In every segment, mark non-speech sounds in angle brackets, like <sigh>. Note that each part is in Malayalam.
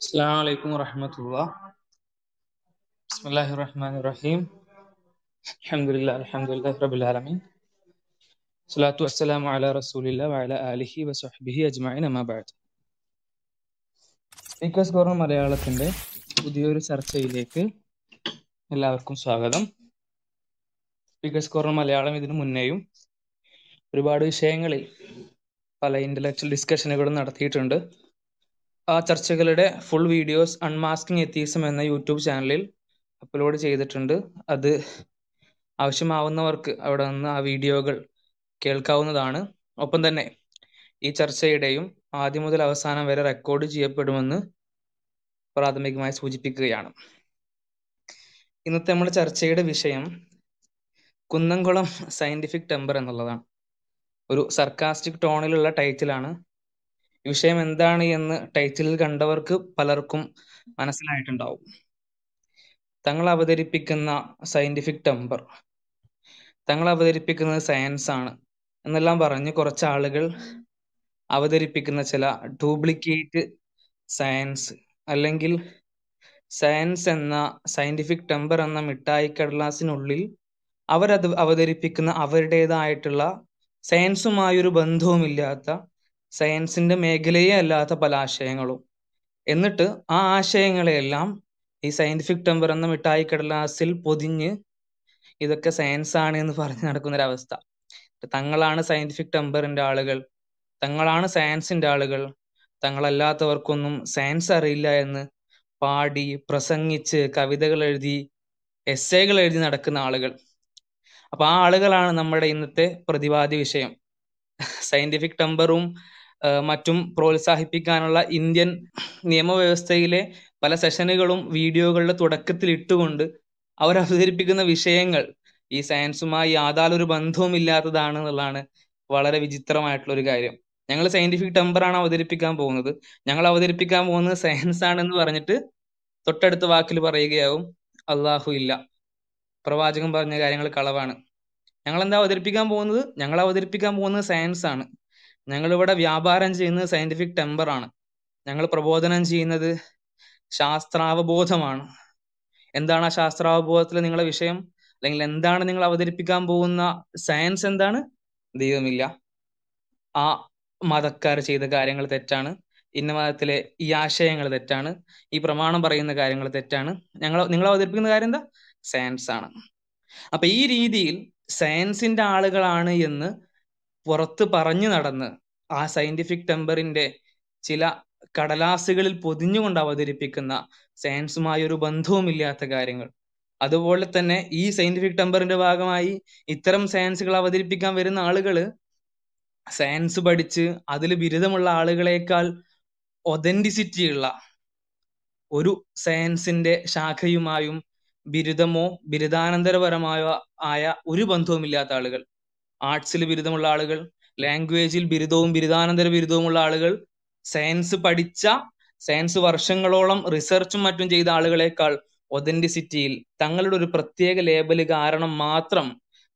അസ്സാം വലൈക്കും വറഹമത്തുള്ള. ബിസ്മില്ലാഹി റഹ്മാൻ റഹീം അലഹമുല്ല അലഹമുല്ലാ റബുലാലമീൻ സ്വലാത്തു വസ്സലാം അല റസൂലില്ല വഅല ആലിഹി വസഹ്ബിഹി അജ്മഈൻ അമാ ബഅദ്. സ്പീക്കേഴ്സ് കോർണർ മലയാളത്തിന്റെ പുതിയൊരു ചർച്ചയിലേക്ക് എല്ലാവർക്കും സ്വാഗതം. വികസ് കോർണർ മലയാളം ഇതിനു മുന്നേയും ഒരുപാട് വിഷയങ്ങളിൽ പല ഇന്റലക്ച്വൽ ഡിസ്കഷനുകളും നടത്തിയിട്ടുണ്ട്. ചർച്ചകളുടെ ഫുൾ വീഡിയോസ് അൺമാസ്കിങ് എത്തീസം എന്ന യൂട്യൂബ് ചാനലിൽ അപ്ലോഡ് ചെയ്തിട്ടുണ്ട്. അത് ആവശ്യമാവുന്നവർക്ക് അവിടെ നിന്ന് ആ വീഡിയോകൾ കേൾക്കാവുന്നതാണ്. ഒപ്പം തന്നെ ഈ ചർച്ചയുടെയും ആദ്യം മുതൽ അവസാനം വരെ റെക്കോർഡ് ചെയ്യപ്പെടുമെന്ന് പ്രാഥമികമായി സൂചിപ്പിക്കുകയാണ്. ഇന്നത്തെ നമ്മുടെ ചർച്ചയുടെ വിഷയം കുന്നംകുളം സയന്റിഫിക് ടെമ്പർ എന്നുള്ളതാണ്. ഒരു സർക്കാസ്റ്റിക് ടോണിലുള്ള ടൈറ്റിലാണ് വിഷയം എന്താണ് എന്ന് ടൈറ്റിലിൽ കണ്ടവർക്ക് പലർക്കും മനസ്സിലായിട്ടുണ്ടാവും. തങ്ങൾ അവതരിപ്പിക്കുന്ന സയന്റിഫിക് ടെമ്പർ തങ്ങൾ അവതരിപ്പിക്കുന്നത് സയൻസ് ആണ് എന്നെല്ലാം പറഞ്ഞ് കുറച്ച് ആളുകൾ അവതരിപ്പിക്കുന്ന ചില ഡ്യൂപ്ലിക്കേറ്റ് സയൻസ് അല്ലെങ്കിൽ സയൻസ് എന്ന സയന്റിഫിക് ടെമ്പർ എന്ന മിഠായി കടലാസിനുള്ളിൽ അവരത് അവതരിപ്പിക്കുന്ന അവരുടേതായിട്ടുള്ള സയൻസുമായൊരു ബന്ധവുമില്ലാത്ത സയൻസിന്റെ മേഖലയെ അല്ലാത്ത പല ആശയങ്ങളും. എന്നിട്ട് ആ ആശയങ്ങളെയെല്ലാം ഈ സയന്റിഫിക് ടെമ്പർ എന്ന മിഠായി കടലാസിൽ പൊതിഞ്ഞ് ഇതൊക്കെ സയൻസ് ആണ് എന്ന് പറഞ്ഞ് നടക്കുന്ന ഒരു അവസ്ഥ തങ്ങളാണ് സയന്റിഫിക് ടെമ്പറിന്റെ ആളുകൾ. തങ്ങളാണ് സയൻസിന്റെ ആളുകൾ. തങ്ങളല്ലാത്തവർക്കൊന്നും സയൻസ് അറിയില്ല എന്ന് പാടി പ്രസംഗിച്ച് കവിതകൾ എഴുതി എസ്സേകൾ എഴുതി നടക്കുന്ന ആളുകൾ. അപ്പൊ ആ ആളുകളാണ് നമ്മുടെ ഇന്നത്തെ പ്രതിവാദി വിഷയം. സയന്റിഫിക് ടെമ്പറും മറ്റും പ്രോത്സാഹിപ്പിക്കാനുള്ള ഇന്ത്യൻ നിയമവ്യവസ്ഥയിലെ പല സെഷനുകളും വീഡിയോകളുടെ തുടക്കത്തിൽ ഇട്ടുകൊണ്ട് അവർ അവതരിപ്പിക്കുന്ന വിഷയങ്ങൾ ഈ സയൻസുമായി യാതൊരു ബന്ധവും ഇല്ലാത്തതാണ് എന്നുള്ളതാണ് വളരെ വിചിത്രമായിട്ടുള്ള ഒരു കാര്യം ഞങ്ങൾ സയന്റിഫിക് ടെമ്പറാണ് അവതരിപ്പിക്കാൻ പോകുന്നത്. ഞങ്ങൾ അവതരിപ്പിക്കാൻ പോകുന്നത് സയൻസ് ആണെന്ന് പറഞ്ഞിട്ട് തൊട്ടടുത്ത വാക്കിൽ പറയുകയാവും അള്ളാഹു ഇല്ല. പ്രവാചകൻ പറഞ്ഞ കാര്യങ്ങൾ കളവാണ്. ഞങ്ങൾ എന്താ അവതരിപ്പിക്കാൻ പോകുന്നത്? ഞങ്ങൾ അവതരിപ്പിക്കാൻ പോകുന്നത് സയൻസ് ആണ്. ഞങ്ങൾ ഇവിടെ വ്യാപാരം ചെയ്യുന്നത് സയന്റിഫിക് ടെമ്പർ ആണ്. ഞങ്ങൾ പ്രബോധനം ചെയ്യുന്നത് ശാസ്ത്രാവബോധമാണ്. എന്താണ് ആ ശാസ്ത്രാവബോധത്തിലെ നിങ്ങളുടെ വിഷയം? അല്ലെങ്കിൽ എന്താണ് നിങ്ങൾ അവതരിപ്പിക്കാൻ പോകുന്ന സയൻസ് എന്താണ്? ദൈവമില്ല. ആ മതക്കാർ ചെയ്ത കാര്യങ്ങൾ തെറ്റാണ്. ഇന്ന മതത്തിലെ ഈ ആശയങ്ങൾ തെറ്റാണ്. ഈ പ്രമാണം പറയുന്ന കാര്യങ്ങൾ തെറ്റാണ്. ഞങ്ങൾ നിങ്ങൾ അവതരിപ്പിക്കുന്ന കാര്യം എന്താ? സയൻസ് ആണ്. അപ്പൊ ഈ രീതിയിൽ സയൻസിന്റെ ആളുകളാണ് എന്ന് പുറത്ത് പറഞ്ഞു നടന്ന് ആ സയന്റിഫിക് ടെമ്പറിന്റെ ചില കടലാസുകളിൽ പൊതിഞ്ഞുകൊണ്ട് അവതരിപ്പിക്കുന്ന സയൻസുമായി ഒരു ബന്ധവുമില്ലാത്ത കാര്യങ്ങൾ. അതുപോലെ തന്നെ ഈ സയന്റിഫിക് ടെമ്പറിന്റെ ഭാഗമായി ഇത്തരം സയൻസുകൾ അവതരിപ്പിക്കാൻ വരുന്ന ആളുകൾ സയൻസ് പഠിച്ച് അതിൽ ബിരുദമുള്ള ആളുകളേക്കാൾ ഒതന്റിസിറ്റി ഉള്ള ഒരു സയൻസിന്റെ ശാഖയുമായും ബിരുദമോ ബിരുദാനന്തരപരമായോ ആയ ഒരു ബന്ധവുമില്ലാത്ത ആളുകൾ. ആർട്സിൽ ബിരുദമുള്ള ആളുകൾ ലാംഗ്വേജിൽ ബിരുദവും ബിരുദാനന്തര ബിരുദവുമുള്ള ആളുകൾ സയൻസ് പഠിച്ച സയൻസ് വർഷങ്ങളോളം റിസർച്ചും മറ്റും ചെയ്ത ആളുകളെക്കാൾ ഒതന്റിസിറ്റിയിൽ തങ്ങളുടെ ഒരു പ്രത്യേക ലേബൽ കാരണം മാത്രം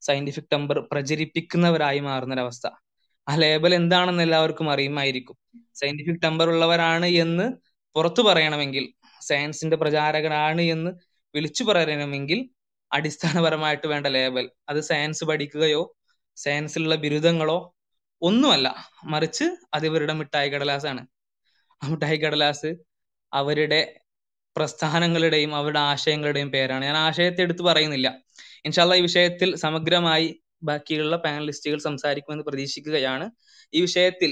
സയന്റിഫിക് ടെമ്പർ പ്രചരിപ്പിക്കുന്നവരായി മാറുന്നൊരവസ്ഥ. ആ ലേബൽ എന്താണെന്ന് എല്ലാവർക്കും അറിയുമായിരിക്കും. സയന്റിഫിക് ടെമ്പർ ഉള്ളവരാണ് എന്ന് പുറത്തു പറയണമെങ്കിൽ സയൻസിന്റെ പ്രചാരകരാണ് എന്ന് വിളിച്ചു പറയണമെങ്കിൽ അടിസ്ഥാനപരമായിട്ട് വേണ്ട ലേബൽ അത് സയൻസ് പഠിക്കുകയോ സയൻസിലുള്ള ബിരുദങ്ങളോ ഒന്നുമല്ല. മറിച്ച് അത് ഇവരുടെ മിഠായി കടലാസാണ്. ആ മിഠായി കടലാസ് അവരുടെ പ്രസ്ഥാനങ്ങളുടെയും അവരുടെ ആശയങ്ങളുടെയും പേരാണ്. ഞാൻ ആശയത്തെ എടുത്ത് പറയുന്നില്ല. ഇൻഷാല്ല ഈ വിഷയത്തിൽ സമഗ്രമായി ബാക്കിയുള്ള പാനലിസ്റ്റുകൾ സംസാരിക്കുമെന്ന് പ്രതീക്ഷിക്കുകയാണ്. ഈ വിഷയത്തിൽ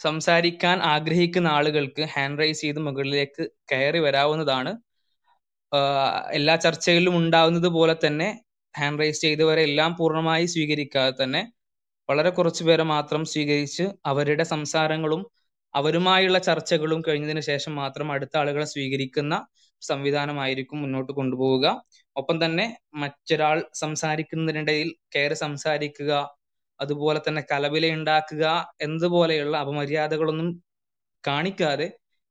സംസാരിക്കാൻ ആഗ്രഹിക്കുന്ന ആളുകൾക്ക് ഹാൻഡ് റൈസ് ചെയ്ത് മുകളിലേക്ക് കയറി വരാവുന്നതാണ്. എല്ലാ ചർച്ചകളിലും ഉണ്ടാവുന്നത് പോലെ തന്നെ ഹാൻഡ് റൈസ് ചെയ്തവരെ എല്ലാം പൂർണമായി സ്വീകരിക്കാതെ തന്നെ വളരെ കുറച്ചു പേരെ മാത്രം സ്വീകരിച്ച് അവരുടെ സംസാരങ്ങളും അവരുമായുള്ള ചർച്ചകളും കഴിഞ്ഞതിന് ശേഷം മാത്രം അടുത്ത ആളുകളെ സ്വീകരിക്കുന്ന സംവിധാനമായിരിക്കും മുന്നോട്ട് കൊണ്ടുപോവുക. ഒപ്പം തന്നെ മറ്റൊരാൾ സംസാരിക്കുന്നതിനിടയിൽ കയറി സംസാരിക്കുക അതുപോലെ തന്നെ കലവില ഉണ്ടാക്കുക എന്നതുപോലെയുള്ള അപമര്യാദകളൊന്നും കാണിക്കാതെ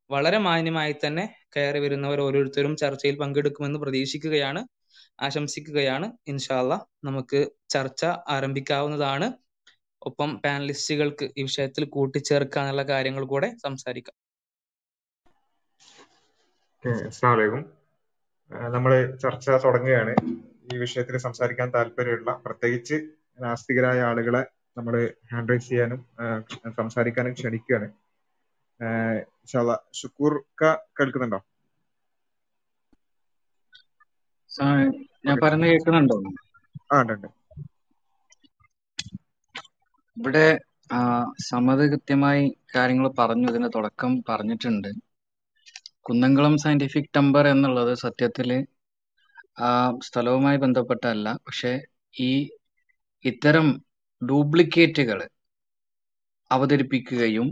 വളരെ മാന്യമായി തന്നെ കയറി വരുന്നവർ ഓരോരുത്തരും ചർച്ചയിൽ പങ്കെടുക്കുമെന്ന് പ്രതീക്ഷിക്കുകയാണ്. ആശംസിക്കുകയാണ്. ഇൻഷാല്ല നമുക്ക് ചർച്ച ആരംഭിക്കാവുന്നതാണ്. ഒപ്പം പാനലിസ്റ്റുകൾക്ക് ഈ വിഷയത്തിൽ കൂട്ടിച്ചേർക്കാനുള്ള കാര്യങ്ങൾ കൂടെ സംസാരിക്കാം. നമ്മൾ ചർച്ച തുടങ്ങുകയാണ്. ഈ വിഷയത്തിൽ സംസാരിക്കാൻ താല്പര്യമുള്ള പ്രത്യേകിച്ച് നാസ്തികരായ ആളുകളെ നമ്മൾ ഹാൻഡ് റൈസ് ചെയ്യാനും സംസാരിക്കാനും ക്ഷണിക്കുകയാണ്. ഷുക്കൂർ കേൾക്കുന്നുണ്ടോ ആ, ഞാൻ പറയുന്നത് കേൾക്കുന്നുണ്ടോ? ആ ഉണ്ട് ഇവിടെ സമ്മത കൃത്യമായി കാര്യങ്ങൾ പറഞ്ഞു ഇതിന്റെ തുടക്കം പറഞ്ഞിട്ടുണ്ട്. കുന്നംകുളം സയന്റിഫിക് ടെമ്പർ എന്നുള്ളത് സത്യത്തിൽ ആ സ്ഥലവുമായി ബന്ധപ്പെട്ടല്ല പക്ഷെ ഈ ഇത്തരം ഡ്യൂപ്ലിക്കേറ്റുകൾ അവതരിപ്പിക്കുകയും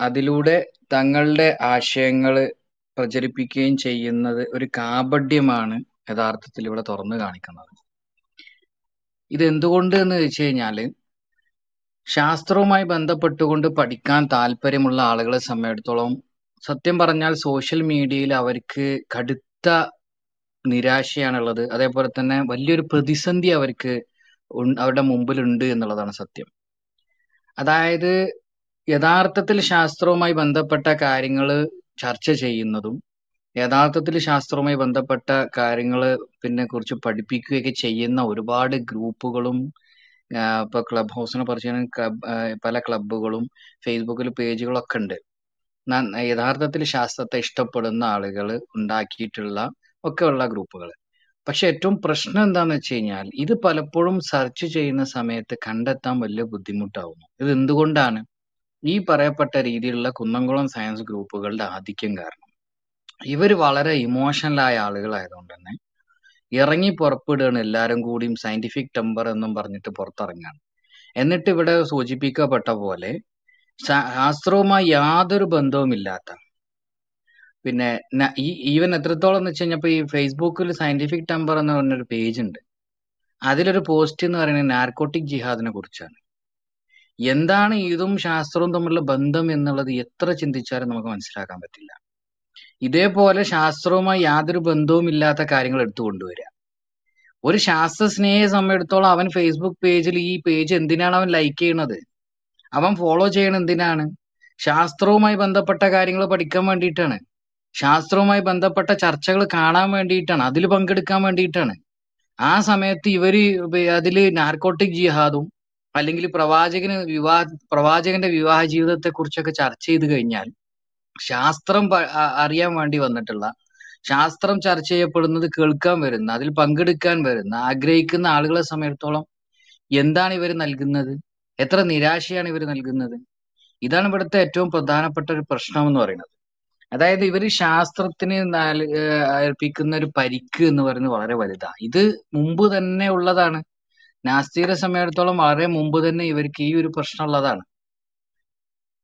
അതിലൂടെ തങ്ങളുടെ ആശയങ്ങൾ പ്രചരിപ്പിക്കുകയും ചെയ്യുന്നത് ഒരു കാപട്യമാണ് യഥാർത്ഥത്തിൽ ഇവിടെ തുറന്നു കാണിക്കുന്നത്. ഇത് എന്തുകൊണ്ട് എന്ന് വെച്ച് കഴിഞ്ഞാൽ ശാസ്ത്രവുമായി ബന്ധപ്പെട്ടുകൊണ്ട് പഠിക്കാൻ താല്പര്യമുള്ള ആളുകളെ സമയത്തോളം സത്യം പറഞ്ഞാൽ സോഷ്യൽ മീഡിയയിൽ അവർക്ക് കടുത്ത നിരാശയാണുള്ളത്. അതേപോലെ തന്നെ വലിയൊരു പ്രതിസന്ധി അവർക്ക് അവരുടെ മുമ്പിലുണ്ട് എന്നുള്ളതാണ് സത്യം. അതായത് യഥാർത്ഥത്തിൽ ശാസ്ത്രവുമായി ബന്ധപ്പെട്ട കാര്യങ്ങൾ ചർച്ച ചെയ്യുന്നതും യഥാർത്ഥത്തിൽ ശാസ്ത്രവുമായി ബന്ധപ്പെട്ട കാര്യങ്ങൾ പിന്നെ കുറിച്ച് പഠിപ്പിക്കുകയൊക്കെ ചെയ്യുന്ന ഒരുപാട് ഗ്രൂപ്പുകളും ഇപ്പൊ ക്ലബ് ഹൗസിനെ ക്ലബ് പല ക്ലബുകളും ഫേസ്ബുക്കിൽ പേജുകളൊക്കെ ഉണ്ട്. യഥാർത്ഥത്തിൽ ശാസ്ത്രത്തെ ഇഷ്ടപ്പെടുന്ന ആളുകൾ ഉണ്ടാക്കിയിട്ടുള്ള ഒക്കെ ഉള്ള ഗ്രൂപ്പുകൾ പക്ഷെ ഏറ്റവും പ്രശ്നം എന്താന്ന് വെച്ച് കഴിഞ്ഞാൽ ഇത് പലപ്പോഴും സെർച്ച് ചെയ്യുന്ന സമയത്ത് കണ്ടെത്താൻ വലിയ ബുദ്ധിമുട്ടാവുന്നു. ഇത് എന്തുകൊണ്ടാണ്? ഈ പറയപ്പെട്ട രീതിയിലുള്ള കുന്നംകുളം സയൻസ് ഗ്രൂപ്പുകളുടെ ആധിക്യം കാരണം. ഇവർ വളരെ ഇമോഷണലായ ആളുകളായതുകൊണ്ട് തന്നെ ഇറങ്ങി പുറപ്പെടുകയാണ് എല്ലാവരും കൂടിയും സയന്റിഫിക് ടെമ്പർ എന്നും പറഞ്ഞിട്ട് പുറത്തിറങ്ങുകയാണ്. എന്നിട്ട് ഇവിടെ സൂചിപ്പിക്കപ്പെട്ട പോലെ ശാസ്ത്രവുമായി യാതൊരു ബന്ധവുമില്ലാത്ത പിന്നെ ഈ ഈവൻ എത്രത്തോളം എന്ന് വെച്ച് കഴിഞ്ഞപ്പോ ഈ ഫേസ്ബുക്കിൽ സയന്റിഫിക് ടെമ്പർ എന്ന് പറഞ്ഞൊരു പേജ് ഉണ്ട്. അതിലൊരു പോസ്റ്റ് എന്ന് പറയുന്നത് നാർക്കോട്ടിക് ജിഹാദിനെ കുറിച്ചാണ്. എന്താണ് ഇതും ശാസ്ത്രവും തമ്മിലുള്ള ബന്ധം എന്നുള്ളത് എത്ര ചിന്തിച്ചാലും നമുക്ക് മനസ്സിലാക്കാൻ പറ്റില്ല. ഇതേപോലെ ശാസ്ത്രവുമായി യാതൊരു ബന്ധവും ഇല്ലാത്ത കാര്യങ്ങൾ എടുത്തു കൊണ്ടുവരിക. ഒരു ശാസ്ത്ര സ്നേഹിയെ സമയത്തോളം അവൻ ഫേസ്ബുക്ക് പേജിൽ ഈ പേജ് എന്തിനാണ് അവൻ ലൈക്ക് ചെയ്യണത് അവൻ ഫോളോ ചെയ്യണത് എന്തിനാണ്? ശാസ്ത്രവുമായി ബന്ധപ്പെട്ട കാര്യങ്ങൾ പഠിക്കാൻ വേണ്ടിയിട്ടാണ്. ശാസ്ത്രവുമായി ബന്ധപ്പെട്ട ചർച്ചകൾ കാണാൻ വേണ്ടിയിട്ടാണ്. അതിൽ പങ്കെടുക്കാൻ വേണ്ടിയിട്ടാണ്. ആ സമയത്ത് ഇവർ അതിൽ നാർക്കോട്ടിക് ജിഹാദും അല്ലെങ്കിൽ പ്രവാചകന് വിവാഹ പ്രവാചകന്റെ വിവാഹ ജീവിതത്തെ കുറിച്ചൊക്കെ ചർച്ച ചെയ്ത് കഴിഞ്ഞാൽ ശാസ്ത്രം അറിയാൻ വേണ്ടി വന്നിട്ടുള്ള ശാസ്ത്രം ചർച്ച ചെയ്യപ്പെടുന്നത് കേൾക്കാൻ വരുന്ന അതിൽ പങ്കെടുക്കാൻ വരുന്ന ആഗ്രഹിക്കുന്ന ആളുകളെ സമയത്തോളം എന്താണ് ഇവർ നൽകുന്നത്? എത്ര നിരാശയാണ് ഇവർ നൽകുന്നത്? ഇതാണ് ഇവിടുത്തെ ഏറ്റവും പ്രധാനപ്പെട്ട ഒരു പ്രശ്നം എന്ന് പറയുന്നത്. അതായത് ഇവർ ശാസ്ത്രത്തിന് അർപ്പിക്കുന്ന ഒരു പരിക്ക് എന്ന് പറയുന്നത് വളരെ വലുതാണ്. ഇത് മുമ്പ് തന്നെ ഉള്ളതാണ്. നാസ്തികരെ സമയത്തോളം വളരെ മുമ്പ് തന്നെ ഇവർക്ക് ഈ ഒരു പ്രശ്നം ഉള്ളതാണ്.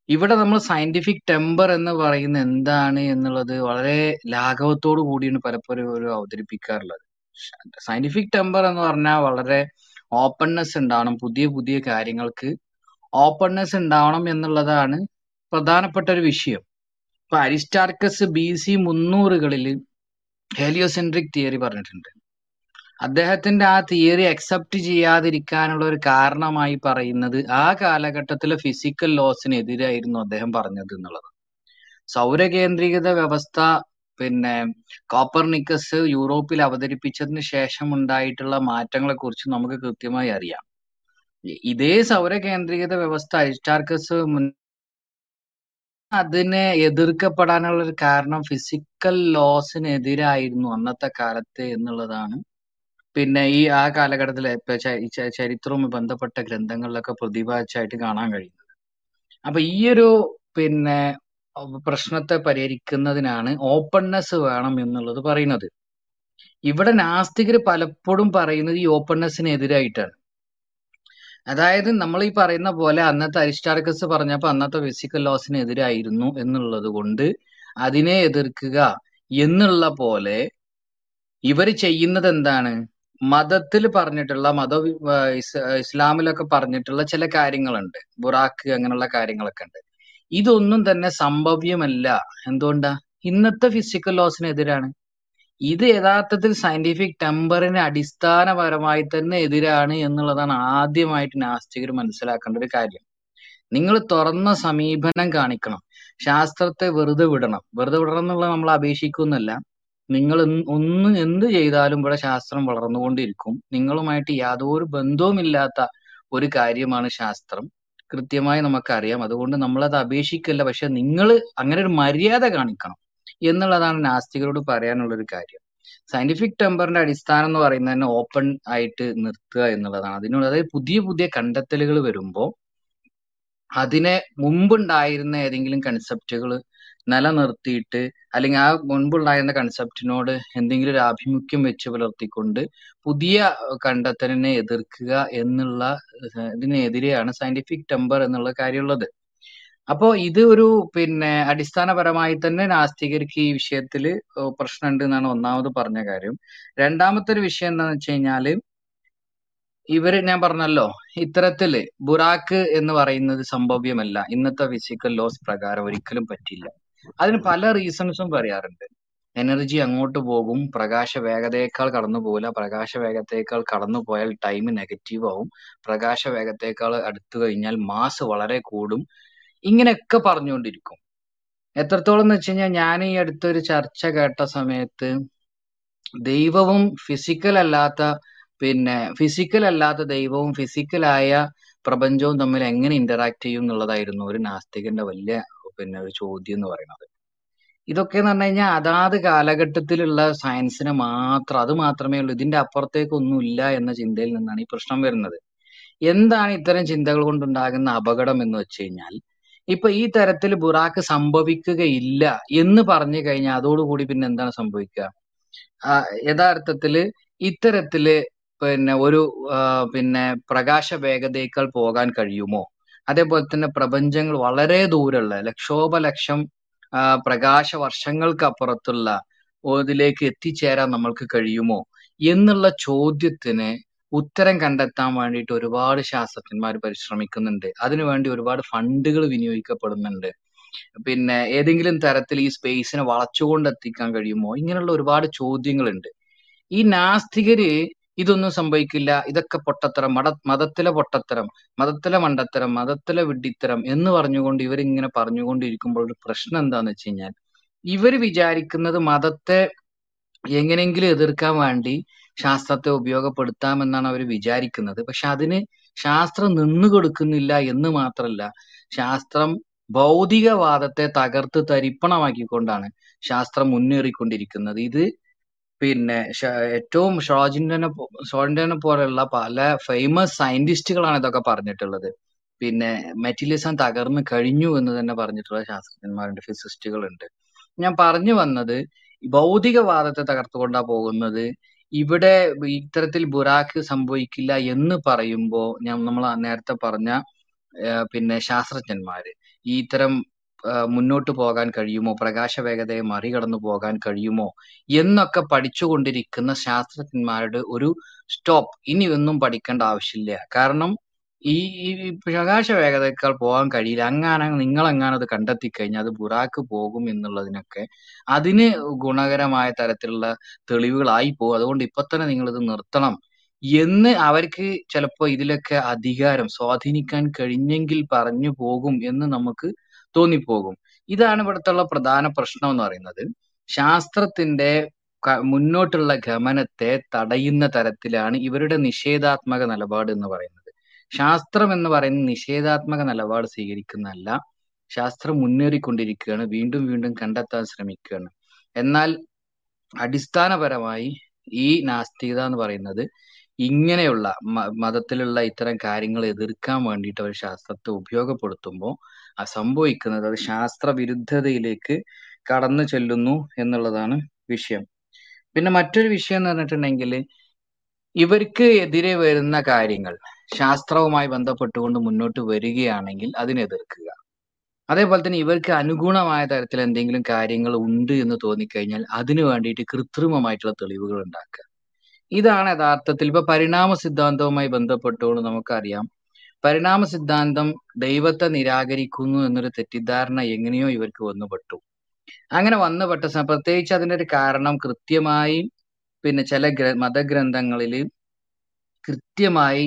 ഇവിടെ നമ്മൾ സയന്റിഫിക് ടെമ്പർ എന്ന് പറയുന്ന എന്താണ് എന്നുള്ളത് വളരെ ലാഘവത്തോടു കൂടിയാണ് പലപ്പോഴും ഒരു അവതരിപ്പിക്കാറുള്ളത്. സയന്റിഫിക് ടെമ്പർ എന്ന് പറഞ്ഞാൽ വളരെ ഓപ്പൺനെസ് ഉണ്ടാവണം പുതിയ പുതിയ കാര്യങ്ങൾക്ക് ഓപ്പൺനെസ് ഉണ്ടാവണം എന്നുള്ളതാണ് പ്രധാനപ്പെട്ട ഒരു വിഷയം. ഇപ്പൊ അരിസ്റ്റാർക്കസ് ബി സി മുന്നൂറുകളിൽ ഹെലിയോസെൻട്രിക് തിയറി പറഞ്ഞിട്ടുണ്ട്. അദ്ദേഹത്തിന്റെ ആ തിയറി അക്സെപ്റ്റ് ചെയ്യാതിരിക്കാനുള്ള ഒരു കാരണമായി പറയുന്നത് ആ കാലഘട്ടത്തിലെ ഫിസിക്കൽ ലോസിനെതിരായിരുന്നു അദ്ദേഹം പറഞ്ഞത് എന്നുള്ളത്. സൗരകേന്ദ്രീകൃത വ്യവസ്ഥ പിന്നെ കോപ്പർനിക്കസ് യൂറോപ്പിൽ അവതരിപ്പിച്ചതിന് ശേഷം ഉണ്ടായിട്ടുള്ള മാറ്റങ്ങളെ കുറിച്ച് നമുക്ക് കൃത്യമായി അറിയാം. ഇതേ സൗരകേന്ദ്രീകൃത വ്യവസ്ഥ അരിസ്റ്റാർക്കസ് മുൻ അതിനെ എതിർക്കപ്പെടാനുള്ള ഒരു കാരണം ഫിസിക്കൽ ലോസിനെതിരായിരുന്നു അന്നത്തെ കാലത്ത് എന്നുള്ളതാണ്. പിന്നെ ഈ ആ കാലഘട്ടത്തിലെ ചരിത്രവുമായി ബന്ധപ്പെട്ട ഗ്രന്ഥങ്ങളിലൊക്കെ പ്രതിഭാച്ചായിട്ട് കാണാൻ കഴിയുന്നത്. അപ്പൊ ഈയൊരു പിന്നെ പ്രശ്നത്തെ പരിഹരിക്കുന്നതിനാണ് ഓപ്പൺനെസ് വേണം എന്നുള്ളത് പറയുന്നത്. ഇവിടെ നാസ്തികർ പലപ്പോഴും പറയുന്നത് ഈ ഓപ്പൺനെസ്സിനെതിരായിട്ടാണ് അതായത് നമ്മൾ ഈ പറയുന്ന പോലെ അന്നത്തെ അരിസ്റ്റാർക്കസ് പറഞ്ഞപ്പോൾ അന്നത്തെ ഫിസിക്കൽ ലോസിനെതിരായിരുന്നു എന്നുള്ളത് കൊണ്ട് അതിനെ എതിർക്കുക എന്നുള്ള പോലെ ഇവർ ചെയ്യുന്നത് എന്താണ്? മതത്തിൽ പറഞ്ഞിട്ടുള്ള മത ഇസ്ലാമിലൊക്കെ പറഞ്ഞിട്ടുള്ള ചില കാര്യങ്ങളുണ്ട്. ബുറാക്ക് അങ്ങനെയുള്ള കാര്യങ്ങളൊക്കെ ഉണ്ട്. ഇതൊന്നും തന്നെ സംഭവ്യമല്ല. എന്തുകൊണ്ടാ? ഇന്നത്തെ ഫിസിക്കൽ ലോസിനെതിരാണ് ഇത് യഥാർത്ഥത്തിൽ സയന്റിഫിക് ടെമ്പറിന് അടിസ്ഥാനപരമായി തന്നെ എതിരാണ് എന്നുള്ളതാണ് ആദ്യമായിട്ട് നാസ്തികർ മനസ്സിലാക്കേണ്ട ഒരു കാര്യം. നിങ്ങൾ തുറന്ന സമീപനം കാണിക്കണം. ശാസ്ത്രത്തെ വെറുതെ വിടണം. വെറുതെ വിടണം എന്നുള്ളത് നമ്മൾ അപേക്ഷിക്കുന്നല്ല നിങ്ങൾ ഒന്ന് എന്ത് ചെയ്താലും ഇവിടെ ശാസ്ത്രം വളർന്നുകൊണ്ടിരിക്കും. നിങ്ങളുമായിട്ട് യാതൊരു ബന്ധവുമില്ലാത്ത ഒരു കാര്യമാണ് ശാസ്ത്രം. കൃത്യമായി നമുക്കറിയാം. അതുകൊണ്ട് നമ്മളത് അപേക്ഷിക്കല്ല. പക്ഷെ നിങ്ങൾ അങ്ങനെ ഒരു മര്യാദ കാണിക്കണം എന്നുള്ളതാണ് നാസ്തികരോട് പറയാനുള്ള ഒരു കാര്യം. സയന്റിഫിക് ടെമ്പറിന്റെ അടിസ്ഥാനം എന്ന് പറയുന്നത് തന്നെ ഓപ്പൺ ആയിട്ട് നിർത്തുക എന്നുള്ളതാണ്. അതിനുള്ള അതായത് പുതിയ പുതിയ കണ്ടെത്തലുകൾ വരുമ്പോൾ അതിനെ മുമ്പുണ്ടായിരുന്ന ഏതെങ്കിലും കൺസെപ്റ്റുകൾ നിലനിർത്തിയിട്ട് അല്ലെങ്കിൽ ആ മുൻപുണ്ടായിരുന്ന കൺസെപ്റ്റിനോട് എന്തെങ്കിലും ഒരു ആഭിമുഖ്യം വെച്ച് പുലർത്തിക്കൊണ്ട് പുതിയ കണ്ടെത്തലിനെ എതിർക്കുക എന്നുള്ള ഇതിനെതിരെയാണ് സയന്റിഫിക് ടെമ്പർ എന്നുള്ള കാര്യമുള്ളത്. അപ്പോ ഇത് ഒരു പിന്നെ അടിസ്ഥാനപരമായി തന്നെ നാസ്തികർക്ക് ഈ വിഷയത്തിൽ പ്രശ്നമുണ്ട് എന്നാണ് ഒന്നാമത് പറഞ്ഞ കാര്യം. രണ്ടാമത്തെ ഒരു വിഷയം എന്താണെന്ന് വെച്ച് കഴിഞ്ഞാൽ ഇവർ ഞാൻ പറഞ്ഞല്ലോ ഇത്തരത്തിൽ ബുറാക്ക് എന്ന് പറയുന്നത് സംഭവ്യമല്ല. ഇന്നത്തെ ഫിസിക്കൽ ലോസ് പ്രകാരം ഒരിക്കലും പറ്റില്ല. അതിന് പല റീസൺസും പറയാറുണ്ട്. എനർജി അങ്ങോട്ട് പോകും പ്രകാശ വേഗതയേക്കാൾ കടന്നു പോകില്ല. പ്രകാശ വേഗത്തേക്കാൾ കടന്നു പോയാൽ ടൈം നെഗറ്റീവ് ആവും. പ്രകാശ വേഗത്തേക്കാൾ അടുത്തു കഴിഞ്ഞാൽ മാസ് വളരെ കൂടും. ഇങ്ങനെയൊക്കെ പറഞ്ഞുകൊണ്ടിരിക്കും. എത്രത്തോളം എന്ന് വെച്ച് കഴിഞ്ഞാൽ ഞാൻ ഈ അടുത്തൊരു ചർച്ച കേട്ട സമയത്ത് ദൈവവും ഫിസിക്കൽ അല്ലാത്ത പിന്നെ ഫിസിക്കൽ അല്ലാത്ത ദൈവവും ഫിസിക്കലായ പ്രപഞ്ചവും തമ്മിൽ എങ്ങനെ ഇന്ററാക്ട് ചെയ്യും എന്നുള്ളതായിരുന്നു ഒരു നാസ്തികന്റെ വലിയ പിന്നെ ഒരു ചോദ്യം എന്ന് പറയുന്നത് ഇതൊക്കെ എന്ന് പറഞ്ഞു കഴിഞ്ഞാൽ അതാത് കാലഘട്ടത്തിലുള്ള സയൻസിന് മാത്രം അത് മാത്രമേ ഉള്ളൂ. ഇതിന്റെ അപ്പുറത്തേക്ക് ഒന്നുമില്ല എന്ന ചിന്തയിൽ നിന്നാണ് ഈ പ്രശ്നം വരുന്നത്. എന്താണ് ഇത്തരം ചിന്തകൾ കൊണ്ടുണ്ടാകുന്ന അപകടം എന്ന് വെച്ച് കഴിഞ്ഞാൽ ഇപ്പൊ ഈ തരത്തിൽ ബുറാക്ക് സംഭവിക്കുകയില്ല എന്ന് പറഞ്ഞു കഴിഞ്ഞാൽ അതോടുകൂടി പിന്നെ എന്താണ് സംഭവിക്കുക? യഥാർത്ഥത്തിൽ ഇത്തരത്തിൽ പിന്നെ ഒരു പിന്നെ പ്രകാശ വേഗതയേക്കാൾ പോകാൻ കഴിയുമോ? അതേപോലെ തന്നെ പ്രപഞ്ചങ്ങൾ വളരെ ദൂരമുള്ള ലക്ഷോപലക്ഷം പ്രകാശ വർഷങ്ങൾക്ക് അപ്പുറത്തുള്ള ഇതിലേക്ക് എത്തിച്ചേരാൻ നമ്മൾക്ക് കഴിയുമോ എന്നുള്ള ചോദ്യത്തിന് ഉത്തരം കണ്ടെത്താൻ വേണ്ടിയിട്ട് ഒരുപാട് ശാസ്ത്രജ്ഞന്മാർ പരിശ്രമിക്കുന്നുണ്ട്. അതിനുവേണ്ടി ഒരുപാട് ഫണ്ടുകൾ വിനിയോഗിക്കപ്പെടുന്നുണ്ട്. പിന്നെ ഏതെങ്കിലും തരത്തിൽ ഈ സ്പേസിനെ വളച്ചുകൊണ്ട് എത്തിക്കാൻ കഴിയുമോ? ഇങ്ങനെയുള്ള ഒരുപാട് ചോദ്യങ്ങളുണ്ട്. ഈ നാസ്തികര് ഇതൊന്നും സംഭവിക്കില്ല. ഇതൊക്കെ പൊട്ടത്തരം. മത മതത്തിലെ പൊട്ടത്തരം മതത്തിലെ മണ്ടത്തരം മതത്തിലെ വിഡ്ഢിത്തരം എന്ന് പറഞ്ഞുകൊണ്ട് ഇവരിങ്ങനെ പറഞ്ഞുകൊണ്ടിരിക്കുമ്പോൾ ഒരു പ്രശ്നം എന്താന്ന് വെച്ച് കഴിഞ്ഞാൽ ഇവർ വിചാരിക്കുന്നത് മതത്തെ എങ്ങനെയെങ്കിലും എതിർക്കാൻ വേണ്ടി ശാസ്ത്രത്തെ ഉപയോഗപ്പെടുത്താമെന്നാണ് അവർ വിചാരിക്കുന്നത്. പക്ഷെ അതിന് ശാസ്ത്രം നിന്നു കൊടുക്കുന്നില്ല എന്ന് മാത്രമല്ല ശാസ്ത്രം ഭൗതികവാദത്തെ തകർത്ത് തരിപ്പണമാക്കിക്കൊണ്ടാണ് ശാസ്ത്രം മുന്നേറിക്കൊണ്ടിരിക്കുന്നത്. ഇത് പിന്നെ ഏറ്റവും ഷോജിൻഡനെ ഷോജിൻഡനെ പോലെയുള്ള പല ഫേമസ് സയന്റിസ്റ്റുകളാണ് ഇതൊക്കെ പറഞ്ഞിട്ടുള്ളത്. പിന്നെ മെറ്റീരിയലിസം തകർന്നു കഴിഞ്ഞു എന്ന് തന്നെ പറഞ്ഞിട്ടുള്ള ശാസ്ത്രജ്ഞന്മാരുണ്ട് ഫിസിസ്റ്റുകളുണ്ട് ഞാൻ പറഞ്ഞു വന്നത് ഭൗതികവാദത്തെ തകർത്തുകൊണ്ടാ പോകുന്നത്. ഇവിടെ ഇത്തരത്തിൽ ബുറാക്ക് സംഭവിക്കില്ല എന്ന് പറയുമ്പോൾ ഞാൻ നമ്മൾ നേരത്തെ പറഞ്ഞ പിന്നെ ശാസ്ത്രജ്ഞന്മാര്. ഈ ഇത്തരം മുന്നോട്ട് പോകാൻ കഴിയുമോ? പ്രകാശ വേഗതയെ മറികടന്നു പോകാൻ കഴിയുമോ? എന്നൊക്കെ പഠിച്ചുകൊണ്ടിരിക്കുന്ന ശാസ്ത്രജ്ഞന്മാരുടെ ഒരു സ്റ്റോപ്പ് ഇനി ഒന്നും പഠിക്കേണ്ട ആവശ്യമില്ല. കാരണം ഈ പ്രകാശ വേഗതയേക്കാൾ പോകാൻ കഴിയില്ല. അങ്ങനെ നിങ്ങൾ എങ്ങാനും അത് കണ്ടെത്തി കഴിഞ്ഞാൽ അത് ബുറാക്ക് പോകും എന്നുള്ളതിനൊക്കെ അതിന് ഗുണകരമായ തരത്തിലുള്ള തെളിവുകളായി പോകും. അതുകൊണ്ട് ഇപ്പൊ തന്നെ നിങ്ങൾ ഇത് നിർത്തണം. എന്ന് അവർക്ക് ചിലപ്പോ ഇതിലൊക്കെ അധികാരം സ്വാധീനിക്കാൻ കഴിഞ്ഞെങ്കിൽ പറഞ്ഞു പോകും എന്ന് നമുക്ക് തോന്നിപ്പോകും. ഇതാണ് ഇവിടുത്തെ പ്രധാന പ്രശ്നം എന്ന് പറയുന്നത് ശാസ്ത്രത്തിന്റെ മുന്നോട്ടുള്ള ഗമനത്തെ തടയുന്ന തരത്തിലാണ് ഇവരുടെ നിഷേധാത്മക നിലപാട് എന്ന് പറയുന്നത്. ശാസ്ത്രം എന്ന് പറയുന്ന നിഷേധാത്മക നിലപാട് സ്വീകരിക്കുന്നതല്ല ശാസ്ത്രം മുന്നേറിക്കൊണ്ടിരിക്കുകയാണ് വീണ്ടും വീണ്ടും കണ്ടെത്താൻ ശ്രമിക്കുകയാണ്. എന്നാൽ അടിസ്ഥാനപരമായി ഈ നാസ്തികത എന്ന് പറയുന്നത് ഇങ്ങനെയുള്ള മതത്തിലുള്ള ഇത്തരം കാര്യങ്ങൾ എതിർക്കാൻ വേണ്ടിയിട്ട് അവർ ശാസ്ത്രത്തെ ഉപയോഗപ്പെടുത്തുമ്പോൾ സംഭവിക്കുന്നത്. അത് ശാസ്ത്ര വിരുദ്ധതയിലേക്ക് കടന്നു ചെല്ലുന്നു എന്നുള്ളതാണ് വിഷയം. പിന്നെ മറ്റൊരു വിഷയം എന്ന് പറഞ്ഞിട്ടുണ്ടെങ്കിൽ ഇവർക്ക് എതിരെ വരുന്ന കാര്യങ്ങൾ ശാസ്ത്രവുമായി ബന്ധപ്പെട്ടുകൊണ്ട് മുന്നോട്ട് വരികയാണെങ്കിൽ അതിനെതിർക്കുക. അതേപോലെ തന്നെ ഇവർക്ക് അനുഗുണമായ തരത്തിൽ എന്തെങ്കിലും കാര്യങ്ങൾ ഉണ്ട് എന്ന് തോന്നിക്കഴിഞ്ഞാൽ അതിനു വേണ്ടിയിട്ട് കൃത്രിമമായിട്ടുള്ള തെളിവുകൾ ഉണ്ടാക്കുക. ഇതാണ് യഥാർത്ഥത്തിൽ ഇപ്പൊ പരിണാമ സിദ്ധാന്തവുമായി ബന്ധപ്പെട്ടുകൊണ്ട് നമുക്കറിയാം പരിണാമ സിദ്ധാന്തം ദൈവത്തെ നിരാകരിക്കുന്നു എന്നൊരു തെറ്റിദ്ധാരണ എങ്ങനെയോ ഇവർക്ക് വന്നുപെട്ടു. അങ്ങനെ വന്നുപെട്ട പ്രത്യേകിച്ച് അതിന്റെ ഒരു കാരണം കൃത്യമായി പിന്നെ ചില ഗ്ര മതഗ്രന്ഥങ്ങളിൽ കൃത്യമായി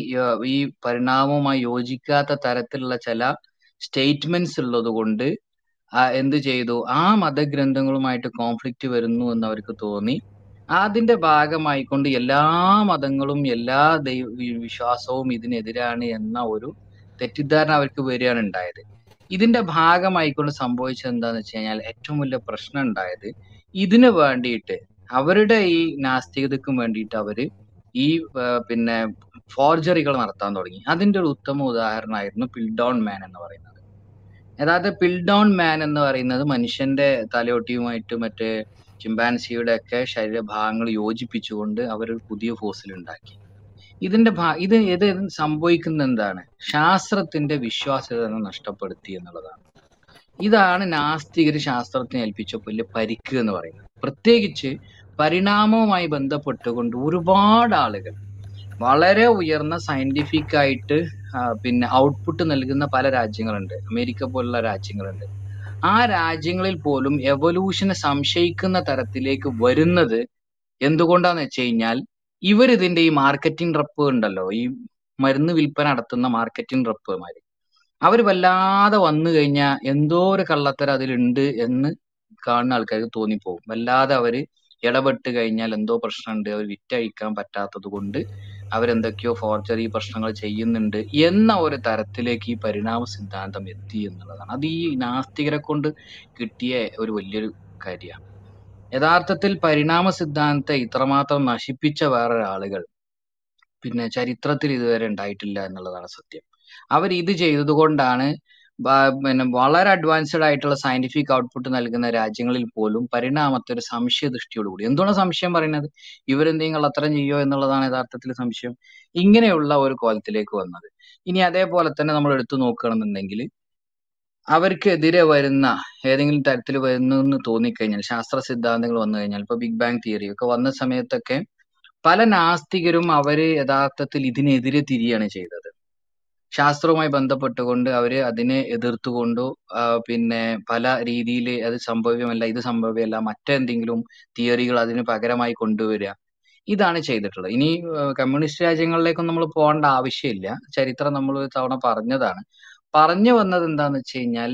ഈ പരിണാമവുമായി യോജിക്കാത്ത തരത്തിലുള്ള ചില സ്റ്റേറ്റ്മെന്റ്സ് ഉള്ളത് കൊണ്ട് എന്ത് ചെയ്തു? ആ മതഗ്രന്ഥങ്ങളുമായിട്ട് കോൺഫ്ലിക്റ്റ് വരുന്നു എന്ന് അവർക്ക് തോന്നി. അതിന്റെ ഭാഗമായിക്കൊണ്ട് എല്ലാ മതങ്ങളും എല്ലാ ദൈവ വിശ്വാസവും ഇതിനെതിരാണ് എന്ന ഒരു തെറ്റിദ്ധാരണ അവർക്ക് വരികയാണ് ഉണ്ടായത്. ഇതിന്റെ ഭാഗമായിക്കൊണ്ട് സംഭവിച്ചത് എന്താന്ന് വെച്ച് കഴിഞ്ഞാൽ ഏറ്റവും വലിയ പ്രശ്നം ഉണ്ടായത് ഇതിനു വേണ്ടിയിട്ട് അവരുടെ ഈ നാസ്തികതയ്ക്കും വേണ്ടിയിട്ട് അവർ ഈ പിന്നെ ഫോർജറികൾ നടത്താൻ തുടങ്ങി. അതിന്റെ ഒരു ഉത്തമ ഉദാഹരണമായിരുന്നു പിൽഡോൺ മാൻ എന്ന് പറയുന്നത്. യഥാർത്ഥ പിൽഡോൺ മാൻ എന്ന് പറയുന്നത് മനുഷ്യന്റെ തലയോട്ടിയുമായിട്ട് മറ്റേ ചിമ്പാൻസിയുടെ ഒക്കെ ശരീരഭാഗങ്ങൾ യോജിപ്പിച്ചുകൊണ്ട് അവർ പുതിയ ഫോസിൽ ഉണ്ടാക്കി. ഇതിന്റെ ഭാ ഇത് ഇത് സംഭവിക്കുന്ന എന്താണ്? ശാസ്ത്രത്തിന്റെ വിശ്വാസ്യത തന്നെ നഷ്ടപ്പെടുത്തി എന്നുള്ളതാണ്. ഇതാണ് നാസ്തികർ ശാസ്ത്രത്തിന് ഏൽപ്പിച്ച വലിയ പരിക്ക് എന്ന് പറയുന്നത്. പ്രത്യേകിച്ച് പരിണാമവുമായി ബന്ധപ്പെട്ടുകൊണ്ട് ഒരുപാട് ആളുകൾ വളരെ ഉയർന്ന സയന്റിഫിക് ആയിട്ട് പിന്നെ ഔട്ട്പുട്ട് നൽകുന്ന പല രാജ്യങ്ങളുണ്ട്. അമേരിക്ക പോലുള്ള രാജ്യങ്ങളുണ്ട്. ആ രാജ്യങ്ങളിൽ പോലും എവല്യൂഷനെ സംശയിക്കുന്ന തരത്തിലേക്ക് വരുന്നത് എന്തുകൊണ്ടാന്ന് വെച്ച് കഴിഞ്ഞാൽ ഇവരിതിന്റെ ഈ മാർക്കറ്റിംഗ് റപ്പ് ഉണ്ടല്ലോ. ഈ മരുന്ന് വിൽപ്പന നടത്തുന്ന മാർക്കറ്റിംഗ് റപ്പുമാര് അവർ വല്ലാതെ വന്നു കഴിഞ്ഞാൽ എന്തോ ഒരു കള്ളത്തരം അതിലുണ്ട് എന്ന് കാണുന്ന ആൾക്കാർക്ക് തോന്നിപ്പോകും. വല്ലാതെ അവർ ഇടപെട്ട് കഴിഞ്ഞാൽ എന്തോ പ്രശ്നമുണ്ട്. അവർ വിറ്റഴിക്കാൻ പറ്റാത്തത് കൊണ്ട് അവരെന്തൊക്കെയോ ഫോർജറി പ്രശ്നങ്ങൾ ചെയ്യുന്നുണ്ട് എന്ന ഒരു തരത്തിലേക്ക് ഈ പരിണാമ സിദ്ധാന്തം എത്തി എന്നുള്ളതാണ്. അത് ഈ നാസ്തികരെ കൊണ്ട് കിട്ടിയ ഒരു വലിയൊരു കാര്യമാണ്. യഥാർത്ഥത്തിൽ പരിണാമ സിദ്ധാന്തത്തെ ഇത്രമാത്രം നശിപ്പിച്ച വേറെ ആളുകൾ പിന്നെ ചരിത്രത്തിൽ ഇതുവരെ ഉണ്ടായിട്ടില്ല എന്നുള്ളതാണ് സത്യം. അവർ ഇത് ചെയ്തത് കൊണ്ടാണ് പിന്നെ വളരെ അഡ്വാൻസ്ഡ് ആയിട്ടുള്ള സയന്റിഫിക് ഔട്ട്പുട്ട് നൽകുന്ന രാജ്യങ്ങളിൽ പോലും പരിണാമത്തെ ഒരു സംശയ ദൃഷ്ടിയോടുകൂടി എന്തുകൊണ്ട് സംശയം പറയുന്നത്? ഇവരെന്തെങ്കിലും കള്ളത്തരം ചെയ്യോ എന്നുള്ളതാണ് യഥാർത്ഥത്തിൽ സംശയം. ഇങ്ങനെയുള്ള ഒരു കോലത്തിലേക്ക് വന്നത്. ഇനി അതേപോലെ തന്നെ നമ്മൾ എടുത്തു നോക്കുകയാണെന്നുണ്ടെങ്കിൽ അവർക്കെതിരെ വരുന്ന ഏതെങ്കിലും തരത്തിൽ വരുന്നു എന്ന് തോന്നിക്കഴിഞ്ഞാൽ ശാസ്ത്ര സിദ്ധാന്തങ്ങൾ വന്നു കഴിഞ്ഞാൽ ഇപ്പൊ ബിഗ് ബാങ് തിയറി ഒക്കെ വന്ന സമയത്തൊക്കെ പല നാസ്തികരും അവർ യഥാർത്ഥത്തിൽ ഇതിനെതിരെ തിരിയാണ് ചെയ്തത്. ശാസ്ത്രവുമായി ബന്ധപ്പെട്ടുകൊണ്ട് അവർ അതിനെ എതിർത്തുകൊണ്ടോ പിന്നെ പല രീതിയിൽ അത് സംഭവ്യമല്ല ഇത് സംഭവ്യമല്ല മറ്റെന്തെങ്കിലും തിയറികൾ അതിന് പകരമായി കൊണ്ടുവരിക ഇതാണ് ചെയ്തിട്ടുള്ളത്. ഇനി കമ്മ്യൂണിസ്റ്റ് രാജ്യങ്ങളിലേക്കൊന്നും നമ്മൾ പോകേണ്ട ആവശ്യമില്ല. ചരിത്രം നമ്മൾ ഒരു തവണ പറഞ്ഞതാണ്. പറഞ്ഞു വന്നത് എന്താന്ന് വെച്ച് കഴിഞ്ഞാൽ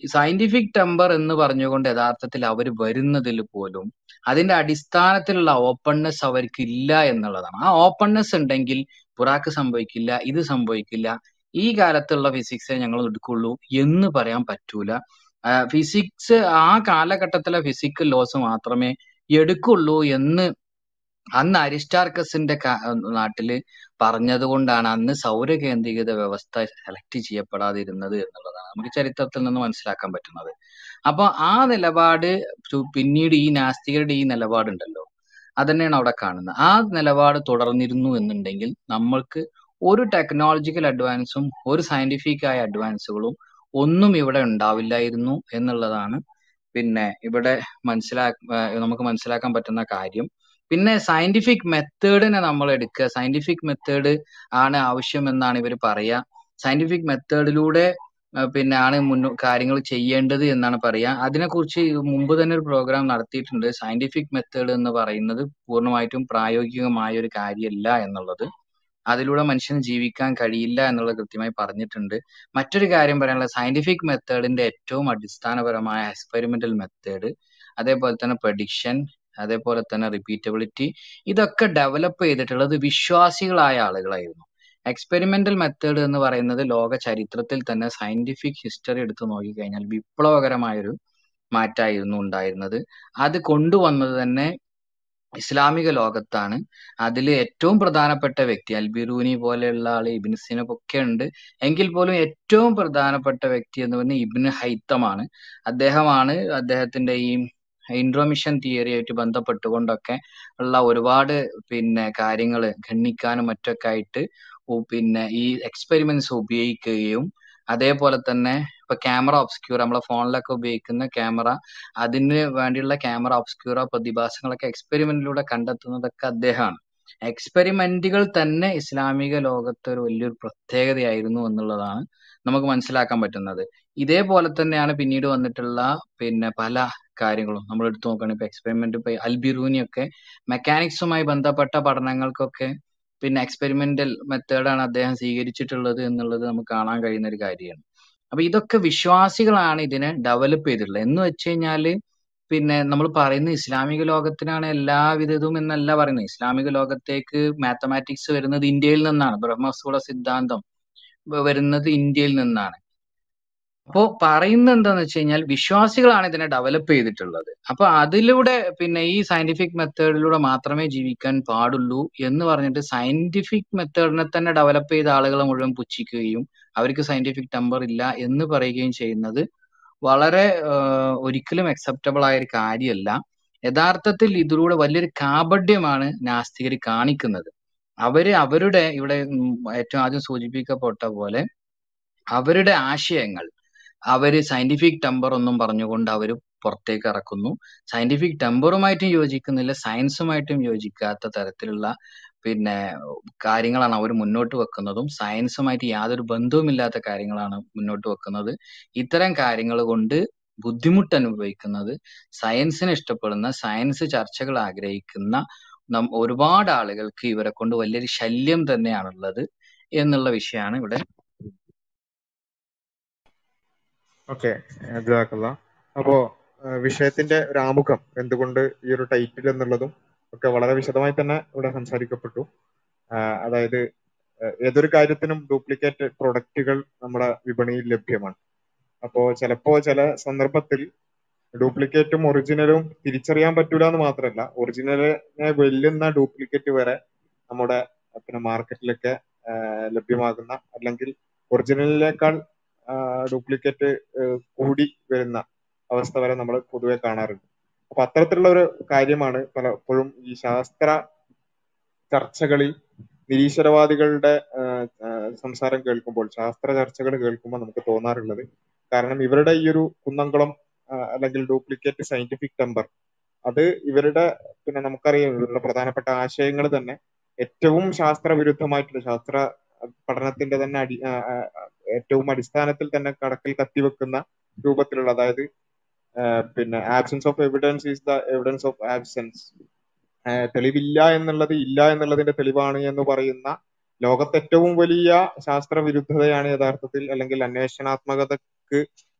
സയന്റിഫിക് ടെമ്പർ എന്ന് പറഞ്ഞുകൊണ്ട് യഥാർത്ഥത്തിൽ അവർ വരുന്നതിൽ പോലും അതിന്റെ അടിസ്ഥാനത്തിലുള്ള ഓപ്പൺനെസ് അവർക്ക് ഇല്ല എന്നുള്ളതാണ്. ആ ഓപ്പൺനെസ് ഉണ്ടെങ്കിൽ ബുറാക്ക് സംഭവിക്കില്ല ഇത് സംഭവിക്കില്ല ഈ കാലത്തുള്ള ഫിസിക്സേ ഞങ്ങൾ എടുക്കുള്ളൂ എന്ന് പറയാൻ പറ്റൂല. ഫിസിക്സ് ആ കാലഘട്ടത്തിലെ ഫിസിക്കൽ ലോസ് മാത്രമേ എടുക്കുള്ളൂ എന്ന് അന്ന് അരിസ്റ്റാർക്കസിന്റെ നാട്ടിൽ പറഞ്ഞത് കൊണ്ടാണ് അന്ന് സൗരകേന്ദ്രീകൃത വ്യവസ്ഥ സെലക്ട് ചെയ്യപ്പെടാതിരുന്നത് എന്നുള്ളതാണ് നമുക്ക് ചരിത്രത്തിൽ നിന്ന് മനസ്സിലാക്കാൻ പറ്റുന്നത്. അപ്പൊ ആ നിലപാട് പിന്നീട് ഈ നാസ്തികരുടെ ഈ നിലപാടുണ്ടല്ലോ. തന്നെയാണ് അവിടെ കാണുന്നത്. ആ നിലപാട് തുടർന്നിരുന്നു എന്നുണ്ടെങ്കിൽ നമ്മൾക്ക് ഒരു ടെക്നോളജിക്കൽ അഡ്വാൻസും ഒരു സയന്റിഫിക് ആയ അഡ്വാൻസുകളും ഒന്നും ഇവിടെ ഉണ്ടാവില്ലായിരുന്നു എന്നുള്ളതാണ് പിന്നെ ഇവിടെ മനസ്സിലാ നമുക്ക് മനസ്സിലാക്കാൻ പറ്റുന്ന കാര്യം. പിന്നെ സയന്റിഫിക് മെത്തേഡിനെ നമ്മൾ എടുക്കുക. സയന്റിഫിക് മെത്തേഡ് ആണ് ആവശ്യം എന്നാണ് ഇവർ പറയുക സയന്റിഫിക് മെത്തേഡിലൂടെ പിന്നെ ആണ് മുന്നോ കാര്യങ്ങൾ ചെയ്യേണ്ടത് എന്നാണ് പറയുക അതിനെക്കുറിച്ച് മുമ്പ് തന്നെ ഒരു പ്രോഗ്രാം നടത്തിയിട്ടുണ്ട്. സയന്റിഫിക് മെത്തേഡ് എന്ന് പറയുന്നത് പൂർണമായിട്ടും പ്രായോഗികമായ ഒരു കാര്യമല്ല എന്നുള്ളത്. അതിലൂടെ മനുഷ്യന് ജീവിക്കാൻ കഴിയില്ല എന്നുള്ളത് കൃത്യമായി പറഞ്ഞിട്ടുണ്ട്. മറ്റൊരു കാര്യം പറയാനുള്ളത് സയന്റിഫിക് മെത്തേഡിന്റെ ഏറ്റവും അടിസ്ഥാനപരമായ എക്സ്പെരിമെന്റൽ മെത്തേഡ് അതേപോലെ തന്നെ പ്രഡിക്ഷൻ അതേപോലെ തന്നെ റിപ്പീറ്റബിലിറ്റി ഇതൊക്കെ ഡെവലപ്പ് ചെയ്തിട്ടുള്ളത് വിശ്വാസികളായ ആളുകളായിരുന്നു. എക്സ്പെരിമെന്റൽ മെത്തേഡ് എന്ന് പറയുന്നത് ലോക ചരിത്രത്തിൽ തന്നെ സയന്റിഫിക് ഹിസ്റ്ററി എടുത്തു നോക്കിക്കഴിഞ്ഞാൽ വിപ്ലവകരമായൊരു മാറ്റായിരുന്നു ഉണ്ടായിരുന്നത്. അത് കൊണ്ടുവന്നത് തന്നെ ഇസ്ലാമിക ലോകത്താണ്. അതിൽ ഏറ്റവും പ്രധാനപ്പെട്ട വ്യക്തി അൽബിറൂനി പോലെയുള്ള ആൾ ഇബിൻ സിനബ് ഒക്കെ ഉണ്ട് എങ്കിൽ പോലും ഏറ്റവും പ്രധാനപ്പെട്ട വ്യക്തി എന്ന് പറഞ്ഞാൽ ഇബിന് ഹൈത്തമാണ്. അദ്ദേഹമാണ് അദ്ദേഹത്തിന്റെ ഈ ഇൻട്രോമിഷൻ തിയറിയായിട്ട് ബന്ധപ്പെട്ടുകൊണ്ടൊക്കെ ഉള്ള ഒരുപാട് പിന്നെ കാര്യങ്ങൾ ഖണ്ഡിക്കാനും മറ്റൊക്കെ ആയിട്ട് പിന്നെ ഈ എക്സ്പെരിമെന്റ്സ് ഉപയോഗിക്കുകയും അതേപോലെ തന്നെ ഇപ്പൊ ക്യാമറ ഒബ്സ്ക്യൂർ നമ്മളെ ഫോണിലൊക്കെ ഉപയോഗിക്കുന്ന ക്യാമറ അതിന് വേണ്ടിയുള്ള ക്യാമറ ഒബ്സ്ക്യൂറ പ്രതിഭാസങ്ങളൊക്കെ എക്സ്പെരിമെന്റിലൂടെ കണ്ടെത്തുന്നതൊക്കെ അദ്ദേഹമാണ്. എക്സ്പെരിമെന്റുകൾ തന്നെ ഇസ്ലാമിക ലോകത്തെ ഒരു വലിയൊരു പ്രത്യേകതയായിരുന്നു എന്നുള്ളതാണ് നമുക്ക് മനസ്സിലാക്കാൻ പറ്റുന്നത്. ഇതേപോലെ തന്നെയാണ് പിന്നീട് വന്നിട്ടുള്ള പിന്നെ പല കാര്യങ്ങളും. നമ്മൾ എടുത്തു നോക്കുകയാണെങ്കിൽ ഇപ്പൊ എക്സ്പെരിമെന്റ് ഇപ്പൊ അൽബിറൂനിയൊക്കെ മെക്കാനിക്സുമായി ബന്ധപ്പെട്ട പഠനങ്ങൾക്കൊക്കെ പിന്നെ എക്സ്പെരിമെന്റൽ മെത്തേഡാണ് അദ്ദേഹം സ്വീകരിച്ചിട്ടുള്ളത് എന്നുള്ളത് നമുക്ക് കാണാൻ കഴിയുന്ന ഒരു കാര്യമാണ്. അപ്പൊ ഇതൊക്കെ വിശ്വാസികളാണ് ഇതിനെ ഡെവലപ്പ് ചെയ്തിട്ടുള്ളത്. എന്ന് വെച്ച് പിന്നെ നമ്മൾ പറയുന്ന ഇസ്ലാമിക ലോകത്തിനാണ് എല്ലാവിധതും എന്നല്ല പറയുന്നത്. ഇസ്ലാമിക ലോകത്തേക്ക് മാത്തമാറ്റിക്സ് വരുന്നത് ഇന്ത്യയിൽ നിന്നാണ്. ബ്രഹ്മസ്ഫുട സിദ്ധാന്തം വരുന്നത് ഇന്ത്യയിൽ നിന്നാണ്. അപ്പോ പറയുന്നത് എന്താന്ന് വെച്ച് കഴിഞ്ഞാൽ വിശ്വാസികളാണ് ഇതിനെ ഡെവലപ്പ് ചെയ്തിട്ടുള്ളത്. അപ്പൊ അതിലൂടെ പിന്നെ ഈ സയന്റിഫിക് മെത്തേഡിലൂടെ മാത്രമേ ജീവിക്കാൻ പാടുള്ളൂ എന്ന് പറഞ്ഞിട്ട് സയന്റിഫിക് മെത്തേഡിനെ തന്നെ ഡെവലപ്പ് ചെയ്ത ആളുകളെ മുഴുവൻ പുച്ഛിക്കുകയും അവർക്ക് സയന്റിഫിക് നമ്പർ ഇല്ല എന്ന് പറയുകയും ചെയ്യുന്നത് വളരെ ഒരിക്കലും അക്സെപ്റ്റബിൾ ആയ ഒരു കാര്യമല്ല. യഥാർത്ഥത്തിൽ ഇതിലൂടെ വലിയൊരു കാപട്യമാണ് നാസ്തികർ കാണിക്കുന്നത്. അവർ അവരുടെ ഇവിടെ ഏറ്റവും ആദ്യം സൂചിപ്പിക്കപ്പെട്ട പോലെ അവരുടെ ആശയങ്ങൾ അവർ സയന്റിഫിക് ടെമ്പർ ഒന്നും പറഞ്ഞുകൊണ്ട് അവർ പുറത്തേക്ക് ഇറക്കുന്നു. സയന്റിഫിക് ടെമ്പറുമായിട്ടും യോജിക്കുന്നില്ല സയൻസുമായിട്ടും യോജിക്കാത്ത തരത്തിലുള്ള പിന്നെ കാര്യങ്ങളാണ് അവർ മുന്നോട്ട് വെക്കുന്നതും സയൻസുമായിട്ട് യാതൊരു ബന്ധവുമില്ലാത്ത കാര്യങ്ങളാണ് മുന്നോട്ട് വെക്കുന്നത്. ഇത്തരം കാര്യങ്ങൾ കൊണ്ട് ബുദ്ധിമുട്ട് അനുഭവിക്കുന്നത് സയൻസിനെ ഇഷ്ടപ്പെടുന്ന സയൻസ് ചർച്ചകൾ ആഗ്രഹിക്കുന്ന നം ഒരുപാട് ആളുകൾക്ക് ഇവരെ കൊണ്ട് വലിയൊരു ശല്യം തന്നെയാണുള്ളത് എന്നുള്ള വിഷയമാണ് ഇവിടെ. ഓക്കെ അപ്പോ വിഷയത്തിന്റെ ഒരു ആമുഖം എന്തുകൊണ്ട് ഈ ഒരു ടൈറ്റിൽ എന്നുള്ളതും ഒക്കെ വളരെ വിശദമായി തന്നെ ഇവിടെ സംസാരിക്കപ്പെട്ടു. അതായത് ഏതൊരു കാര്യത്തിനും ഡ്യൂപ്ലിക്കേറ്റ് പ്രൊഡക്റ്റുകൾ നമ്മുടെ വിപണിയിൽ ലഭ്യമാണ്. അപ്പോ ചിലപ്പോ ചില സന്ദർഭത്തിൽ ഡ്യൂപ്ലിക്കേറ്റും ഒറിജിനലും തിരിച്ചറിയാൻ പറ്റൂല എന്ന് മാത്രമല്ല ഒറിജിനലിനെ വെല്ലുന്ന ഡ്യൂപ്ലിക്കേറ്റ് വരെ നമ്മുടെ പിന്നെ മാർക്കറ്റിലൊക്കെ ലഭ്യമാകുന്ന അല്ലെങ്കിൽ ഒറിജിനലിനേക്കാൾ ഡ്യൂപ്ലിക്കേറ്റ് കൂടി വരുന്ന അവസ്ഥ വരെ നമ്മൾ പൊതുവെ കാണാറുണ്ട്. അപ്പൊ അത്തരത്തിലുള്ള ഒരു കാര്യമാണ് പലപ്പോഴും ഈ ശാസ്ത്ര ചർച്ചകളിൽ നിരീശ്വരവാദികളുടെ സംസാരം കേൾക്കുമ്പോൾ ശാസ്ത്ര ചർച്ചകൾ കേൾക്കുമ്പോൾ നമുക്ക് തോന്നാറുള്ളത്. കാരണം ഇവരുടെ ഈ ഒരു കുന്നംകുളം അല്ലെങ്കിൽ ഡ്യൂപ്ലിക്കേറ്റ് സയന്റിഫിക് ടെമ്പർ അത് ഇവരുടെ പിന്നെ നമുക്കറിയാം ഇവരുടെ പ്രധാനപ്പെട്ട ആശയങ്ങൾ തന്നെ ഏറ്റവും ശാസ്ത്ര വിരുദ്ധമായിട്ടുള്ള ശാസ്ത്ര പഠനത്തിന്റെ തന്നെ അടി ഏറ്റവും അടിസ്ഥാനത്തിൽ തന്നെ കടക്കിൽ കത്തിവെക്കുന്ന രൂപത്തിലുള്ള അതായത് പിന്നെ absence of evidence is the evidence of absence തെളിവില്ല എന്നുള്ളത് ഇല്ല എന്നുള്ളതിന്റെ തെളിവാണ് എന്ന് പറയുന്ന ലോകത്തെ ഏറ്റവും വലിയ ശാസ്ത്രവിരുദ്ധതയാണ് യഥാർത്ഥത്തിൽ അല്ലെങ്കിൽ അന്വേഷണാത്മകതക്ക്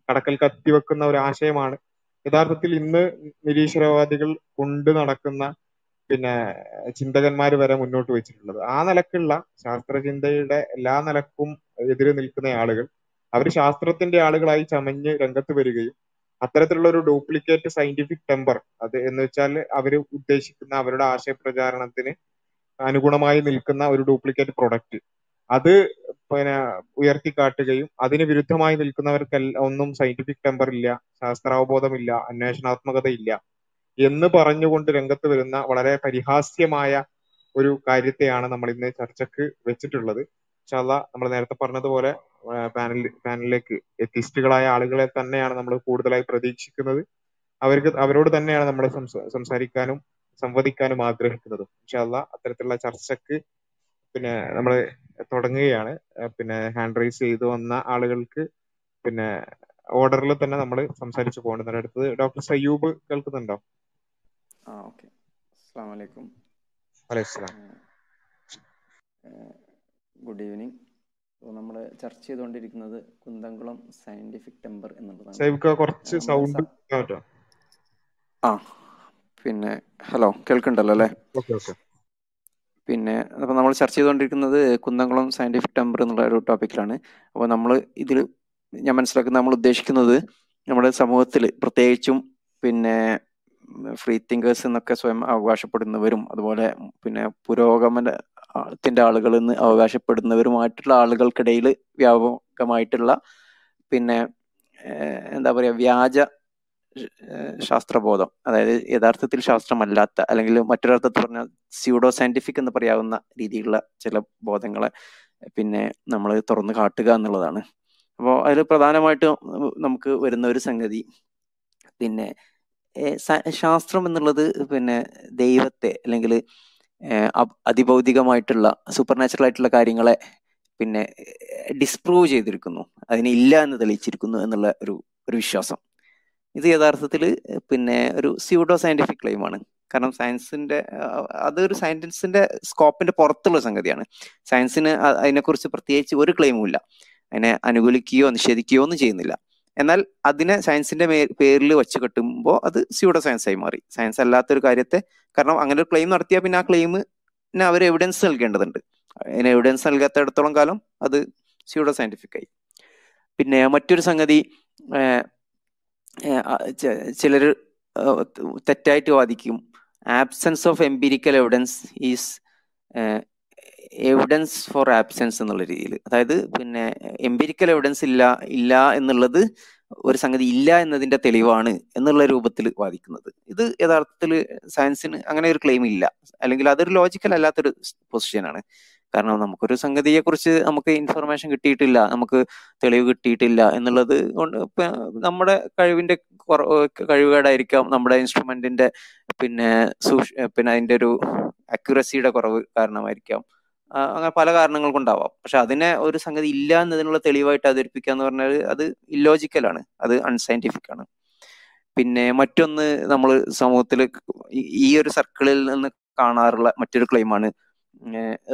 കടക്കൽ കത്തിവെക്കുന്ന ഒരു ആശയമാണ്. യഥാർത്ഥത്തിൽ ഇന്ന് നിരീശ്വരവാദികൾ കൊണ്ട് നടക്കുന്ന പിന്നെ ചിന്തകന്മാർ വരെ മുന്നോട്ട് വെച്ചിട്ടുള്ളത്. ആ നിലക്കുള്ള ശാസ്ത്രചിന്തയുടെ എല്ലാ നിലക്കും എതിരെ നിൽക്കുന്ന ആളുകൾ അവർ ശാസ്ത്രത്തിന്റെ ആളുകളായി ചമഞ്ഞ് രംഗത്ത് വരികയും അത്തരത്തിലുള്ള ഒരു ഡ്യൂപ്ലിക്കേറ്റ് സയന്റിഫിക് ടെമ്പർ അത് എന്ന് വെച്ചാൽ അവർ ഉദ്ദേശിക്കുന്ന അവരുടെ ആശയപ്രചാരണത്തിന് അനുഗുണമായി നിൽക്കുന്ന ഒരു ഡ്യൂപ്ലിക്കേറ്റ് പ്രൊഡക്റ്റ് അത് പിന്നെ ഉയർത്തിക്കാട്ടുകയും അതിന് വിരുദ്ധമായി നിൽക്കുന്നവർക്ക് ഒന്നും സയന്റിഫിക് ടെമ്പർ ഇല്ല ശാസ്ത്രാവബോധമില്ല അന്വേഷണാത്മകത ഇല്ല എന്ന് പറഞ്ഞുകൊണ്ട് രംഗത്ത് വരുന്ന വളരെ പരിഹാസ്യമായ ഒരു കാര്യത്തെയാണ് നമ്മൾ ഇന്ന് ചർച്ചക്ക് വെച്ചിട്ടുള്ളത്. ഇൻഷാല്ല നമ്മൾ നേരത്തെ പറഞ്ഞതുപോലെ പാനൽ പാനലിലേക്ക് എത്തിസ്റ്റുകളായ ആളുകളെ തന്നെയാണ് നമ്മൾ കൂടുതലായി പ്രതീക്ഷിക്കുന്നത്. അവർക്ക് അവരോട് തന്നെയാണ് നമ്മൾ സംസാരിക്കാനും സംവദിക്കാനും ആഗ്രഹിക്കുന്നതും. ഇൻഷാല്ല അത്തരത്തിലുള്ള ചർച്ചക്ക് പിന്നെ നമ്മൾ തുടങ്ങുകയാണ്. പിന്നെ ഹാൻഡ് റൈസ് ചെയ്തു വന്ന ആളുകൾക്ക് പിന്നെ ഓർഡറിൽ തന്നെ നമ്മൾ സംസാരിച്ചു പോകേണ്ടത് അടുത്തത് ഡോക്ടർ സയ്യൂബ് കേൾക്കുന്നുണ്ടോ? ആ ഓക്കെ. അസ്സാം വലൈക്കും ഗുഡ് ഈവനിങ്. നമ്മൾ ചർച്ച ചെയ്തുകൊണ്ടിരിക്കുന്നത് കുന്തംകുളം സയന്റിഫിക് ടെമ്പർ എന്നുള്ളതാണ്. ആ പിന്നെ ഹലോ കേൾക്കണ്ടല്ലോ അല്ലേ? പിന്നെ അപ്പൊ നമ്മൾ ചർച്ച ചെയ്തുകൊണ്ടിരിക്കുന്നത് കുന്തംകുളം സയന്റിഫിക് ടെമ്പർ എന്നുള്ള ഒരു ടോപ്പിക്കിലാണ് അപ്പോൾ നമ്മൾ ഇതിൽ ഞാൻ മനസ്സിലാക്കുന്ന നമ്മൾ ഉദ്ദേശിക്കുന്നത് നമ്മുടെ സമൂഹത്തിൽ പ്രത്യേകിച്ചും പിന്നെ ഫ്രീ തിങ്കേഴ്സ് എന്നൊക്കെ സ്വയം അവകാശപ്പെടുന്നവരും അതുപോലെ പിന്നെ പുരോഗമനത്തിന്റെ ആളുകൾ എന്ന് അവകാശപ്പെടുന്നവരുമായിട്ടുള്ള ആളുകൾക്കിടയിൽ വ്യാപകമായിട്ടുള്ള പിന്നെ എന്താ പറയുക വ്യാജ ശാസ്ത്രബോധം. അതായത് യഥാർത്ഥത്തിൽ ശാസ്ത്രമല്ലാത്ത അല്ലെങ്കിൽ മറ്റൊരർത്ഥത്തിൽ പറഞ്ഞാൽ സ്യൂഡോ സയന്റിഫിക് എന്ന് പറയാവുന്ന രീതിയിലുള്ള ചില ബോധങ്ങളെ പിന്നെ നമ്മൾ തുറന്നു കാട്ടുക എന്നുള്ളതാണ്. അപ്പോൾ അതിൽ പ്രധാനമായിട്ട് നമുക്ക് വരുന്ന ഒരു സംഗതി പിന്നെ ശാസ്ത്രം എന്നുള്ളത് പിന്നെ ദൈവത്തെ അല്ലെങ്കിൽ അതിഭൗതികമായിട്ടുള്ള സൂപ്പർ നാച്ചുറൽ ആയിട്ടുള്ള കാര്യങ്ങളെ പിന്നെ ഡിസ്പ്രൂവ് ചെയ്തിരിക്കുന്നു. അതിനെ ഇല്ല എന്ന് തെളിയിച്ചിരിക്കുന്നു എന്നുള്ള ഒരു ഒരു വിശ്വാസം. ഇത് യഥാർത്ഥത്തിൽ പിന്നെ ഒരു സ്യൂഡോ സയന്റിഫിക് ക്ലെയിമാണ് കാരണം സയൻസിന്റെ അതൊരു സയൻസിന്റെ സ്കോപ്പിന്റെ പുറത്തുള്ള സംഗതിയാണ്. സയൻസിന് അതിനെക്കുറിച്ച് പ്രത്യേകിച്ച് ഒരു ക്ലെയിമും ഇല്ല. അതിനെ അനുകൂലിക്കുകയോ നിഷേധിക്കുകയോ ഒന്നും ചെയ്യുന്നില്ല. എന്നാൽ അതിനെ സയൻസിന്റെ പേരിൽ വെച്ച് കെട്ടുമ്പോൾ അത് സ്യൂഡോ സയൻസ് ആയി മാറി. സയൻസ് അല്ലാത്തൊരു കാര്യത്തെ കാരണം അങ്ങനെ ഒരു ക്ലെയിം നടത്തിയാൽ പിന്നെ ആ ക്ലെയിമിന് അവർ എവിഡൻസ് നൽകേണ്ടതുണ്ട്. അതിന് എവിഡൻസ് നൽകാത്തടത്തോളം കാലം അത് സ്യൂഡോ സയന്റിഫിക് ആയി. പിന്നെ മറ്റൊരു സംഗതി ചിലർ തെറ്റായിട്ട് വാദിക്കും. Absence of empirical evidence is evidence for absence എന്നുള്ള രീതിയിൽ അതായത് പിന്നെ എംപിരിക്കൽ എവിഡൻസ് ഇല്ല ഇല്ല എന്നുള്ളത് ഒരു സംഗതി ഇല്ല എന്നതിന്റെ തെളിവാണ് എന്നുള്ള രൂപത്തിൽ വാദിക്കുന്നത്. ഇത് യഥാർത്ഥത്തിൽ സയൻസിന് അങ്ങനെ ഒരു ക്ലെയിം ഇല്ല. അല്ലെങ്കിൽ അതൊരു ലോജിക്കൽ അല്ലാത്തൊരു പൊസിഷനാണ് കാരണം നമുക്കൊരു സംഗതിയെ കുറിച്ച് നമുക്ക് ഇൻഫർമേഷൻ കിട്ടിയിട്ടില്ല നമുക്ക് തെളിവ് കിട്ടിയിട്ടില്ല എന്നുള്ളത് കൊണ്ട് നമ്മുടെ കഴിവിന്റെ കഴിവുകേടായിരിക്കാം നമ്മുടെ ഇൻസ്ട്രുമെന്റിന്റെ പിന്നെ സൂക്ഷ പിന്നെ അതിന്റെ ഒരു അക്യുറസിയുടെ കുറവ് കാരണമായിരിക്കാം. അങ്ങനെ പല കാരണങ്ങൾ കൊണ്ടാവാം പക്ഷെ അതിനെ ഒരു സംഗതി ഇല്ല എന്നതിനുള്ള തെളിവായിട്ട് അവതരിപ്പിക്കുക എന്ന് പറഞ്ഞാൽ അത് ഇല്ലോജിക്കലാണ് അത് അൺസയന്റിഫിക് ആണ്. പിന്നെ മറ്റൊന്ന് നമ്മൾ സമൂഹത്തിൽ ഈ ഒരു സർക്കിളിൽ നിന്ന് കാണാറുള്ള മറ്റൊരു ക്ലെയിമാണ്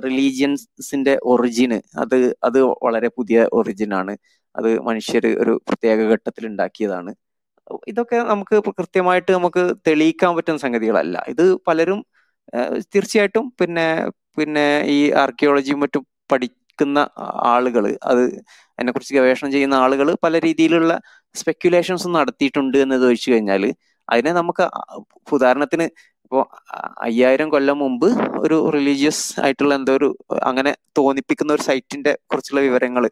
റിലീജിയൻസിന്റെ ഒറിജിന് അത് അത് വളരെ പുതിയ ഒറിജിൻ ആണ്. അത് മനുഷ്യർ ഒരു പ്രത്യേക ഘട്ടത്തിൽ ഉണ്ടാക്കിയതാണ്. ഇതൊക്കെ നമുക്ക് കൃത്യമായിട്ട് നമുക്ക് തെളിയിക്കാൻ പറ്റുന്ന സംഗതികളല്ല. ഇത് പലരും തീർച്ചയായിട്ടും. പിന്നെ പിന്നെ ഈ ആർക്കിയോളജിയും മറ്റും പഠിക്കുന്ന ആളുകൾ അത് അതിനെക്കുറിച്ച് ഗവേഷണം ചെയ്യുന്ന ആളുകൾ പല രീതിയിലുള്ള സ്പെക്യുലേഷൻസ് നടത്തിയിട്ടുണ്ട് എന്ന് ചോദിച്ചു കഴിഞ്ഞാൽ അതിനെ നമുക്ക് ഉദാഹരണത്തിന് ഇപ്പോൾ അയ്യായിരം കൊല്ലം മുമ്പ് ഒരു റിലീജിയസ് ആയിട്ടുള്ള എന്തോ ഒരു അങ്ങനെ തോന്നിപ്പിക്കുന്ന ഒരു സൈറ്റിന്റെ കുറിച്ചുള്ള വിവരങ്ങൾ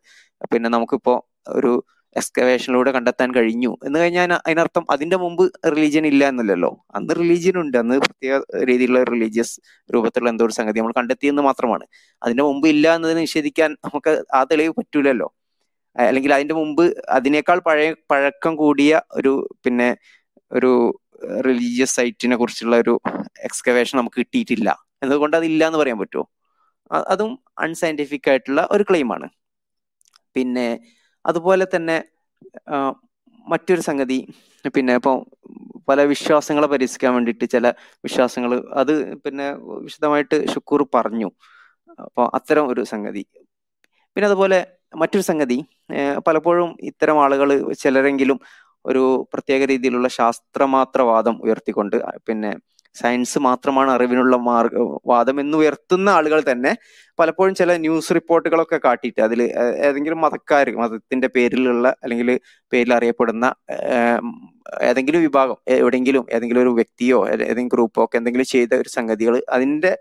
പിന്നെ നമുക്കിപ്പോൾ ഒരു എക്സ്കവേഷനിലൂടെ കണ്ടെത്താൻ കഴിഞ്ഞു. എന്ന് കഴിഞ്ഞാൽ അതിനർത്ഥം അതിന്റെ മുമ്പ് റിലീജിയൻ ഇല്ല എന്നല്ലല്ലോ. അന്ന് റിലീജിയൻ ഉണ്ട്. അന്ന് പ്രത്യേക രീതിയിലുള്ള റിലീജിയസ് രൂപത്തിലുള്ള എന്തോ ഒരു സംഗതി നമ്മൾ കണ്ടെത്തിയെന്ന് മാത്രമാണ്. അതിന്റെ മുമ്പ് ഇല്ല എന്നത് നിഷേധിക്കാൻ നമുക്ക് ആ തെളിവ് പറ്റൂലല്ലോ. അല്ലെങ്കിൽ അതിന്റെ മുമ്പ് അതിനേക്കാൾ പഴയ പഴക്കം കൂടിയ ഒരു പിന്നെ ഒരു റിലീജിയസ് സൈറ്റിനെ കുറിച്ചുള്ള ഒരു എക്സ്കവേഷൻ നമുക്ക് കിട്ടിയിട്ടില്ല. എന്നതുകൊണ്ട് അതില്ല എന്ന് പറയാൻ പറ്റുമോ? അതും അൺസയന്റിഫിക് ആയിട്ടുള്ള ഒരു ക്ലെയിമാണ് പിന്നെ അതുപോലെ തന്നെ മറ്റൊരു സംഗതി പിന്നെ ഇപ്പോൾ പല വിശ്വാസങ്ങളെ പരിഹസിക്കാൻ വേണ്ടിയിട്ട് ചില വിശ്വാസങ്ങൾ അത് പിന്നെ വിശദമായിട്ട് ഷുക്കൂർ പറഞ്ഞു. അപ്പോൾ അത്തരം ഒരു സംഗതി. പിന്നെ അതുപോലെ മറ്റൊരു സംഗതി പലപ്പോഴും ഇത്തരം ആളുകൾ ചിലരെങ്കിലും ഒരു പ്രത്യേക രീതിയിലുള്ള ശാസ്ത്രമാത്രവാദം ഉയർത്തിക്കൊണ്ട് പിന്നെ സയൻസ് മാത്രമാണ് അറിവിനുള്ള മാർഗ വാദം എന്ന് ഉയർത്തുന്ന ആളുകൾ തന്നെ പലപ്പോഴും ചില ന്യൂസ് റിപ്പോർട്ടുകളൊക്കെ കാട്ടിയിട്ട് അതിൽ ഏതെങ്കിലും മതക്കാർ മതത്തിന്റെ പേരിലുള്ള അല്ലെങ്കിൽ പേരിൽ അറിയപ്പെടുന്ന ഏതെങ്കിലും വിഭാഗം എവിടെയെങ്കിലും ഏതെങ്കിലും ഒരു വ്യക്തിയോ ഏതെങ്കിലും ഗ്രൂപ്പോ ഒക്കെ എന്തെങ്കിലും ചെയ്ത ഒരു സംഗതികൾ അതിന്റെ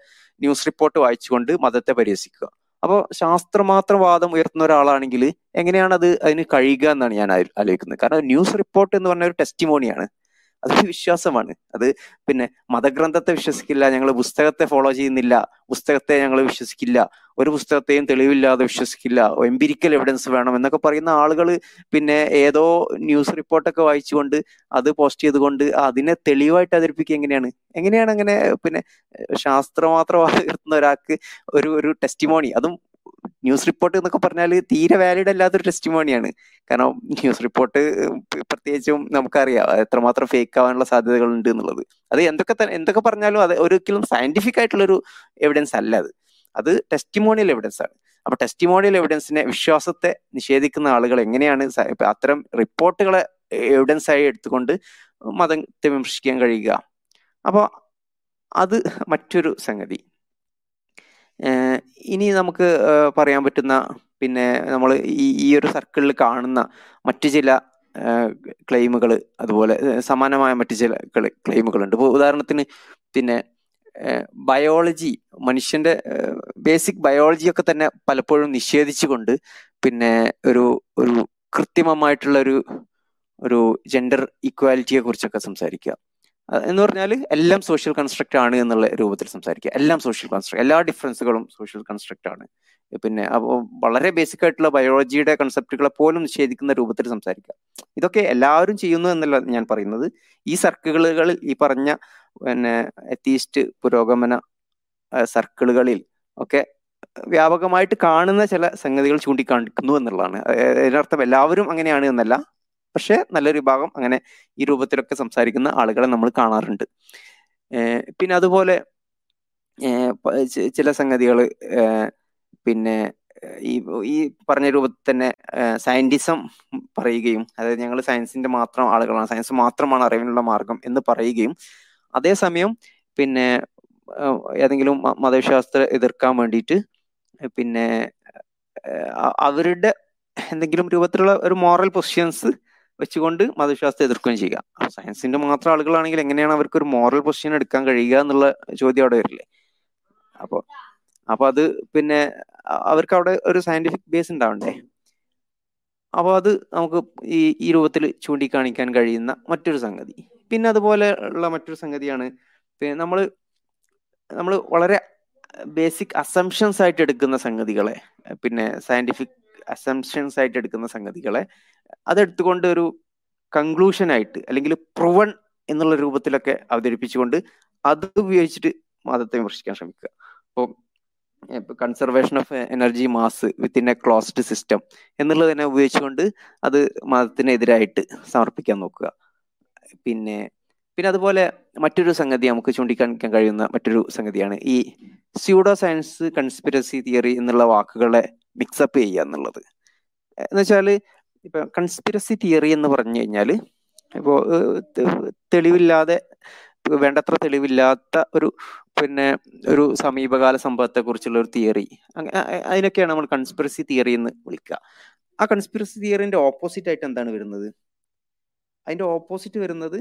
ന്യൂസ് റിപ്പോർട്ട് വായിച്ചുകൊണ്ട് മതത്തെ പരിഹസിക്കുക. അപ്പോൾ ശാസ്ത്രമാത്രം വാദം ഉയർത്തുന്ന ഒരാളാണെങ്കിൽ എങ്ങനെയാണ് അത് അതിന് കഴിയുക എന്നാണ് ഞാൻ ആലോചിക്കുന്നത്. കാരണം ന്യൂസ് റിപ്പോർട്ട് എന്ന് പറഞ്ഞ ഒരു ടെസ്റ്റിമോണിയാണ്. അതൊരു വിശ്വാസമാണ്. അത് പിന്നെ മതഗ്രന്ഥത്തെ വിശ്വസിക്കില്ല ഞങ്ങൾ പുസ്തകത്തെ ഫോളോ ചെയ്യുന്നില്ല പുസ്തകത്തെ ഞങ്ങൾ വിശ്വസിക്കില്ല ഒരു പുസ്തകത്തെയും തെളിവില്ലാതെ വിശ്വസിക്കില്ല എംപിരിക്കൽ എവിഡൻസ് വേണം എന്നൊക്കെ പറയുന്ന ആളുകൾ പിന്നെ ഏതോ ന്യൂസ് റിപ്പോർട്ടൊക്കെ വായിച്ചുകൊണ്ട് അത് പോസ്റ്റ് ചെയ്തുകൊണ്ട് അതിനെ തെളിവായിട്ട് അവതരിപ്പിക്കുക എങ്ങനെയാണ്? എങ്ങനെയാണ് അങ്ങനെ പിന്നെ ശാസ്ത്രമാത്രം ഉയർത്തുന്ന <laughs> ഒരാൾക്ക് ഒരു ഒരു ടെസ്റ്റിമോണി അതും ന്യൂസ് റിപ്പോർട്ട് എന്നൊക്കെ പറഞ്ഞാൽ തീരെ വാലിഡ് അല്ലാത്തൊരു ടെസ്റ്റിമോണിയാണ് കാരണം ന്യൂസ് റിപ്പോർട്ട് പ്രത്യേകിച്ചും നമുക്കറിയാം എത്രമാത്രം ഫേക്ക് ആവാനുള്ള സാധ്യതകളുണ്ട് എന്നുള്ളത്. അത് എന്തൊക്കെ എന്തൊക്കെ പറഞ്ഞാലും അത് ഒരിക്കലും സയന്റിഫിക് ആയിട്ടുള്ളൊരു എവിഡൻസ് അല്ല അത്. അത് ടെസ്റ്റിമോണിയൽ എവിഡൻസ് ആണ്. അപ്പൊ ടെസ്റ്റിമോണിയൽ എവിഡൻസിനെ വിശ്വാസത്തെ നിഷേധിക്കുന്ന ആളുകൾ എങ്ങനെയാണ് അത്തരം റിപ്പോർട്ടുകളെ എവിഡൻസ് ആയി എടുത്തുകൊണ്ട് മതത്തെ വിമർശിക്കാൻ കഴിയുക? അപ്പോൾ അത് മറ്റൊരു സംഗതി. ഇനി നമുക്ക് പറയാൻ പറ്റുന്ന പിന്നെ നമ്മൾ ഈ ഈ ഒരു സർക്കിളിൽ കാണുന്ന മറ്റു ചില ക്ലെയിമുകൾ അതുപോലെ സമാനമായ മറ്റു ചില ക്ലെയിമുകളുണ്ട്. ഇപ്പോൾ ഉദാഹരണത്തിന് പിന്നെ ബയോളജി മനുഷ്യന്റെ ബേസിക് ബയോളജിയൊക്കെ തന്നെ പലപ്പോഴും നിഷേധിച്ചുകൊണ്ട് പിന്നെ ഒരു ഒരു കൃത്രിമമായിട്ടുള്ള ഒരു ഒരു ജെൻഡർ ഇക്വാലിറ്റിയെ കുറിച്ചൊക്കെ സംസാരിക്കുക. എന്ന് പറഞ്ഞാൽ എല്ലാം സോഷ്യൽ കൺസ്ട്രക്റ്റ് ആണ് എന്നുള്ള രൂപത്തിൽ സംസാരിക്കുക. എല്ലാം സോഷ്യൽ കൺസ്ട്രക്ട് എല്ലാ ഡിഫറൻസുകളും സോഷ്യൽ കൺസ്ട്രക്റ്റ് ആണ്. പിന്നെ അപ്പോൾ വളരെ ബേസിക് ആയിട്ടുള്ള ബയോളജിയുടെ കൺസെപ്റ്റുകളെ പോലും നിഷേധിക്കുന്ന രൂപത്തിൽ സംസാരിക്കുക. ഇതൊക്കെ എല്ലാവരും ചെയ്യുന്നു എന്നല്ല ഞാൻ പറയുന്നത്. ഈ സർക്കിളുകളിൽ ഈ പറഞ്ഞ പിന്നെ എത്തീസ്റ്റ് പുരോഗമന സർക്കിളുകളിൽ ഒക്കെ വ്യാപകമായിട്ട് കാണുന്ന ചില സംഗതികൾ ചൂണ്ടിക്കാണിക്കുന്നു എന്നുള്ളതാണ്. അതിനർത്ഥം എല്ലാവരും അങ്ങനെയാണ് എന്നല്ല. പക്ഷെ നല്ലൊരു വിഭാഗം അങ്ങനെ ഈ രൂപത്തിലൊക്കെ സംസാരിക്കുന്ന ആളുകളെ നമ്മൾ കാണാറുണ്ട്. പിന്നെ അതുപോലെ ചില സംഗതികൾ പിന്നെ ഈ ഈ പറഞ്ഞ രൂപത്തിൽ തന്നെ സയന്റിസം പറയുകയും അതായത് ഞങ്ങൾ സയൻസിന്റെ മാത്രം ആളുകളാണ് സയൻസ് മാത്രമാണ് അറിവിനുള്ള മാർഗം എന്ന് പറയുകയും അതേസമയം പിന്നെ ഏതെങ്കിലും മതവിശ്വാസത്തെ എതിർക്കാൻ വേണ്ടിയിട്ട് പിന്നെ അവരുടെ എന്തെങ്കിലും രൂപത്തിലുള്ള ഒരു മോറൽ പൊസിഷൻസ് വെച്ചുകൊണ്ട് മതവിശ്വാസത്തെ എതിർക്കുകയും ചെയ്യുക. സയൻസിന്റെ മാത്രം ആളുകളാണെങ്കിൽ എങ്ങനെയാണ് അവർക്ക് ഒരു മോറൽ പൊസിഷൻ എടുക്കാൻ കഴിയുക എന്നുള്ള ചോദ്യം അവിടെ വരില്ലേ? അപ്പോൾ അപ്പൊ അത് പിന്നെ അവർക്ക് അവിടെ ഒരു സയന്റിഫിക് ബേസ് ഉണ്ടാവണ്ടേ? അപ്പോൾ അത് നമുക്ക് ഈ ഈ രൂപത്തിൽ ചൂണ്ടിക്കാണിക്കാൻ കഴിയുന്ന മറ്റൊരു സംഗതി. പിന്നെ അതുപോലെ ഉള്ള മറ്റൊരു സംഗതിയാണ് പിന്നെ നമ്മൾ നമ്മൾ വളരെ ബേസിക് അസംഷൻസ് ആയിട്ട് എടുക്കുന്ന സംഗതികളെ പിന്നെ സയന്റിഫിക് അസംഷൻസ് ആയിട്ട് എടുക്കുന്ന സംഗതികളെ അതെടുത്തുകൊണ്ട് ഒരു കൺക്ലൂഷൻ ആയിട്ട് അല്ലെങ്കിൽ പ്രൂവൺ എന്നുള്ള രൂപത്തിലൊക്കെ അവതരിപ്പിച്ചുകൊണ്ട് അത് ഉപയോഗിച്ചിട്ട് മതത്തെ വിമർശിക്കാൻ ശ്രമിക്കുക. അപ്പോൾ conservation of energy mass within a closed system എന്നുള്ളത് തന്നെ ഉപയോഗിച്ചുകൊണ്ട് അത് മതത്തിനെതിരായിട്ട് സമർപ്പിക്കാൻ നോക്കുക. പിന്നെ പിന്നെ അതുപോലെ മറ്റൊരു സംഗതി നമുക്ക് ചൂണ്ടിക്കാണിക്കാൻ കഴിയുന്ന മറ്റൊരു സംഗതിയാണ് ഈ സ്യൂഡോ സയൻസ് കൺസ്പിറസി തിയറി എന്നുള്ള വാക്കുകളെ മിക്സപ്പ് ചെയ്യുക എന്നുള്ളത്. എന്ന് വെച്ചാൽ ഇപ്പൊ കൺസ്പിരസി തിയറി എന്ന് പറഞ്ഞു കഴിഞ്ഞാൽ ഇപ്പോൾ തെളിവില്ലാതെ വേണ്ടത്ര തെളിവില്ലാത്ത ഒരു പിന്നെ ഒരു സമീപകാല സംഭവത്തെ കുറിച്ചുള്ള ഒരു തിയറി അതിനൊക്കെയാണ് നമ്മൾ കൺസ്പിറസി തിയറി എന്ന് വിളിക്കുക. ആ കൺസ്പിറസി തിയറിന്റെ ഓപ്പോസിറ്റ് ആയിട്ട് എന്താണ് വരുന്നത്? അതിന്റെ ഓപ്പോസിറ്റ് വരുന്നത്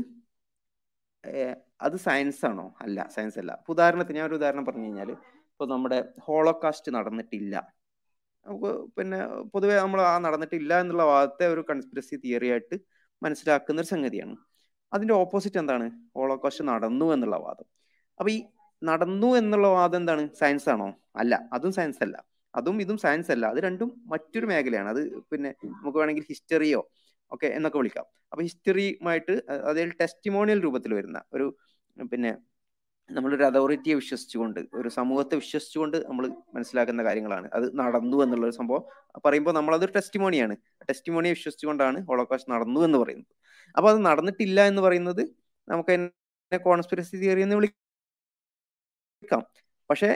അത് സയൻസ് ആണോ? അല്ല സയൻസ് അല്ല. ഉദാഹരണത്തിന് ഞാൻ ഒരു ഉദാഹരണം പറഞ്ഞു കഴിഞ്ഞാൽ ഇപ്പൊ നമ്മുടെ ഹോളോകാസ്റ്റ് നടന്നിട്ടില്ല. നമുക്ക് പിന്നെ പൊതുവെ നമ്മൾ ആ നടന്നിട്ടില്ല എന്നുള്ള വാദത്തെ ഒരു കൺസ്പിറസി തിയറി ആയിട്ട് മനസ്സിലാക്കുന്ന ഒരു സംഗതിയാണ്. അതിന്റെ ഓപ്പോസിറ്റ് എന്താണ്? ഹോളോകോസ്റ്റ് നടന്നു എന്നുള്ള വാദം. അപ്പൊ ഈ നടന്നു എന്നുള്ള വാദം എന്താണ്? സയൻസ് ആണോ? അല്ല അതും സയൻസ് അല്ല. അതും ഇതും സയൻസ് അല്ല. അത് രണ്ടും മറ്റൊരു മേഖലയാണ്. അത് പിന്നെ നമുക്ക് വേണമെങ്കിൽ ഹിസ്റ്ററിയോ ഒക്കെ എന്നൊക്കെ വിളിക്കാം. അപ്പൊ ഹിസ്റ്ററിയുമായിട്ട് അതിൽ ടെസ്റ്റിമോണിയൽ രൂപത്തിൽ വരുന്ന ഒരു പിന്നെ നമ്മളൊരു അതോറിറ്റിയെ വിശ്വസിച്ചുകൊണ്ട് ഒരു സമൂഹത്തെ വിശ്വസിച്ചുകൊണ്ട് നമ്മൾ മനസ്സിലാക്കുന്ന കാര്യങ്ങളാണ്. അത് നടന്നു എന്നുള്ള ഒരു സംഭവം പറയുമ്പോൾ നമ്മളതൊരു ടെസ്റ്റിമോണിയാണ് ടെസ്റ്റിമോണിയെ വിശ്വസിച്ചുകൊണ്ടാണ് ഹോളോകാസ്റ്റ് നടന്നു എന്ന് പറയുന്നത്. അപ്പൊ അത് നടന്നിട്ടില്ല എന്ന് പറയുന്നത് നമുക്ക് എന്നെ കോൺസ്പിറസി തിയറി എന്ന് വിളിക്കാം. പക്ഷേ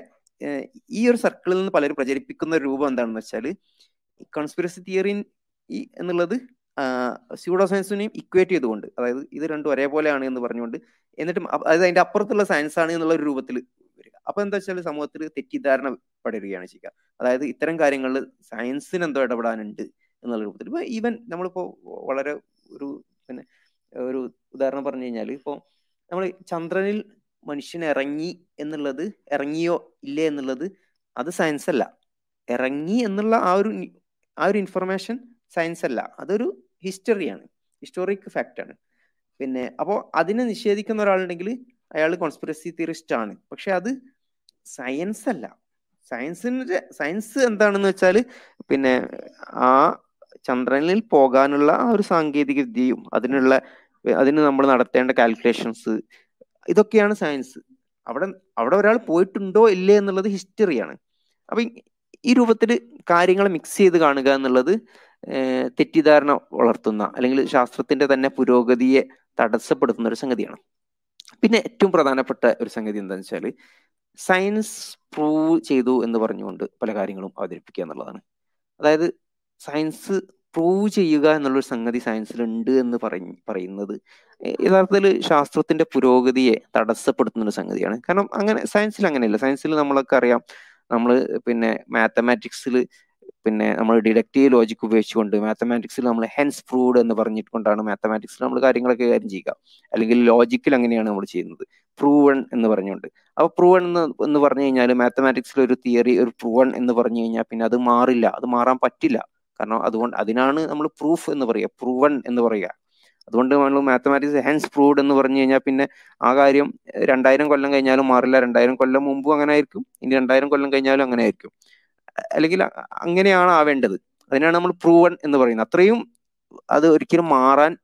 ഈ ഒരു സർക്കിളിൽ നിന്ന് പലരും പ്രചരിപ്പിക്കുന്ന രൂപം എന്താണെന്ന് വെച്ചാൽ കോൺസ്പിറസി തിയറി എന്നുള്ളത് സ്യൂഡോ സയൻസിനെയും ഇക്വേറ്റ് ചെയ്തുകൊണ്ട് അതായത് ഇത് രണ്ടും ഒരേപോലെയാണ് എന്ന് പറഞ്ഞുകൊണ്ട് എന്നിട്ടും അതായത് അതിന്റെ അപ്പുറത്തുള്ള സയൻസ് ആണ് എന്നുള്ള രൂപത്തിൽ വരിക. അപ്പൊ എന്താ വെച്ചാൽ സമൂഹത്തിൽ തെറ്റിദ്ധാരണ പടരുകയാണ് ചെയ്യുക. അതായത് ഇത്തരം കാര്യങ്ങളിൽ സയൻസിന് എന്തോ ഇടപെടാനുണ്ട് എന്നുള്ള രൂപത്തിൽ. ഇപ്പൊ ഈവൻ നമ്മളിപ്പോ വളരെ ഒരു പിന്നെ ഒരു ഉദാഹരണം പറഞ്ഞു കഴിഞ്ഞാൽ ഇപ്പോ നമ്മൾ ചന്ദ്രനിൽ മനുഷ്യൻ ഇറങ്ങി എന്നുള്ളത് ഇറങ്ങിയോ ഇല്ലേ എന്നുള്ളത് അത് സയൻസ് അല്ല. ഇറങ്ങി എന്നുള്ള ആ ഒരു ആ ഒരു ഇൻഫർമേഷൻ സയൻസ് അല്ല. അതൊരു ഹിസ്റ്ററിയാണ് ഹിസ്റ്റോറിക് ഫാക്റ്റ് ആണ്. പിന്നെ അപ്പോൾ അതിനെ നിഷേധിക്കുന്ന ഒരാളുണ്ടെങ്കിൽ അയാൾ കോൺസ്പിറസി തിയറിസ്റ്റ് ആണ്. പക്ഷെ അത് സയൻസ് അല്ല. സയൻസിന്റെ സയൻസ് എന്താണെന്ന് വെച്ചാൽ പിന്നെ ആ ചന്ദ്രനിൽ പോകാനുള്ള ആ ഒരു സാങ്കേതിക വിദ്യയും അതിനുള്ള അതിന് നമ്മൾ നടത്തേണ്ട കാൽക്കുലേഷൻസ് ഇതൊക്കെയാണ് സയൻസ് അവിടെ അവിടെ ഒരാൾ പോയിട്ടുണ്ടോ ഇല്ലേ എന്നുള്ളത് ഹിസ്റ്ററിയാണ് അപ്പൊ ഈ രൂപത്തിൽ കാര്യങ്ങൾ മിക്സ് ചെയ്ത് കാണുക എന്നുള്ളത് തെറ്റിദ്ധാരണ വളർത്തുന്ന അല്ലെങ്കിൽ ശാസ്ത്രത്തിന്റെ തന്നെ പുരോഗതിയെ തടസ്സപ്പെടുത്തുന്ന ഒരു സംഗതിയാണ്. പിന്നെ ഏറ്റവും പ്രധാനപ്പെട്ട ഒരു സംഗതി എന്താണെന്ന് വെച്ചാൽ സയൻസ് പ്രൂവ് ചെയ്തു എന്ന് പറഞ്ഞുകൊണ്ട് പല കാര്യങ്ങളും അവതരിപ്പിക്കുക എന്നുള്ളതാണ്. അതായത് സയൻസ് പ്രൂവ് ചെയ്യുക എന്നുള്ളൊരു സംഗതി സയൻസിലുണ്ട് എന്ന് പറഞ്ഞ് പറയുന്നത് യഥാർത്ഥത്തിൽ ശാസ്ത്രത്തിന്റെ പുരോഗതിയെ തടസ്സപ്പെടുത്തുന്ന ഒരു സംഗതിയാണ്. കാരണം അങ്ങനെ സയൻസിൽ അങ്ങനെയല്ല സയൻസിൽ നമ്മളൊക്കെ അറിയാം. നമ്മൾ പിന്നെ മാത്തമാറ്റിക്സിൽ പിന്നെ നമ്മൾ ഡിഡക്റ്റീവ് ലോജിക് ഉപയോഗിച്ചുകൊണ്ട് മാത്തമാറ്റിക്സിൽ നമ്മൾ ഹെൻസ് പ്രൂവ്ഡ് എന്ന് പറഞ്ഞിട്ടുകൊണ്ടാണ് മാത്തമാറ്റിക്സിൽ നമ്മൾ കാര്യങ്ങളൊക്കെ കാര്യം ചെയ്യുക. അല്ലെങ്കിൽ ലോജിക്കിൽ അങ്ങനെയാണ് നമ്മൾ ചെയ്യുന്നത്. പ്രൂവൺ എന്ന് പറഞ്ഞുകൊണ്ട്. അപ്പോൾ പ്രൂവൺ എന്ന് എന്ന് പറഞ്ഞു കഴിഞ്ഞാൽ മാത്തമാറ്റിക്സിൽ ഒരു തിയറി ഒരു പ്രൂവൺ എന്ന് പറഞ്ഞു കഴിഞ്ഞാൽ പിന്നെ അത് മാറില്ല. അത് മാറാൻ പറ്റില്ല. കാരണം അതുകൊണ്ട് അതിനാണ് നമ്മൾ പ്രൂഫ് എന്ന് പറയുക. പ്രൂവൺ എന്ന് പറയുക. അതുകൊണ്ട് നമ്മൾ മാത്തമാറ്റിക്സ് ഹെൻസ് പ്രൂവ്ഡ് എന്ന് പറഞ്ഞു കഴിഞ്ഞാൽ പിന്നെ ആ കാര്യം രണ്ടായിരം കൊല്ലം കഴിഞ്ഞാലും മാറില്ല. രണ്ടായിരം കൊല്ലം മുമ്പും അങ്ങനെ ആയിരിക്കും. ഇനി രണ്ടായിരം കൊല്ലം കഴിഞ്ഞാലും അങ്ങനെ ആയിരിക്കും. അല്ലെങ്കിൽ അങ്ങനെയാണ് ആവേണ്ടത്. അതിനാണ് നമ്മൾ പ്രൂവൺ എന്ന് പറയുന്നത്. അത്രയും അത് ഒരിക്കലും മാറാൻ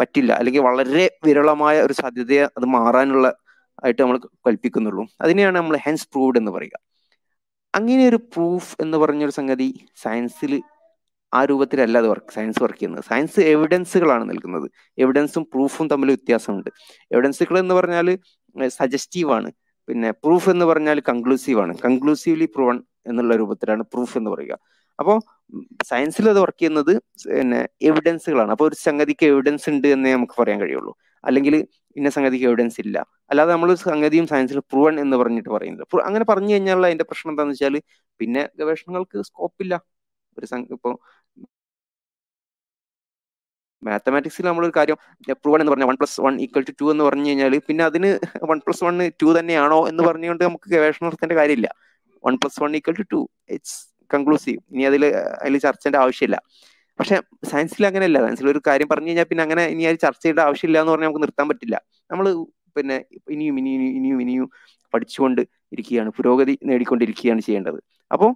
പറ്റില്ല. അല്ലെങ്കിൽ വളരെ വിരളമായ ഒരു സാധ്യതയെ അത് മാറാനുള്ള ആയിട്ട് നമ്മൾ കൽപ്പിക്കുന്നുള്ളൂ. അതിനെയാണ് നമ്മൾ ഹെൻസ് പ്രൂവ്ഡ് എന്ന് പറയുക. അങ്ങനെ ഒരു പ്രൂഫ് എന്ന് പറഞ്ഞൊരു സംഗതി സയൻസിൽ ആ രൂപത്തിലല്ല അത് വർക്ക് സയൻസ് വർക്ക് ചെയ്യുന്നത്. സയൻസ് എവിഡൻസുകളാണ് നൽകുന്നത്. എവിഡൻസും പ്രൂഫും തമ്മിൽ വ്യത്യാസമുണ്ട്. എവിഡൻസുകൾ എന്ന് പറഞ്ഞാൽ സജസ്റ്റീവ് ആണ്. പിന്നെ പ്രൂഫ് എന്ന് പറഞ്ഞാൽ കൺക്ലൂസീവ് ആണ്. കൺക്ലൂസീവ്ലി പ്രൂവൺ എന്നുള്ള രൂപത്തിലാണ് പ്രൂഫ് എന്ന് പറയുക. അപ്പോൾ സയൻസിൽ അത് വർക്ക് ചെയ്യുന്നത് പിന്നെ എവിഡൻസുകളാണ് അപ്പോൾ ഒരു സംഗതിക്ക് എവിഡൻസ് ഉണ്ട് എന്നേ നമുക്ക് പറയാൻ കഴിയുള്ളൂ. അല്ലെങ്കിൽ ഇന്ന സംഗതിക്ക് എവിഡൻസ് ഇല്ല. അല്ലാതെ നമ്മൾ സംഗതിയും സയൻസിൽ പ്രൂവൺ എന്ന് പറഞ്ഞിട്ട് പറയുന്നത് അങ്ങനെ പറഞ്ഞു കഴിഞ്ഞാൽ അതിന്റെ പ്രശ്നം എന്താണെന്ന് വെച്ചാൽ പിന്നെ ഗവേഷണങ്ങൾക്ക് സ്കോപ്പ് ഇല്ല. ഒരു ഇപ്പോൾ മാത്തമാറ്റിക്സിൽ നമ്മളൊരു കാര്യം പ്രൂവൺ എന്ന് പറഞ്ഞാൽ one plus one equal to two എന്ന് പറഞ്ഞു കഴിഞ്ഞാൽ പിന്നെ അതിന് വൺ പ്ലസ് വൺ ടു തന്നെയാണോ എന്ന് പറഞ്ഞുകൊണ്ട് നമുക്ക് ഗവേഷണം കാര്യമില്ല. One plus one equal to two it's conclusive ഇനി അതിൽ അതിൽ ചർച്ചേന്റെ ആവശ്യമില്ല. പക്ഷെ സയൻസിൽ അങ്ങനെയല്ല. സയൻസിൽ ഒരു കാര്യം പറഞ്ഞു കഴിഞ്ഞാൽ പിന്നെ അങ്ങനെ ഇനി അത് ചർച്ച ചെയ്യേണ്ട ആവശ്യമില്ല എന്ന് പറഞ്ഞാൽ നമുക്ക് നിർത്താൻ പറ്റില്ല. നമ്മൾ പിന്നെ ഇനിയും ഇനിയും ഇനിയും ഇനിയും പഠിച്ചുകൊണ്ട് ഇരിക്കുകയാണ്. പുരോഗതി നേടിക്കൊണ്ടിരിക്കുകയാണ് ചെയ്യേണ്ടത്. അപ്പോൾ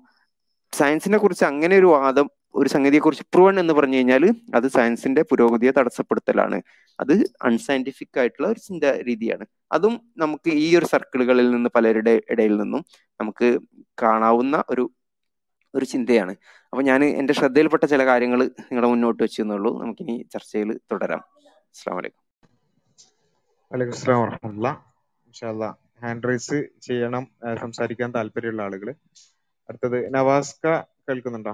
സയൻസിനെ കുറിച്ച് അങ്ങനെ ഒരു വാദം ഒരു സംഗതിയെക്കുറിച്ച് പ്രൂവൺ എന്ന് പറഞ്ഞു കഴിഞ്ഞാൽ അത് സയൻസിന്റെ പുരോഗതിയെ തടസ്സപ്പെടുത്തലാണ്. അത് അൺസയന്റിഫിക് ആയിട്ടുള്ള ഒരു ചിന്താ രീതിയാണ്. അതും നമുക്ക് ഈ ഒരു സർക്കിളുകളിൽ നിന്ന് പലരുടെ ഇടയിൽ നിന്നും നമുക്ക് കാണാവുന്ന ഒരു ഒരു ചിന്തയാണ്. അപ്പൊ ഞാൻ എന്റെ ശ്രദ്ധയിൽപ്പെട്ട ചില കാര്യങ്ങൾ നിങ്ങളെ മുന്നോട്ട് വെച്ചു എന്നുള്ളൂ നമുക്കിനി ചർച്ചയിൽ തുടരാം. അസ്സാം വലൈക്കും ഹാൻഡ് റൈസ് ചെയ്യണം സംസാരിക്കാൻ താല്പര്യമുള്ള ആളുകൾ അടുത്തത് നവാസ്ക കേൾക്കുന്നുണ്ടോ?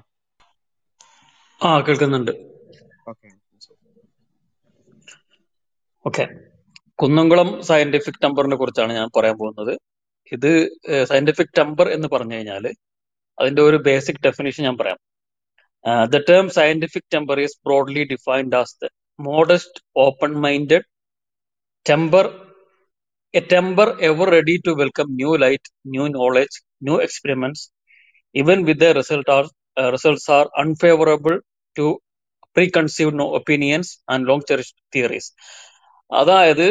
ആ കേൾക്കുന്നുണ്ട്. ഓക്കെ. കുന്നംകുളം സയന്റിഫിക് ടെമ്പറിനെ കുറിച്ചാണ് ഞാൻ പറയാൻ പോകുന്നത്. ഇത് സയന്റിഫിക് ടെമ്പർ എന്ന് പറഞ്ഞു കഴിഞ്ഞാൽ അതിന്റെ ഒരു ബേസിക് ഡെഫിനേഷൻ ഞാൻ പറയാം. The term scientific temper is broadly defined as the modest open minded temper a temper ever ready to welcome new light new knowledge new experiments with the result are results are results are preconceived no opinions and long and theories അതായത്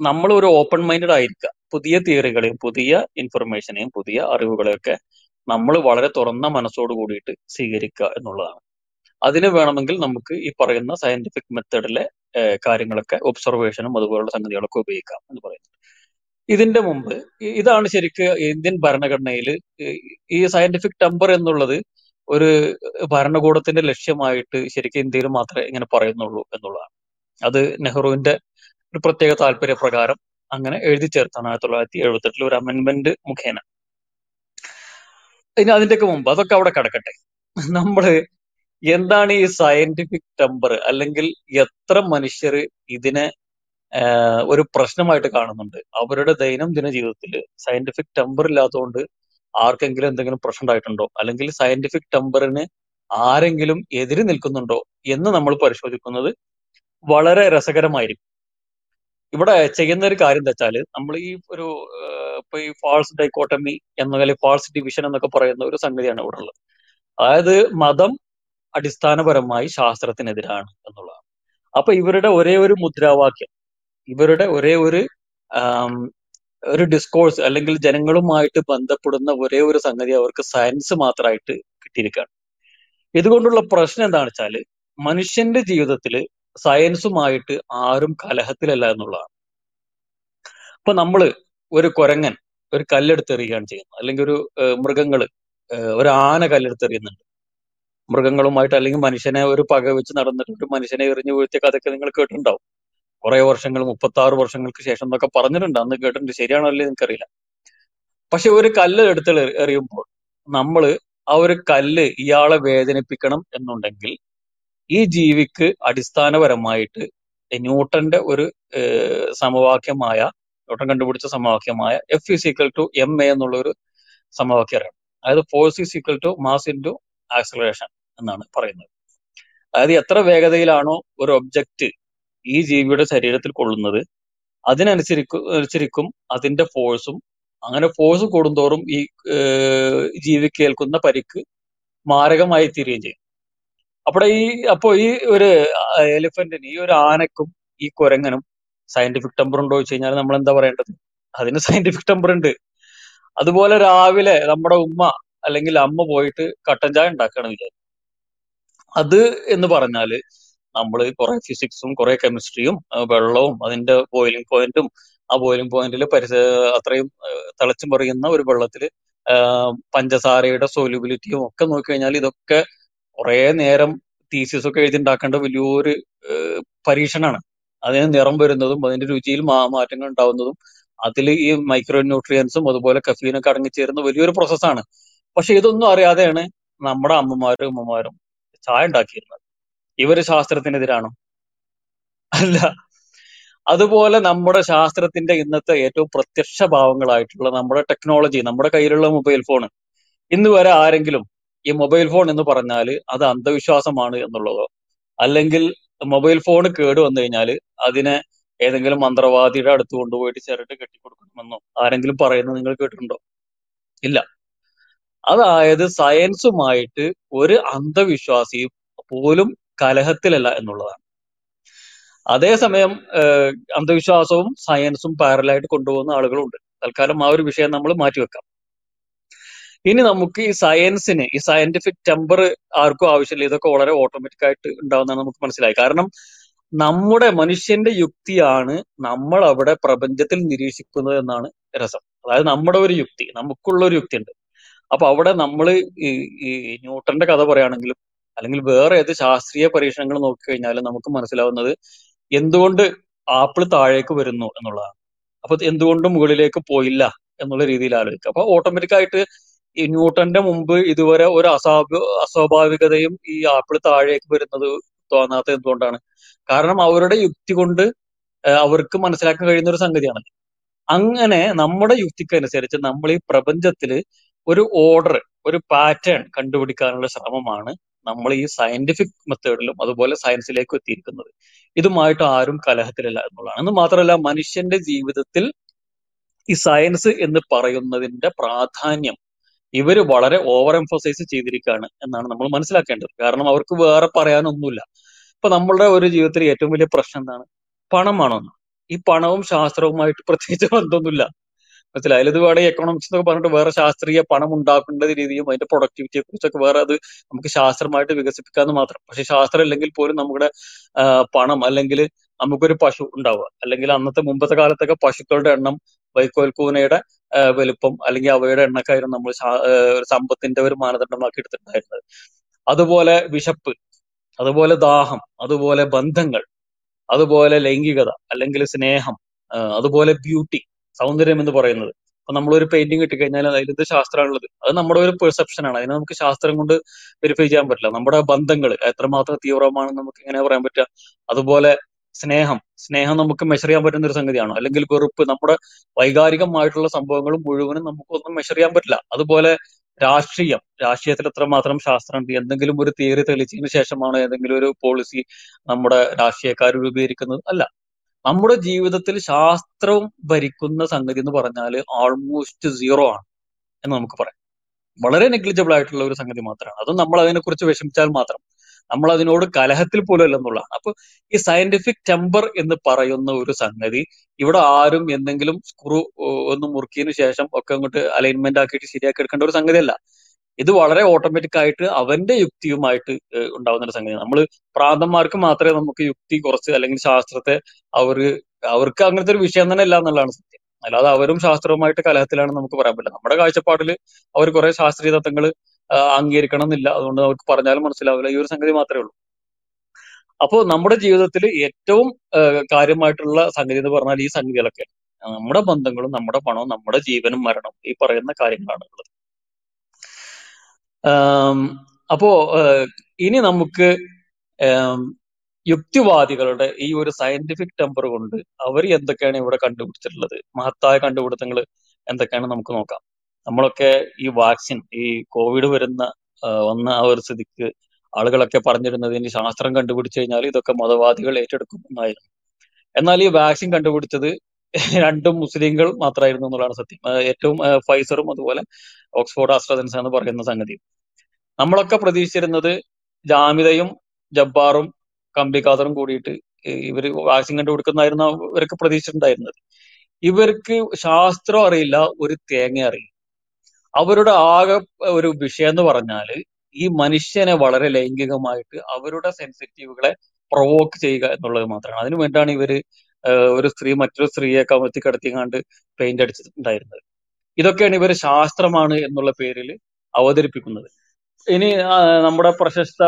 നമ്മൾ ഒരു ഓപ്പൺ മൈൻഡഡ് ആയിരിക്കുക. പുതിയ തിയറികളെയും പുതിയ ഇൻഫർമേഷനെയും പുതിയ അറിവുകളെയൊക്കെ നമ്മൾ വളരെ തുറന്ന മനസ്സോട് കൂടിയിട്ട് സ്വീകരിക്കുക എന്നുള്ളതാണ്. അതിന് വേണമെങ്കിൽ നമുക്ക് ഈ പറയുന്ന സയന്റിഫിക് മെത്തേഡിലെ കാര്യങ്ങളൊക്കെ ഒബ്സർവേഷനും അതുപോലുള്ള സംഗതികളൊക്കെ ഉപയോഗിക്കാം എന്ന് പറയുന്നു ഇതിന്റെ മുമ്പ് ഇതാണ് ശരിക്ക് ഇന്ത്യൻ ഭരണഘടനയിൽ ഈ സയന്റിഫിക് ടെമ്പർ എന്നുള്ളത് ഒരു ഭരണകൂടത്തിന്റെ ലക്ഷ്യമായിട്ട് ശരിക്കും ഇന്ത്യയിൽ മാത്രമേ ഇങ്ങനെ പറയുന്നുള്ളൂ എന്നുള്ളതാണ്. അത് നെഹ്റുവിന്റെ ഒരു പ്രത്യേക താല്പര്യ പ്രകാരം അങ്ങനെ എഴുതി ചേർത്താണ് ആയിരത്തി തൊള്ളായിരത്തി എഴുപത്തെട്ടിൽ ഒരു അമെന്റ്മെന്റ് മുഖേന. ഇനി അതിന്റെയൊക്കെ മുമ്പ് അതൊക്കെ അവിടെ കിടക്കട്ടെ. നമ്മൾ എന്താണ് ഈ സയന്റിഫിക് ടെമ്പർ അല്ലെങ്കിൽ എത്ര മനുഷ്യർ ഇതിനെ ഒരു പ്രശ്നമായിട്ട് കാണുന്നുണ്ട്? അവരുടെ ദൈനംദിന ജീവിതത്തിൽ സയന്റിഫിക് ടെമ്പർ ഇല്ലാത്തതുകൊണ്ട് ആർക്കെങ്കിലും എന്തെങ്കിലും പ്രശ്നം ഉണ്ടായിട്ടുണ്ടോ? അല്ലെങ്കിൽ സയന്റിഫിക് ടെമ്പറിന് ആരെങ്കിലും എതിര് നിൽക്കുന്നുണ്ടോ എന്ന് നമ്മൾ പരിശോധിക്കുന്നത് വളരെ രസകരമായിരിക്കും. ഇവിടെ ചെയ്യുന്ന ഒരു കാര്യം എന്താ വെച്ചാൽ നമ്മൾ ഈ ഒരു ഇപ്പൊ ഈ ഫാൾസ് ഡൈക്കോട്ടമി എന്നല്ല ഫാൾസ് ഡിവിഷൻ എന്നൊക്കെ പറയുന്ന ഒരു സംഗതിയാണ് ഇവിടെ ഉള്ളത്. അതായത് മതം അടിസ്ഥാനപരമായി ശാസ്ത്രത്തിനെതിരാണ് എന്നുള്ളതാണ്. അപ്പൊ ഇവരുടെ ഒരേ ഒരു മുദ്രാവാക്യം ഇവരുടെ ഒരേ ഒരു ഒരു ഡിസ്കോഴ്സ് അല്ലെങ്കിൽ ജനങ്ങളുമായിട്ട് ബന്ധപ്പെടുന്ന ഒരേ ഒരു സംഗതി അവർക്ക് സയൻസ് മാത്രമായിട്ട് കിട്ടിയിരിക്കുകയാണ്. ഇതുകൊണ്ടുള്ള പ്രശ്നം എന്താണെന്ന് വെച്ചാൽ മനുഷ്യന്റെ ജീവിതത്തിൽ സയൻസുമായിട്ട് ആരും കലഹത്തിലല്ല എന്നുള്ളതാണ്. ഇപ്പൊ നമ്മൾ ഒരു കുരങ്ങൻ ഒരു കല്ലെടുത്തെറിയുകയാണ് ചെയ്യുന്നത്. അല്ലെങ്കിൽ ഒരു മൃഗങ്ങൾ ഒരു ആന കല്ലെടുത്തെറിയുന്നുണ്ട്. മൃഗങ്ങളുമായിട്ട് അല്ലെങ്കിൽ മനുഷ്യനെ ഒരു പക വെച്ച് നടന്നിട്ട് ഒരു മനുഷ്യനെ എറിഞ്ഞു വീഴ്ത്തിയ കഥയൊക്കെ നിങ്ങൾ കേട്ടിട്ടുണ്ടാവും. കുറെ വർഷങ്ങൾ മുപ്പത്തി ആറ് വർഷങ്ങൾക്ക് ശേഷം എന്നൊക്കെ പറഞ്ഞിട്ടുണ്ട്. അന്ന് കേട്ടിട്ടുണ്ട്. ശരിയാണോ അല്ലേ എനിക്കറിയില്ല പക്ഷെ ഒരു കല്ല് എടുത്ത് എറിയുമ്പോൾ നമ്മൾ ആ ഒരു കല്ല് ഇയാളെ വേദനിപ്പിക്കണം എന്നുണ്ടെങ്കിൽ ഈ ജീവിക്ക് അടിസ്ഥാനപരമായിട്ട് ന്യൂട്ടന്റെ ഒരു സമവാക്യമായ ന്യൂട്ടൻ കണ്ടുപിടിച്ച സമവാക്യമായ F is equal to M A എന്നുള്ള ഒരു സമവാക്യം അറിയണം. അതായത് force is equal to mass into acceleration എന്നാണ് പറയുന്നത്. അതായത് എത്ര വേഗതയിലാണോ ഒരു ഒബ്ജക്റ്റ് ഈ ജീവിയുടെ ശരീരത്തിൽ കൊള്ളുന്നത് അതിനനുസരിക്കും അതിന്റെ ഫോഴ്സും അങ്ങനെ ഫോഴ്സ് കൂടുന്തോറും ഈ ജീവിക്ക് ഏൽക്കുന്ന പരിക്ക് മാരകമായി തീരുകയും ചെയ്യും. അവിടെ ഈ അപ്പോ ഈ ഒരു എലിഫന്റിന് ഈ ഒരു ആനക്കും ഈ കുരങ്ങനും സയന്റിഫിക് ടെമ്പർ ഉണ്ടോ ചോദിച്ചു കഴിഞ്ഞാൽ നമ്മൾ എന്താ പറയേണ്ടത്? അതിന് സയന്റിഫിക് ടെമ്പർ ഉണ്ട്. അതുപോലെ രാവിലെ നമ്മുടെ ഉമ്മ അല്ലെങ്കിൽ അമ്മ പോയിട്ട് കട്ടൻ ചായ ഉണ്ടാക്കുകയാണെന്ന് വിചാരിക്കും അത് എന്ന് പറഞ്ഞാൽ നമ്മൾ കുറെ ഫിസിക്സും കുറെ കെമിസ്ട്രിയും വെള്ളവും അതിന്റെ ബോയിലിംഗ് പോയിന്റും ആ ബോയിലിംഗ് പോയിന്റിൽ പരിസ അത്രയും തിളച്ചും പറയുന്ന ഒരു വെള്ളത്തിൽ പഞ്ചസാരയുടെ സോലുബിലിറ്റിയും ഒക്കെ നോക്കി കഴിഞ്ഞാൽ ഇതൊക്കെ കുറെ നേരം തീസിസ് ഒക്കെ എഴുതി ഉണ്ടാക്കേണ്ട വലിയൊരു പരീക്ഷണമാണ് അതിന് നിറം വരുന്നതും അതിന്റെ രുചിയിൽ മാറ്റങ്ങൾ ഉണ്ടാവുന്നതും അതിൽ ഈ മൈക്രോ ന്യൂട്രിയൻസും അതുപോലെ കഫീനൊക്കെ അടങ്ങിച്ചേരുന്ന വലിയൊരു പ്രോസസ്സാണ് പക്ഷെ ഇതൊന്നും അറിയാതെയാണ് നമ്മുടെ അമ്മമാരും ഉമ്മമാരും ചായ ഉണ്ടാക്കിയിരുന്നത്. ഇവർ ശാസ്ത്രത്തിനെതിരാണോ? അല്ല. അതുപോലെ നമ്മുടെ ശാസ്ത്രത്തിന്റെ ഇന്നത്തെ ഏറ്റവും പ്രത്യക്ഷ ഭാവങ്ങളായിട്ടുള്ള നമ്മുടെ ടെക്നോളജി നമ്മുടെ കയ്യിലുള്ള മൊബൈൽ ഫോൺ ഇന്ന് വരെ ആരെങ്കിലും ഈ മൊബൈൽ ഫോൺ എന്ന് പറഞ്ഞാൽ അത് അന്ധവിശ്വാസമാണ് എന്നുള്ളതോ അല്ലെങ്കിൽ മൊബൈൽ ഫോൺ കേട് വന്നു കഴിഞ്ഞാൽ അതിനെ ഏതെങ്കിലും മന്ത്രവാദിയുടെ അടുത്ത് കൊണ്ടുപോയിട്ട് ചിരട്ട് കെട്ടിക്കൊടുക്കണമെന്നോ ആരെങ്കിലും പറയുന്നത് നിങ്ങൾ കേട്ടിട്ടുണ്ടോ? ഇല്ല. അതായത് സയൻസുമായിട്ട് ഒരു അന്ധവിശ്വാസിയും പോലും കലഹത്തിലല്ല എന്നുള്ളതാണ്. അതേസമയം അന്ധവിശ്വാസവും സയൻസും പാരലായിട്ട് കൊണ്ടുപോകുന്ന ആളുകളുണ്ട്. തൽക്കാലം ആ ഒരു വിഷയം നമ്മൾ മാറ്റിവെക്കാം. ഇനി നമുക്ക് ഈ സയൻസിന് ഈ സയന്റിഫിക് ടെമ്പർ ആർക്കും ആവശ്യമില്ല. ഇതൊക്കെ വളരെ ഓട്ടോമാറ്റിക് ആയിട്ട് ഉണ്ടാവുന്നതാണ് നമുക്ക് മനസ്സിലായി കാരണം നമ്മുടെ മനുഷ്യന്റെ യുക്തിയാണ് നമ്മൾ അവിടെ പ്രപഞ്ചത്തിൽ നിരീക്ഷിക്കുന്നത് എന്നാണ് രസം. അതായത് നമ്മുടെ ഒരു യുക്തി നമുക്കുള്ള ഒരു യുക്തി ഉണ്ട് അപ്പൊ അവിടെ നമ്മൾ ഈ ന്യൂട്ടന്റെ കഥ പറയുകയാണെങ്കിലും അല്ലെങ്കിൽ വേറെ ഏത് ശാസ്ത്രീയ പരീക്ഷണങ്ങൾ നോക്കിക്കഴിഞ്ഞാലും നമുക്ക് മനസ്സിലാവുന്നത് എന്തുകൊണ്ട് ആപ്പിൾ താഴേക്ക് വരുന്നു എന്നുള്ളതാണ്. അപ്പൊ എന്തുകൊണ്ട് മുകളിലേക്ക് പോയില്ല എന്നുള്ള രീതിയിൽ ആലോചിക്കുക. അപ്പൊ ഓട്ടോമാറ്റിക് ആയിട്ട് ഈ ന്യൂട്ടന്റെ മുമ്പ് ഇതുവരെ ഒരു അസ്വാഭ അസ്വാഭാവികതയും ഈ ആപ്പിൾ താഴേക്ക് വരുന്നത് തോന്നാത്ത എന്തുകൊണ്ടാണ്? കാരണം അവരുടെ യുക്തി കൊണ്ട് അവർക്ക് മനസ്സിലാക്കാൻ കഴിയുന്ന ഒരു സംഗതിയാണ് അങ്ങനെ നമ്മുടെ യുക്തിക്കനുസരിച്ച് നമ്മൾ ഈ പ്രപഞ്ചത്തിൽ ഒരു ഓർഡർ ഒരു പാറ്റേൺ കണ്ടുപിടിക്കാനുള്ള ശ്രമമാണ് നമ്മൾ ഈ സയന്റിഫിക് മെത്തേഡിലും അതുപോലെ സയൻസിലേക്കും എത്തിയിരിക്കുന്നത്. ഇതുമായിട്ട് ആരും കലഹത്തിലല്ല എന്നുള്ളതാണ്. എന്ന് മാത്രമല്ല മനുഷ്യന്റെ ജീവിതത്തിൽ ഈ സയൻസ് എന്ന് പറയുന്നതിന്റെ പ്രാധാന്യം ഇവർ വളരെ ഓവർ എംഫസൈസ് ചെയ്തിരിക്കുകയാണ് എന്നാണ് നമ്മൾ മനസ്സിലാക്കേണ്ടത്. കാരണം അവർക്ക് വേറെ പറയാനൊന്നുമില്ല. ഇപ്പൊ നമ്മളുടെ ഒരു ജീവിതത്തിൽ ഏറ്റവും വലിയ പ്രശ്നം എന്താണ്? പണമാണോ ഈ പണവും ശാസ്ത്രവുമായിട്ട് പ്രത്യേകിച്ച് ബന്ധമൊന്നുമില്ല. മനസ്സിലായാലും ഇത് വേണമെങ്കിൽ എക്കണോമിക്സ് എന്നൊക്കെ പറഞ്ഞിട്ട് വേറെ ശാസ്ത്രീയ പണം ഉണ്ടാക്കേണ്ട രീതിയും അതിന്റെ പ്രൊഡക്ടിവിറ്റിയെ കുറിച്ചൊക്കെ വേറെ അത് നമുക്ക് ശാസ്ത്രമായിട്ട് വികസിപ്പിക്കാന്ന് മാത്രം. പക്ഷെ ശാസ്ത്രം ഇല്ലെങ്കിൽ പോലും നമ്മുടെ പണം അല്ലെങ്കിൽ നമുക്കൊരു പശു ഉണ്ടാവുക. അല്ലെങ്കിൽ അന്നത്തെ മുമ്പത്തെ കാലത്തൊക്കെ പശുക്കളുടെ എണ്ണം വൈക്കോൽ കൂനയുടെ വലുപ്പം അല്ലെങ്കിൽ അവയുടെ എണ്ണക്കായിരുന്നു നമ്മൾ സമ്പത്തിന്റെ ഒരു മാനദണ്ഡമാക്കി എടുത്തിട്ടുണ്ടായിരുന്നത്. അതുപോലെ വിശപ്പ് അതുപോലെ ദാഹം അതുപോലെ ബന്ധങ്ങൾ അതുപോലെ ലൈംഗികത അല്ലെങ്കിൽ സ്നേഹം അതുപോലെ ബ്യൂട്ടി സൗന്ദര്യം എന്ന് പറയുന്നത്. അപ്പൊ നമ്മളൊരു പെയിന്റിങ് കിട്ടിക്കഴിഞ്ഞാൽ അതിലെന്ത് ശാസ്ത്രമാണുള്ളത്? അത് നമ്മുടെ ഒരു പെർസെപ്ഷൻ ആണ്. അതിനെ നമുക്ക് ശാസ്ത്രം കൊണ്ട് വെരിഫൈ ചെയ്യാൻ പറ്റില്ല. നമ്മുടെ ബന്ധങ്ങൾ എത്രമാത്രം തീവ്രമാണെന്ന് നമുക്ക് ഇങ്ങനെ പറയാൻ പറ്റുക? അതുപോലെ സ്നേഹം. സ്നേഹം നമുക്ക് മെഷർ ചെയ്യാൻ പറ്റുന്ന ഒരു സംഗതിയാണോ? അല്ലെങ്കിൽ വെറുപ്പ്. നമ്മുടെ വൈകാരികമായിട്ടുള്ള സംഭവങ്ങൾ മുഴുവനും നമുക്കൊന്നും മെഷർ ചെയ്യാൻ പറ്റില്ല. അതുപോലെ രാഷ്ട്രീയം. രാഷ്ട്രീയത്തിൽ എത്രമാത്രം ശാസ്ത്രമുണ്ട്? എന്തെങ്കിലും ഒരു തിയറി തെളിച്ചതിന് ശേഷമാണ് ഏതെങ്കിലും ഒരു പോളിസി നമ്മുടെ രാഷ്ട്രീയക്കാർ രൂപീകരിക്കുന്നത്? അല്ല. നമ്മുടെ ജീവിതത്തിൽ ശാസ്ത്രം ഭരിക്കുന്ന സംഗതി എന്ന് പറഞ്ഞാൽ ആൾമോസ്റ്റ് സീറോ ആണ് എന്ന് നമുക്ക് പറയാം. വളരെ നെഗ്ലിജബിൾ ആയിട്ടുള്ള ഒരു സംഗതി മാത്രമാണ്. അത് നമ്മൾ അതിനെക്കുറിച്ച് വിഷമിച്ചാൽ മാത്രം. നമ്മൾ അതിനോട് കലഹത്തിൽ പോലും അല്ലെന്നുള്ളതാണ് അപ്പൊ ഈ സയന്റിഫിക് ടെമ്പർ എന്ന് പറയുന്ന ഒരു സംഗതി ഇവിടെ ആരും എന്തെങ്കിലും സ്ക്രൂ ഒന്ന് മുറുക്കിയതിനു ശേഷം ഒക്കെ അങ്ങോട്ട് അലൈൻമെന്റ് ആക്കിയിട്ട് ശരിയാക്കി എടുക്കേണ്ട ഒരു സംഗതിയല്ല ഇത് വളരെ ഓട്ടോമാറ്റിക് ആയിട്ട് അവന്റെ യുക്തിയുമായിട്ട് ഉണ്ടാവുന്ന ഒരു സംഗതിയാണ്. നമ്മൾ പ്രാന്തന്മാർക്ക് മാത്രമേ നമുക്ക് യുക്തി കുറച്ച് അല്ലെങ്കിൽ ശാസ്ത്രത്തെ അവർ അവർക്ക് അങ്ങനത്തെ ഒരു വിഷയം തന്നെ ഇല്ല എന്നുള്ളതാണ് സത്യം. അല്ലാതെ അവരും ശാസ്ത്രവുമായിട്ട് കലഹത്തിലാണെന്ന് നമുക്ക് പറയാൻ പറ്റില്ല. നമ്മുടെ കാഴ്ചപ്പാടിൽ അവർ കുറെ ശാസ്ത്രീയ തത്വങ്ങൾ അംഗീകരിക്കണം എന്നില്ല. അതുകൊണ്ട് അവർക്ക് പറഞ്ഞാലും മനസ്സിലാവില്ല. ഈ ഒരു സംഗതി മാത്രമേ ഉള്ളൂ. അപ്പോൾ നമ്മുടെ ജീവിതത്തിൽ ഏറ്റവും കാര്യമായിട്ടുള്ള സംഗതി എന്ന് പറഞ്ഞാൽ ഈ സംഗതികളൊക്കെ. നമ്മുടെ ബന്ധങ്ങളും നമ്മുടെ പണവും നമ്മുടെ ജീവനും മരണവും ഈ പറയുന്ന കാര്യങ്ങളാണ് ഉള്ളത്. അപ്പോ ഇനി നമുക്ക് യുക്തിവാദികളുടെ ഈ ഒരു സയന്റിഫിക് ടെമ്പർ കൊണ്ട് അവർ എന്തൊക്കെയാണ് ഇവിടെ കണ്ടുപിടിച്ചിട്ടുള്ളത്? മഹത്തായ കണ്ടുപിടുത്തങ്ങൾ എന്തൊക്കെയാണ് നമുക്ക് നോക്കാം. നമ്മളൊക്കെ ഈ വാക്സിൻ ഈ കോവിഡ് വരുന്ന വന്ന ആ ഒരു സ്ഥിതിക്ക് ആളുകളൊക്കെ പറഞ്ഞിരുന്നത് ഇനി ശാസ്ത്രം കണ്ടുപിടിച്ചു കഴിഞ്ഞാൽ ഇതൊക്കെ മതവാദികൾ ഏറ്റെടുക്കും എന്നായിരുന്നു. എന്നാൽ ഈ വാക്സിൻ കണ്ടുപിടിച്ചത് രണ്ടും മുസ്ലിങ്ങൾ മാത്രമായിരുന്നു എന്നുള്ളതാണ് സത്യം. ഏറ്റവും ഫൈസറും അതുപോലെ ഓക്സ്ഫോർഡ് ആസ്ട്രസെൻസ് എന്ന് പറയുന്ന സംഗതി. നമ്മളൊക്കെ പ്രതീക്ഷിച്ചിരുന്നത് ജാമിതയും ജബ്ബാറും കമ്പിക്കാതറും കൂടിയിട്ട് ഇവർ വാക്സിൻ കണ്ടുപിടിക്കുന്നതായിരുന്നു ഇവരൊക്കെ പ്രതീക്ഷിച്ചിട്ടുണ്ടായിരുന്നത്. ഇവർക്ക് ശാസ്ത്രം അറിയില്ല ഒരു തേങ്ങ അറിയില്ല. അവരുടെ ആകെ ഒരു വിഷയം എന്ന് പറഞ്ഞാൽ ഈ മനുഷ്യനെ വളരെ ലൈംഗികമായിട്ട് അവരുടെ സെൻസിറ്റീവുകളെ പ്രൊവോക്ക് ചെയ്യുക എന്നുള്ളത് മാത്രമാണ്. അതിനു വേണ്ടിയാണ് ഇവർ ഒരു സ്ത്രീ മറ്റൊരു സ്ത്രീയെ കമത്തി കിടത്തിക്കാണ്ട് പെയിന്റ് അടിച്ചിട്ടുണ്ടായിരുന്നത്. ഇതൊക്കെയാണ് ഇവർ ശാസ്ത്രമാണ് എന്നുള്ള പേരിൽ അവതരിപ്പിക്കുന്നത്. ഇനി നമ്മുടെ പ്രശസ്ത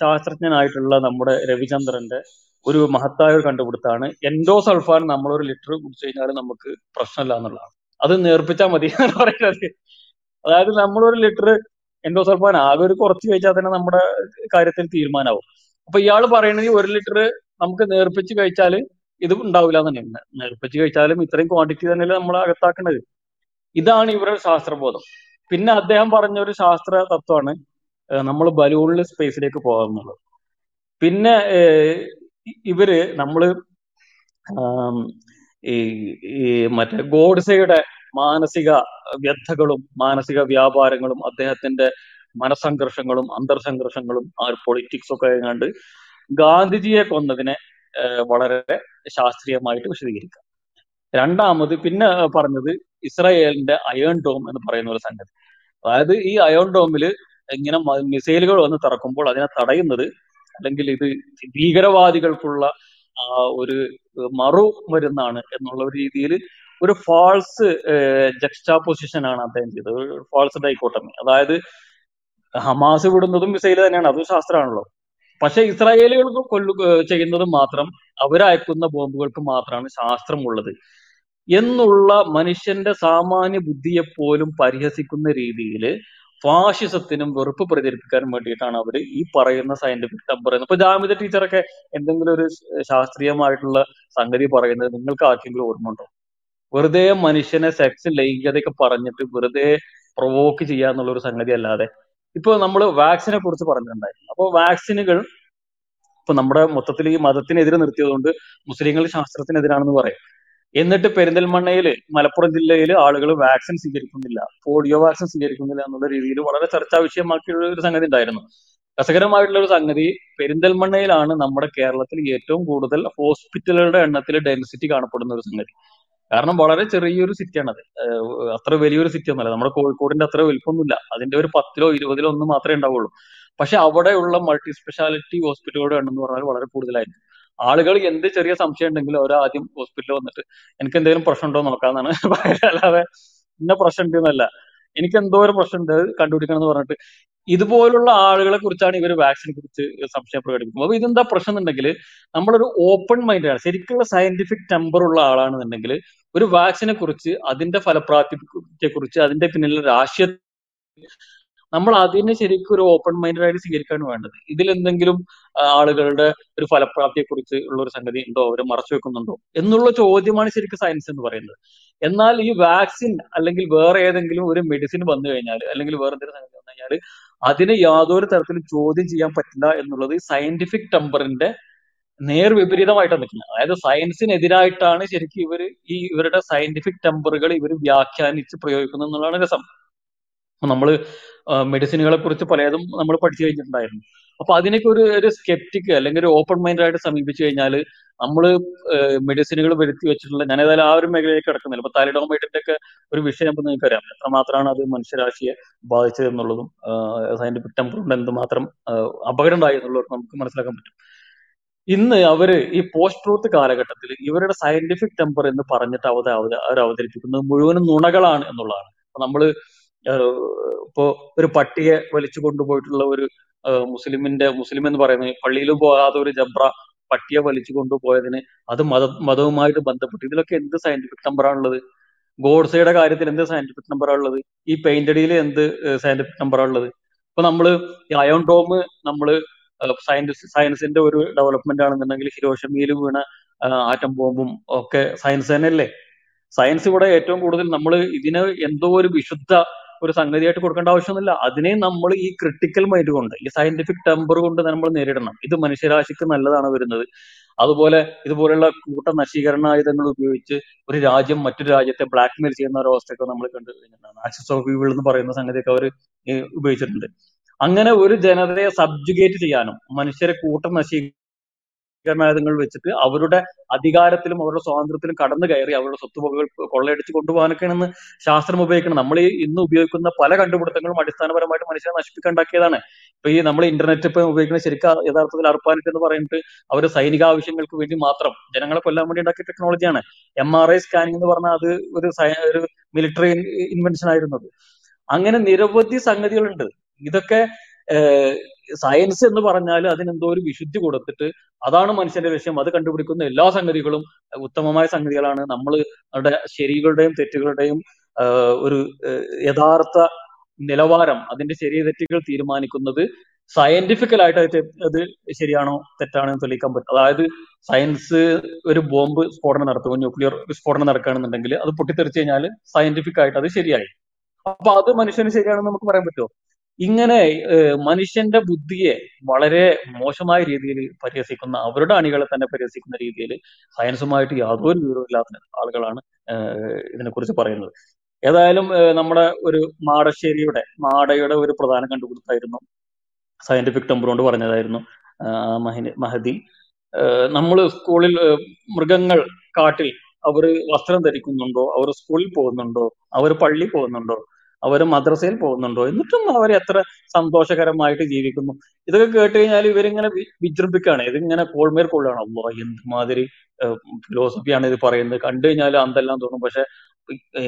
ശാസ്ത്രജ്ഞനായിട്ടുള്ള നമ്മുടെ രവിചന്ദ്രന്റെ ഒരു മഹത്തായ ഒരു കണ്ടുപിടുത്താണ്. എൻഡോസൾഫാൻ നമ്മളൊരു ലിറ്റർ കുടിച്ചു കഴിഞ്ഞാൽ നമുക്ക് പ്രശ്നമില്ല എന്നുള്ളതാണ്. അത് നേർപ്പിച്ചാൽ മതി എന്ന് പറയുന്നത്. അതായത് നമ്മളൊരു ലിറ്റർ എൻഡോ സൾഫാൻ ആകെ ഒരു കുറച്ച് കഴിച്ചാൽ തന്നെ നമ്മുടെ കാര്യത്തിൽ തീരുമാനമാവും അപ്പൊ ഇയാൾ പറയുന്നത് ഒരു ലിറ്റർ നമുക്ക് നേർപ്പിച്ച് കഴിച്ചാൽ ഇത് ഉണ്ടാവില്ല എന്ന് തന്നെയാണ്. നേർപ്പിച്ച് കഴിച്ചാലും ഇത്രയും ക്വാണ്ടിറ്റി തന്നെയല്ലേ നമ്മൾ അകത്താക്കേണ്ടത് ഇതാണ് ഇവരുടെ ശാസ്ത്രബോധം. പിന്നെ അദ്ദേഹം പറഞ്ഞ ഒരു ശാസ്ത്ര തത്വമാണ് നമ്മൾ ബലൂണിൽ സ്പേസിലേക്ക് പോകാമെന്നുള്ളത്. പിന്നെ ഇവർ നമ്മൾ ഈ മറ്റേ ഗോഡ്സയുടെ മാനസിക വ്യഥകളും മാനസിക വ്യാപാരങ്ങളും അദ്ദേഹത്തിന്റെ മനസംഘർഷങ്ങളും അന്തർസംഘർഷങ്ങളും ആ ഒരു പൊളിറ്റിക്സ് ഒക്കെ കണ്ട് ഗാന്ധിജിയെ കൊന്നതിനെ വളരെ ശാസ്ത്രീയമായിട്ട് വിശദീകരിക്കാം. രണ്ടാമത് പിന്നെ പറഞ്ഞത് ഇസ്രായേലിന്റെ അയേൺ ഡോം എന്ന് പറയുന്ന ഒരു സംഗതി. അതായത് ഈ അയോൺ ഡോമിൽ ഇങ്ങനെ മിസൈലുകൾ വന്ന് തറക്കുമ്പോൾ അതിനെ തടയുന്നത് അല്ലെങ്കിൽ ഇത് ഭീകരവാദികൾക്കുള്ള ഒരു മറു മരുന്നാണ് എന്നുള്ള ഒരു രീതിയിൽ ഒരു ഫാൾസ് ജക്സ്റ്റാ പൊസിഷൻ ആണ് അദ്ദേഹം ചെയ്തത്. ഒരു ഫാൾസ് ഡൈക്കോട്ടമി അതായത് ഹമാസ് വിടുന്നതും മിസൈൽ തന്നെയാണ്. അതും ശാസ്ത്രമാണല്ലോ പക്ഷെ ഇസ്രായേലുകൾക്ക് കൊല്ലു ചെയ്യുന്നത് മാത്രം അവരയക്കുന്ന ബോംബുകൾക്ക് മാത്രമാണ് ശാസ്ത്രമുള്ളത്. എന്നുള്ള മനുഷ്യന്റെ സാമാന്യ ബുദ്ധിയെ പോലും പരിഹസിക്കുന്ന രീതിയിൽ ഫാഷിസത്തിനും വെറുപ്പ് പ്രചരിപ്പിക്കാനും വേണ്ടിയിട്ടാണ് അവർ ഈ പറയുന്ന സയന്റിഫിക് ടമ്പർ എന്ന് ഇപ്പൊ ജാമിത ടീച്ചറൊക്കെ എന്തെങ്കിലും ഒരു ശാസ്ത്രീയമായിട്ടുള്ള സംഗതി പറയുന്നത് നിങ്ങൾക്ക് ആർക്കെങ്കിലും ഓർമ്മ ഉണ്ടോ വെറുതെ മനുഷ്യനെ സെക്സ് ലൈംഗികതയൊക്കെ പറഞ്ഞിട്ട് വെറുതെ പ്രൊവോക്ക് ചെയ്യാന്നുള്ള ഒരു സംഗതി അല്ലാതെ. ഇപ്പൊ നമ്മൾ വാക്സിനെ കുറിച്ച് പറഞ്ഞിട്ടുണ്ടായിരുന്നു. അപ്പോൾ വാക്സിനുകൾ ഇപ്പൊ നമ്മുടെ മൊത്തത്തിൽ ഈ മതത്തിനെതിരെ നിർത്തിയതുകൊണ്ട് മുസ്ലിങ്ങൾ ശാസ്ത്രത്തിനെതിരാണെന്ന് പറയും. എന്നിട്ട് പെരിന്തൽമണ്ണയിൽ മലപ്പുറം ജില്ലയിൽ ആളുകൾ വാക്സിൻ സ്വീകരിക്കുന്നില്ല പോളിയോ വാക്സിൻ സ്വീകരിക്കുന്നില്ല എന്നുള്ള രീതിയിൽ വളരെ ചർച്ചാ വിഷയമാക്കിയുള്ള ഒരു സംഗതി ഉണ്ടായിരുന്നു. രസകരമായിട്ടുള്ള ഒരു സംഗതി പെരിന്തൽമണ്ണയിലാണ് നമ്മുടെ കേരളത്തിൽ ഏറ്റവും കൂടുതൽ ഹോസ്പിറ്റലുകളുടെ എണ്ണത്തിൽ ഡെൻസിറ്റി കാണപ്പെടുന്ന ഒരു സംഗതി. കാരണം വളരെ ചെറിയൊരു സിറ്റിയാണത്. അത് അത്ര വലിയൊരു സിറ്റി ഒന്നുമല്ല നമ്മുടെ കോഴിക്കോടിന്റെ അത്ര വലിപ്പമൊന്നുമില്ല. അതിന്റെ ഒരു പത്തിലോ ഇരുപതിലോ ഒന്നും മാത്രമേ ഉണ്ടാവുള്ളൂ. പക്ഷെ അവിടെയുള്ള മൾട്ടി സ്പെഷ്യാലിറ്റി ഹോസ്പിറ്റലുകളുടെ എണ്ണം എന്ന് പറഞ്ഞാൽ വളരെ കൂടുതലായിരിക്കും. ആളുകൾ എന്ത് ചെറിയ സംശയം ഉണ്ടെങ്കിലും അവർ ആദ്യം ഹോസ്പിറ്റലിൽ വന്നിട്ട് എനിക്ക് എന്തെങ്കിലും പ്രശ്നമുണ്ടോ നോക്കാന്നാണ് <laughs> അല്ലാതെ ഇന്ന പ്രശ്നം ഉണ്ടെന്നല്ല എനിക്ക് എന്തോ ഒരു പ്രശ്നം ഉണ്ട് കണ്ടുപിടിക്കണം എന്ന് പറഞ്ഞിട്ട് ഇതുപോലുള്ള ആളുകളെ കുറിച്ചാണ് ഇവർ വാക്സിനെ കുറിച്ച് സംശയം പ്രകടിപ്പിക്കുന്നത്. അപ്പൊ ഇതെന്താ പ്രശ്നം എന്നുണ്ടെങ്കിൽ നമ്മളൊരു ഓപ്പൺ മൈൻഡാണ് ശരിക്കുള്ള സയന്റിഫിക് ടെമ്പർ ഉള്ള ആളാണെന്നുണ്ടെങ്കിൽ ഒരു വാക്സിനെ കുറിച്ച് അതിന്റെ ഫലപ്രാപ്തിയെ കുറിച്ച് അതിന്റെ പിന്നിലുള്ള രാഷ്ട്രീയ നമ്മൾ അതിനെ ശരിക്കും ഒരു ഓപ്പൺ മൈൻഡഡ് ആയിട്ട് സ്വീകരിക്കാണ് വേണ്ടത്. ഇതിൽ എന്തെങ്കിലും ആളുകളുടെ ഒരു ഫലപ്രാപ്തിയെ കുറിച്ച് ഉള്ള ഒരു സംഗതി ഉണ്ടോ? അവർ മറച്ചു വെക്കുന്നുണ്ടോ? എന്നുള്ള ചോദ്യമാണ് ശരിക്കും സയൻസ് എന്ന് പറയുന്നത്. എന്നാൽ ഈ വാക്സിൻ അല്ലെങ്കിൽ വേറെ ഏതെങ്കിലും ഒരു മെഡിസിൻ വന്നു കഴിഞ്ഞാൽ അല്ലെങ്കിൽ വേറെ എന്തെങ്കിലും സംഗതി വന്നു കഴിഞ്ഞാൽ അതിനെ യാതൊരു തരത്തിലും ചോദ്യം ചെയ്യാൻ പറ്റില്ല എന്നുള്ളത് സയന്റിഫിക് ടെമ്പറിന്റെ നേർ വിപരീതമായിട്ടാണ് നിൽക്കുന്നത്. അതായത് സയൻസിനെതിരായിട്ടാണ് ശരിക്കും ഇവർ ഈ ഇവരുടെ സയന്റിഫിക് ടെമ്പറുകൾ ഇവർ വ്യാഖ്യാനിച്ച് പ്രയോഗിക്കുന്നത് എന്നുള്ളതാണ് രസം. നമ്മൾ മെഡിസിനുകളെ കുറിച്ച് പലതും നമ്മൾ പഠിച്ചു കഴിഞ്ഞിട്ടുണ്ടായിരുന്നു. അപ്പൊ അതിനൊക്കെ ഒരു ഒരു സ്കെപ്റ്റിക് അല്ലെങ്കിൽ ഒരു ഓപ്പൺ മൈൻഡ് ആയിട്ട് സമീപിച്ചു കഴിഞ്ഞാൽ നമ്മൾ മെഡിസിനുകൾ വരുത്തി വെച്ചിട്ടുള്ള ഞാൻ ഏതായാലും ആ ഒരു മേഖലയിലേക്ക് കിടക്കുന്നില്ല. ഇപ്പൊ താലിഡോമൈറ്റിന്റെ ഒക്കെ ഒരു വിഷയം നിങ്ങൾക്ക് അറിയാം എത്രമാത്രമാണ് അത് മനുഷ്യരാശിയെ ബാധിച്ചത് എന്നുള്ളതും സയന്റിഫിക് ടെമ്പർ കൊണ്ട് എന്തുമാത്രം അപകടം ഉണ്ടായി എന്നുള്ളതും നമുക്ക് മനസ്സിലാക്കാൻ പറ്റും. ഇന്ന് അവർ ഈ പോസ്റ്റ് ട്രൂത്ത് കാലഘട്ടത്തിൽ ഇവരുടെ സയന്റിഫിക് ടെമ്പർ എന്ന് പറഞ്ഞിട്ട് അവർ അവതരിപ്പിക്കുന്നത് മുഴുവനും നുണകളാണ് എന്നുള്ളതാണ്. അപ്പൊ നമ്മൾ ഇപ്പോ ഒരു പട്ടിയെ വലിച്ചു കൊണ്ടുപോയിട്ടുള്ള ഒരു മുസ്ലിമിന്റെ മുസ്ലിം എന്ന് പറയുന്നത് പള്ളിയിലും പോകാതെ ഒരു ജബ്ര പട്ടിയെ വലിച്ചു കൊണ്ടുപോയതിന് അത് മത മതവുമായിട്ട് ബന്ധപ്പെട്ട്. ഇതിലൊക്കെ എന്ത് സയന്റിഫിക് നമ്പറാണുള്ളത് ഗോഡ്സയുടെ കാര്യത്തിൽ എന്ത് സയന്റിഫിക് നമ്പറാണുള്ളത് ഈ പെയിന്റഡിയിൽ എന്ത് സയന്റിഫിക് നമ്പറാണുള്ളത് ഇപ്പൊ നമ്മൾ ഈ അയോൺ ഡോം നമ്മൾ സയൻസ് സയൻസിന്റെ ഒരു ഡെവലപ്മെന്റ് ആണെന്നുണ്ടെങ്കിൽ ഹിരോഷമിയിൽ വീണ ആറ്റം ബോംബും ഒക്കെ സയൻസ് തന്നെയല്ലേ? സയൻസ് ഇവിടെ ഏറ്റവും കൂടുതൽ നമ്മൾ ഇതിന് എന്തോ ഒരു വിശുദ്ധ ഒരു സംഗതിയായിട്ട് കൊടുക്കേണ്ട ആവശ്യമൊന്നുമില്ല. അതിനെ നമ്മൾ ഈ ക്രിട്ടിക്കൽ മൈൻഡ് കൊണ്ട് ഈ സയന്റിഫിക് ടെമ്പർ കൊണ്ട് നമ്മൾ നേരിടണം. ഇത് മനുഷ്യരാശിക്ക് നല്ലതാണ് വരുന്നത്. അതുപോലെ ഇതുപോലെയുള്ള കൂട്ട നശീകരണ ആയുധങ്ങൾ ഉപയോഗിച്ച് ഒരു രാജ്യം മറ്റൊരു രാജ്യത്തെ ബ്ലാക്ക്മെയിൽ ചെയ്യുന്ന ഒരു അവസ്ഥയൊക്കെ നമ്മൾ കണ്ടു ആക്സസ് ഓഫ് എന്ന് പറയുന്ന സംഗതിയൊക്കെ അവർ ഉപയോഗിച്ചിട്ടുണ്ട്. അങ്ങനെ ഒരു ജനതയെ സബ്ജുഗേറ്റ് ചെയ്യാനും മനുഷ്യരെ കൂട്ടം നശീകരണായുധങ്ങൾ വെച്ചിട്ട് അവരുടെ അധികാരത്തിലും അവരുടെ സ്വാതന്ത്ര്യത്തിലും കടന്നു കയറി അവരുടെ സ്വത്തുവകകൾ കൊള്ളയടിച്ച് കൊണ്ടുപോകാനൊക്കെയാണെന്ന് ശാസ്ത്രം ഉപയോഗിക്കണം. നമ്മൾ ഈ ഇന്ന് ഉപയോഗിക്കുന്ന പല കണ്ടുപിടുത്തങ്ങളും അടിസ്ഥാനപരമായിട്ട് മനുഷ്യരെ നശിപ്പിക്കണ്ടാക്കിയതാണ് ഇപ്പൊ ഈ നമ്മൾ ഇന്റർനെറ്റ് ഇപ്പൊ ഉപയോഗിക്കുന്ന ശരിക്കും യഥാർത്ഥത്തിൽ അർപ്പാനിറ്റ് എന്ന് പറയുന്നത് അവർ സൈനിക ആവശ്യങ്ങൾക്ക് വേണ്ടി മാത്രം ജനങ്ങളെ കൊല്ലാൻ വേണ്ടി ഉണ്ടാക്കിയ ടെക്നോളജിയാണ് എം ആർ ഐ സ്കാനിങ് എന്ന് പറഞ്ഞാൽ അത് ഒരു ഒരു മിലിറ്ററി ഇൻവെൻഷൻ ആയിരുന്നത്. അങ്ങനെ നിരവധി സംഗതികളുണ്ട്. ഇതൊക്കെ സയൻസ് എന്ന് പറഞ്ഞാൽ അതിനെന്തോ ഒരു വിശുദ്ധി കൊടുത്തിട്ട് അതാണ് മനുഷ്യന്റെ ലക്ഷ്യം. അത് കണ്ടുപിടിക്കുന്ന എല്ലാ സംഗതികളും ഉത്തമമായ സംഗതികളാണ്. നമ്മൾ ശരികളുടെയും തെറ്റുകളുടെയും ഒരു യഥാർത്ഥ നിലവാരം അതിന്റെ ശരിയ തെറ്റുകൾ തീരുമാനിക്കുന്നത് അത് അത് ശരിയാണോ തെറ്റാണോ എന്ന് തെളിയിക്കാൻ പറ്റും. അതായത് സയൻസ് ഒരു ബോംബ് സ്ഫോടനം നടത്തുമ്പോൾ ന്യൂക്ലിയർ സ്ഫോടനം നടക്കുകയാണെന്നുണ്ടെങ്കിൽ അത് പൊട്ടിത്തെറിച്ച് കഴിഞ്ഞാൽ സയന്റിഫിക് ആയിട്ട് അത് ശരിയായി. അപ്പൊ അത് മനുഷ്യന് ശരിയാണെന്ന് നമുക്ക് പറയാൻ പറ്റുമോ? ഇങ്ങനെ മനുഷ്യന്റെ ബുദ്ധിയെ വളരെ മോശമായ രീതിയിൽ പരിഹസിക്കുന്ന അവരുടെ അണികളെ തന്നെ പരിഹസിക്കുന്ന രീതിയിൽ സയൻസുമായിട്ട് യാതൊരു വിവരമില്ലാത്ത ആളുകളാണ് ഇതിനെക്കുറിച്ച് പറയുന്നത്. ഏതായാലും നമ്മുടെ ഒരു മാടശ്ശേരിയുടെ മാടയുടെ ഒരു പ്രധാന കണ്ടുപിടുത്തായിരുന്നു സയന്റിഫിക് ടെമ്പർ കൊണ്ട് പറഞ്ഞതായിരുന്നു മഹദി. നമ്മൾ സ്കൂളിൽ മൃഗങ്ങൾ കാട്ടിൽ അവർ വസ്ത്രം ധരിക്കുന്നുണ്ടോ? അവർ സ്കൂളിൽ പോകുന്നുണ്ടോ? അവർ പള്ളി പോകുന്നുണ്ടോ? അവർ മദ്രസയിൽ പോകുന്നുണ്ടോ? എന്നിട്ടും അവർ എത്ര സന്തോഷകരമായിട്ട് ജീവിക്കുന്നു. ഇതൊക്കെ കേട്ട് കഴിഞ്ഞാൽ ഇവരിങ്ങനെ വിജൃംഭിക്കുകയാണ് ഇതിങ്ങനെ കോൾമേർ കൊള്ളുകയാണ് അല്ലോ എന്തുമാതിരി ഫിലോസഫിയാണ് ഇത് പറയുന്നത്. കണ്ടു കഴിഞ്ഞാൽ അന്തെല്ലാം തോന്നും. പക്ഷെ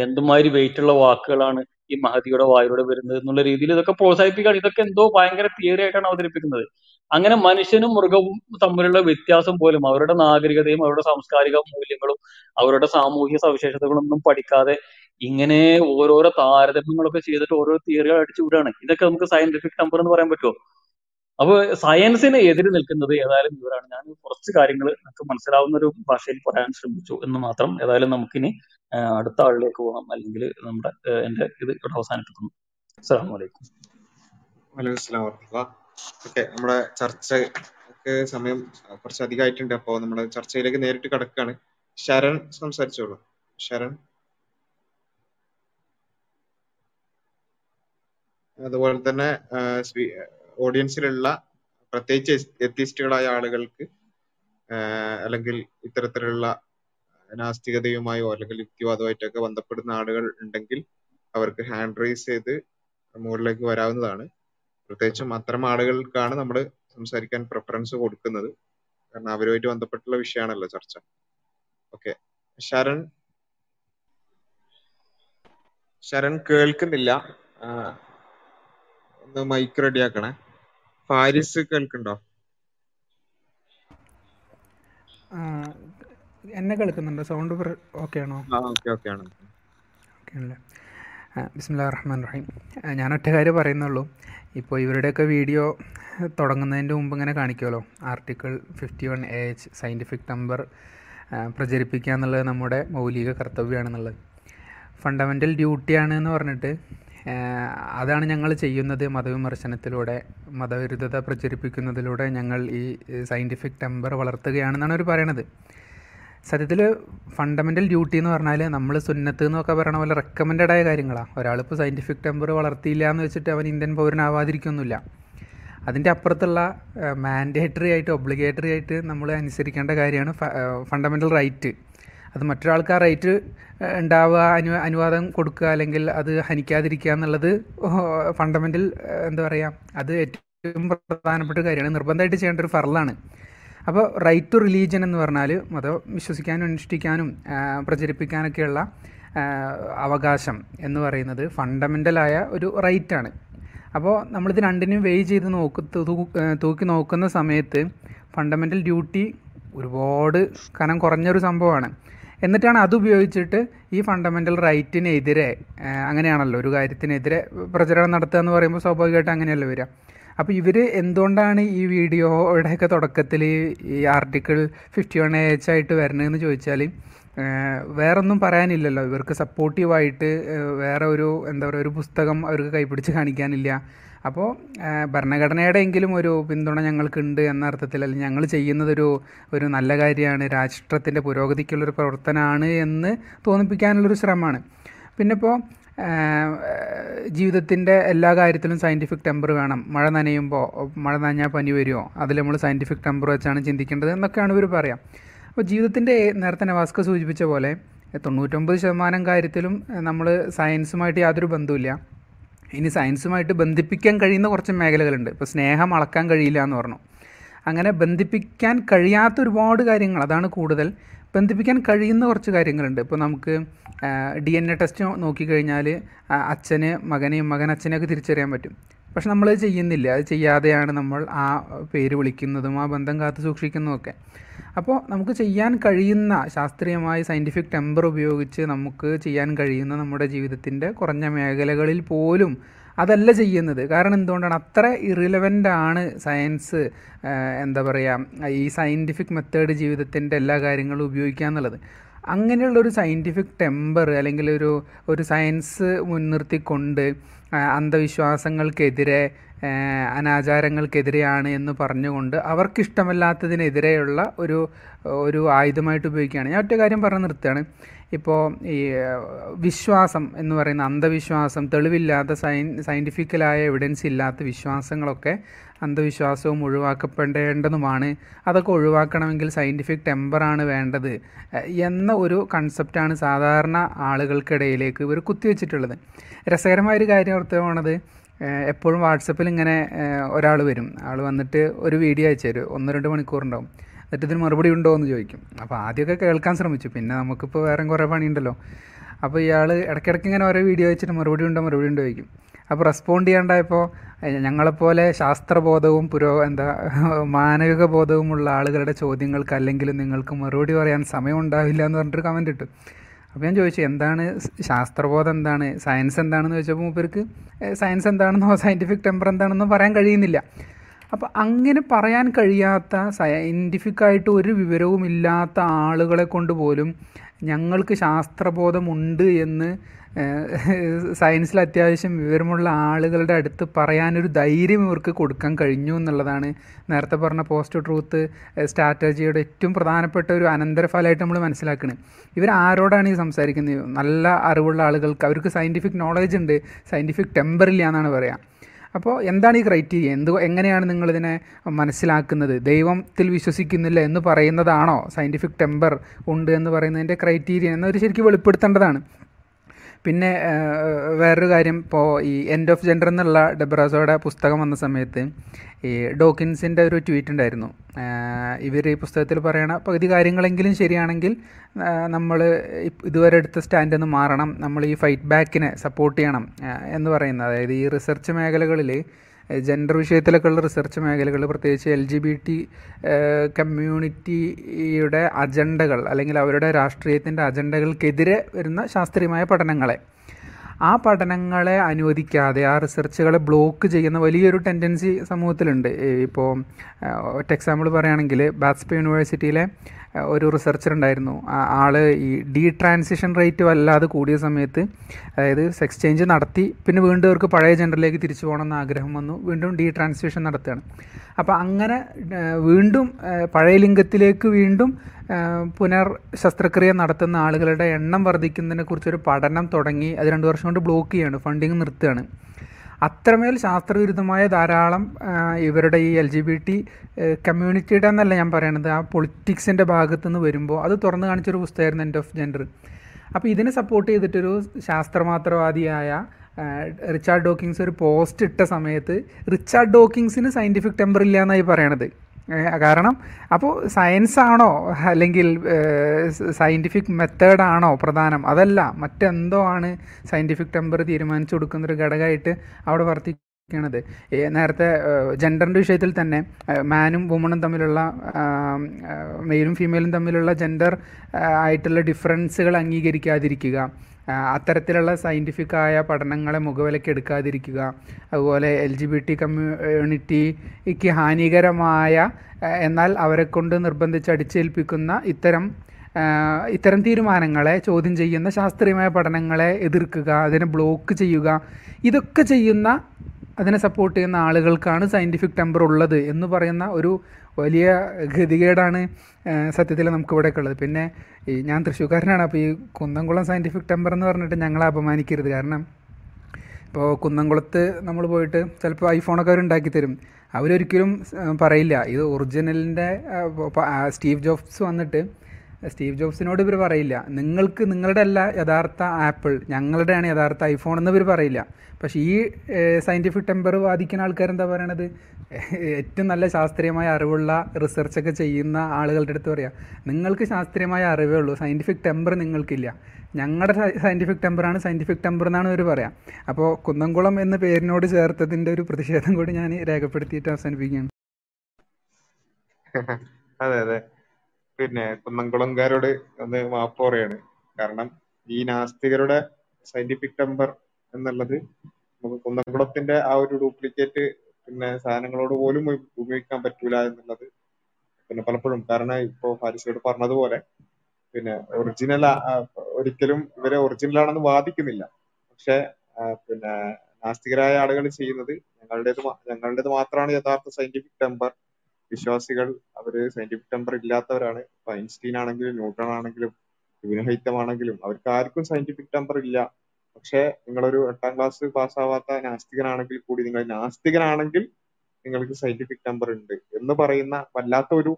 എന്തുമാതിരി വെയിറ്റ് ഉള്ള വാക്കുകളാണ് ഈ മഹതിയുടെ വായിലൂടെ വരുന്നത് എന്നുള്ള രീതിയിൽ ഇതൊക്കെ പ്രോത്സാഹിപ്പിക്കുകയാണ്. ഇതൊക്കെ എന്തോ ഭയങ്കര തിയറി ആയിട്ടാണ് അവതരിപ്പിക്കുന്നത്. അങ്ങനെ മനുഷ്യനും മൃഗവും തമ്മിലുള്ള വ്യത്യാസം പോലും അവരുടെ നാഗരികതയും അവരുടെ സാംസ്കാരിക മൂല്യങ്ങളും അവരുടെ സാമൂഹിക സവിശേഷതകളൊന്നും പഠിക്കാതെ ഇങ്ങനെ ഓരോരോ താരതമ്യങ്ങളൊക്കെ ചെയ്തിട്ട് ഓരോ തിയറികൾ അടിച്ചു വിടുകയാണ് ഇതൊക്കെ നമുക്ക് സയന്റിഫിക് നമ്പർ എന്ന് പറയാൻ പറ്റുമോ? അപ്പൊ സയൻസിന് എതിര് നിൽക്കുന്നത് ഏതായാലും ഇവരാണ്. ഞാൻ കുറച്ച് കാര്യങ്ങൾ നമുക്ക് മനസ്സിലാവുന്ന ഒരു ഭാഷയിൽ പറയാൻ ശ്രമിച്ചു എന്ന് മാത്രം ഏതായാലും നമുക്കിനി അടുത്ത ആളിലേക്ക് പോകാം. അല്ലെങ്കിൽ നമ്മുടെ എന്റെ ഇത് ഇവിടെ അവസാനിപ്പിക്കുന്നു. അസ്സാം വലൈക്കും നമ്മുടെ ചർച്ചക്ക് സമയം കുറച്ച് അധികമായിട്ടുണ്ട് അപ്പോൾ നമ്മുടെ ചർച്ചയിലേക്ക് നേരിട്ട് കടക്കുകയാണ്. ശരൺ സംസാരിച്ചോളൂ. ശരൺ? അതുപോലെ തന്നെ ഓഡിയൻസിലുള്ള പ്രത്യേകിച്ച് എത്തിസ്റ്റുകളായ ആളുകൾക്ക് അല്ലെങ്കിൽ ഇത്തരത്തിലുള്ള നാസ്തികതയുമായോ അല്ലെങ്കിൽ യുക്തിവാദമായിട്ടൊക്കെ ബന്ധപ്പെടുന്ന ആളുകൾ ഉണ്ടെങ്കിൽ അവർക്ക് ഹാൻഡ് റൈസ് ചെയ്ത് മുകളിലേക്ക് വരാവുന്നതാണ്. പ്രത്യേകിച്ചും അത്തരം ആളുകൾക്കാണ് നമ്മൾ സംസാരിക്കാൻ പ്രിഫറൻസ് കൊടുക്കുന്നത്. കാരണം അവരുമായിട്ട് ബന്ധപ്പെട്ടുള്ള വിഷയമാണല്ലോ ചർച്ച. ഓക്കെ ശരൺ? ശരൺ കേൾക്കുന്നില്ല. ഒന്ന് മൈക്ക് റെഡി ആക്കണേ. ഫാരിസ് കേൾക്കുന്നുണ്ടോ? ആ, എന്നെ കേൾക്കുന്നുണ്ടോ? സൗണ്ട് ഓക്കെ ആണോ? ഓക്കെ ഓക്കെ ആണ്. ഓക്കെ ആണല്ലേ? ബിസ്മില്ലാ റഹ്മാൻ റഹീം ഞാൻ ഒറ്റ കാര്യം പറയുന്നുള്ളൂ. ഇപ്പോൾ ഇവരുടെയൊക്കെ വീഡിയോ തുടങ്ങുന്നതിന്റെ മുമ്പ് ഇങ്ങനെ കാണിക്കുമല്ലോ article fifty one A H scientific number പ്രചരിപ്പിക്കുക എന്നുള്ളത് നമ്മുടെ മൗലിക കർത്തവ്യമാണെന്നുള്ളത്. ഫണ്ടമെന്റൽ ഡ്യൂട്ടിയാണ് എന്ന് പറഞ്ഞിട്ട് അതാണ് ഞങ്ങൾ ചെയ്യുന്നത് മതവിമർശനത്തിലൂടെ മതവിരുദ്ധത പ്രചരിപ്പിക്കുന്നതിലൂടെ ഞങ്ങൾ ഈ സയന്റിഫിക് ടെമ്പർ വളർത്തുകയാണെന്നാണ് അവർ പറയണത്. സത്യത്തിൽ ഫണ്ടമെന്റൽ ഡ്യൂട്ടി എന്ന് പറഞ്ഞാൽ നമ്മൾ സുന്നത്ത് എന്നൊക്കെ പറയണ പോലെ റെക്കമെൻഡഡ് ആയ കാര്യങ്ങളാണ് ഒരാളിപ്പോൾ സയന്റിഫിക് ടെമ്പർ വളർത്തിയില്ല എന്ന് വെച്ചിട്ട് അവൻ ഇന്ത്യൻ പൗരനാവാതിരിക്കൊന്നുമില്ല. അതിന്റെ അപ്പുറത്തുള്ള മാൻഡേറ്ററി ആയിട്ട് ഒബ്ലിഗേറ്ററി ആയിട്ട് നമ്മൾ അനുസരിക്കേണ്ട കാര്യമാണ് ഫണ്ടമെന്റൽ റൈറ്റ് അത് മറ്റൊരാൾക്ക് ആ റൈറ്റ് ഉണ്ടാവുക അനു അനുവാദം കൊടുക്കുക അല്ലെങ്കിൽ അത് ഹനിക്കാതിരിക്കുക എന്നുള്ളത് ഫണ്ടമെന്റൽ എന്താ പറയുക അത് ഏറ്റവും പ്രധാനപ്പെട്ട കാര്യമാണ്. നിർബന്ധമായിട്ട് ചെയ്യേണ്ട ഒരു ഫറലാണ്. അപ്പോൾ റൈറ്റ് ടു റിലീജിയൻ എന്ന് പറഞ്ഞാൽ മതം വിശ്വസിക്കാനും അനുഷ്ഠിക്കാനും പ്രചരിപ്പിക്കാനൊക്കെയുള്ള അവകാശം എന്ന് പറയുന്നത് ഫണ്ടമെന്റലായ ഒരു റൈറ്റാണ് അപ്പോൾ നമ്മളിത് രണ്ടിനും വെയ് ചെയ്ത് നോക്ക് തൂക്കി നോക്കുന്ന സമയത്ത് ഫണ്ടമെന്റൽ ഡ്യൂട്ടി ഒരുപാട് കനം കുറഞ്ഞൊരു സംഭവമാണ്. എന്നിട്ടാണ് അത് ഉപയോഗിച്ചിട്ട് ഈ ഫണ്ടമെന്റൽ റൈറ്റിനെതിരെ അങ്ങനെയാണല്ലോ ഒരു കാര്യത്തിനെതിരെ പ്രചരണം നടത്തുക എന്ന് പറയുമ്പോൾ സ്വാഭാവികമായിട്ട് അങ്ങനെയല്ലേ വരിക. അപ്പോൾ ഇവർ എന്തുകൊണ്ടാണ് ഈ വീഡിയോയുടെയൊക്കെ തുടക്കത്തിൽ ഈ ആർട്ടിക്കിൾ ഫിഫ്റ്റി വൺ എച്ച് ആയിട്ട് വരണതെന്ന് ചോദിച്ചാൽ വേറൊന്നും പറയാനില്ലല്ലോ. ഇവർക്ക് സപ്പോർട്ടീവായിട്ട് വേറെ ഒരു എന്താ പറയുക ഒരു പുസ്തകം അവർക്ക് കൈപിടിച്ച് കാണിക്കാനില്ല. അപ്പോൾ ഭരണഘടനയുടെ എങ്കിലും ഒരു പിന്തുണ ഞങ്ങൾക്കുണ്ട് എന്ന അർത്ഥത്തിൽ അല്ലെങ്കിൽ ഞങ്ങൾ ചെയ്യുന്നതൊരു ഒരു നല്ല കാര്യമാണ് രാഷ്ട്രത്തിന്റെ പുരോഗതിക്കുള്ളൊരു പ്രവർത്തനമാണ് എന്ന് തോന്നിപ്പിക്കാനുള്ളൊരു ശ്രമമാണ്. പിന്നെ ഇപ്പോൾ ജീവിതത്തിന്റെ എല്ലാ കാര്യത്തിലും സയന്റിഫിക് ടെമ്പർ വേണം. മഴ നനയുമ്പോൾ മഴ നനഞ്ഞാൽ പനി വരുമോ അതിൽ നമ്മൾ സയന്റിഫിക് ടെമ്പർ വെച്ചാണ് ചിന്തിക്കേണ്ടത് എന്നൊക്കെയാണ് ഇവർ പറയാം. അപ്പോൾ ജീവിതത്തിന്റെ നേരത്തെ നവാസ്ക സൂചിപ്പിച്ച പോലെ തൊണ്ണൂറ്റൊമ്പത് ശതമാനം കാര്യത്തിലും നമ്മൾ സയൻസുമായിട്ട് യാതൊരു ബന്ധവുമില്ല. ഇനി സയൻസുമായിട്ട് ബന്ധിപ്പിക്കാൻ കഴിയുന്ന കുറച്ച് മേഖലകളുണ്ട്. ഇപ്പോൾ സ്നേഹം അളക്കാൻ കഴിയില്ല എന്ന് പറഞ്ഞു. അങ്ങനെ ബന്ധിപ്പിക്കാൻ കഴിയാത്ത ഒരുപാട് കാര്യങ്ങൾ അതാണ് കൂടുതൽ. ബന്ധിപ്പിക്കാൻ കഴിയുന്ന കുറച്ച് കാര്യങ്ങളുണ്ട്. ഇപ്പോൾ നമുക്ക് ഡി എൻ എ ടെസ്റ്റ് നോക്കിക്കഴിഞ്ഞാൽ അച്ഛന് മകനെയും മകൻ അച്ഛനെയൊക്കെ തിരിച്ചറിയാൻ പറ്റും. പക്ഷെ നമ്മൾ ചെയ്യുന്നില്ല. അത് ചെയ്യാതെയാണ് നമ്മൾ ആ പേര് വിളിക്കുന്നതും ആ ബന്ധം കാത്തു സൂക്ഷിക്കുന്നതുമൊക്കെ അപ്പോൾ നമുക്ക് ചെയ്യാൻ കഴിയുന്ന ശാസ്ത്രീയമായ സയന്റിഫിക് ടെമ്പർ ഉപയോഗിച്ച് നമുക്ക് ചെയ്യാൻ കഴിയുന്ന നമ്മുടെ ജീവിതത്തിന്റെ കുറഞ്ഞ മേഖലകളിൽ പോലും അതല്ല ചെയ്യുന്നത്. കാരണം എന്തുകൊണ്ടാണ്? അത്ര ഇറിലവന്റ് ആണ് സയൻസ് എന്താ പറയുക ഈ സയന്റിഫിക് മെത്തേഡ് ജീവിതത്തിന്റെ എല്ലാ കാര്യങ്ങളും ഉപയോഗിക്കുക എന്നുള്ളത്. അങ്ങനെയുള്ളൊരു സയന്റിഫിക് ടെമ്പർ അല്ലെങ്കിൽ ഒരു ഒരു സയൻസ് മുൻനിർത്തിക്കൊണ്ട് അന്ധവിശ്വാസങ്ങൾക്കെതിരെ അനാചാരങ്ങൾക്കെതിരെയാണ് എന്ന് പറഞ്ഞുകൊണ്ട് അവർക്കിഷ്ടമല്ലാത്തതിനെതിരെയുള്ള ഒരു ഒരു ആയുധമായിട്ട് ഉപയോഗിക്കുകയാണ്. ഞാൻ ഒറ്റ കാര്യം പറഞ്ഞു നിർത്തുകയാണ്. ഇപ്പോൾ ഈ വിശ്വാസം എന്ന് പറയുന്ന അന്ധവിശ്വാസം തെളിവില്ലാത്ത സയൻ സയന്റിഫിക്കലായ എവിഡൻസ് ഇല്ലാത്ത വിശ്വാസങ്ങളൊക്കെ അന്ധവിശ്വാസവും ഒഴിവാക്കപ്പെടേണ്ടതുമാണ്. അതൊക്കെ ഒഴിവാക്കണമെങ്കിൽ സയന്റിഫിക് ടെമ്പറാണ് വേണ്ടത് എന്ന ഒരു കൺസെപ്റ്റാണ് സാധാരണ ആളുകൾക്കിടയിലേക്ക് ഇവർ കുത്തിവെച്ചിട്ടുള്ളത്. രസകരമായൊരു കാര്യം ഓർത്തുപോണത് എപ്പോഴും വാട്സപ്പിൽ ഇങ്ങനെ ഒരാൾ വരും. ആൾ വന്നിട്ട് ഒരു വീഡിയോ അയച്ചു തരും. ഒന്ന് രണ്ട് മണിക്കൂറുണ്ടാവും. എന്നിട്ട് ഇതിന് മറുപടി ഉണ്ടോ എന്ന് ചോദിക്കും. അപ്പോൾ ആദ്യമൊക്കെ കേൾക്കാൻ ശ്രമിച്ചു. പിന്നെ നമുക്കിപ്പോൾ വേറെ കുറേ പണിയുണ്ടല്ലോ. അപ്പോൾ ഇയാൾ ഇടയ്ക്കിടയ്ക്ക് ഇങ്ങനെ ഓരോ വീഡിയോ വെച്ചിട്ട് മറുപടി ഉണ്ടോ മറുപടി ഉണ്ടോ ചോദിക്കും. അപ്പോൾ റെസ്പോണ്ട് ചെയ്യാണ്ടായപ്പോൾ ഞങ്ങളെപ്പോലെ ശാസ്ത്രബോധവും പുരോ എന്താ മാനവിക ബോധവുമുള്ള ആളുകളുടെ ചോദ്യങ്ങൾക്ക് അല്ലെങ്കിൽ നിങ്ങൾക്ക് മറുപടി പറയാൻ സമയം ഉണ്ടാവില്ല എന്ന് പറഞ്ഞിട്ടൊരു കമന്റ് ഇട്ടു. അപ്പോൾ ഞാൻ ചോദിച്ചു എന്താണ് ശാസ്ത്രബോധം എന്താണ്? സയൻസ് എന്താണെന്ന് ചോദിച്ചപ്പോൾ മൂപ്പർക്ക് സയൻസ് എന്താണെന്നോ സയന്റിഫിക് ടെമ്പർ എന്താണെന്നോ പറയാൻ കഴിയുന്നില്ല. അപ്പോൾ അങ്ങനെ പറയാൻ കഴിയാത്ത സയന്റിഫിക്കായിട്ട് ഒരു വിവരവും ഇല്ലാത്ത ആളുകളെ കൊണ്ട് പോലും ഞങ്ങൾക്ക് ശാസ്ത്രബോധമുണ്ട് എന്ന് സയൻസിൽ അത്യാവശ്യം വിവരമുള്ള ആളുകളുടെ അടുത്ത് പറയാനൊരു ധൈര്യം ഇവർക്ക് കൊടുക്കാൻ കഴിഞ്ഞു എന്നുള്ളതാണ് നേരത്തെ പറഞ്ഞ പോസ്റ്റ് ട്രൂത്ത് സ്ട്രാറ്റജിയുടെ ഏറ്റവും പ്രധാനപ്പെട്ട ഒരു അനന്തരഫലമായിട്ട് നമ്മൾ മനസ്സിലാക്കുന്നത് ഇവർ ആരോടാണ് ഈ സംസാരിക്കുന്നത്? നല്ല അറിവുള്ള ആളുകൾക്ക് അവർക്ക് സയന്റിഫിക് നോളജ് ഉണ്ട് സയന്റിഫിക് ടെമ്പർ ഇല്ല എന്നാണ് പറയുക അപ്പോൾ എന്താണ് ഈ ക്രൈറ്റീരിയ എന്ത് എങ്ങനെയാണ് നിങ്ങളിതിനെ മനസ്സിലാക്കുന്നത്? ദൈവത്തിൽ വിശ്വസിക്കുന്നില്ല എന്ന് പറയുന്നതാണോ? സയന്റിഫിക് ടെമ്പർ ഉണ്ട് എന്ന് പറയുന്നതിന്റെ ക്രൈറ്റീരിയ എന്നൊരു ശരിക്കും വെളിപ്പെടുത്തേണ്ടതാണ്. പിന്നെ വേറൊരു കാര്യം ഇപ്പോൾ ഈ എൻഡ് ഓഫ് ജെൻഡർ എന്നുള്ള ഡെബ്രാസോയുടെ പുസ്തകം വന്ന സമയത്ത് ഈ ഡോക്കിൻസിന്റെ ഒരു ട്വീറ്റ് ഉണ്ടായിരുന്നു. ഇവർ ഈ പുസ്തകത്തിൽ പറയണ പകുതി കാര്യങ്ങളെങ്കിലും ശരിയാണെങ്കിൽ നമ്മൾ ഇതുവരെ എടുത്ത സ്റ്റാൻഡിൽ നിന്ന് മാറണം. നമ്മൾ ഈ ഫൈറ്റ് ബാക്കിനെ സപ്പോർട്ട് ചെയ്യണം എന്ന് പറയുന്നത്. അതായത് ഈ റിസർച്ച് മേഖലകളിൽ ജെൻഡർ വിഷയത്തിലൊക്കെ ഉള്ള റിസർച്ച് മേഖലകൾ പ്രത്യേകിച്ച് എൽ ജി ബി ടി കമ്മ്യൂണിറ്റിയുടെ അജണ്ടകൾ അല്ലെങ്കിൽ അവരുടെ രാഷ്ട്രീയത്തിന്റെ അജണ്ടകൾക്കെതിരെ വരുന്ന ശാസ്ത്രീയമായ പഠനങ്ങളെ. ആ പഠനങ്ങളെ അനുവദിക്കാതെ ആ റിസർച്ചുകളെ ബ്ലോക്ക് ചെയ്യുന്ന വലിയൊരു ടെൻഡൻസി സമൂഹത്തിലുണ്ട്. ഇപ്പോൾ ഒറ്റ എക്സാമ്പിൾ പറയുകയാണെങ്കിൽ ബാറ്റ്സ്പ യൂണിവേഴ്സിറ്റിയിലെ ഒരു റിസർച്ചർ ഉണ്ടായിരുന്നു. ആൾ ഈ ഡീ ട്രാൻസിഷൻ റേറ്റ് വല്ലാതെ കൂടിയ സമയത്ത് അതായത് സെക്സ് ചേഞ്ച് നടത്തി പിന്നെ വീണ്ടും അവർക്ക് പഴയ ജെൻഡറിലേക്ക് തിരിച്ചു പോകണമെന്ന് ആഗ്രഹം വന്നു. വീണ്ടും ഡീ ട്രാൻസിഷൻ നടത്തുകയാണ്. അപ്പോൾ അങ്ങനെ വീണ്ടും പഴയ ലിംഗത്തിലേക്ക് വീണ്ടും പുനർ ശസ്ത്രക്രിയ നടത്തുന്ന ആളുകളുടെ എണ്ണം വർദ്ധിക്കുന്നതിനെ കുറിച്ചൊരു പഠനം തുടങ്ങി അത് രണ്ട് വർഷം കൊണ്ട് ബ്ലോക്ക് ചെയ്യാണ് ഫണ്ടിങ് നിർത്തുകയാണ്. അത്രമേൽ ശാസ്ത്രവിരുദ്ധമായ ധാരാളം ഇവരുടെ ഈ എൽ ജി ബി ടി കമ്മ്യൂണിറ്റിയുടെ എന്നല്ല ഞാൻ പറയണത് ആ പൊളിറ്റിക്സിന്റെ ഭാഗത്തു നിന്ന് വരുമ്പോൾ അത് തുറന്നു കാണിച്ചൊരു പുസ്തകമായിരുന്നു എൻഡ് ഓഫ് ജെൻഡർ അപ്പോൾ ഇതിനെ സപ്പോർട്ട് ചെയ്തിട്ടൊരു ശാസ്ത്രമാത്രവാദിയായ റിച്ചാർഡ് ഡോക്കിങ്സ് ഒരു പോസ്റ്റ് ഇട്ട സമയത്ത് റിച്ചാർഡ് ഡോക്കിങ്സിന് സയന്റിഫിക് ടെമ്പർ ഇല്ല എന്നായി പറയണത്. കാരണം അപ്പോൾ സയൻസ് ആണോ അല്ലെങ്കിൽ സയന്റിഫിക് മെത്തേഡാണോ പ്രധാനം? അതല്ല മറ്റെന്തോ ആണ് സയന്റിഫിക് ടെമ്പർ തീരുമാനിച്ചു കൊടുക്കുന്നൊരു ഘടകമായിട്ട് അവിടെ വർത്തിക്കണത്. നേരത്തെ ജെൻഡറിന്റെ വിഷയത്തിൽ തന്നെ മാനും വുമണും തമ്മിലുള്ള മെയിലും ഫീമെയിലും തമ്മിലുള്ള ജെൻഡർ ആയിട്ടുള്ള ഡിഫറൻസുകൾ അംഗീകരിക്കാതിരിക്കുക. അത്തരത്തിലുള്ള സയന്റിഫിക്കായ പഠനങ്ങളെ മുഖവിലയ്ക്ക് എടുക്കാതിരിക്കുക അതുപോലെ എൽ ജി ബി ടി കമ്മ്യൂണിറ്റിക്ക് ഹാനികരമായ എന്നാൽ അവരെ കൊണ്ട് നിർബന്ധിച്ച് അടിച്ചേൽപ്പിക്കുന്ന ഇത്തരം ഇത്തരം തീരുമാനങ്ങളെ ചോദ്യം ചെയ്യുന്ന ശാസ്ത്രീയമായ പഠനങ്ങളെ എതിർക്കുക അതിനെ ബ്ലോക്ക് ചെയ്യുക ഇതൊക്കെ ചെയ്യുന്ന അതിനെ സപ്പോർട്ട് ചെയ്യുന്ന ആളുകൾക്കാണ് സയന്റിഫിക് ടെമ്പർ ഉള്ളത് എന്ന് പറയുന്ന ഒരു വലിയ ഗതികേടാണ് സത്യത്തിൽ നമുക്കിവിടെയൊക്കെ ഉള്ളത്. പിന്നെ ഈ ഞാൻ തൃശ്ശൂർക്കാരനാണ് അപ്പോൾ ഈ കുന്നംകുളം സയന്റിഫിക് ടെമ്പർ എന്ന് പറഞ്ഞിട്ട് ഞങ്ങളെ അപമാനിക്കരുത്. കാരണം ഇപ്പോൾ കുന്നംകുളത്ത് നമ്മൾ പോയിട്ട് ചിലപ്പോൾ ഐഫോണൊക്കെ അവർ ഉണ്ടാക്കി തരും. അവരൊരിക്കലും പറയില്ല. ഇത് ഒറിജിനലിന്റെ സ്റ്റീവ് ജോബ്സ് വന്നിട്ട് സ്റ്റീവ് ജോബ്സിനോട് ഇവർ പറയില്ല. നിങ്ങൾക്ക് നിങ്ങളുടെ അല്ല യഥാർത്ഥ ആപ്പിൾ ഞങ്ങളുടെയാണ് യഥാർത്ഥ ഐഫോൺ എന്ന് ഇവർ പറയില്ല. പക്ഷേ ഈ സയന്റിഫിക് ടെമ്പർ വാദിക്കുന്ന ആൾക്കാരെന്താ പറയണത്? ഏറ്റവും നല്ല ശാസ്ത്രീയമായ അറിവുള്ള റിസർച്ചൊക്കെ ചെയ്യുന്ന ആളുകളുടെ അടുത്ത് പറയാം നിങ്ങൾക്ക് ശാസ്ത്രീയമായ അറിവേ ഉള്ളൂ സയന്റിഫിക് ടെമ്പർ നിങ്ങൾക്കില്ല. ഞങ്ങളുടെ സയന്റിഫിക് ടെമ്പറാണ് സയന്റിഫിക് ടെമ്പർ എന്നാണ് ഇവർ പറയാം. അപ്പോൾ കുന്നംകുളം എന്ന പേരിനോട് ചേർത്തതിന്റെ ഒരു പ്രതിഷേധം കൂടി ഞാൻ രേഖപ്പെടുത്തിയിട്ട് അവസാനിപ്പിക്കുകയാണ്. <laughs> അതെ അതെ. പിന്നെ കുന്നംകുളംകാരോട് ഒന്ന് മാപ്പ് പറയാണ്. കാരണം ഈ നാസ്തികരുടെ സയന്റിഫിക് ടെമ്പർ എന്നുള്ളത് നമുക്ക് കുന്നംകുളത്തിന്റെ ആ ഒരു ഡ്യൂപ്ലിക്കേറ്റ് പിന്നെ സാധനങ്ങളോട് പോലും ഉപയോഗിക്കാൻ പറ്റൂല എന്നുള്ളത് പിന്നെ പലപ്പോഴും. കാരണം ഇപ്പോ ഫാരിസിയോട് പറഞ്ഞതുപോലെ പിന്നെ ഒറിജിനൽ ഒരിക്കലും ഇവരെ ഒറിജിനൽ ആണെന്ന് വാദിക്കുന്നില്ല. പക്ഷെ പിന്നെ നാസ്തികരായ ആളുകൾ ചെയ്യുന്നത് ഞങ്ങളുടേത് ഞങ്ങളുടേത് മാത്രമാണ് യഥാർത്ഥ സയന്റിഫിക് ടെമ്പർ വിശ്വാസികൾ അവർ സയന്റിഫിക് ടെമ്പർ ഇല്ലാത്തവരാണ്. ഐൻസ്റ്റീൻ ആണെങ്കിലും ന്യൂട്ടൺ ആണെങ്കിലും വിനഹൈത്തമാണെങ്കിലും അവർക്ക് ആർക്കും സയന്റിഫിക് ടെമ്പർ ഇല്ല. പക്ഷെ നിങ്ങളൊരു എട്ടാം ക്ലാസ് പാസ്സാവാത്ത നാസ്തികനാണെങ്കിൽ കൂടി നിങ്ങൾ നാസ്തികനാണെങ്കിൽ നിങ്ങൾക്ക് സയന്റിഫിക് ടെമ്പർ ഉണ്ട് എന്ന് പറയുന്ന വല്ലാത്ത ഒരു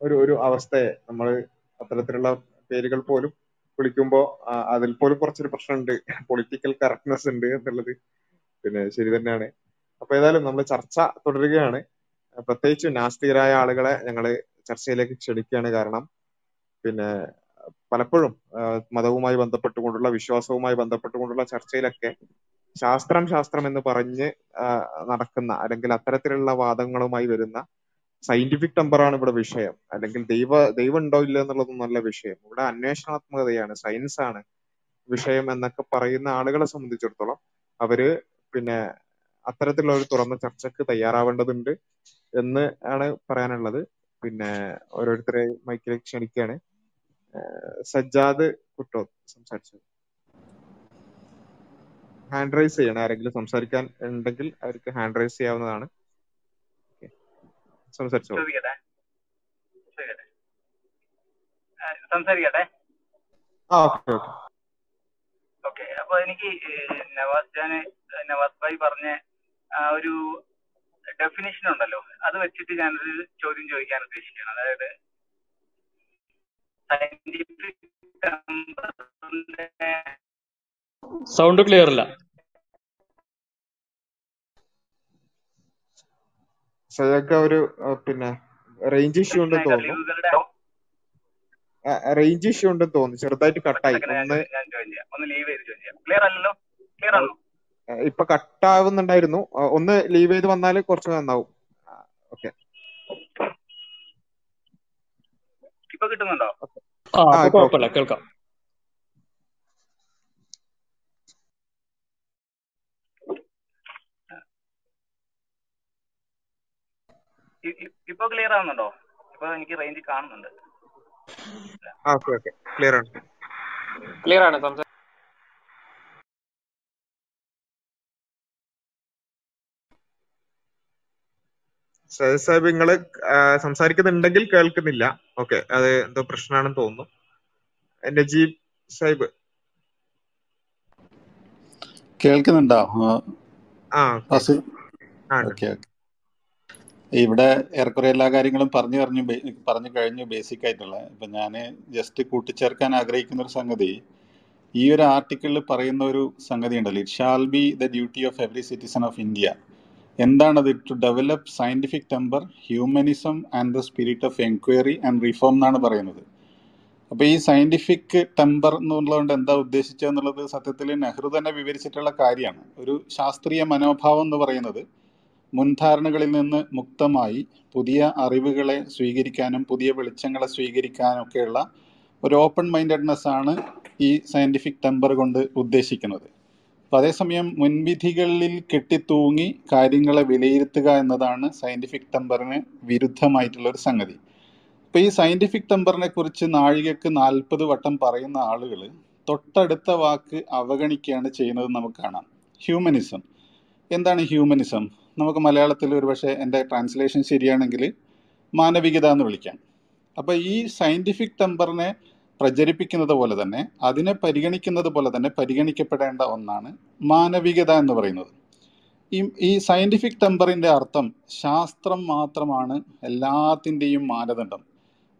ഒരു ഒരു അവസ്ഥയെ നമ്മൾ അത്തരത്തിലുള്ള പേരുകൾ പോലും വിളിക്കുമ്പോൾ അതിൽ പോലും കുറച്ചൊരു പ്രശ്നമുണ്ട്. പൊളിറ്റിക്കൽ കറക്റ്റ്നെസ് ഉണ്ട് എന്നുള്ളത്. പിന്നെ ശരി തന്നെയാണ്. അപ്പൊ ഏതായാലും നമ്മൾ ചർച്ച തുടരുകയാണ്. പ്രത്യേകിച്ചും നാസ്തികരായ ആളുകളെ ഞങ്ങൾ ചർച്ചയിലേക്ക് ക്ഷണിക്കുകയാണ് കാരണം പിന്നെ പലപ്പോഴും മതവുമായി ബന്ധപ്പെട്ടുകൊണ്ടുള്ള വിശ്വാസവുമായി ബന്ധപ്പെട്ടുകൊണ്ടുള്ള ചർച്ചയിലൊക്കെ ശാസ്ത്രം ശാസ്ത്രം എന്ന് പറഞ്ഞ് നടക്കുന്ന അല്ലെങ്കിൽ അത്തരത്തിലുള്ള വാദങ്ങളുമായി വരുന്ന സയന്റിഫിക് ടെമ്പറാണ് ഇവിടെ വിഷയം. അല്ലെങ്കിൽ ദൈവ ദൈവം ഉണ്ടോ ഇല്ല നല്ല വിഷയം. ഇവിടെ അന്വേഷണാത്മകതയാണ് സയൻസ് ആണ് വിഷയം എന്നൊക്കെ പറയുന്ന ആളുകളെ സംബന്ധിച്ചിടത്തോളം അവർ പിന്നെ അത്തരത്തിലുള്ള ഒരു തുറന്ന ചർച്ചക്ക് തയ്യാറാവേണ്ടതുണ്ട് എന്ന് ആണ് പറയാനുള്ളത്. പിന്നെ ഓരോരുത്തരെ മൈക്കിലേക്ക് ക്ഷണിക്കുകയാണ് സജ്ജാദ് കുട്ടോ സംസാരിച്ചത്? ഹാൻഡ് റൈസ് ചെയ്യണം. ആരെങ്കിലും സംസാരിക്കാൻ ഉണ്ടെങ്കിൽ അവർക്ക് ഹാൻഡ് റൈസ് ചെയ്യാവുന്നതാണ്. സംസാരിച്ചോളൂ സംസാരിക്കട്ടെ. ആ ഓക്കെ ഓക്കെ. ഓക്കെ. അപ്പൊ എനിക്ക് നവാസ് ഖാന് നവാസ് ഭായി പറഞ്ഞ ഒരു ഡെഫിനിഷൻ ഉണ്ടല്ലോ. അത് വെച്ചിട്ട് ഞാനൊരു ചോദ്യം ചോദിക്കാൻ ഉദ്ദേശിക്കുകയാണ്. അതായത് സൗണ്ട് ക്ലിയർ അല്ല. സജാക്ക ഒരു പിന്നെ റേഞ്ച് ഇഷ്യൂ ഉണ്ടെന്ന് തോന്നുന്നു. റേഞ്ച് ഇഷ്യൂ ഉണ്ടെന്ന് തോന്നുന്നു. ചെറുതായിട്ട് കട്ടായി ഒന്ന് ഞാൻ ജോയിൻ ഒന്ന് ലീവ് ചെയ്ത് ചോദിക്കാം. ക്ലിയർ അല്ലല്ലോ? ക്ലിയർ ആണോ? ഇപ്പൊ കട്ടാവുന്നുണ്ടായിരുന്നു. ആവുന്നുണ്ടായിരുന്നു ഒന്ന് ലീവ് ചെയ്ത് വന്നാൽ കുറച്ച് നന്നാവും. ഓക്കെ. ഇപ്പൊ കിട്ടുന്നുണ്ടോ കേൾക്കാം. ഇ- ഇ- ഇപ്പൊ ക്ലിയർ ആവുന്നുണ്ടോ? ഇപ്പൊ എനിക്ക് റേഞ്ച് കാണുന്നുണ്ട്. ആ ഓക്കെ ഓക്കെ ക്ലിയർ ആണ്. ക്ലിയർ ആണ് സംസാ സജദ് സാഹിബ് നിങ്ങൾ സംസാരിക്കുന്നുണ്ടെങ്കിൽ കേൾക്കുന്നില്ല. ഓക്കെ അത് എന്തോ പ്രശ്നമാണെന്ന് തോന്നുന്നു. നജീബ് സാഹിബ്. കേൾക്കുന്നുണ്ടോ? ഇവിടെ ഏറെക്കുറെ എല്ലാ കാര്യങ്ങളും പറഞ്ഞു പറഞ്ഞു പറഞ്ഞു കഴിഞ്ഞു ബേസിക് ആയിട്ടുള്ള. ഇപ്പൊ ഞാൻ ജസ്റ്റ് കൂട്ടിച്ചേർക്കാൻ ആഗ്രഹിക്കുന്ന ഒരു സംഗതി ഈ ഒരു ആർട്ടിക്കിളിൽ പറയുന്ന ഒരു സംഗതി ഉണ്ടല്ലോ it shall be the duty of every citizen of India എന്താണത്? To develop scientific temper humanism and the spirit of enquiry and reform എന്നാണ് പറയുന്നത്. അപ്പൊ ഈ സയന്റിഫിക് ടെമ്പർ എന്നുള്ളതുകൊണ്ട് എന്താ ഉദ്ദേശിച്ചതെന്നുള്ളത് സത്യത്തിൽ നെഹ്റു തന്നെ വിവരിച്ചിട്ടുള്ള കാര്യമാണ്. ഒരു ശാസ്ത്രീയ മനോഭാവം എന്ന് പറയുന്നത് മുൻധാരണകളിൽ നിന്ന് മുക്തമായി പുതിയ അറിവുകളെ സ്വീകരിക്കാനും പുതിയ വെളിച്ചങ്ങളെ സ്വീകരിക്കാനും ഒക്കെയുള്ള ഒരു ഓപ്പൺ മൈൻഡഡ്നെസ് ആണ് ഈ സയന്റിഫിക് ടെമ്പർ കൊണ്ട് ഉദ്ദേശിക്കുന്നത്. അപ്പൊ അതേസമയം മുൻവിധികളിൽ കെട്ടിത്തൂങ്ങി കാര്യങ്ങളെ വിലയിരുത്തുക എന്നതാണ് സയന്റിഫിക് ടെമ്പറിന് വിരുദ്ധമായിട്ടുള്ള ഒരു സംഗതി. ഇപ്പൊ ഈ സയന്റിഫിക് ടെമ്പറിനെ കുറിച്ച് നാഴികക്ക് നാൽപ്പത് വട്ടം പറയുന്ന ആളുകൾ തൊട്ടടുത്ത വാക്ക് അവഗണിക്കുകയാണ് ചെയ്യുന്നത് നമുക്ക് കാണാം. ഹ്യൂമനിസം എന്താണ് ഹ്യൂമനിസം നമുക്ക് മലയാളത്തിൽ ഒരുപക്ഷെ എന്റെ ട്രാൻസ്ലേഷൻ ശരിയാണെങ്കിൽ മാനവികത എന്ന് വിളിക്കാം. അപ്പോൾ ഈ സയന്റിഫിക് ടെമ്പറിനെ പ്രചരിപ്പിക്കുന്നത് പോലെ തന്നെ അതിനെ പരിഗണിക്കുന്നത് പോലെ തന്നെ പരിഗണിക്കപ്പെടേണ്ട ഒന്നാണ് മാനവികത എന്ന് പറയുന്നത്. ഈ ഈ സയന്റിഫിക് ടെമ്പറിന്റെ അർത്ഥം ശാസ്ത്രം മാത്രമാണ് എല്ലാത്തിന്റെയും മാനദണ്ഡം.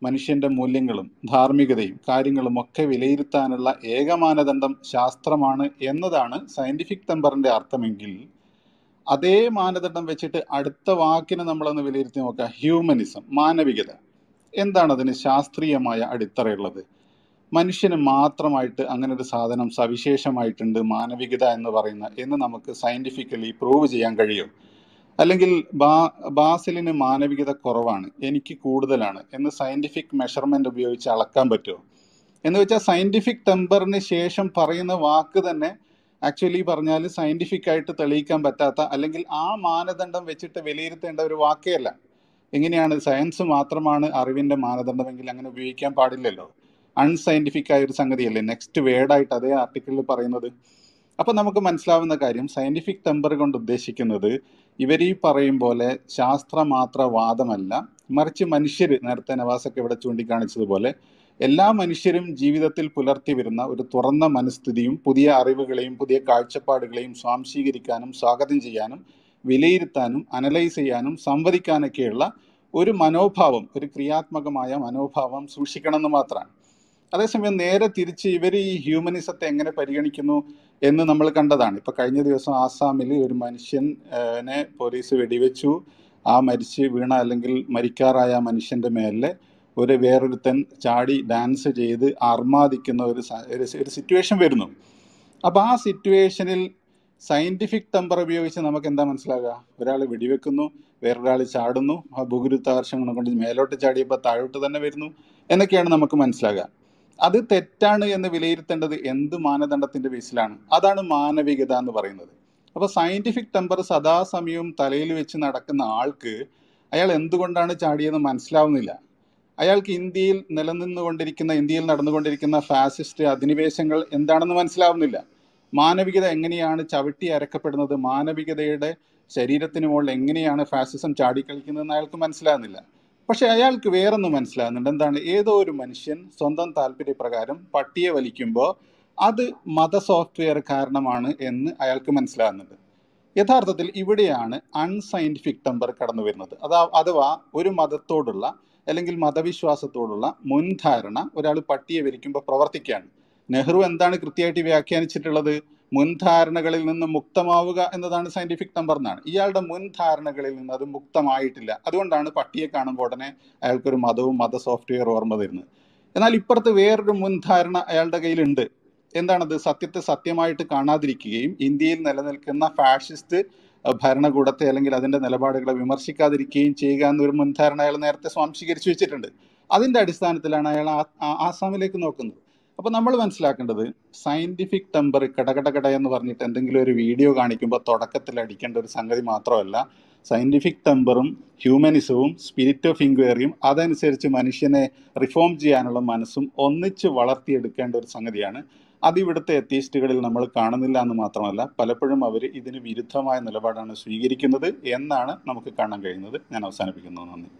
മനുഷ്യന്റെ മൂല്യങ്ങളും ധാർമ്മികതയും കാര്യങ്ങളും ഒക്കെ വിലയിരുത്താനുള്ള ഏക മാനദണ്ഡം ശാസ്ത്രമാണ് എന്നതാണ് സയന്റിഫിക് ടെമ്പറിന്റെ അർത്ഥമെങ്കിൽ അതേ മാനദണ്ഡം വെച്ചിട്ട് അടുത്ത വാക്കിനെ നമ്മളൊന്ന് വിലയിരുത്തി നോക്കുക ഹ്യൂമനിസം മാനവികത. എന്താണ് അതിന് ശാസ്ത്രീയമായ അടിത്തറയുള്ളത്? മനുഷ്യന് മാത്രമായിട്ട് അങ്ങനെ ഒരു സാധനം സവിശേഷമായിട്ടുണ്ട് മാനവികത എന്ന് പറയുന്ന എന്ന് നമുക്ക് സയന്റിഫിക്കലി പ്രൂവ് ചെയ്യാൻ കഴിയും. അല്ലെങ്കിൽ ബാ ബാസിലിന് മാനവികത കുറവാണ് എനിക്ക് കൂടുതലാണ് എന്ന് സയന്റിഫിക് മെഷർമെന്റ് ഉപയോഗിച്ച് അളക്കാൻ പറ്റുമോ? എന്ന് വെച്ചാൽ സയന്റിഫിക് ടെമ്പറിന് ശേഷം പറയുന്ന വാക്ക് തന്നെ ആക്ച്വലി പറഞ്ഞാൽ സയന്റിഫിക് ആയിട്ട് തെളിയിക്കാൻ പറ്റാത്ത അല്ലെങ്കിൽ ആ മാനദണ്ഡം വെച്ചിട്ട് വിലയിരുത്തേണ്ട ഒരു വാക്കേ അല്ല. എങ്ങനെയാണ് സയൻസ് മാത്രമാണ് അറിവിന്റെ മാനദണ്ഡമെങ്കിൽ അങ്ങനെ ഉപയോഗിക്കാൻ പാടില്ലല്ലോ. അൺസയന്റിഫിക് ആയ ഒരു സംഗതിയല്ലേ നെക്സ്റ്റ് വേർഡായിട്ട് അതേ ആർട്ടിക്കിളിൽ പറയുന്നത്. അപ്പൊ നമുക്ക് മനസ്സിലാവുന്ന കാര്യം സയന്റിഫിക് ടെമ്പർ കൊണ്ട് ഉദ്ദേശിക്കുന്നത് ഇവർ ഈ പറയും പോലെ ശാസ്ത്ര ശാസ്ത്രമാത്ര വാദമല്ല മറിച്ച് മനുഷ്യർ നേരത്തെ നവാസൊക്കെ ഇവിടെ ചൂണ്ടിക്കാണിച്ചതുപോലെ എല്ലാ മനുഷ്യരും ജീവിതത്തിൽ പുലർത്തി വരുന്ന ഒരു തുറന്ന മനസ്ഥിതിയും പുതിയ അറിവുകളെയും പുതിയ കാഴ്ചപ്പാടുകളെയും സ്വാംശീകരിക്കാനും സ്വാഗതം ചെയ്യാനും വിലയിരുത്താനും അനലൈസ് ചെയ്യാനും സംവദിക്കാനൊക്കെയുള്ള ഒരു മനോഭാവം ഒരു ക്രിയാത്മകമായ മനോഭാവം സൂക്ഷിക്കണം എന്ന് മാത്രമാണ്. അതേസമയം നേരെ തിരിച്ച് ഇവർ ഈ ഹ്യൂമനിസത്തെ എങ്ങനെ പരിഗണിക്കുന്നു എന്ന് നമ്മൾ കണ്ടതാണ്. ഇപ്പൊ കഴിഞ്ഞ ദിവസം ആസാമിൽ ഒരു മനുഷ്യനെ പോലീസ് വെടിവെച്ചു. ആ മരിച്ച് വീണ അല്ലെങ്കിൽ മരിക്കാറായ മനുഷ്യന്റെ മേലെ ഒരു വേറൊരുത്തൻ ചാടി ഡാൻസ് ചെയ്ത് ആർമാദിക്കുന്ന ഒരു ഒരു സിറ്റുവേഷൻ വരുന്നു. അപ്പൊ ആ സിറ്റുവേഷനിൽ സയന്റിഫിക് ടെമ്പർ ഉപയോഗിച്ച് നമുക്ക് എന്താ മനസ്സിലാകുക ഒരാൾ വെടിവെക്കുന്നു വേറൊരാൾ ചാടുന്നു ആ ഭൂഗുരുത്വാകർഷണം കൊണ്ട് മേലോട്ട് ചാടിയപ്പോൾ താഴോട്ട് തന്നെ വരുന്നു എന്നൊക്കെയാണ് നമുക്ക് മനസ്സിലാകുക അത് തെറ്റാണ് എന്ന് വിലയിരുത്തേണ്ടത് എന്ത് മാനദണ്ഡത്തിന്റെ ബേസിലാണ് അതാണ് മാനവികത എന്ന് പറയുന്നത്. അപ്പൊ സയന്റിഫിക് ടെമ്പർ സദാസമയവും തലയിൽ വെച്ച് നടക്കുന്ന ആൾക്ക് അയാൾ എന്തുകൊണ്ടാണ് ചാടിയെന്ന് മനസ്സിലാവുന്നില്ല. അയാൾക്ക് ഇന്ത്യയിൽ നിലനിന്നുകൊണ്ടിരിക്കുന്ന ഇന്ത്യയിൽ നടന്നുകൊണ്ടിരിക്കുന്ന ഫാസിസ്റ്റ് അധിനിവേശങ്ങൾ എന്താണെന്ന് മനസ്സിലാവുന്നില്ല. മാനവികത എങ്ങനെയാണ് ചവിട്ടി അരക്കപ്പെടുന്നത്? മാനവികതയുടെ ശരീരത്തിന് മുകളിൽ എങ്ങനെയാണ് ഫാസിസം ചാടിക്കളിക്കുന്നതെന്ന് അയാൾക്ക് മനസ്സിലാകുന്നില്ല പക്ഷെ അയാൾക്ക് വേറൊന്നും മനസ്സിലാകുന്നുണ്ട്. എന്താണ്? ഏതോ ഒരു മനുഷ്യൻ സ്വന്തം താല്പര്യപ്രകാരം പട്ടിയെ വലിക്കുമ്പോൾ അത് മത സോഫ്റ്റ്വെയർ കാരണമാണ് എന്ന് അയാൾക്ക് മനസ്സിലാകുന്നുണ്ട്. യഥാർത്ഥത്തിൽ ഇവിടെയാണ് അൺസയന്റിഫിക് ടെമ്പർ കടന്നു വരുന്നത്. അതാ അഥവാ ഒരു മതത്തോടുള്ള അല്ലെങ്കിൽ മതവിശ്വാസത്തോടുള്ള മുൻധാരണ ഒരാൾ പട്ടിയെ വലിക്കുമ്പോൾ പ്രവർത്തിക്കുകയാണ്. നെഹ്റു എന്താണ് കൃത്യമായിട്ട് വ്യാഖ്യാനിച്ചിട്ടുള്ളത്? മുൻധാരണകളിൽ നിന്ന് മുക്തമാവുക എന്നതാണ് സയന്റിഫിക് നമ്പർ എന്നാണ് ഇയാളുടെ മുൻധാരണകളിൽ നിന്ന് അത് മുക്തമായിട്ടില്ല. അതുകൊണ്ടാണ് പട്ടിയെ കാണുമ്പോൾ ഉടനെ അയാൾക്കൊരു മതവും മത സോഫ്റ്റ്വെയർ ഓർമ്മ വരുന്നത്. എന്നാൽ ഇപ്പുറത്ത് വേറൊരു മുൻധാരണ അയാളുടെ കയ്യിലുണ്ട്. എന്താണത്? സത്യത്തെ സത്യമായിട്ട് കാണാതിരിക്കുകയും ഇന്ത്യയിൽ നിലനിൽക്കുന്ന ഫാഷിസ്റ്റ് ഭരണകൂടത്തെ അല്ലെങ്കിൽ അതിന്റെ നിലപാടുകളെ വിമർശിക്കാതിരിക്കുകയും ചെയ്യുക എന്നൊരു മുൻധാരണ അയാൾ നേരത്തെ സ്വാംശീകരിച്ചു വെച്ചിട്ടുണ്ട്. അതിന്റെ അടിസ്ഥാനത്തിലാണ് അയാൾ ആസാമിലേക്ക് നോക്കുന്നത്. അപ്പൊ നമ്മൾ മനസ്സിലാക്കേണ്ടത് സയന്റിഫിക് ടെമ്പർ കടകടകട എന്ന് പറഞ്ഞിട്ട് എന്തെങ്കിലും ഒരു വീഡിയോ കാണിക്കുമ്പോൾ തുടക്കത്തിൽ അടിക്കേണ്ട ഒരു സംഗതി മാത്രമല്ല സയന്റിഫിക് ടെമ്പറും ഹ്യൂമനിസവും സ്പിരിറ്റ് ഓഫ് ഇൻക്വയറിയും അതനുസരിച്ച് മനുഷ്യനെ റിഫോം ചെയ്യാനുള്ള മനസ്സും ഒന്നിച്ച് വളർത്തിയെടുക്കേണ്ട ഒരു സംഗതിയാണ്. അത് ഇവിടുത്തെ എത്തീസ്റ്റുകളിൽ നമ്മൾ കാണുന്നില്ല എന്ന് മാത്രമല്ല പലപ്പോഴും അവർ ഇതിന് വിരുദ്ധമായ നിലപാടാണ് സ്വീകരിക്കുന്നത് എന്നാണ് നമുക്ക് കാണാൻ കഴിയുന്നത്. ഞാൻ അവസാനിപ്പിക്കുന്നു. നന്ദി.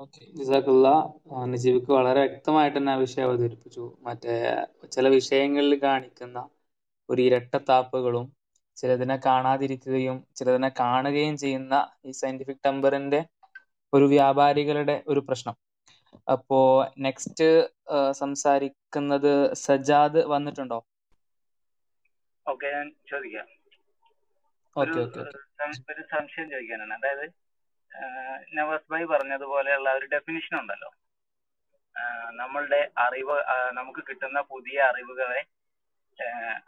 ഓക്കെ. നജീബിക്ക് വളരെ വ്യക്തമായിട്ട് തന്നെ ആ വിഷയം അവതരിപ്പിച്ചു. മറ്റേ ചില വിഷയങ്ങളിൽ കാണിക്കുന്ന ഒരു ഇരട്ടത്താപ്പുകളും ചിലതിനെ കാണാതിരിക്കുകയും ചിലതിനെ കാണുകയും ചെയ്യുന്ന ഈ സയന്റിഫിക് ടെമ്പറിന്റെ ഒരു വ്യാപാരികളുടെ ഒരു പ്രശ്നം. അപ്പോ നെക്സ്റ്റ് സംസാരിക്കുന്നത് സജാദ് വന്നിട്ടുണ്ടോ? ഓക്കെ ഞാൻ ചോദിക്കാം. ഒരു സംശയം ചോദിക്കാനാണ്. അതായത് നവാസ് ഭായി പറഞ്ഞതുപോലെയുള്ള ഒരു ഡെഫിനിഷൻ ഉണ്ടല്ലോ. നമ്മളുടെ അറിവ് നമുക്ക് കിട്ടുന്ന പുതിയ അറിവുകളെ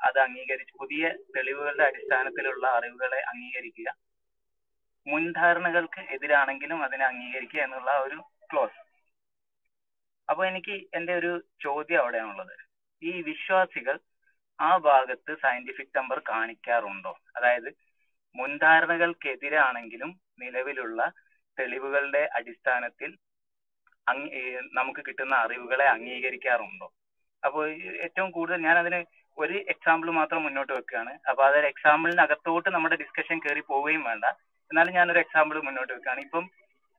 അത് അംഗീകരിച്ച് പുതിയ തെളിവുകളുടെ അടിസ്ഥാനത്തിലുള്ള അറിവുകളെ അംഗീകരിക്കുക. മുൻധാരണകൾക്ക് എതിരാണെങ്കിലും അതിനെ അംഗീകരിക്കുക എന്നുള്ള ഒരു ക്ലോസ് അപ്പൊ എനിക്ക് എന്റെ ഒരു ചോദ്യം അവിടെയാണുള്ളത്. ഈ വിശ്വാസികൾ ആ ഭാഗത്ത് സയന്റിഫിക് നമ്പർ കാണിക്കാറുണ്ടോ? അതായത് മുൻധാരണകൾക്കെതിരാണെങ്കിലും നിലവിലുള്ള തെളിവുകളുടെ അടിസ്ഥാനത്തിൽ നമുക്ക് കിട്ടുന്ന അറിവുകളെ അംഗീകരിക്കാറുണ്ടോ? അപ്പോൾ ഏറ്റവും കൂടുതൽ ഞാൻ അതിന് ഒരു എക്സാമ്പിൾ മാത്രം മുന്നോട്ട് വെക്കുകയാണ്. അപ്പൊ അതൊരു എക്സാമ്പിളിനകത്തോട്ട് നമ്മുടെ ഡിസ്കഷൻ കയറി പോവുകയും വേണ്ട. എന്നാലും ഞാനൊരു എക്സാമ്പിൾ മുന്നോട്ട് വെക്കുകയാണ്. ഇപ്പം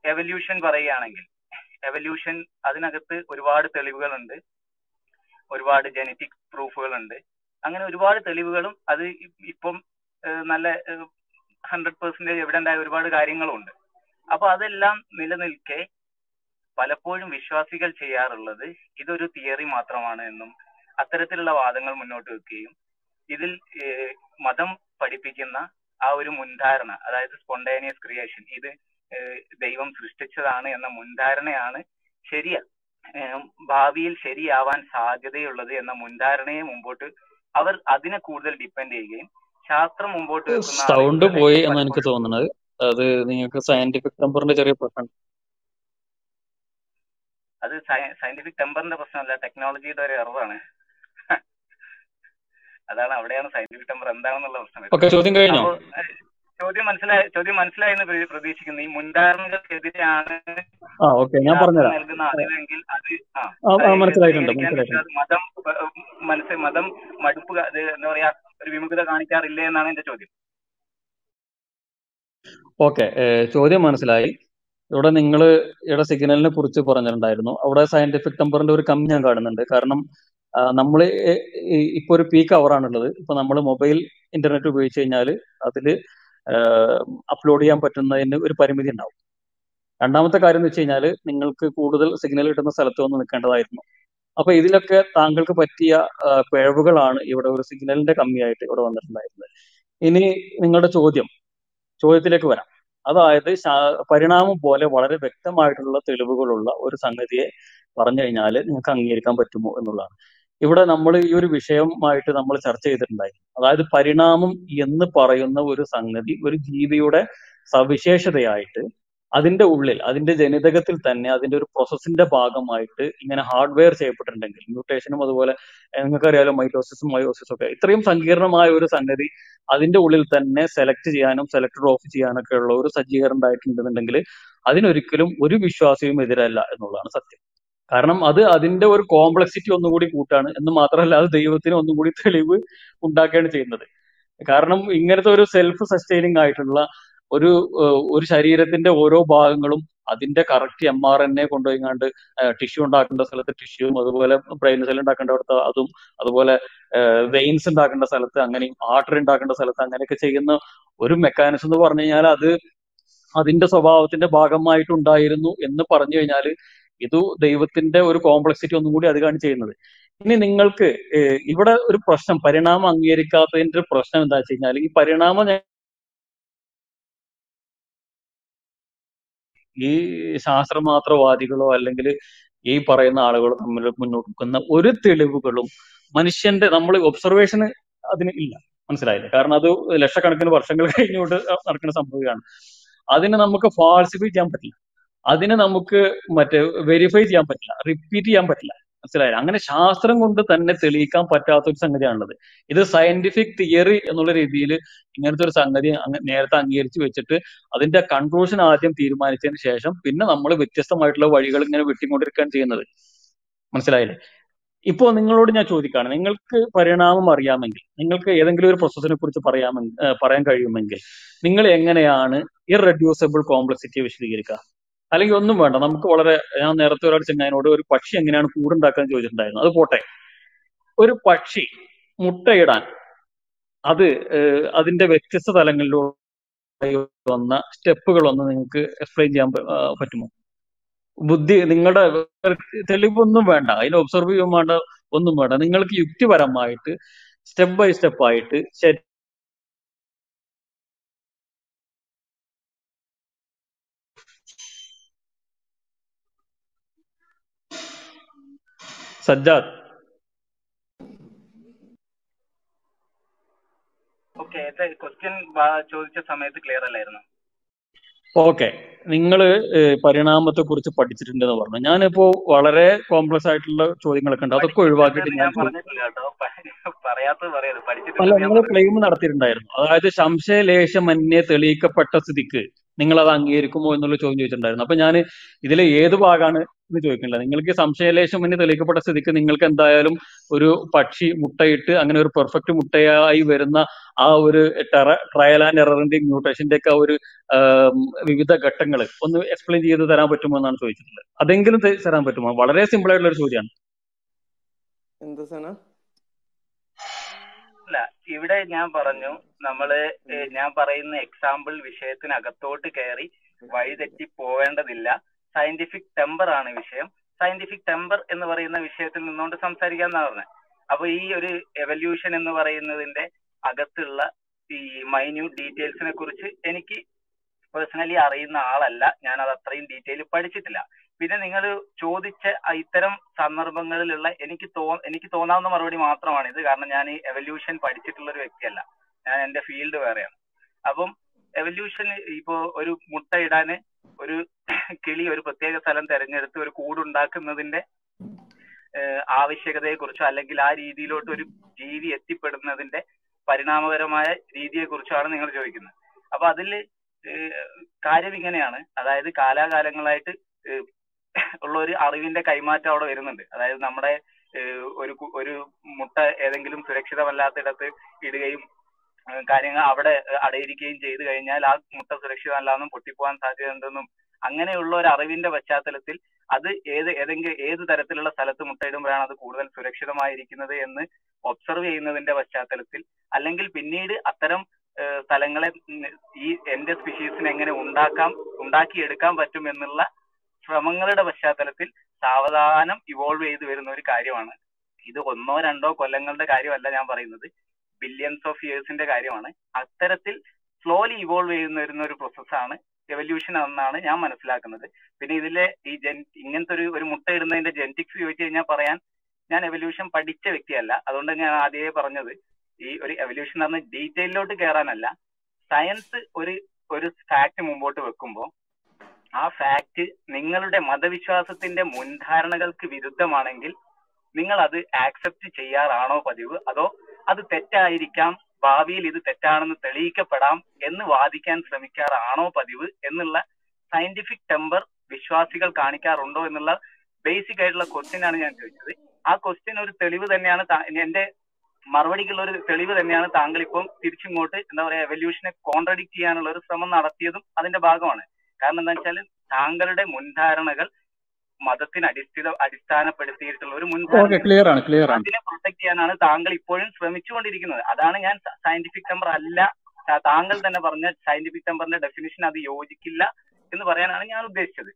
എവല്യൂഷൻ പറയുകയാണെങ്കിൽ എവല്യൂഷൻ അതിനകത്ത് ഒരുപാട് തെളിവുകളുണ്ട്. ഒരുപാട് ജനറ്റിക് പ്രൂഫുകളുണ്ട് അങ്ങനെ ഒരുപാട് തെളിവുകളും അത് ഇപ്പം നല്ല ഹൺഡ്രഡ് പെർസെന്റേജ് എവിഡന്റ് ആയ ഒരുപാട് കാര്യങ്ങളുണ്ട്. അപ്പൊ അതെല്ലാം നിലനിൽക്കെ പലപ്പോഴും വിശ്വാസികൾ ചെയ്യാറുള്ളത് ഇതൊരു തിയറി മാത്രമാണ് എന്നും അത്തരത്തിലുള്ള വാദങ്ങൾ മുന്നോട്ട് വെക്കുകയും ഇതിൽ മതം പഠിപ്പിക്കുന്ന ആ ഒരു മുൻധാരണ അതായത് സ്പോണ്ടേനിയസ് ക്രിയേഷൻ ഇത് ദൈവം സൃഷ്ടിച്ചതാണ് എന്ന മുൻധാരണയാണ് ശരിയ ഭാവിയിൽ ശരിയാവാൻ സാധ്യതയുള്ളത് എന്ന മുൻധാരണയെ മുമ്പോട്ട് അവർ അതിനെ കൂടുതൽ ഡിപ്പെൻഡ് ചെയ്യുകയും ശാസ്ത്രം മുമ്പോട്ട് സൗണ്ട് പോയി എന്ന് എനിക്ക് തോന്നുന്നത്. അത് നിങ്ങൾക്ക് സയന്റിഫിക് ടെമ്പറിന്റെ ചെറിയ പ്രശ്നം. അത് സയന്റിഫിക് ടെമ്പറിന്റെ പ്രശ്നമല്ല ടെക്നോളജിയുടെ ഒരു എററാണ് അതാണ് അവിടെയാണ് സയന്റിഫിക് ടെമ്പർ എന്താണെന്നുള്ള പ്രശ്നം ചോദ്യം കഴിഞ്ഞോ? ചോദ്യം മനസ്സിലായി ചോദ്യം മനസ്സിലായി എന്ന് പ്രതീക്ഷിക്കുന്നു. ഈ മുൻധാരണകൾക്കെതിരെയാണ് ഞാൻ നൽകുന്ന അറിവെങ്കിൽ അത് മതം മനസ്സിൽ മനസ്സ് മതം മടുപ്പ് അത് എന്താ പറയാ ഒരു വിമുഖത കാണിക്കാറില്ലേ എന്നാണ് എന്റെ ചോദ്യം. ഓക്കെ ചോദ്യം മനസ്സിലായി. ഇവിടെ നിങ്ങൾ ഇവിടെ സിഗ്നലിനെ കുറിച്ച് പറഞ്ഞിട്ടുണ്ടായിരുന്നു. അവിടെ സയന്റിഫിക് ടെമ്പറിന്റെ ഒരു കമ്മി ഞാൻ കാണുന്നുണ്ട്. കാരണം നമ്മൾ ഇപ്പൊ ഒരു പീക്ക് അവർ ആണുള്ളത്. ഇപ്പൊ നമ്മൾ മൊബൈൽ ഇന്റർനെറ്റ് ഉപയോഗിച്ച് കഴിഞ്ഞാൽ അതിൽ അപ്ലോഡ് ചെയ്യാൻ പറ്റുന്നതിന് ഒരു പരിമിതി ഉണ്ടാവും. രണ്ടാമത്തെ കാര്യം എന്ന് വെച്ച് കഴിഞ്ഞാൽ നിങ്ങൾക്ക് കൂടുതൽ സിഗ്നൽ കിട്ടുന്ന സ്ഥലത്ത് വന്ന് നിൽക്കേണ്ടതായിരുന്നു. അപ്പൊ ഇതിലൊക്കെ താങ്കൾക്ക് പറ്റിയ പിഴവുകളാണ് ഇവിടെ ഒരു സിഗ്നലിന്റെ കമ്മിയായിട്ട് ഇവിടെ വന്നിട്ടുണ്ടായിരുന്നത്. ഇനി നിങ്ങളുടെ ചോദ്യം. ചോദ്യത്തിലേക്ക് വരാം. അതായത് പരിണാമം പോലെ വളരെ വ്യക്തമായിട്ടുള്ള തെളിവുകളുള്ള ഒരു സംഗതിയെ പറഞ്ഞു കഴിഞ്ഞാൽ നിങ്ങൾക്ക് അംഗീകരിക്കാൻ പറ്റുമോ എന്നുള്ളതാണ്. ഇവിടെ നമ്മൾ ഈ ഒരു വിഷയമായിട്ട് നമ്മൾ ചർച്ച ചെയ്തിട്ടുണ്ടായി. അതായത് പരിണാമം എന്ന് പറയുന്ന ഒരു സംഗതി ഒരു ജീവിയുടെ സവിശേഷതയായിട്ട് അതിന്റെ ഉള്ളിൽ അതിന്റെ ജനിതകത്തിൽ തന്നെ അതിന്റെ ഒരു പ്രോസസ്സിന്റെ ഭാഗമായിട്ട് ഇങ്ങനെ ഹാർഡ്വെയർ ചെയ്യപ്പെട്ടിട്ടുണ്ടെങ്കിൽ മ്യൂട്ടേഷനും അതുപോലെ നിങ്ങൾക്കറിയാലോ മൈറ്റോസിസും മയോസിസും ഒക്കെ. ഇത്രയും സങ്കീർണമായ ഒരു സംഗതി അതിന്റെ ഉള്ളിൽ തന്നെ സെലക്ട് ചെയ്യാനും സെലക്ടർ ഓഫ് ചെയ്യാനൊക്കെ ഉള്ള ഒരു സജ്ജീകരണം ഉണ്ടായിട്ടുണ്ടെന്നുണ്ടെങ്കിൽ അതിനൊരിക്കലും ഒരു വിശ്വാസിയും എതിരല്ല എന്നുള്ളതാണ് സത്യം. കാരണം അത് അതിന്റെ ഒരു കോംപ്ലക്സിറ്റി ഒന്നുകൂടി കൂട്ടാണ്. എന്ന് മാത്രമല്ല അത് ദൈവത്തിന് ഒന്നും കൂടി തെളിവ് ഉണ്ടാക്കുകയാണ് ചെയ്യുന്നത്. കാരണം ഇങ്ങനത്തെ ഒരു സെൽഫ് സസ്റ്റൈനിങ് ആയിട്ടുള്ള ഒരു ഒരു ശരീരത്തിന്റെ ഓരോ ഭാഗങ്ങളും അതിന്റെ correct M R N A കൊണ്ടുപോയിങ്ങാണ്ട് tissue ഉണ്ടാക്കേണ്ട സ്ഥലത്ത് ടിഷ്യൂവും അതുപോലെ ബ്രെയിൻ സെൽ ഉണ്ടാക്കേണ്ട അടുത്ത് അതും അതുപോലെ വെയിൻസ് ഉണ്ടാക്കേണ്ട സ്ഥലത്ത് അങ്ങനെയും ആർട്ടറി ഉണ്ടാക്കേണ്ട സ്ഥലത്ത് അങ്ങനെയൊക്കെ ചെയ്യുന്ന ഒരു മെക്കാനിസം എന്ന് പറഞ്ഞു കഴിഞ്ഞാൽ അത് അതിന്റെ സ്വഭാവത്തിന്റെ ഭാഗമായിട്ടുണ്ടായിരുന്നു എന്ന് പറഞ്ഞു കഴിഞ്ഞാൽ ഇത് ദൈവത്തിന്റെ ഒരു കോംപ്ലക്സിറ്റി ഒന്നും കൂടി അധികമാണ് ചെയ്യുന്നത്. ഇനി നിങ്ങൾക്ക് ഇവിടെ ഒരു പ്രശ്നം പരിണാമം അംഗീകരിക്കാത്തതിന്റെ പ്രശ്നം എന്താ വെച്ച് കഴിഞ്ഞാൽ ഈ പരിണാമം ഈ ശാസ്ത്രമാത്രവാദികളോ അല്ലെങ്കിൽ ഈ പറയുന്ന ആളുകളോ തമ്മിൽ മുന്നോട്ട് വെക്കുന്ന ഒരു തെളിവുകളും മനുഷ്യന്റെ നമ്മൾ ഒബ്സർവേഷന് അതിന് ഇല്ല. മനസ്സിലായില്ലേ? കാരണം അത് ലക്ഷക്കണക്കിന് വർഷങ്ങൾ കഴിഞ്ഞുകൊണ്ട് നടക്കുന്ന സംഭവമാണ്. അതിനെ നമുക്ക് ഫാൾസിഫൈ ചെയ്യാൻ പറ്റില്ല. അതിനെ നമുക്ക് മറ്റേ വെരിഫൈ ചെയ്യാൻ പറ്റില്ല. റിപ്പീറ്റ് ചെയ്യാൻ പറ്റില്ല. മനസ്സിലായില്ല? അങ്ങനെ ശാസ്ത്രം കൊണ്ട് തന്നെ തെളിയിക്കാൻ പറ്റാത്ത ഒരു സംഗതിയാണുള്ളത്. ഇത് സയന്റിഫിക് തിയറി എന്നുള്ള രീതിയിൽ ഇങ്ങനത്തെ ഒരു സംഗതി നേരത്തെ അംഗീകരിച്ച് വെച്ചിട്ട് അതിന്റെ കൺക്ലൂഷൻ ആദ്യം തീരുമാനിച്ചതിന് ശേഷം പിന്നെ നമ്മൾ വ്യത്യസ്തമായിട്ടുള്ള വഴികൾ ഇങ്ങനെ വെട്ടിക്കൊണ്ടിരിക്കാൻ ചെയ്യുന്നത്. മനസ്സിലായില്ലേ? ഇപ്പോ നിങ്ങളോട് ഞാൻ ചോദിക്കുകയാണ് നിങ്ങൾക്ക് പരിണാമം അറിയാമെങ്കിൽ നിങ്ങൾക്ക് ഏതെങ്കിലും ഒരു പ്രോസസ്സിനെ കുറിച്ച് പറയാമെങ്കിൽ പറയാൻ കഴിയുമെങ്കിൽ നിങ്ങൾ എങ്ങനെയാണ് ഇറെഡ്യൂസബിൾ കോംപ്ലക്സിറ്റി വിശദീകരിക്കുക? അല്ലെങ്കിൽ ഒന്നും വേണ്ട. നമുക്ക് വളരെ ഞാൻ നേരത്തെ ഒരാൾ ചെങ്ങായനോട് ഒരു പക്ഷി എങ്ങനെയാണ് കൂടുണ്ടാക്കാൻ ചോദിച്ചിട്ടുണ്ടായിരുന്നു. അത് പോട്ടെ. ഒരു പക്ഷി മുട്ടയിടാൻ അത് അതിന്റെ വ്യത്യസ്ത തലങ്ങളിലൂടെ വന്ന സ്റ്റെപ്പുകൾ ഒന്ന് നിങ്ങൾക്ക് എക്സ്പ്ലെയിൻ ചെയ്യാൻ പറ്റുമോ? ബുദ്ധി നിങ്ങളുടെ തെളിവൊന്നും വേണ്ട. അതിനെ ഒബ്സർവ് ചെയ്യാൻ വേണ്ട ഒന്നും വേണ്ട. നിങ്ങൾക്ക് യുക്തിപരമായിട്ട് സ്റ്റെപ്പ് ബൈ സ്റ്റെപ്പ് ആയിട്ട് ശരി സജ്ജാദ്. ഓക്കെ ക്വസ്റ്റ്യൻ ചോദിച്ച സമയത്ത് ക്ലിയർ അല്ലായിരുന്നു? ഓക്കെ നിങ്ങൾ പരിണാമത്തെ കുറിച്ച് പഠിച്ചിട്ടുണ്ടെന്ന് പറഞ്ഞു. ഞാനിപ്പോ വളരെ കോംപ്ലക്സ് ആയിട്ടുള്ള ചോദ്യങ്ങളൊക്കെ ഉണ്ട്. അതൊക്കെ ഒഴിവാക്കിയിട്ട് ഞാൻ അല്ല നിങ്ങൾ ക്ലെയിം നടത്തിയിട്ടുണ്ടായിരുന്നു. അതായത് സംശയലേശമന്യേ തെളിയിക്കപ്പെട്ട സ്ഥിതിക്ക് നിങ്ങൾ അത് അംഗീകരിക്കുമോ എന്നുള്ള ചോദ്യം ചോദിച്ചിട്ടുണ്ടായിരുന്നു. അപ്പൊ ഞാൻ ഇതിലെ ഏത് ഭാഗമാണ് എന്ന് ചോദിക്കുന്നില്ല. നിങ്ങൾക്ക് സംശയലേശം മുന്നേ തെളിയിക്കപ്പെട്ട സ്ഥിതിക്ക് നിങ്ങൾക്ക് എന്തായാലും ഒരു പക്ഷി മുട്ടയിട്ട് അങ്ങനെ ഒരു പെർഫെക്റ്റ് മുട്ടയായി വരുന്ന ആ ഒരു ട്രയൽ ആൻഡ് എററിന്റെയും മ്യൂട്ടേഷന്റെ ഒക്കെ ഒരു വിവിധ ഘട്ടങ്ങൾ ഒന്ന് എക്സ്പ്ലെയിൻ ചെയ്ത് തരാൻ പറ്റുമോ എന്നാണ് ചോദിച്ചിട്ടുള്ളത്. അതെങ്കിലും തരാൻ പറ്റുമോ? വളരെ സിമ്പിൾ ആയിട്ടുള്ള ഒരു ചോദ്യമാണ് എന്താ സന? അല്ല ഇവിടെ ഞാൻ പറഞ്ഞു നമ്മൾ ഞാൻ പറയുന്ന എക്സാമ്പിൾ വിഷയത്തിനകത്തോട്ട് കയറി വഴിതെറ്റി പോവേണ്ടതില്ല. സയന്റിഫിക് ടെമ്പർ ആണ് വിഷയം. സയന്റിഫിക് ടെമ്പർ എന്ന് പറയുന്ന വിഷയത്തിൽ നിന്നുകൊണ്ട് സംസാരിക്കാന്നാ പറഞ്ഞത് അപ്പൊ ഈ ഒരു എവല്യൂഷൻ എന്ന് പറയുന്നതിന്റെ അകത്തുള്ള ഈ മൈന്യൂട്ട് ഡീറ്റെയിൽസിനെ കുറിച്ച് എനിക്ക് പേഴ്സണലി അറിയുന്ന ആളല്ല. ഞാൻ അത് അത്രയും ഡീറ്റെയിൽ പഠിച്ചിട്ടില്ല. പിന്നെ നിങ്ങൾ ചോദിച്ച ഇത്തരം സന്ദർഭങ്ങളിലുള്ള എനിക്ക് തോ എനിക്ക് തോന്നാവുന്ന മറുപടി മാത്രമാണ് ഇത്. കാരണം ഞാൻ ഈ എവല്യൂഷൻ പഠിച്ചിട്ടുള്ള ഒരു വ്യക്തിയല്ല. ഞാൻ എന്റെ ഫീൽഡ് വേറെയാണ്. അപ്പം എവല്യൂഷൻ ഇപ്പോ ഒരു മുട്ട ഇടാന് ഒരു കിളി ഒരു പ്രത്യേക സ്ഥലം തെരഞ്ഞെടുത്ത് ഒരു കൂടുണ്ടാക്കുന്നതിന്റെ ആവശ്യകതയെക്കുറിച്ചോ ആവശ്യകതയെ കുറിച്ചോ അല്ലെങ്കിൽ ആ രീതിയിലോട്ട് ഒരു ജീവി എത്തിപ്പെടുന്നതിന്റെ പരിണാമപരമായ രീതിയെ കുറിച്ചാണ് നിങ്ങൾ ചോദിക്കുന്നത്. അപ്പൊ അതിൽ കാര്യം ഇങ്ങനെയാണ്. അതായത് കാലാകാലങ്ങളായിട്ട് ഉള്ള ഒരു അറിവിന്റെ കൈമാറ്റം അവിടെ വരുന്നുണ്ട്. അതായത് നമ്മുടെ ഒരു ഒരു മുട്ട ഏതെങ്കിലും സുരക്ഷിതമല്ലാത്ത ഇടത്ത് ഇടുകയും കാര്യങ്ങൾ അവിടെ അടയിരിക്കുകയും ചെയ്തു കഴിഞ്ഞാൽ ആ മുട്ട സുരക്ഷിതമല്ലാന്നും പൊട്ടിപ്പോകാൻ സാധ്യതയുണ്ടെന്നും അങ്ങനെയുള്ള ഒരു അറിവിന്റെ പശ്ചാത്തലത്തിൽ അത് ഏത് ഏതെങ്കിലും ഏത് തരത്തിലുള്ള സ്ഥലത്ത് മുട്ടയിടുമ്പോഴാണ് അത് കൂടുതൽ സുരക്ഷിതമായിരിക്കുന്നത് എന്ന് ഒബ്സർവ് ചെയ്യുന്നതിന്റെ പശ്ചാത്തലത്തിൽ അല്ലെങ്കിൽ പിന്നീട് അത്തരം സ്ഥലങ്ങളെ ഈ എന്റെ സ്പീഷീസിനെ എങ്ങനെ ഉണ്ടാക്കാം ഉണ്ടാക്കിയെടുക്കാൻ പറ്റും എന്നുള്ള ശ്രമങ്ങളുടെ പശ്ചാത്തലത്തിൽ സാവധാനം ഇവോൾവ് ചെയ്തു വരുന്ന ഒരു കാര്യമാണ്. ഇത് ഒന്നോ രണ്ടോ കൊല്ലങ്ങളുടെ കാര്യമല്ല ഞാൻ പറയുന്നത്. ബില്യൺസ് ഓഫ് ഇയേഴ്സിന്റെ കാര്യമാണ്. അത്തരത്തിൽ സ്ലോലി ഇവോൾവ് ചെയ്യുന്ന വരുന്ന ഒരു പ്രോസസ്സാണ് എവല്യൂഷൻ എന്നാണ് ഞാൻ മനസ്സിലാക്കുന്നത്. പിന്നെ ഇതിലെ ഈ ജെൻ ഇങ്ങനത്തെ ഒരു ഒരു മുട്ട ഇടുന്നതിന്റെ ജെനറ്റിക്സ് ചോദിച്ചു കഴിഞ്ഞാൽ പറയാൻ ഞാൻ എവല്യൂഷൻ പഠിച്ച വ്യക്തിയല്ല. അതുകൊണ്ട് ഞാൻ ആദ്യമേ പറഞ്ഞത്. ഈ ഒരു എവല്യൂഷൻ എന്ന് പറഞ്ഞ ഡീറ്റെയിലോട്ട് കയറാനല്ല സയൻസ് ഒരു ഒരു ഫാക്ട് മുമ്പോട്ട് വെക്കുമ്പോൾ ആ ഫാക്ട് നിങ്ങളുടെ മതവിശ്വാസത്തിന്റെ മുൻധാരണകൾക്ക് വിരുദ്ധമാണെങ്കിൽ നിങ്ങൾ അത് ആക്സെപ്റ്റ് ചെയ്യാറാണോ പതിവ്? അതോ അത് തെറ്റായിരിക്കാം. ഭാവിയിൽ ഇത് തെറ്റാണെന്ന് തെളിയിക്കപ്പെടാം എന്ന് വാദിക്കാൻ ശ്രമിക്കാറാണോ പതിവ് എന്നുള്ള സയന്റിഫിക് ടെമ്പർ വിശ്വാസികൾ കാണിക്കാറുണ്ടോ എന്നുള്ള ബേസിക് ആയിട്ടുള്ള ക്വസ്റ്റ്യൻ ആണ് ഞാൻ ചോദിച്ചത്. ആ ക്വസ്റ്റ്യൻ ഒരു തെളിവ് തന്നെയാണ് എന്റെ മറുപടിക്കുള്ള ഒരു തെളിവ് തന്നെയാണ് താങ്കൾ ഇപ്പം തിരിച്ചിങ്ങോട്ട് എന്താ പറയാ എവല്യൂഷനെ കോൺട്രഡിക്ട് ചെയ്യാനുള്ള ഒരു ശ്രമം നടത്തിയതും അതിന്റെ ഭാഗമാണ്. കാരണം എന്താ വെച്ചാൽ താങ്കളുടെ മുൻധാരണകൾ മതത്തിന് അടിസ്ഥിത അടിസ്ഥാനപ്പെടുത്തിയിട്ടുള്ള ഒരു ആണ് അതിനെ പ്രൊട്ടക്ട് ചെയ്യാനാണ് താങ്കൾ ഇപ്പോഴും ശ്രമിച്ചുകൊണ്ടിരിക്കുന്നത്. അതാണ് ഞാൻ സയന്റിഫിക് നമ്പർ അല്ല. താങ്കൾ തന്നെ പറഞ്ഞ സയന്റിഫിക് നമ്പറിന്റെ ഡെഫിനിഷൻ അത് യോജിക്കില്ല എന്ന് പറയാനാണ് ഞാൻ ഉദ്ദേശിച്ചത്.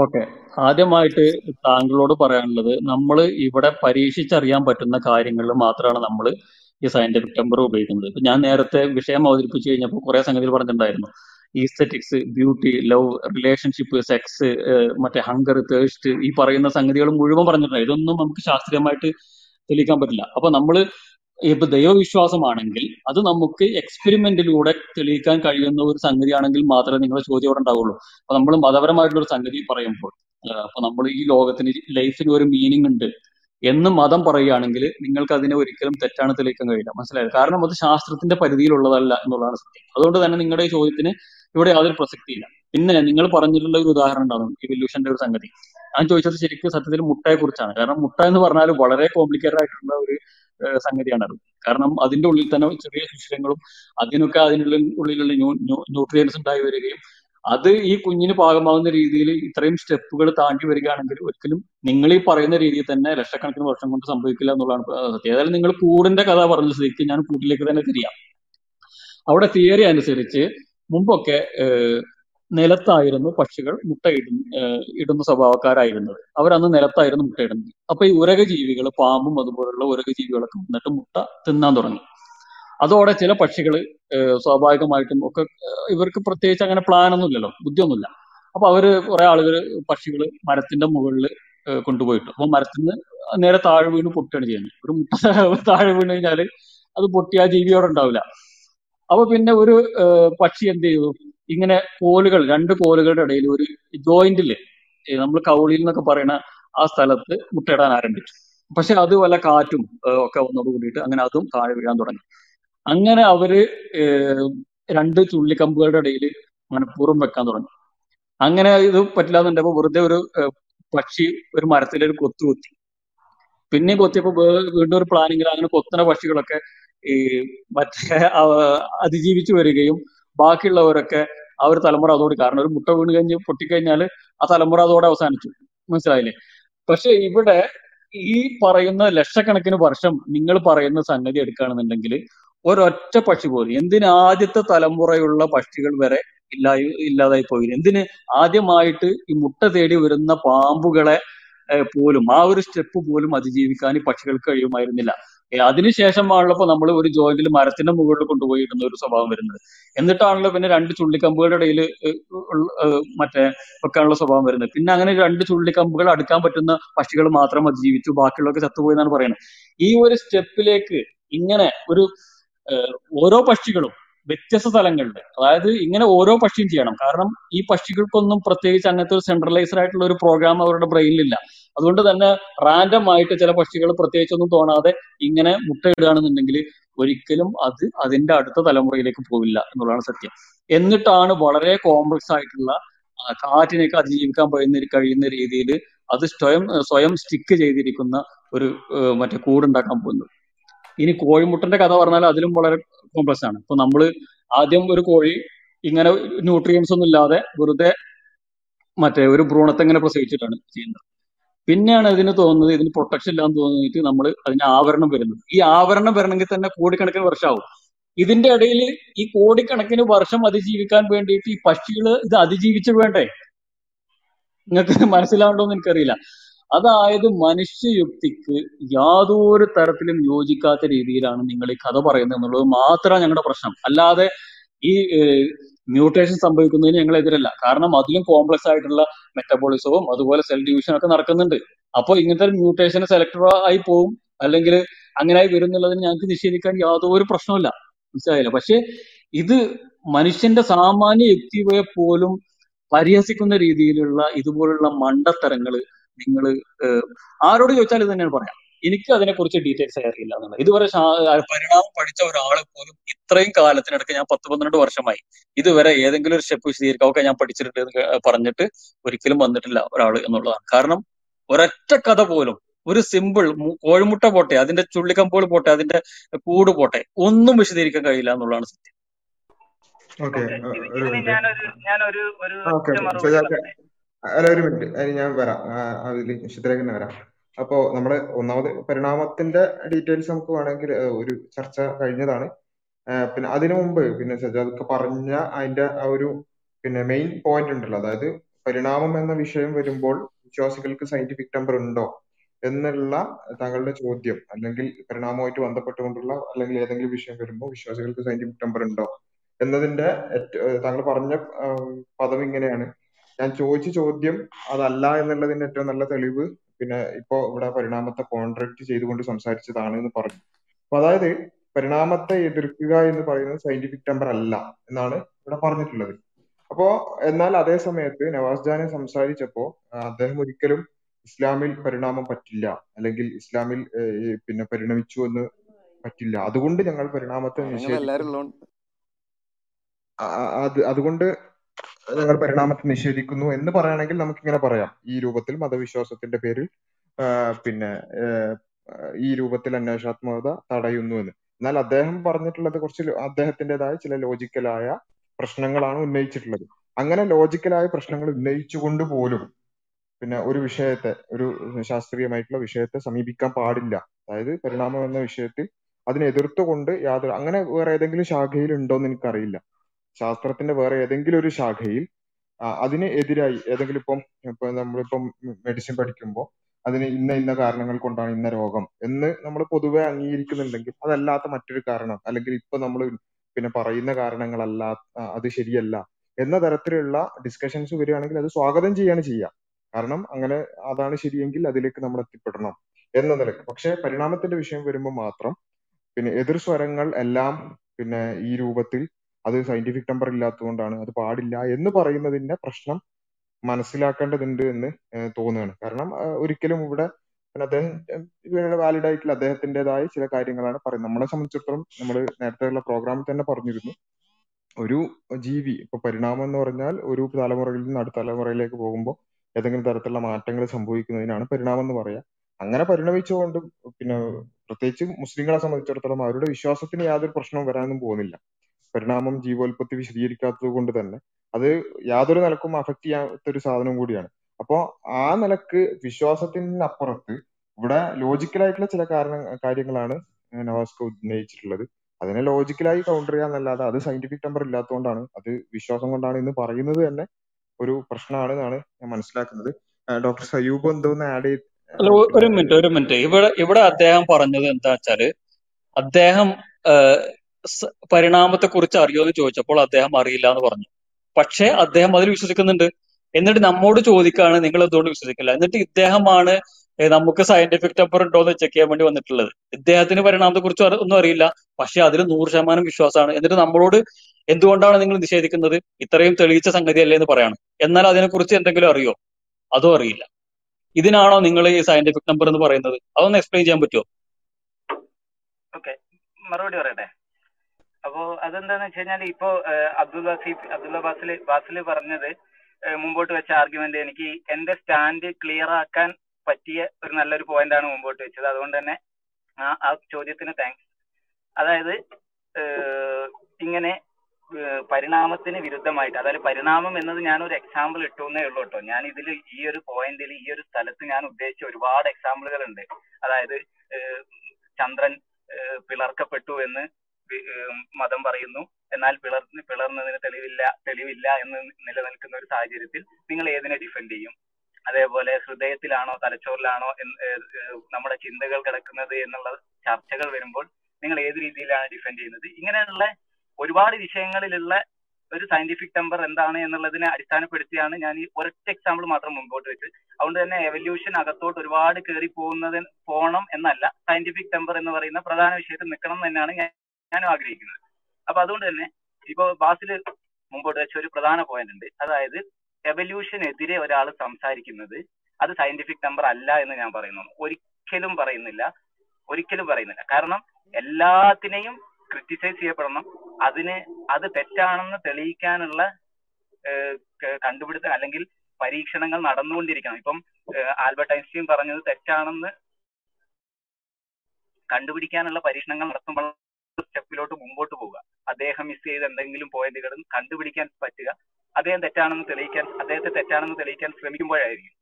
ഓക്കെ ആദ്യമായിട്ട് താങ്കളോട് പറയാനുള്ളത് നമ്മൾ ഇവിടെ പരീക്ഷിച്ചറിയാൻ പറ്റുന്ന കാര്യങ്ങളിൽ മാത്രമാണ് നമ്മൾ ഈ സയന്റിഫിക് നമ്പർ ഉപയോഗിക്കുന്നത്. ഇപ്പൊ ഞാൻ നേരത്തെ വിഷയം അവതരിപ്പിച്ചു കഴിഞ്ഞപ്പോൾ കുറെ സംഗതികൾ പറഞ്ഞിട്ടുണ്ടായിരുന്നു. Aesthetics beauty love relationship sex മറ്റേ ഹങ്കർ തേഴ്സ്റ്റ് ഈ പറയുന്ന സംഗതികൾ മുഴുവൻ പറഞ്ഞിട്ടുണ്ട്. ഇതൊന്നും നമുക്ക് ശാസ്ത്രീയമായിട്ട് തെളിയിക്കാൻ പറ്റില്ല. അപ്പൊ നമ്മൾ ഇപ്പൊ ദൈവവിശ്വാസമാണെങ്കിൽ അത് നമുക്ക് എക്സ്പെരിമെന്റിലൂടെ തെളിയിക്കാൻ കഴിയുന്ന ഒരു സംഗതിയാണെങ്കിൽ മാത്രമേ നിങ്ങളുടെ ചോദ്യം അവിടെ ഉണ്ടാവുള്ളൂ. അപ്പൊ നമ്മൾ മതപരമായിട്ടുള്ള ഒരു സംഗതി പറയുമ്പോൾ അപ്പൊ നമ്മൾ ഈ ലോകത്തിന് ലൈഫിന് ഒരു മീനിങ് ഉണ്ട് എന്ന് മതം പറയുകയാണെങ്കിൽ നിങ്ങൾക്ക് അതിനെ ഒരിക്കലും തെറ്റാണ് തെളിയിക്കാൻ കഴിയില്ല. മനസ്സിലായത് കാരണം അത് ശാസ്ത്രത്തിന്റെ പരിധിയിലുള്ളതല്ല എന്നുള്ളതാണ് സത്യം. അതുകൊണ്ട് തന്നെ നിങ്ങളുടെ ചോദ്യത്തിന് ഇവിടെ യാതൊരു പ്രസക്തിയില്ല പിന്നെ നിങ്ങൾ പറഞ്ഞിട്ടുള്ള ഒരു ഉദാഹരണം ഉണ്ടാവും ഇവല്യൂഷന്റെ ഒരു സംഗതി. ഞാൻ ചോദിച്ചത് ശരിക്കും സത്യത്തിൽ മുട്ടയെ കുറിച്ചാണ് കാരണം മുട്ട എന്ന് പറഞ്ഞാൽ വളരെ കോംപ്ലിക്കേറ്റഡ് ആയിട്ടുള്ള ഒരു ഏഹ് സംഗതിയാണ് അത് കാരണം അതിന്റെ ഉള്ളിൽ തന്നെ ചെറിയ സുഷിരങ്ങളും അതിനൊക്കെ അതിനുള്ള ഉള്ളിലുള്ള ന്യൂട്രിയൻസ് ഉണ്ടായി വരികയും അത് ഈ കുഞ്ഞിന് പാകമാവുന്ന രീതിയിൽ ഇത്രയും സ്റ്റെപ്പുകൾ താണ്ടി വരികയാണെങ്കിൽ ഒരിക്കലും നിങ്ങൾ ഈ പറയുന്ന രീതിയിൽ തന്നെ ലക്ഷക്കണക്കിന് വർഷം കൊണ്ട് സംഭവിക്കില്ല എന്നുള്ളതാണ് സത്യം. ഏതായാലും നിങ്ങൾ കൂടിന്റെ കഥ പറഞ്ഞ സ്ഥിതിക്ക് ഞാൻ കൂട്ടിലേക്ക് തന്നെ തിരിയാം. അവിടെ തിയറി അനുസരിച്ച് മുമ്പൊക്കെ നിലത്തായിരുന്നു പക്ഷികൾ മുട്ട ഇടുന്ന സ്വഭാവക്കാരായിരുന്നത്. അവരന്ന് നിലത്തായിരുന്നു മുട്ടയിടുന്നത് അപ്പൊ ഈ ഉരക ജീവികൾ പാമ്പും അതുപോലുള്ള ഉരക ജീവികളൊക്കെ വന്നിട്ട് മുട്ട തിന്നാൻ തുടങ്ങി. അതോടെ ചില പക്ഷികൾ സ്വാഭാവികമായിട്ടും ഒക്കെ ഇവർക്ക് പ്രത്യേകിച്ച് അങ്ങനെ പ്ലാനൊന്നുമില്ലല്ലോ ബുദ്ധിയൊന്നുമില്ല അപ്പൊ അവർ കുറെ ആളുകൾ പക്ഷികൾ മരത്തിന്റെ മുകളിൽ കൊണ്ടുപോയിട്ടു. അപ്പൊ മരത്തിന് നേരെ താഴെ വീണ് പൊട്ടുകയാണ് ചെയ്യുന്നത്. ഒരു മുട്ട <laughs> താഴെ വീണ് കഴിഞ്ഞാൽ അത് പൊട്ടി ആ ജീവി അവിടെ ഉണ്ടാവില്ല അപ്പൊ പിന്നെ ഒരു പക്ഷി എന്ത് ചെയ്തു ഇങ്ങനെ കോലുകൾ രണ്ട് കോലുകളുടെ ഇടയിൽ ഒരു ജോയിന്റിൽ നമ്മൾ കൗളിയിൽ എന്നൊക്കെ പറയുന്ന ആ സ്ഥലത്ത് മുട്ടയിടാൻ ആരംഭിച്ചു. പക്ഷെ അത് വല്ല കാറ്റും ഒക്കെ വന്നോട് കൂടിയിട്ട് അങ്ങനെ അതും താഴെ വീഴാൻ തുടങ്ങി. അങ്ങനെ അവർ രണ്ട് ചുള്ളിക്കമ്പുകളുടെ ഇടയിൽ മനഃപൂർവം വെക്കാൻ തുടങ്ങി. അങ്ങനെ ഇത് പറ്റില്ലാന്നുണ്ടപ്പോ വെറുതെ ഒരു പക്ഷി ഒരു മരത്തിലൊരു കൊത്തു കൊത്തി. പിന്നെ കൊത്തിയപ്പോ വീണ്ടും ഒരു പ്ലാനിങ്ങിൽ അങ്ങനെ കൊത്തുന്ന പക്ഷികളൊക്കെ ഈ മറ്റേ അതിജീവിച്ചു വരികയും ബാക്കിയുള്ളവരൊക്കെ ആ ഒരു തലമുറ അതോടെ കാരണം ഒരു മുട്ട വീണ് കഴിഞ്ഞ് പൊട്ടിക്കഴിഞ്ഞാൽ ആ തലമുറ അതോടെ അവസാനിച്ചു. മനസ്സിലായില്ലേ? പക്ഷെ ഇവിടെ ഈ പറയുന്ന ലക്ഷക്കണക്കിന് വർഷം നിങ്ങൾ പറയുന്ന സംഗതി എടുക്കുകയാണെന്നുണ്ടെങ്കിൽ ഒരൊറ്റ പക്ഷി പോലും എന്തിന് ആദ്യത്തെ തലമുറയുള്ള പക്ഷികൾ വരെ ഇല്ലായി ഇല്ലാതായി പോയി എന്തിന് ആദ്യമായിട്ട് ഈ മുട്ട തേടി വരുന്ന പാമ്പുകളെ പോലും ആ ഒരു സ്റ്റെപ്പ് പോലും അതിജീവിക്കാൻ ഈ പക്ഷികൾക്ക് കഴിയുമായിരുന്നില്ല. ഏ, അതിനുശേഷമാണല്ലോ ഇപ്പൊ നമ്മൾ ഒരു ജോയിന്റിൽ മരത്തിന്റെ മുകളിൽ കൊണ്ടുപോയി ഇടുന്ന ഒരു സ്വഭാവം വരുന്നത്. എന്നിട്ടാണല്ലോ പിന്നെ രണ്ട് ചുള്ളിക്കമ്പുകളുടെ ഇടയിൽ മറ്റേ വെക്കാനുള്ള സ്വഭാവം വരുന്നത്. പിന്നെ അങ്ങനെ രണ്ട് ചുള്ളിക്കമ്പുകൾ അടുക്കാൻ പറ്റുന്ന പക്ഷികൾ മാത്രം അതിജീവിച്ചു ബാക്കിയുള്ളവർക്ക് ചത്തുപോയി എന്നാണ് പറയുന്നത്. ഈ ഒരു സ്റ്റെപ്പിലേക്ക് ഇങ്ങനെ ഒരു ഓരോ പക്ഷികളും വ്യത്യസ്ത സ്ഥലങ്ങളിൽ അതായത് ഇങ്ങനെ ഓരോ പക്ഷിയും ചെയ്യണം. കാരണം ഈ പക്ഷികൾക്കൊന്നും പ്രത്യേകിച്ച് അങ്ങനത്തെ ഒരു സെൻട്രലൈസ്ഡ് ആയിട്ടുള്ള ഒരു പ്രോഗ്രാം അവരുടെ ബ്രെയിനിലില്ല അതുകൊണ്ട് തന്നെ റാൻഡം ആയിട്ട് ചില പക്ഷികൾ പ്രത്യേകിച്ചൊന്നും തോന്നാതെ ഇങ്ങനെ മുട്ടയിടുകയാണെന്നുണ്ടെങ്കിൽ ഒരിക്കലും അത് അതിന്റെ അടുത്ത തലമുറയിലേക്ക് പോവില്ല എന്നുള്ളതാണ് സത്യം. എന്നിട്ടാണ് വളരെ കോംപ്ലക്സ് ആയിട്ടുള്ള കാറ്റിനെയൊക്കെ അതിജീവിക്കാൻ കഴിയുന്ന കഴിയുന്ന രീതിയിൽ അത് സ്വയം സ്വയം സ്റ്റിക്ക് ചെയ്തിരിക്കുന്ന ഒരു മറ്റേ കൂടുണ്ടാക്കാൻ പോകുന്നത്. ഇനി കോഴിമുട്ടന്റെ കഥ പറഞ്ഞാൽ അതിലും വളരെ കോംപ്ലക്സ് ആണ്. ഇപ്പൊ നമ്മൾ ആദ്യം ഒരു കോഴി ഇങ്ങനെ ന്യൂട്രിയൻസ് ഒന്നും ഇല്ലാതെ വെറുതെ മറ്റേ ഒരു ഭ്രൂണത്തെ ഇങ്ങനെ പ്രസവിച്ചിട്ടാണ് ചെയ്യുന്നത്. പിന്നെയാണ് ഇതിന് തോന്നുന്നത് ഇതിന് പ്രൊട്ടക്ഷൻ ഇല്ലാന്ന് തോന്നിയിട്ട് നമ്മൾ അതിന് ആവരണം വരുന്നത്. ഈ ആവരണം വരണമെങ്കിൽ തന്നെ കോടിക്കണക്കിന് വർഷമാവും. ഇതിന്റെ ഇടയിൽ ഈ കോടിക്കണക്കിന് വർഷം അതിജീവിക്കാൻ വേണ്ടിയിട്ട് ഈ പക്ഷികൾ ഇത് അതിജീവിച്ചു വേണ്ടേ നിങ്ങൾക്ക് മനസ്സിലാവണ്ടോന്ന് എനിക്കറിയില്ല. അതായത് മനുഷ്യയുക്തിക്ക് യാതൊരു തരത്തിലും യോജിക്കാത്ത രീതിയിലാണ് നിങ്ങൾ ഈ കഥ പറയുന്നത് എന്നുള്ളത് മാത്രമാണ് ഞങ്ങളുടെ പ്രശ്നം. അല്ലാതെ ഈ മ്യൂട്ടേഷൻ സംഭവിക്കുന്നതിന് ഞങ്ങൾ എതിരല്ല കാരണം അതിലും കോംപ്ലക്സ് ആയിട്ടുള്ള മെറ്റബോളിസവും അതുപോലെ സെൽ ഡിവിഷനും ഒക്കെ നടക്കുന്നുണ്ട്. അപ്പോൾ ഇങ്ങനത്തെ മ്യൂട്ടേഷൻ സെലക്ടർ ആയി പോവും. അല്ലെങ്കിൽ അങ്ങനെ ആയി വരുന്നുള്ളതിന് ഞങ്ങൾക്ക് നിഷേധിക്കാൻ യാതൊരു പ്രശ്നമില്ല മനസ്സിലായില്ല? പക്ഷെ ഇത് മനുഷ്യന്റെ സാമാന്യ യുക്തിയെ പോലും പരിഹസിക്കുന്ന രീതിയിലുള്ള ഇതുപോലുള്ള മണ്ടത്തരങ്ങൾ നിങ്ങൾ ആരോട് ചോദിച്ചാൽ ഇത് തന്നെയാണ് പറയാം. എനിക്ക് അതിനെക്കുറിച്ച് ഡീറ്റെയിൽസ് അറിയില്ല എന്നുള്ളത്. ഇതുവരെ പരിണാമം പഠിച്ച ഒരാളെ പോലും ഇത്രയും കാലത്തിനിടയ്ക്ക് ഞാൻ പത്ത് പന്ത്രണ്ട് വർഷമായി. ഇതുവരെ ഏതെങ്കിലും ഒരു സ്റ്റെപ്പ് വിശദീകരിക്കാം. ഒക്കെ ഞാൻ പഠിച്ചിട്ടുണ്ട് എന്ന് പറഞ്ഞിട്ട് ഒരിക്കലും വന്നിട്ടില്ല ഒരാൾ എന്നുള്ളതാണ്. കാരണം ഒരൊറ്റ കഥ പോലും ഒരു സിമ്പിൾ കോഴിമുട്ട പോട്ടെ അതിന്റെ ചുള്ളിക്കമ്പോൾ പോട്ടെ അതിന്റെ കൂട് പോട്ടെ ഒന്നും വിശദീകരിക്കാൻ കഴിയില്ല എന്നുള്ളതാണ് സത്യം. ഞാനൊരു ഞാനൊരു അല്ല ഒരു മിനിറ്റ്. അതിന് ഞാൻ വരാം. അതിൽ വിശദത്തിലേക്ക് തന്നെ വരാം. അപ്പോ നമ്മുടെ ഒന്നാമത് പരിണാമത്തിന്റെ ഡീറ്റെയിൽസ് നമുക്ക് വേണമെങ്കിൽ ഒരു ചർച്ച കഴിഞ്ഞതാണ്. പിന്നെ അതിനു മുമ്പ് പിന്നെ സജാദ് പറഞ്ഞ അതിന്റെ ആ ഒരു പിന്നെ മെയിൻ പോയിന്റ് ഉണ്ടല്ലോ. അതായത് പരിണാമം എന്ന വിഷയം വരുമ്പോൾ വിശ്വാസികൾക്ക് സയന്റിഫിക് നമ്പർ ഉണ്ടോ എന്നുള്ള താങ്കളുടെ ചോദ്യം. അല്ലെങ്കിൽ പരിണാമവുമായിട്ട് ബന്ധപ്പെട്ടുകൊണ്ടുള്ള അല്ലെങ്കിൽ ഏതെങ്കിലും വിഷയം വരുമ്പോൾ വിശ്വാസികൾക്ക് സയന്റിഫിക് നമ്പർ ഉണ്ടോ എന്നതിന്റെ താങ്കൾ പറഞ്ഞ പദം ഇങ്ങനെയാണ്. ഞാൻ ചോദിച്ച ചോദ്യം അതല്ല എന്നുള്ളതിന്റെ ഏറ്റവും നല്ല തെളിവ് പിന്നെ ഇപ്പോ ഇവിടെ പരിണാമത്തെ കോൺട്രാക്ട് ചെയ്തുകൊണ്ട് സംസാരിച്ചതാണ് എന്ന് പറഞ്ഞു. അപ്പൊ അതായത് പരിണാമത്തെ എതിർക്കുക എന്ന് പറയുന്നത് സയന്റിഫിക് ടെമ്പർ അല്ല എന്നാണ് ഇവിടെ പറഞ്ഞിട്ടുള്ളത്. അപ്പോ എന്നാൽ അതേ സമയത്ത് നവാസ് ജാനെ സംസാരിച്ചപ്പോ അദ്ദേഹം ഒരിക്കലും ഇസ്ലാമിൽ പരിണാമം പറ്റില്ല അല്ലെങ്കിൽ ഇസ്ലാമിൽ പിന്നെ പരിണമിച്ചു എന്ന് പറ്റില്ല. അതുകൊണ്ട് ഞങ്ങൾ പരിണാമത്തെ ആ- അത് അതുകൊണ്ട് ഞങ്ങൾ പരിണാമത്തെ നിഷേധിക്കുന്നു എന്ന് പറയുകയാണെങ്കിൽ നമുക്ക് ഇങ്ങനെ പറയാം. ഈ രൂപത്തിൽ മതവിശ്വാസത്തിന്റെ പേരിൽ പിന്നെ ഈ രൂപത്തിൽ അന്വേഷണാത്മകത തടയുന്നു എന്ന്. എന്നാൽ അദ്ദേഹം പറഞ്ഞിട്ടുള്ളത് കുറച്ച് അദ്ദേഹത്തിന്റെതായ ചില ലോജിക്കലായ പ്രശ്നങ്ങളാണ് ഉന്നയിച്ചിട്ടുള്ളത്. അങ്ങനെ ലോജിക്കലായ പ്രശ്നങ്ങൾ ഉന്നയിച്ചുകൊണ്ട് പോലും പിന്നെ ഒരു വിഷയത്തെ ഒരു ശാസ്ത്രീയമായിട്ടുള്ള വിഷയത്തെ സമീപിക്കാൻ പാടില്ല. അതായത് പരിണാമം എന്ന വിഷയത്തിൽ അതിനെ എതിർത്തുകൊണ്ട് യാതൊരു അങ്ങനെ വേറെ ഏതെങ്കിലും ശാഖയിൽ ഉണ്ടോ എന്ന് എനിക്കറിയില്ല. ശാസ്ത്രത്തിന്റെ വേറെ ഏതെങ്കിലും ഒരു ശാഖയിൽ അതിനെ എതിരായി ഏതെങ്കിലും ഇപ്പം ഇപ്പൊ നമ്മളിപ്പം മെഡിസിൻ പഠിക്കുമ്പോൾ അതിന് ഇന്ന ഇന്ന കാരണങ്ങൾ കൊണ്ടാണ് ഇന്ന രോഗം എന്ന് നമ്മൾ പൊതുവെ അംഗീകരിക്കുന്നുണ്ടെങ്കിൽ അതല്ലാത്ത മറ്റൊരു കാരണം അല്ലെങ്കിൽ ഇപ്പൊ നമ്മൾ പിന്നെ പറയുന്ന കാരണങ്ങളല്ല അത് ശരിയല്ല എന്ന തരത്തിലുള്ള ഡിസ്കഷൻസ് വരികയാണെങ്കിൽ അത് സ്വാഗതം ചെയ്യാണ് ചെയ്യാം കാരണം അങ്ങനെ അതാണ് ശരിയെങ്കിൽ അതിലേക്ക് നമ്മൾ എത്തിപ്പെടണം എന്ന നിലയ്ക്ക്. പക്ഷെ പരിണാമത്തിന്റെ വിഷയം വരുമ്പോൾ മാത്രം പിന്നെ എതിർ സ്വരങ്ങൾ എല്ലാം പിന്നെ ഈ രൂപത്തിൽ അത് സയന്റിഫിക് നമ്പർ ഇല്ലാത്തതുകൊണ്ടാണ് അത് പാടില്ല എന്ന് പറയുന്നതിന്റെ പ്രശ്നം മനസ്സിലാക്കേണ്ടതുണ്ട് എന്ന് തോന്നുകയാണ്. കാരണം ഒരിക്കലും ഇവിടെ അദ്ദേഹം വാലിഡ് ആയിട്ടുള്ള അദ്ദേഹത്തിന്റെതായ ചില കാര്യങ്ങളാണ് പറയുന്നത്. നമ്മളെ സംബന്ധിച്ചിടത്തോളം നമ്മൾ നേരത്തെയുള്ള പ്രോഗ്രാമിൽ തന്നെ പറഞ്ഞിരുന്നു. ഒരു ജീവി ഇപ്പൊ പരിണാമം എന്ന് പറഞ്ഞാൽ ഒരു തലമുറയിൽ നിന്ന് അടുത്ത തലമുറയിലേക്ക് പോകുമ്പോൾ ഏതെങ്കിലും തരത്തിലുള്ള മാറ്റങ്ങൾ സംഭവിക്കുന്നതിനാണ് പരിണാമം എന്ന് പറയാ. അങ്ങനെ പരിണമിച്ചുകൊണ്ട് പിന്നെ പ്രത്യേകിച്ച് മുസ്ലിങ്ങളെ സംബന്ധിച്ചിടത്തോളം അവരുടെ വിശ്വാസത്തിന് യാതൊരു പ്രശ്നവും വരാനൊന്നും പോകുന്നില്ല. പരിണാമം ജീവോൽപത്തി വിശദീകരിക്കാത്തത് കൊണ്ട് തന്നെ അത് യാതൊരു നിലക്കും അഫക്ട് ചെയ്യാത്ത ഒരു സാധനം കൂടിയാണ്. അപ്പോ ആ നിലയ്ക്ക് വിശ്വാസത്തിനപ്പുറത്ത് ഇവിടെ ലോജിക്കലായിട്ടുള്ള ചില കാരണ കാര്യങ്ങളാണ് നവാസ്ക ഉന്നയിച്ചിട്ടുള്ളത്. അതിനെ ലോജിക്കലായി കൗണ്ടർ ചെയ്യാന്നല്ലാതെ അത് സയന്റിഫിക് നമ്പർ ഇല്ലാത്തതുകൊണ്ടാണ് അത് വിശ്വാസം കൊണ്ടാണ് ഇന്ന് പറയുന്നത് തന്നെ ഒരു പ്രശ്നമാണ് എന്നാണ് ഞാൻ മനസ്സിലാക്കുന്നത്. ഡോക്ടർ സയൂബ് എന്തോന്ന് ആഡ് ചെയ്ത് ഒരു മിനിറ്റ് ഒരു മിനിറ്റ് ഇവിടെ ഇവിടെ അദ്ദേഹം പറഞ്ഞത് എന്താ വെച്ചാൽ അദ്ദേഹം പരിണാമത്തെ കുറിച്ച് അറിയോ എന്ന് ചോദിച്ചപ്പോൾ അദ്ദേഹം അറിയില്ല എന്ന് പറഞ്ഞു. പക്ഷേ അദ്ദേഹം അതിൽ വിശ്വസിക്കുന്നുണ്ട്. എന്നിട്ട് നമ്മോട് ചോദിക്കാണ് നിങ്ങൾ എന്തുകൊണ്ട് വിശ്വസിക്കില്ല. എന്നിട്ട് ഇദ്ദേഹമാണ് നമുക്ക് സയന്റിഫിക് ടെമ്പർ ഉണ്ടോ എന്ന് ചെക്ക് ചെയ്യാൻ വേണ്ടി വന്നിട്ടുള്ളത്. ഇദ്ദേഹത്തിന് പരിണാമത്തെ കുറിച്ച് ഒന്നും അറിയില്ല. പക്ഷെ അതിൽ നൂറ് ശതമാനം വിശ്വാസമാണ്. എന്നിട്ട് നമ്മളോട് എന്തുകൊണ്ടാണ് നിങ്ങൾ നിഷേധിക്കുന്നത്? ഇത്രയും തെളിയിച്ച സംഗതി അല്ലേ എന്ന് പറയാണ്. എന്നാൽ അതിനെക്കുറിച്ച് എന്തെങ്കിലും അറിയോ? അതോ അറിയില്ല. ഇതിനാണോ നിങ്ങൾ ഈ സയന്റിഫിക് നമ്പർ എന്ന് പറയുന്നത്? അതൊന്ന് എക്സ്പ്ലെയിൻ ചെയ്യാൻ പറ്റുമോ? മറുപടി പറയട്ടെ? അപ്പോ അതെന്താന്ന് വെച്ച് കഴിഞ്ഞാൽ ഇപ്പോ അബ്ദുൽ വസീഫ് അബ്ദുള്ള ബാസിൽ ബാസിൽ പറഞ്ഞത് മുമ്പോട്ട് വെച്ച ആർഗ്യുമെന്റ് എനിക്ക് എന്റെ സ്റ്റാൻഡ് ക്ലിയർ ആക്കാൻ പറ്റിയ ഒരു നല്ലൊരു പോയിന്റ് ആണ് മുമ്പോട്ട് വെച്ചത്. അതുകൊണ്ട് തന്നെ ആ ആ ചോദ്യത്തിന് താങ്ക്സ് അതായത് ഇങ്ങനെ പരിണാമത്തിന് വിരുദ്ധമായിട്ട് അതായത് പരിണാമം എന്നത് ഞാൻ ഒരു എക്സാമ്പിൾ ഇട്ടുന്നേ ഉള്ളൂ കേട്ടോ. ഞാൻ ഇതിൽ ഈ ഒരു പോയിന്റിൽ ഈ ഒരു സ്ഥലത്ത് ഞാൻ ഉദ്ദേശിച്ച ഒരുപാട് എക്സാമ്പിളുകൾ ഉണ്ട് അതായത് ചന്ദ്രൻ പിളർക്കപ്പെട്ടു എന്ന് മതം പറയുന്നു. എന്നാൽ പിളർന്ന് പിളർന്നതിന് തെളിവില്ല തെളിവില്ല എന്ന് നിലനിൽക്കുന്ന ഒരു സാഹചര്യത്തിൽ നിങ്ങൾ ഏതിനെ ഡിഫെൻഡ് ചെയ്യും? അതേപോലെ ഹൃദയത്തിലാണോ തലച്ചോറിലാണോ നമ്മുടെ ചിന്തകൾ കിടക്കുന്നത് എന്നുള്ള ചർച്ചകൾ വരുമ്പോൾ നിങ്ങൾ ഏത് രീതിയിലാണ് ഡിഫെൻഡ് ചെയ്യുന്നത്? ഇങ്ങനെയുള്ള ഒരുപാട് വിഷയങ്ങളിലുള്ള ഒരു സയന്റിഫിക് ടെമ്പർ എന്താണ് എന്നുള്ളതിനെ അടിസ്ഥാനപ്പെടുത്തിയാണ് ഞാൻ ഈ ഒരൊറ്റ എക്സാമ്പിൾ മാത്രം മുമ്പോട്ട് വെച്ച് അതുകൊണ്ട് തന്നെ എവല്യൂഷൻ അകത്തോട്ട് ഒരുപാട് കയറി പോകുന്നത് പോകണം എന്നല്ല. സയന്റിഫിക് ടെമ്പർ എന്ന് പറയുന്ന പ്രധാന വിഷയത്തിൽ നിൽക്കണം എന്ന് തന്നെയാണ് ഞാൻ ഞാനും ആഗ്രഹിക്കുന്നത്. അപ്പൊ അതുകൊണ്ട് തന്നെ ഇപ്പൊ ബാസിൽ മുമ്പോട്ട് വെച്ച ഒരു പ്രധാന പോയിന്റ് ഉണ്ട്. അതായത് എവല്യൂഷനെതിരെ ഒരാൾ സംസാരിക്കുന്നത് അത് സയന്റിഫിക് നമ്പർ അല്ല എന്ന് ഞാൻ പറയുന്നു. ഒരിക്കലും പറയുന്നില്ല. ഒരിക്കലും പറയുന്നില്ല. കാരണം എല്ലാത്തിനെയും ക്രിറ്റിസൈസ് ചെയ്യപ്പെടണം. അതിന് അത് തെറ്റാണെന്ന് തെളിയിക്കാനുള്ള കണ്ടുപിടുത്തം അല്ലെങ്കിൽ പരീക്ഷണങ്ങൾ നടന്നുകൊണ്ടിരിക്കണം. ഇപ്പം ആൽബർട്ട് ഐൻസ്റ്റീൻ പറഞ്ഞത് തെറ്റാണെന്ന് കണ്ടുപിടിക്കാനുള്ള പരീക്ഷണങ്ങൾ നടത്തുമ്പോൾ സ്റ്റെപ്പിലോട്ട് മുമ്പോട്ട് പോവുക. അദ്ദേഹം മിസ് ചെയ്ത എന്തെങ്കിലും പോയിന്റുകൾ കണ്ടുപിടിക്കാൻ പറ്റുക. അദ്ദേഹം തെറ്റാണെന്ന് തെളിയിക്കാൻ അദ്ദേഹത്തെ തെറ്റാണെന്ന് തെളിയിക്കാൻ ശ്രമിക്കുമ്പോഴായിരിക്കും.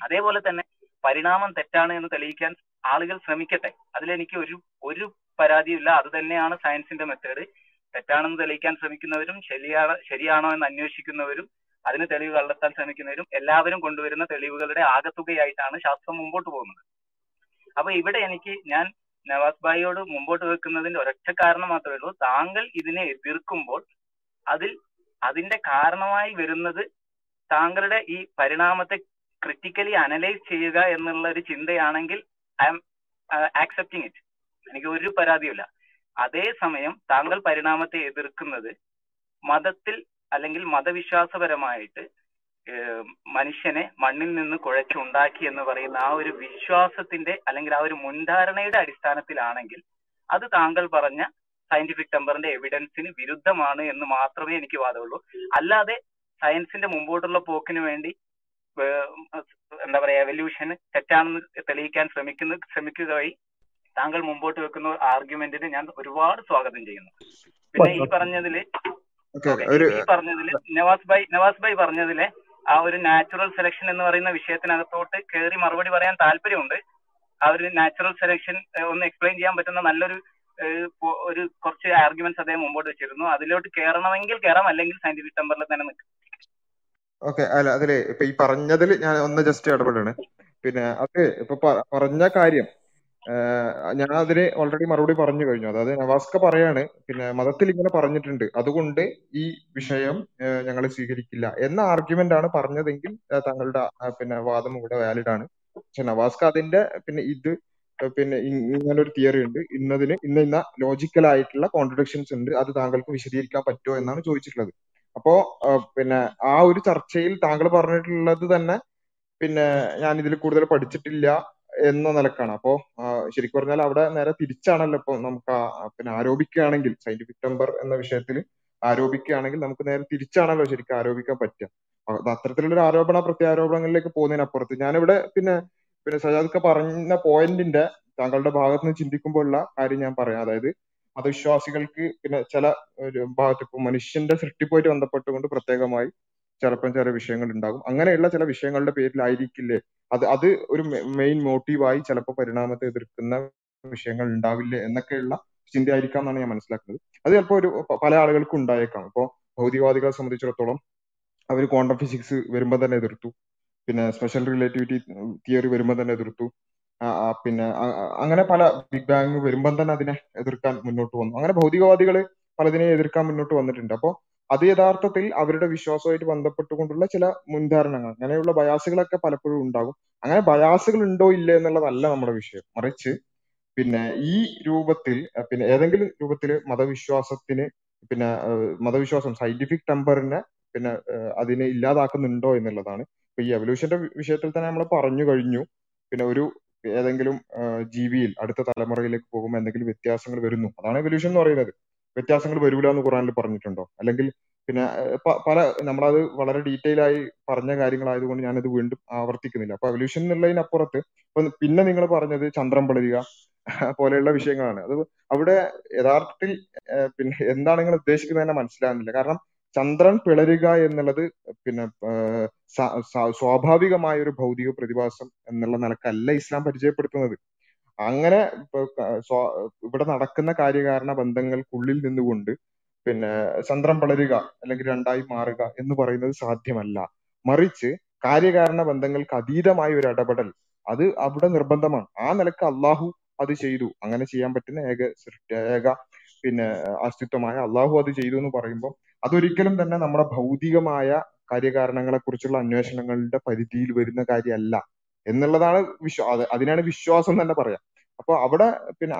അതേപോലെ തന്നെ പരിണാമം തെറ്റാണ് എന്ന് തെളിയിക്കാൻ ആളുകൾ ശ്രമിക്കട്ടെ. അതിലെനിക്ക് ഒരു ഒരു പരാതിയില്ല അത് തന്നെയാണ് സയൻസിന്റെ മെത്തേഡ് തെറ്റാണെന്ന് തെളിയിക്കാൻ ശ്രമിക്കുന്നവരും ശരിയാണ് ശരിയാണോ എന്ന് അന്വേഷിക്കുന്നവരും അതിന് തെളിവ് കണ്ടെത്താൻ ശ്രമിക്കുന്നവരും എല്ലാവരും കൊണ്ടുവരുന്ന തെളിവുകളുടെ ആകത്തുകയായിട്ടാണ് ശാസ്ത്രം മുമ്പോട്ട് പോകുന്നത്. അപ്പൊ ഇവിടെ എനിക്ക് ഞാൻ നവാസ് ഭായിയോട് മുമ്പോട്ട് വെക്കുന്നതിന്റെ ഒരൊറ്റ കാരണം മാത്രമേ ഉള്ളൂ. താങ്കൾ ഇതിനെ എതിർക്കുമ്പോൾ അതിൽ അതിന്റെ കാരണമായി വരുന്നത് താങ്കളുടെ ഈ പരിണാമത്തെ ക്രിട്ടിക്കലി അനലൈസ് ചെയ്യുക എന്നുള്ള ഒരു ചിന്തയാണെങ്കിൽ ഐ എം ആക്സെപ്റ്റിംഗ് ഇറ്റ് എനിക്ക് ഒരു പരാതിയുമില്ല. അതേസമയം താങ്കൾ പരിണാമത്തെ എതിർക്കുന്നത് മതത്തിൽ അല്ലെങ്കിൽ മതവിശ്വാസപരമായിട്ട് മനുഷ്യനെ മണ്ണിൽ നിന്ന് കുഴച്ചുണ്ടാക്കി എന്ന് പറയുന്ന ആ ഒരു വിശ്വാസത്തിന്റെ അല്ലെങ്കിൽ ആ ഒരു മുൻധാരണയുടെ അടിസ്ഥാനത്തിലാണെങ്കിൽ അത് താങ്കൾ പറഞ്ഞ സയന്റിഫിക് ടെമ്പറിന്റെ എവിഡൻസിന് വിരുദ്ധമാണ് എന്ന് മാത്രമേ എനിക്ക് വാദമുള്ളൂ. അല്ലാതെ സയൻസിന്റെ മുമ്പോട്ടുള്ള പോക്കിന് വേണ്ടി എന്താ പറയാ എവല്യൂഷൻ തെറ്റാണെന്ന് തെളിയിക്കാൻ ശ്രമിക്കുന്ന ശ്രമിക്കുക വഴി താങ്കൾ മുമ്പോട്ട് വെക്കുന്ന ആർഗ്യുമെന്റിന് ഞാൻ ഒരുപാട് സ്വാഗതം ചെയ്യുന്നു. പിന്നെ ഈ പറഞ്ഞതിൽ ഈ പറഞ്ഞതിൽ നവാസ് ഭായ് നവാസ് ഭായ് പറഞ്ഞതിലെ ആ ഒരു നാച്ചുറൽ സെലക്ഷൻ എന്ന് പറയുന്ന വിഷയത്തിനകത്തോട്ട് കയറി മറുപടി പറയാൻ താല്പര്യമുണ്ട്. ആ ഒരു നാച്ചുറൽ സെലക്ഷൻ ഒന്ന് എക്സ്പ്ലെയിൻ ചെയ്യാൻ പറ്റുന്ന നല്ലൊരു ഒരു കുറച്ച് ആർഗ്യുമെന്റ്സ് അദ്ദേഹം മുമ്പോട്ട് വെച്ചിരുന്നു. അതിലോട്ട് കയറണമെങ്കിൽ കയറാം അല്ലെങ്കിൽ സയന്റിഫിക് ടെമ്പറിൽ തന്നെ നിൽക്കും. ഓക്കെ അല്ല അതിലെ ഇപ്പൊ ഈ പറഞ്ഞതിൽ ഞാൻ ഒന്ന് ജസ്റ്റ് ഇടപെടാണ്. പിന്നെ അത് ഇപ്പൊ പറഞ്ഞ കാര്യം ഞാൻ അതിന് ഓൾറെഡി മറുപടി പറഞ്ഞു കഴിഞ്ഞു. അതായത് നവാസ്ക പറയാണ് പിന്നെ മതത്തിൽ ഇങ്ങനെ പറഞ്ഞിട്ടുണ്ട്. അതുകൊണ്ട് ഈ വിഷയം ഞങ്ങൾ സ്വീകരിക്കില്ല എന്ന ആർഗ്യുമെന്റ് ആണ് പറഞ്ഞതെങ്കിൽ താങ്കളുടെ പിന്നെ വാദം ഇവിടെ വാലിഡ് ആണ്. പക്ഷെ നവാസ്ക അതിന്റെ പിന്നെ ഇത് പിന്നെ ഇങ്ങനെ ഒരു തിയറി ഉണ്ട്. ഇന്നതിന് ഇന്ന ഇന്ന ലോജിക്കൽ ആയിട്ടുള്ള കോൺട്രഡിക്ഷൻസ് ഉണ്ട്. അത് താങ്കൾക്ക് വിശദീകരിക്കാൻ പറ്റുമോ എന്നാണ് ചോദിച്ചിട്ടുള്ളത്. അപ്പോ പിന്നെ ആ ഒരു ചർച്ചയിൽ താങ്കൾ പറഞ്ഞിട്ടുള്ളത് തന്നെ പിന്നെ ഞാൻ ഇതിൽ കൂടുതൽ പഠിച്ചിട്ടില്ല. എന്ന നിലക്കാണ്. അപ്പോ ശരിക്കും പറഞ്ഞാൽ അവിടെ നേരെ തിരിച്ചാണല്ലോ ഇപ്പൊ നമുക്ക് പിന്നെ ആരോപിക്കുകയാണെങ്കിൽ സയന്റിഫിക് ടെമ്പർ എന്ന വിഷയത്തിൽ ആരോപിക്കുകയാണെങ്കിൽ നമുക്ക് നേരെ തിരിച്ചാണല്ലോ ശരിക്കും ആരോപിക്കാൻ പറ്റുക. അത് അത്തരത്തിലുള്ള ആരോപണ പ്രത്യാരോപണങ്ങളിലേക്ക് പോകുന്നതിനപ്പുറത്ത് ഞാനിവിടെ പിന്നെ പിന്നെ സജാദ് പറഞ്ഞ പോയിന്റിന്റെ താങ്കളുടെ ഭാഗത്ത് നിന്ന് ചിന്തിക്കുമ്പോഴുള്ള കാര്യം ഞാൻ പറയാം. അതായത് മതവിശ്വാസികൾക്ക് പിന്നെ ചില ഭാഗത്ത് ഇപ്പൊ മനുഷ്യന്റെ സൃഷ്ടിപ്പുമായിട്ട് ബന്ധപ്പെട്ടുകൊണ്ട് പ്രത്യേകമായി ചിലപ്പം ചില വിഷയങ്ങൾ ഉണ്ടാകും അങ്ങനെയുള്ള ചില വിഷയങ്ങളുടെ പേരിലായിരിക്കില്ലേ? അത് അത് ഒരു മെയിൻ മോട്ടീവായി ചിലപ്പോൾ പരിണാമത്തെ എതിർക്കുന്ന വിഷയങ്ങൾ ഉണ്ടാവില്ലേ എന്നൊക്കെയുള്ള ചിന്തയായിരിക്കാം എന്നാണ് ഞാൻ മനസ്സിലാക്കുന്നത്. അത് ചിലപ്പോൾ ഒരു പല ആളുകൾക്കും ഉണ്ടായേക്കാം. ഇപ്പോൾ ഭൗതികവാദികളെ സംബന്ധിച്ചിടത്തോളം അവർ ക്വാണ്ടം ഫിസിക്സ് വരുമ്പോൾ തന്നെ എതിർത്തു. പിന്നെ സ്പെഷ്യൽ റിലേറ്റിവിറ്റി തിയറി വരുമ്പോൾ തന്നെ എതിർത്തു. പിന്നെ അങ്ങനെ പല ബിഗ് ബാങ് വരുമ്പം തന്നെ അതിനെ എതിർക്കാൻ മുന്നോട്ട് വന്നു. അങ്ങനെ ഭൗതികവാദികൾ പലതിനെ എതിർക്കാൻ മുന്നോട്ട് വന്നിട്ടുണ്ട്. അപ്പോൾ അത് യഥാർത്ഥത്തിൽ അവരുടെ വിശ്വാസവുമായിട്ട് ബന്ധപ്പെട്ടുകൊണ്ടുള്ള ചില മുൻധാരണകൾ അങ്ങനെയുള്ള ബയാസുകളൊക്കെ പലപ്പോഴും ഉണ്ടാകും. അങ്ങനെ ബയാസുകൾ ഉണ്ടോ ഇല്ല എന്നുള്ളതല്ല നമ്മുടെ വിഷയം. മറിച്ച് പിന്നെ ഈ രൂപത്തിൽ പിന്നെ ഏതെങ്കിലും രൂപത്തിൽ മതവിശ്വാസത്തിന് പിന്നെ മതവിശ്വാസം സയന്റിഫിക് ടെമ്പറിനെ പിന്നെ അതിനെ ഇല്ലാതാക്കുന്നുണ്ടോ എന്നുള്ളതാണ്. ഇപ്പൊ ഈ എവല്യൂഷന്റെ വിഷയത്തിൽ തന്നെ നമ്മൾ പറഞ്ഞു കഴിഞ്ഞു. പിന്നെ ഒരു ഏതെങ്കിലും ജീവിയിൽ അടുത്ത തലമുറയിലേക്ക് പോകുമ്പോൾ എന്തെങ്കിലും വ്യത്യാസങ്ങൾ വരുന്നു. അതാണ് എവല്യൂഷൻ എന്ന് പറയുന്നത്. വ്യത്യാസങ്ങൾ വരൂല എന്ന് ഖുറാനിൽ പറഞ്ഞിട്ടുണ്ടോ? അല്ലെങ്കിൽ പിന്നെ പല നമ്മളത് വളരെ ഡീറ്റെയിൽ ആയി പറഞ്ഞ കാര്യങ്ങളായതുകൊണ്ട് ഞാനത് വീണ്ടും ആവർത്തിക്കുന്നില്ല. അപ്പൊ എവല്യൂഷൻ എന്നുള്ളതിനപ്പുറത്ത് ഇപ്പൊ പിന്നെ നിങ്ങൾ പറഞ്ഞത് ചന്ദ്രൻ പിളരുക <laughs> പോലെയുള്ള വിഷയങ്ങളാണ്. അത് അവിടെ യഥാർത്ഥത്തിൽ പിന്നെ എന്താണ് നിങ്ങൾ ഉദ്ദേശിക്കുന്നത് തന്നെ മനസ്സിലാകുന്നില്ല. കാരണം ചന്ദ്രൻ പിളരുക എന്നുള്ളത് പിന്നെ സ്വാഭാവികമായ ഒരു ഭൗതിക പ്രതിഭാസം എന്നുള്ള നിലക്കല്ല ഇസ്ലാം പരിചയപ്പെടുത്തുന്നത്. അങ്ങനെ ഇവിടെ നടക്കുന്ന കാര്യകാരണ ബന്ധങ്ങൾക്കുള്ളിൽ നിന്നുകൊണ്ട് പിന്നെ ചന്ദ്രം വളരുക അല്ലെങ്കിൽ രണ്ടായി മാറുക എന്ന് പറയുന്നത് സാധ്യമല്ല. മറിച്ച് കാര്യകാരണ ബന്ധങ്ങൾക്ക് അതീതമായ ഒരു ഇടപെടൽ അത് അവിടെ നിർബന്ധമാണ്. ആ നിലയ്ക്ക് അള്ളാഹു അത് ചെയ്തു. അങ്ങനെ ചെയ്യാൻ പറ്റുന്ന ഏക ഏക പിന്നെ അസ്തിത്വമായ അള്ളാഹു അത് ചെയ്തു എന്ന് പറയുമ്പോൾ അതൊരിക്കലും തന്നെ നമ്മുടെ ഭൗതികമായ കാര്യകാരണങ്ങളെ കുറിച്ചുള്ള അന്വേഷണങ്ങളുടെ പരിധിയിൽ വരുന്ന കാര്യമല്ല. എന്നുള്ളതാണ് വിശ്വാ അതിനാണ് വിശ്വാസം തന്നെ പറയാം. അപ്പൊ അവിടെ പിന്നെ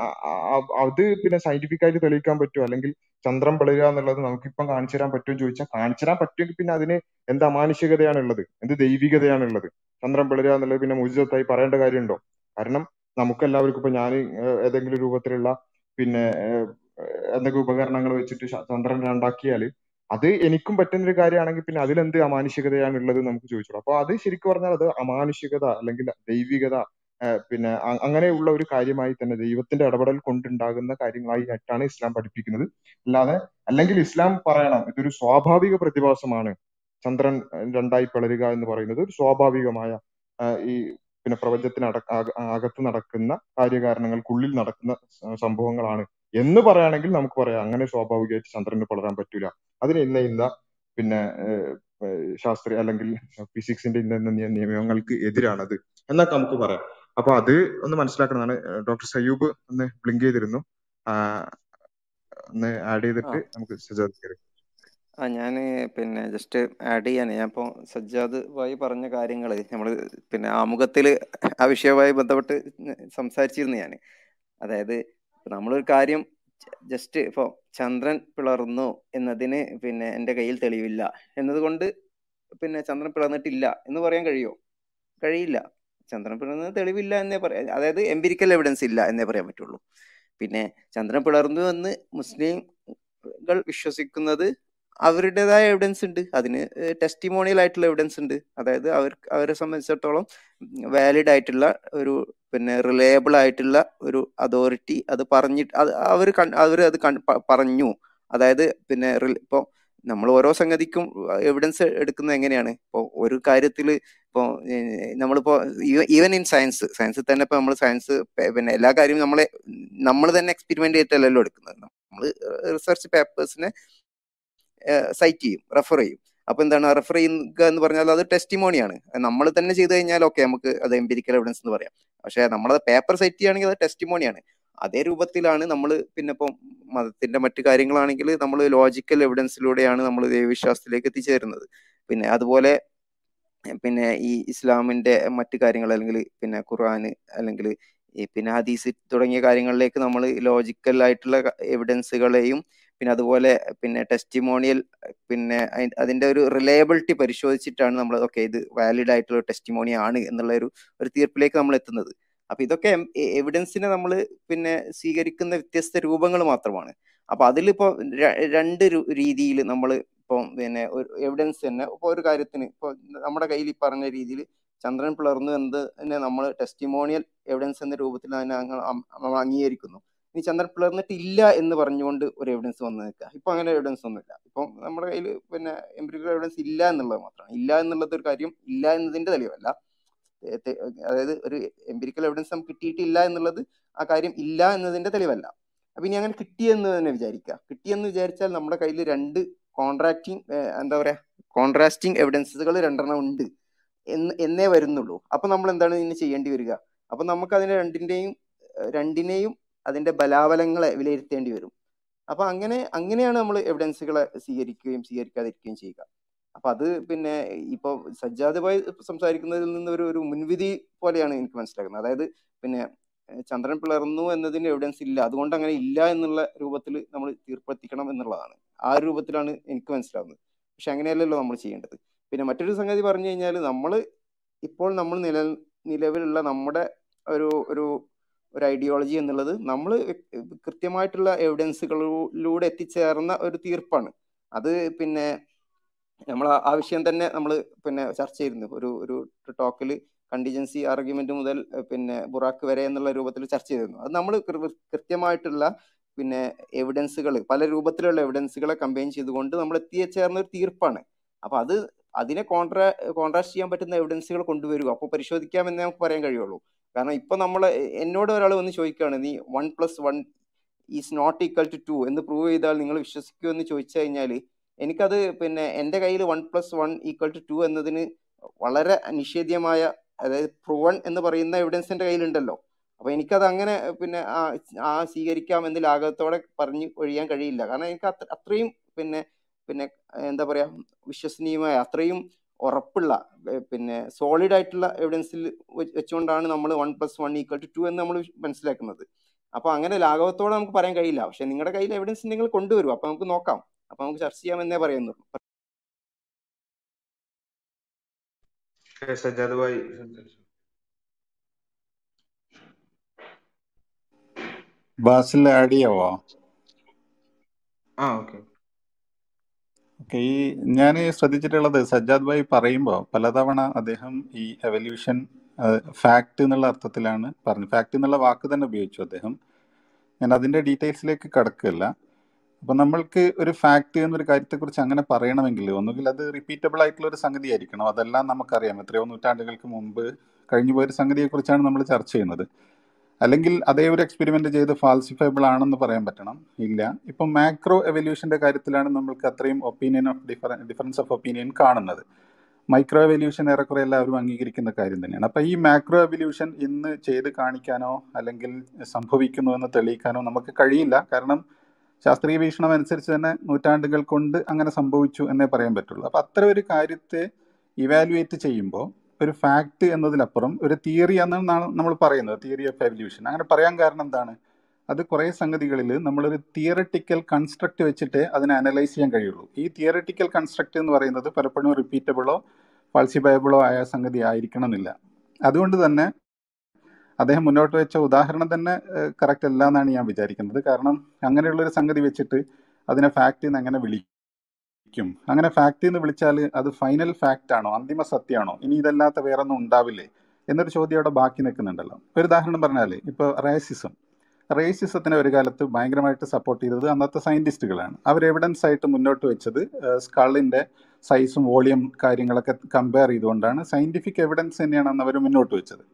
അത് പിന്നെ സയന്റിഫിക് ആയിട്ട് തെളിയിക്കാൻ പറ്റുമോ? അല്ലെങ്കിൽ ചന്ദ്രം പിളരുക എന്നുള്ളത് നമുക്കിപ്പം കാണിച്ചു തരാൻ പറ്റുമോ ചോദിച്ചാൽ കാണിച്ചു തരാൻ പറ്റുമെങ്കിൽ പിന്നെ അതിന് എന്ത് അമാനുഷികതയാണുള്ളത്? എന്ത് ദൈവികതയാണുള്ളത്? ചന്ദ്രൻ പിളരുക എന്നുള്ളത് പിന്നെ മുജിതത്തായി പറയേണ്ട കാര്യമുണ്ടോ? കാരണം നമുക്ക് എല്ലാവർക്കും ഇപ്പൊ ഞാൻ ഏതെങ്കിലും രൂപത്തിലുള്ള പിന്നെ എന്തെങ്കിലും ഉപകരണങ്ങൾ വെച്ചിട്ട് ചന്ദ്രൻ ഉണ്ടാക്കിയാൽ അത് എനിക്കും പറ്റുന്ന ഒരു കാര്യമാണെങ്കിൽ പിന്നെ അതിലെന്ത് അമാനുഷികതയാണുള്ളത് നമുക്ക് ചോദിച്ചോളൂ. അപ്പൊ അത് ശരിക്കും പറഞ്ഞാൽ അത് അമാനുഷികത അല്ലെങ്കിൽ ദൈവികത പിന്നെ അങ്ങനെയുള്ള ഒരു കാര്യമായി തന്നെ ദൈവത്തിന്റെ ഇടപെടൽ കൊണ്ടുണ്ടാകുന്ന കാര്യങ്ങളായി ആയിട്ടാണ് ഇസ്ലാം പഠിപ്പിക്കുന്നത്. അല്ലാതെ അല്ലെങ്കിൽ ഇസ്ലാം പറയണം ഇതൊരു സ്വാഭാവിക പ്രതിഭാസമാണ്. ചന്ദ്രൻ രണ്ടായി പിളരുക എന്ന് പറയുന്നത് ഒരു സ്വാഭാവികമായ ഈ പിന്നെ പ്രപഞ്ചത്തിന് അകത്ത് നടക്കുന്ന കാര്യകാരണങ്ങൾക്കുള്ളിൽ നടക്കുന്ന സംഭവങ്ങളാണ്. എന്ന് പറയുകയാണെങ്കിൽ നമുക്ക് പറയാം അങ്ങനെ സ്വാഭാവികമായിട്ട് ചന്ദ്രന് പിളരാൻ പറ്റൂല. അതിന് ഇന്ന ഇന്ന പിന്നെ ശാസ്ത്രീയ അല്ലെങ്കിൽ ഫിസിക്സിന്റെ ഇന്ന നിയമങ്ങൾക്ക് എതിരാണത്. എന്നൊക്കെ നമുക്ക് പറയാം. അപ്പൊ അത് ഒന്ന് മനസ്സിലാക്കണമെന്നാണ് ഡോക്ടർ സയൂബ് ഒന്ന് ബ്ലിങ്ക് ചെയ്തിരുന്നു. ഒന്ന് ആഡ് ചെയ്തിട്ട് നമുക്ക് സജ്ജാദ് കയറി. ആ ഞാൻ പിന്നെ ജസ്റ്റ് ആഡ് ചെയ്യാൻ ഞാൻ ഇപ്പോൾ സജ്ജാദ് ഭായി പറഞ്ഞ കാര്യങ്ങൾ നമ്മൾ പിന്നെ ആമുഖത്തിൽ ആ വിഷയവുമായി ബന്ധപ്പെട്ട് സംസാരിച്ചിരുന്നു ഞാൻ അതായത് നമ്മളൊരു കാര്യം ജസ്റ്റ് ഇപ്പോൾ ചന്ദ്രൻ പിളർന്നു എന്നതിന് പിന്നെ എന്റെ കയ്യിൽ തെളിവില്ല. എന്നതുകൊണ്ട് പിന്നെ ചന്ദ്രൻ പിളർന്നിട്ടില്ല എന്ന് പറയാൻ കഴിയുമോ കഴിയില്ല. ചന്ദ്രൻ പിളർന്നത് തെളിവില്ല എന്നേ പറയാം. അതായത് എംപിരിക്കൽ എവിഡൻസ് ഇല്ല എന്നേ പറയാൻ പറ്റുള്ളൂ. പിന്നെ ചന്ദ്രൻ പിളർന്നു എന്ന് മുസ്ലിംകൾ വിശ്വസിക്കുന്നത് അവരുടേതായ എവിഡൻസ് ഉണ്ട്. അതിന് ടെസ്റ്റിമോണിയൽ ആയിട്ടുള്ള എവിഡൻസ് ഉണ്ട്. അതായത് അവർ അവരെ സംബന്ധിച്ചിടത്തോളം വാലിഡ് ആയിട്ടുള്ള ഒരു പിന്നെ റിലയബിൾ ആയിട്ടുള്ള ഒരു അതോറിറ്റി അത് പറഞ്ഞിട്ട് അത് അവർ അവർ അത് പറഞ്ഞു. അതായത് പിന്നെ ഇപ്പോൾ നമ്മൾ ഓരോ സംഗതിക്കും എവിഡൻസ് എടുക്കുന്നത് എങ്ങനെയാണ്? ഇപ്പോൾ ഒരു കാര്യത്തിൽ ഇപ്പോൾ നമ്മളിപ്പോൾ ഈവൻ ഇൻ സയൻസ് സയൻസിൽ തന്നെ ഇപ്പോൾ നമ്മൾ സയൻസ് പിന്നെ എല്ലാ കാര്യവും നമ്മളെ നമ്മൾ തന്നെ എക്സ്പെരിമെന്റ് ചെയ്തിട്ടല്ലല്ലോ എടുക്കുന്നത്. നമ്മൾ റിസർച്ച് പേപ്പേഴ്സിനെ സൈറ്റ് ചെയ്യും റെഫർ ചെയ്യും. അപ്പോൾ എന്താണ് റെഫർ ചെയ്യുക എന്ന് പറഞ്ഞാൽ അത് ടെസ്റ്റിമോണിയാണ് നമ്മൾ തന്നെ ചെയ്തു കഴിഞ്ഞാൽ ഓക്കെ നമുക്ക് അത് എംപിരിക്കൽ എവിഡൻസ് എന്ന് പറയാം. പക്ഷേ നമ്മളത് പേപ്പർ സൈറ്റ് ചെയ്യുകയാണെങ്കിൽ അത് ടെസ്റ്റിമോണിയാണ് അതേ രൂപത്തിലാണ് നമ്മൾ പിന്നെ ഇപ്പം മതത്തിന്റെ മറ്റു കാര്യങ്ങളാണെങ്കിൽ നമ്മൾ ലോജിക്കൽ എവിഡൻസിലൂടെയാണ് നമ്മൾ ദൈവവിശ്വാസത്തിലേക്ക് എത്തിച്ചേരുന്നത്. പിന്നെ അതുപോലെ പിന്നെ ഈ ഇസ്ലാമിന്റെ മറ്റു കാര്യങ്ങൾ അല്ലെങ്കിൽ പിന്നെ ഖുർആൻ അല്ലെങ്കിൽ പിന്നെ ഹദീസ് തുടങ്ങിയ കാര്യങ്ങളിലേക്ക് നമ്മൾ ലോജിക്കൽ ആയിട്ടുള്ള എവിഡൻസുകളെയും പിന്നെ അതുപോലെ പിന്നെ ടെസ്റ്റിമോണിയൽ പിന്നെ അതിന്റെ ഒരു റിലയബിലിറ്റി പരിശോധിച്ചിട്ടാണ് നമ്മൾ ഓക്കെ ഇത് വാലിഡ് ആയിട്ടുള്ള ടെസ്റ്റിമോണി ആണ് എന്നുള്ള ഒരു ഒരു തീർപ്പിലേക്ക് നമ്മൾ എത്തുന്നത്. അപ്പൊ ഇതൊക്കെ എവിഡൻസിനെ നമ്മൾ പിന്നെ സ്വീകരിക്കുന്ന വ്യത്യസ്ത രൂപങ്ങൾ മാത്രമാണ്. അപ്പൊ അതിലിപ്പോ രണ്ട് രീതിയിൽ നമ്മൾ ഇപ്പം പിന്നെ ഒരു എവിഡൻസ് തന്നെ. ഇപ്പൊ ഒരു കാര്യത്തിന് ഇപ്പൊ നമ്മുടെ കയ്യിൽ ഈ പറഞ്ഞ രീതിയിൽ ചന്ദ്രൻ പിളർന്നു എന്നതിനെ നമ്മൾ ടെസ്റ്റിമോണിയൽ എവിഡൻസ് എന്ന രൂപത്തിൽ തന്നെ അംഗീകരിക്കുന്നു. ഇനി ചന്ദ്രൻ പിളർന്നിട്ടില്ല എന്ന് പറഞ്ഞുകൊണ്ട് ഒരു എവിഡൻസ് വന്നു നിൽക്കുക. ഇപ്പൊ അങ്ങനെ എവിഡൻസ് ഒന്നുമില്ല. ഇപ്പം നമ്മുടെ കയ്യിൽ പിന്നെ എംപിരിക്കൽ എവിഡൻസ് ഇല്ല എന്നുള്ളത് മാത്രമാണ്. ഇല്ല എന്നുള്ളത് ഒരു കാര്യം ഇല്ല എന്നതിന്റെ തെളിവല്ല. അതായത് ഒരു എംപിരിക്കൽ എവിഡൻസ് നമുക്ക് കിട്ടിയിട്ടില്ല എന്നുള്ളത് ആ കാര്യം ഇല്ല എന്നതിന്റെ തെളിവല്ല. അപ്പൊ ഇനി അങ്ങനെ കിട്ടിയെന്ന് തന്നെ വിചാരിക്കുക. കിട്ടിയെന്ന് വിചാരിച്ചാൽ നമ്മുടെ കയ്യിൽ രണ്ട് കോൺട്രാക്റ്റിംഗ് എന്താ പറയാ കോൺട്രാസ്റ്റിംഗ് എവിഡൻസുകൾ രണ്ടെണ്ണം ഉണ്ട്. എന്ന് എന്നേ വരുന്നുള്ളൂ. അപ്പൊ നമ്മൾ എന്താണ് ഇതിന് ചെയ്യേണ്ടി വരിക? അപ്പൊ നമുക്ക് അതിനെ രണ്ടിന്റെയും രണ്ടിനെയും അതിന്റെ ബലാബലങ്ങളെ വിലയിരുത്തേണ്ടി വരും. അപ്പൊ അങ്ങനെ അങ്ങനെയാണ് നമ്മൾ എവിഡൻസുകളെ സ്വീകരിക്കുകയും സ്വീകരിക്കാതിരിക്കുകയും ചെയ്യുക. അപ്പൊ അത് പിന്നെ ഇപ്പൊ സജ്ജാദ് ഭായ് സംസാരിക്കുന്നതിൽ നിന്ന് ഒരു ഒരു മുൻവിധി പോലെയാണ് എനിക്ക് മനസ്സിലാക്കുന്നത്. അതായത് പിന്നെ ചന്ദ്രൻ പിളർന്നു എന്നതിന് എവിഡൻസ് ഇല്ല. അതുകൊണ്ട് അങ്ങനെ ഇല്ല എന്നുള്ള രൂപത്തിൽ നമ്മൾ തീർപ്പെത്തിക്കണം എന്നുള്ളതാണ്. ആ ഒരു രൂപത്തിലാണ് എനിക്ക് മനസ്സിലാവുന്നത്. പക്ഷെ അങ്ങനെയല്ലല്ലോ നമ്മൾ ചെയ്യേണ്ടത്. പിന്നെ മറ്റൊരു സംഗതി പറഞ്ഞു കഴിഞ്ഞാൽ നമ്മൾ ഇപ്പോൾ നമ്മൾ നില നിലവിലുള്ള നമ്മുടെ ഒരു ഒരു ഒരു ഐഡിയോളജി എന്നുള്ളത് നമ്മൾ കൃത്യമായിട്ടുള്ള എവിഡൻസുകളിലൂടെ എത്തിച്ചേർന്ന ഒരു തീർപ്പാണ്. അത് പിന്നെ നമ്മൾ ആ വിഷയം തന്നെ നമ്മൾ പിന്നെ ചർച്ച ചെയ്തിരുന്നു. ഒരു ഒരു ടോക്കിൽ കണ്ടിജൻസി ആർഗ്യുമെന്റ് മുതൽ പിന്നെ ബുറാക്ക് വരെ എന്നുള്ള രൂപത്തിൽ ചർച്ച ചെയ്തിരുന്നു. അത് നമ്മൾ കൃത്യമായിട്ടുള്ള പിന്നെ എവിഡൻസുകൾ പല രൂപത്തിലുള്ള എവിഡൻസുകളെ കമ്പൈൻ ചെയ്തുകൊണ്ട് നമ്മൾ എത്തിച്ചേർന്ന ഒരു തീർപ്പാണ്. അപ്പൊ അത് അതിനെ കോൺട്രാ കോൺട്രാസ്റ്റ് ചെയ്യാൻ പറ്റുന്ന എവിഡൻസുകൾ കൊണ്ടുവരിക. അപ്പോൾ പരിശോധിക്കാമെന്നേ നമുക്ക് പറയാൻ കഴിയുള്ളൂ. കാരണം ഇപ്പൊ നമ്മൾ എന്നോട് ഒരാൾ വന്ന് ചോദിക്കുകയാണ് നീ one plus one is not equal to two എന്ന് പ്രൂവ് ചെയ്താൽ നിങ്ങൾ വിശ്വസിക്കുമോ എന്ന് ചോദിച്ചു കഴിഞ്ഞാൽ എനിക്കത് പിന്നെ എന്റെ കയ്യിൽ one plus one equal to two എന്നതിന് വളരെ നിഷേധ്യമായ അതായത് പ്രൂവൺ എന്ന് പറയുന്ന എവിഡൻസ് എന്റെ കയ്യിലുണ്ടല്ലോ. അപ്പൊ എനിക്കത് അങ്ങനെ പിന്നെ ആ സ്വീകരിക്കാം എന്ന് ലാഘവത്തോടെ പറഞ്ഞു ഒഴിയാൻ കഴിയില്ല. കാരണം എനിക്ക് അത്ര അത്രയും പിന്നെ പിന്നെ എന്താ പറയാ വിശ്വസനീയമായ അത്രയും ഉറപ്പുള്ള പിന്നെ സോളിഡ് ആയിട്ടുള്ള എവിഡൻസിൽ വെച്ചുകൊണ്ടാണ് നമ്മൾ one plus one equal to two എന്ന് നമ്മൾ മനസ്സിലാക്കുന്നത്. അപ്പൊ അങ്ങനെ ലാഘവത്തോടെ നമുക്ക് പറയാൻ കഴിയില്ല. പക്ഷെ നിങ്ങളുടെ കയ്യിൽ എവിഡൻസ് നിങ്ങൾ കൊണ്ടുവരും. അപ്പൊ നമുക്ക് നോക്കാം. അപ്പൊ നമുക്ക് ചർച്ച ചെയ്യാമെന്നേ പറയുന്നുള്ളൂ സജ്ജാദ് ഭായി. ബാസിൽ ആഡ് ചെയ്യാവോ? ആ ഓക്കെ. ഓക്കെ ഈ ഞാൻ ശ്രദ്ധിച്ചിട്ടുള്ളത് സജ്ജാദ് ഭായി പറയുമ്പോൾ പലതവണ അദ്ദേഹം ഈ എവല്യൂഷൻ ഫാക്ട് എന്നുള്ള അർത്ഥത്തിലാണ് പറഞ്ഞു. ഫാക്ട് എന്നുള്ള വാക്ക് തന്നെ ഉപയോഗിച്ചു അദ്ദേഹം. ഞാൻ അതിന്റെ ഡീറ്റെയിൽസിലേക്ക് കടക്കില്ല അപ്പം നമ്മൾക്ക് ഒരു ഫാക്ട് എന്നൊരു കാര്യത്തെക്കുറിച്ച് അങ്ങനെ പറയണമെങ്കിൽ ഒന്നുകിൽ അത് റിപ്പീറ്റബിൾ ആയിട്ടുള്ള ഒരു സംഗതി ആയിരിക്കണം അതെല്ലാം നമുക്കറിയാം. എത്രയോ നൂറ്റാണ്ടുകൾക്ക് മുമ്പ് കഴിഞ്ഞു പോയൊരു സംഗതിയെക്കുറിച്ചാണ് നമ്മൾ ചർച്ച ചെയ്യുന്നത്. അല്ലെങ്കിൽ അതേ ഒരു എക്സ്പെരിമെന്റ് ചെയ്ത് ഫാൽസിഫൈബിൾ ആണെന്ന് പറയാൻ പറ്റണം. ഇല്ല. ഇപ്പം മാക്രോ എവല്യൂഷന്റെ കാര്യത്തിലാണ് നമ്മൾക്ക് അത്രയും opinion of differ difference of opinion കാണുന്നത്. മൈക്രോ എവല്യൂഷൻ ഏറെക്കുറെ എല്ലാവരും അംഗീകരിക്കുന്ന കാര്യം തന്നെയാണ്. അപ്പൊ ഈ മാക്രോ എവല്യൂഷൻ ഇന്ന് ചെയ്ത് കാണിക്കാനോ അല്ലെങ്കിൽ സംഭവിക്കുന്നു എന്ന് തെളിയിക്കാനോ നമുക്ക് കഴിയില്ല. കാരണം ശാസ്ത്രീയ വീക്ഷണം അനുസരിച്ച് തന്നെ നൂറ്റാണ്ടുകൾ കൊണ്ട് അങ്ങനെ സംഭവിച്ചു എന്നേ പറയാൻ പറ്റുള്ളൂ. അപ്പൊ അത്ര ഒരു കാര്യത്തെ ഇവാലുവേറ്റ് ചെയ്യുമ്പോൾ ഒരു ഫാക്ട് എന്നതിലപ്പുറം ഒരു തിയറി എന്നാണ് നമ്മൾ പറയുന്നത് തിയറി ഓഫ് എവല്യൂഷൻ അങ്ങനെ പറയാൻ കാരണം എന്താണ്? അത് കുറേ സംഗതികളിൽ നമ്മളൊരു തിയറട്ടിക്കൽ കൺസ്ട്രക്റ്റ് വെച്ചിട്ട് അതിനെ അനലൈസ് ചെയ്യാൻ കഴിയുള്ളൂ. ഈ തിയറട്ടിക്കൽ കൺസ്ട്രക്റ്റ് എന്ന് പറയുന്നത് പലപ്പോഴും റിപ്പീറ്റബിളോ ഫാൾസിഫയബിളോ ആയ സംഗതി ആയിരിക്കണം എന്നില്ല അതുകൊണ്ട് തന്നെ അദ്ദേഹം മുന്നോട്ട് വെച്ച ഉദാഹരണം തന്നെ കറക്റ്റ് അല്ല എന്നാണ് ഞാൻ വിചാരിക്കുന്നത്. കാരണം അങ്ങനെയുള്ള ഒരു സംഗതി വെച്ചിട്ട് അതിനെ ഫാക്ട് എന്ന് അങ്ങനെ വിളിക്കും അങ്ങനെ ഫാക്റ്റ് എന്ന് വിളിച്ചാൽ അത് ഫൈനൽ ഫാക്റ്റ് ആണോ അന്തിമ സത്യമാണോ ഇനി ഇതല്ലാത്ത വേറൊന്നും ഉണ്ടാവില്ലേ എന്നൊരു ചോദ്യം അവിടെ ബാക്കി നിൽക്കുന്നുണ്ടല്ലോ. ഒരു ഉദാഹരണം പറഞ്ഞാൽ ഇപ്പോൾ റേസിസം റേസിസത്തിനെ ഒരു കാലത്ത് ഭയങ്കരമായിട്ട് സപ്പോർട്ട് ചെയ്തത് അന്നത്തെ സയന്റിസ്റ്റുകളാണ് അവർ എവിഡൻസ് ആയിട്ട് മുന്നോട്ട് വെച്ചത് സ്കളിന്റെ സൈസും വോളിയം കാര്യങ്ങളൊക്കെ കമ്പയർ ചെയ്തുകൊണ്ടാണ് സയന്റിഫിക് എവിഡൻസ് തന്നെയാണ് അന്ന് അവർ മുന്നോട്ട് വെച്ചത്.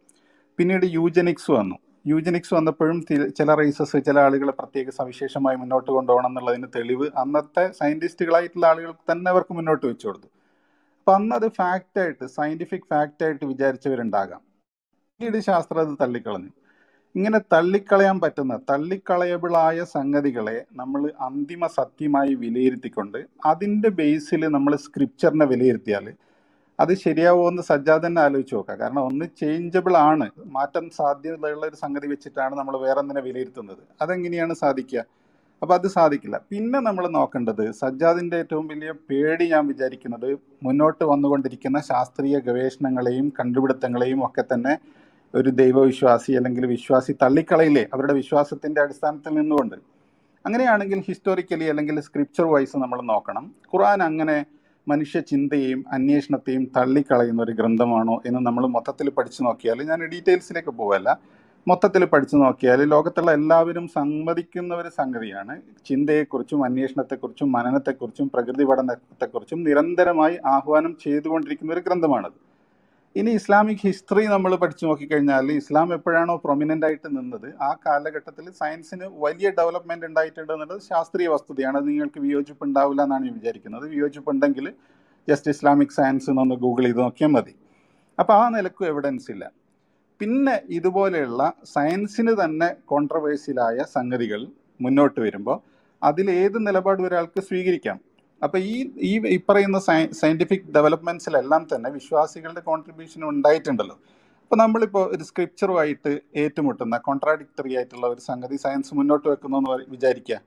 പിന്നീട് യൂജനിക്സ് വന്നു. യൂജനിക്സ് വന്നപ്പോഴും ചില റേസസ് ചില ആളുകളെ പ്രത്യേക സവിശേഷമായി മുന്നോട്ട് കൊണ്ടുപോകണം എന്നുള്ളതിന് തെളിവ് അന്നത്തെ സയന്റിസ്റ്റുകളായിട്ടുള്ള ആളുകൾക്ക് തന്നെ അവർക്ക് മുന്നോട്ട് വെച്ചു കൊടുത്തു. അപ്പം അന്ന് അത് ഫാക്റ്റായിട്ട് സയന്റിഫിക് ഫാക്റ്റായിട്ട് വിചാരിച്ചവരുണ്ടാകാം. പിന്നീട് ശാസ്ത്രം അത് തള്ളിക്കളഞ്ഞു. ഇങ്ങനെ തള്ളിക്കളയാൻ പറ്റുന്ന തള്ളിക്കളയബിളായ സംഗതികളെ നമ്മൾ അന്തിമ സത്യമായി വിലയിരുത്തിക്കൊണ്ട് അതിന്റെ ബേസിൽ നമ്മൾ സ്ക്രിപ്ചറിനെ വിലയിരുത്തിയാൽ അത് ശരിയാവുമോ എന്ന് സജ്ജാദ് തന്നെ ആലോചിച്ച് നോക്കാം കാരണം ഒന്ന് ചേഞ്ചബിൾ ആണ്. മാറ്റം സാധ്യതയുള്ള ഒരു സംഗതി വെച്ചിട്ടാണ് നമ്മൾ വേറെ ഒന്നിനെ വിലയിരുത്തുന്നത്. അതെങ്ങനെയാണ് സാധിക്കുക? അപ്പൊ അത് സാധിക്കില്ല. പിന്നെ നമ്മൾ നോക്കേണ്ടത് സജ്ജാദിന്റെ ഏറ്റവും വലിയ പേടി ഞാൻ വിചാരിക്കുന്നത് മുന്നോട്ട് വന്നുകൊണ്ടിരിക്കുന്ന ശാസ്ത്രീയ ഗവേഷണങ്ങളെയും കണ്ടുപിടുത്തങ്ങളെയും ഒക്കെ തന്നെ ഒരു ദൈവവിശ്വാസി അല്ലെങ്കിൽ വിശ്വാസി തള്ളിക്കളയില്ലേ? അവരുടെ വിശ്വാസത്തിന്റെ അടിസ്ഥാനത്തിൽ നിന്നുകൊണ്ട്. അങ്ങനെയാണെങ്കിൽ ഹിസ്റ്റോറിക്കലി അല്ലെങ്കിൽ സ്ക്രിപ്ചർ വൈസ് നമ്മൾ നോക്കണം. ഖുർആൻ അങ്ങനെ മനുഷ്യ ചിന്തയെയും അന്വേഷണത്തെയും തള്ളിക്കളയുന്ന ഒരു ഗ്രന്ഥമാണോ എന്ന് നമ്മൾ മൊത്തത്തിൽ പഠിച്ചു നോക്കിയാൽ ഞാൻ ഡീറ്റെയിൽസിലേക്ക് പോവല്ല. മൊത്തത്തിൽ പഠിച്ചു നോക്കിയാൽ ലോകത്തുള്ള എല്ലാവരും സമ്മതിക്കുന്ന ഒരു സംഗതിയാണ്. ചിന്തയെക്കുറിച്ചും അന്വേഷണത്തെക്കുറിച്ചും മനനത്തെക്കുറിച്ചും പ്രകൃതി പഠനത്തെക്കുറിച്ചും നിരന്തരമായി ആഹ്വാനം ചെയ്തുകൊണ്ടിരിക്കുന്ന ഒരു ഗ്രന്ഥമാണത്. ഇനി ഇസ്ലാമിക് ഹിസ്റ്ററി നമ്മൾ പഠിച്ചു നോക്കിക്കഴിഞ്ഞാൽ ഇസ്ലാം എപ്പോഴാണോ പ്രൊമിനന്റ് ആയിട്ട് നിന്നത് ആ കാലഘട്ടത്തിൽ സയൻസിന് വലിയ ഡെവലപ്മെന്റ് ഉണ്ടായിട്ടുണ്ട് എന്നുള്ളത് ശാസ്ത്രീയ വസ്തുതയാണ്. അത് നിങ്ങൾക്ക് വിയോജിപ്പ് ഉണ്ടാവില്ല എന്നാണ് ഞാൻ വിചാരിക്കുന്നത്. വിയോജിപ്പ് ഉണ്ടെങ്കിൽ ജസ്റ്റ് ഇസ്ലാമിക് സയൻസ് എന്നൊന്ന് ഗൂഗിൾ ചെയ്ത് നോക്കിയാൽ മതി. അപ്പോൾ ആ നിലക്കും എവിഡൻസ് ഇല്ല. പിന്നെ ഇതുപോലെയുള്ള സയൻസിന് തന്നെ കോൺട്രവേഴ്സിയലായ സംഗതികൾ മുന്നോട്ട് വരുമ്പോൾ അതിൽ ഏത് നിലപാട് ഒരാൾക്ക് സ്വീകരിക്കാം? അപ്പോൾ ഈ ഈ ഈ പറയുന്ന സയന്റിഫിക് ഡെവലപ്മെന്റ്സിലെല്ലാം തന്നെ വിശ്വാസികളുടെ കോൺട്രിബ്യൂഷൻ ഉണ്ടായിട്ടുണ്ടല്ലോ. അപ്പോൾ നമ്മളിപ്പോ ഒരു സ്ക്രിപ്ചറുമായിട്ട് ഏറ്റുമുട്ടുന്ന കോൺട്രാഡിക്ടറി ആയിട്ടുള്ള ഒരു സംഗതി സയൻസ് മുന്നോട്ട് വെക്കുന്നു എന്ന് വിചാരിക്കുക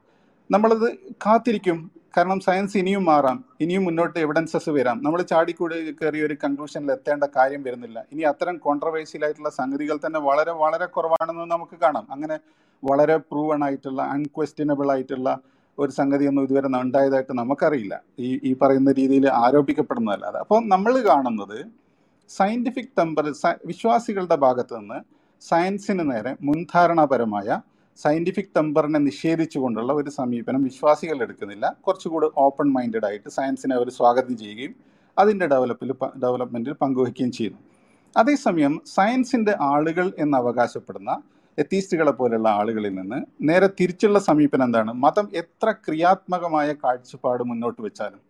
നമ്മളത് കാത്തിരിക്കും. കാരണം സയൻസ് ഇനിയും മാറാം. ഇനിയും മുന്നോട്ട് എവിഡൻസസ് വരാം. നമ്മൾ ചാടിക്കൂടി കയറി ഒരു കൺക്ലൂഷനിൽ എത്തേണ്ട കാര്യം വരുന്നില്ല. ഇനി അത്തരം കോൺട്രവേഴ്സിയൽ ആയിട്ടുള്ള സംഗതികൾ തന്നെ വളരെ വളരെ കുറവാണെന്ന് നമുക്ക് കാണാം. അങ്ങനെ വളരെ പ്രൂവൺ ആയിട്ടുള്ള അൺക്വസ്റ്റ്യനബിൾ ആയിട്ടുള്ള ഒരു സംഗതിയൊന്നും ഇതുവരെ ഉണ്ടായതായിട്ട് നമുക്കറിയില്ല. ഈ ഈ പറയുന്ന രീതിയിൽ ആരോപിക്കപ്പെടുന്നതല്ലാതെ അപ്പോൾ നമ്മൾ കാണുന്നത് സയന്റിഫിക് ടെമ്പർ വിശ്വാസികളുടെ ഭാഗത്ത് നിന്ന് സയൻസിന് നേരെ മുൻധാരണാപരമായ സയന്റിഫിക് ടെമ്പറിനെ നിഷേധിച്ചുകൊണ്ടുള്ള ഒരു സമീപനം വിശ്വാസികൾ എടുക്കുന്നില്ല. കുറച്ചുകൂടി ഓപ്പൺ മൈൻഡഡ് ആയിട്ട് സയൻസിനെ അവർ സ്വാഗതം ചെയ്യുകയും അതിന്റെ ഡെവലപ്പിൽ ഡെവലപ്മെന്റിൽ പങ്കുവയ്ക്കുകയും ചെയ്യുന്നു. അതേസമയം സയൻസിന്റെ ആളുകൾ എന്ന് അവകാശപ്പെടുന്ന എത്തീസ്റ്റുകളെ പോലെയുള്ള ആളുകളിൽ നിന്ന് നേരെ തിരിച്ചുള്ള സമീപനം എന്താണ്? മതം എത്ര ക്രിയാത്മകമായ കാഴ്ചപ്പാട് മുന്നോട്ട് വെച്ചാലും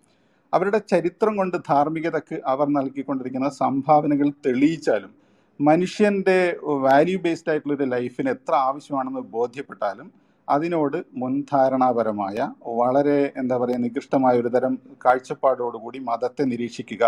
അവരുടെ ചരിത്രം കൊണ്ട് ധാർമ്മികതക്ക് അവർ നൽകിക്കൊണ്ടിരിക്കുന്ന സംഭാവനകൾ തെളിയിച്ചാലും മനുഷ്യന്റെ വാല്യൂ ബേസ്ഡ് ആയിട്ടുള്ള ഒരു ലൈഫിന് എത്ര ആവശ്യമാണെന്ന് ബോധ്യപ്പെട്ടാലും അതിനോട് മുൻധാരണാപരമായ വളരെ എന്താ പറയുക നികൃഷ്ടമായ ഒരു തരം കാഴ്ചപ്പാടോടുകൂടി മതത്തെ നിരീക്ഷിക്കുക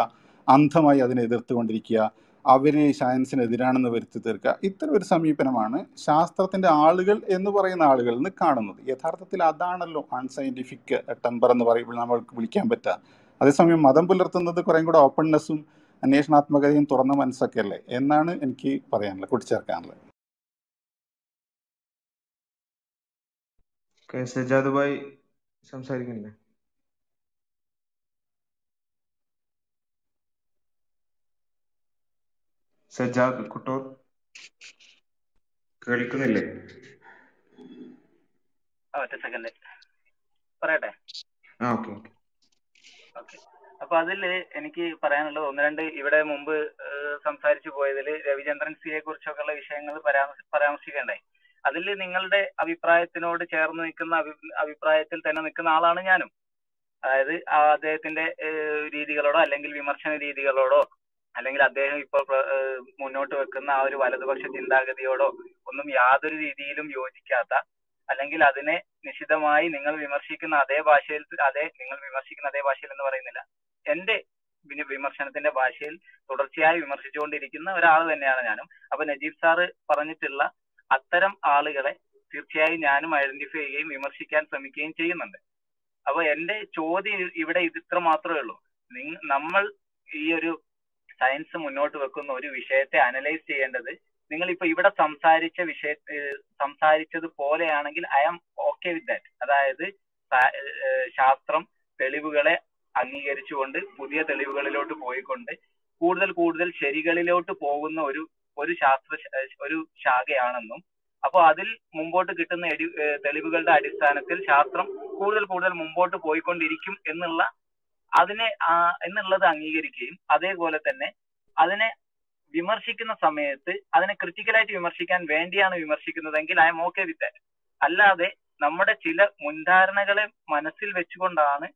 അന്ധമായി അതിനെ എതിർത്തുകൊണ്ടിരിക്കുക അവർ സയൻസിനെതിരാണെന്ന് വരുത്തി തീർക്കുക. ഇത്തരം ഒരു സമീപനമാണ് ശാസ്ത്രത്തിന്റെ ആളുകൾ എന്ന് പറയുന്ന ആളുകളിൽ നിന്ന് കാണുന്നത്. യഥാർത്ഥത്തിൽ അതാണല്ലോ അൺസയന്റിഫിക് ടെമ്പർ എന്ന് പറയുമ്പോൾ നമ്മൾക്ക് വിളിക്കാൻ പറ്റുക. അതേസമയം മതം പുലർത്തുന്നത് കുറേ കൂടെ ഓപ്പൺനെസ്സും അന്വേഷണാത്മകതയും തുറന്ന മനസ്സൊക്കെ അല്ലേ? എന്നാണ് എനിക്ക് പറയാനുള്ളത് കൂട്ടിച്ചേർക്കാനുള്ളത്. കെ. സജാദ് ഭായ് സംസാരിക്കുന്നില്ലേ? സജാദ് കുട്ടോ കേൾക്കുന്നില്ലേ? ഒറ്റ സെക്കൻഡ് പറയട്ടെ? അപ്പൊ അതിൽ എനിക്ക് പറയാനുള്ളത് ഒന്ന് രണ്ട് ഇവിടെ മുമ്പ് സംസാരിച്ചു പോയതിൽ രവിചന്ദ്രൻ സിയെ കുറിച്ചൊക്കെയുള്ള വിഷയങ്ങൾ പരാമർശിക്കേണ്ടായി അതിൽ നിങ്ങളുടെ അഭിപ്രായത്തിനോട് ചേർന്ന് നിൽക്കുന്ന അഭിപ്രായത്തിൽ തന്നെ നിൽക്കുന്ന ആളാണ് ഞാനും. അതായത് അദ്ദേഹത്തിന്റെ രീതികളോടോ അല്ലെങ്കിൽ വിമർശന രീതികളോടോ അല്ലെങ്കിൽ അദ്ദേഹം ഇപ്പോൾ മുന്നോട്ട് വെക്കുന്ന ആ ഒരു വലതുപക്ഷ ചിന്താഗതിയോടോ ഒന്നും യാതൊരു രീതിയിലും യോജിക്കാത്ത അല്ലെങ്കിൽ അതിനെ നിശിതമായി നിങ്ങൾ വിമർശിക്കുന്ന അതേ ഭാഷയിൽ അതേ നിങ്ങൾ വിമർശിക്കുന്ന അതേ ഭാഷയിൽ എന്ന് പറയുന്നില്ല. എന്റെ പിന്നെ വിമർശനത്തിന്റെ ഭാഷയിൽ തുടർച്ചയായി വിമർശിച്ചുകൊണ്ടിരിക്കുന്ന ഒരാൾ തന്നെയാണ് ഞാനും. അപ്പൊ നജീബ് സാറ് പറഞ്ഞിട്ടുള്ള അത്തരം ആളുകളെ തീർച്ചയായും ഞാനും ഐഡന്റിഫൈ ചെയ്യുകയും വിമർശിക്കാൻ ശ്രമിക്കുകയും ചെയ്യുന്നുണ്ട്. അപ്പൊ എന്റെ ചോദ്യം ഇവിടെ ഇത് ഇത്ര മാത്രമേ ഉള്ളൂ നമ്മൾ ഈ ഒരു സയൻസ് മുന്നോട്ട് വെക്കുന്ന ഒരു വിഷയത്തെ അനലൈസ് ചെയ്യേണ്ടത് നിങ്ങൾ ഇപ്പൊ ഇവിടെ സംസാരിച്ച വിഷയ സംസാരിച്ചത് പോലെയാണെങ്കിൽ I am okay with that അതായത് ശാസ്ത്രം തെളിവുകളെ അംഗീകരിച്ചുകൊണ്ട് പുതിയ തെളിവുകളിലോട്ട് പോയിക്കൊണ്ട് കൂടുതൽ കൂടുതൽ ശരികളിലോട്ട് പോകുന്ന ഒരു ഒരു ശാസ്ത്ര ഒരു ശാഖയാണെന്നും അപ്പൊ അതിൽ മുമ്പോട്ട് കിട്ടുന്ന തെളിവുകളുടെ അടിസ്ഥാനത്തിൽ ശാസ്ത്രം കൂടുതൽ കൂടുതൽ മുമ്പോട്ട് പോയിക്കൊണ്ടിരിക്കും എന്നുള്ള അതിനെ എന്നുള്ളത് അംഗീകരിക്കുകയും അതേപോലെ തന്നെ അതിനെ വിമർശിക്കുന്ന സമയത്ത് അതിനെ ക്രിറ്റിക്കലായിട്ട് വിമർശിക്കാൻ വേണ്ടിയാണ് വിമർശിക്കുന്നതെങ്കിൽ ഐ എം ഓക്കെ വിത്ത് അല്ലാതെ നമ്മുടെ ചില മുൻധാരണകളെ മനസ്സിൽ വെച്ചുകൊണ്ടാണ്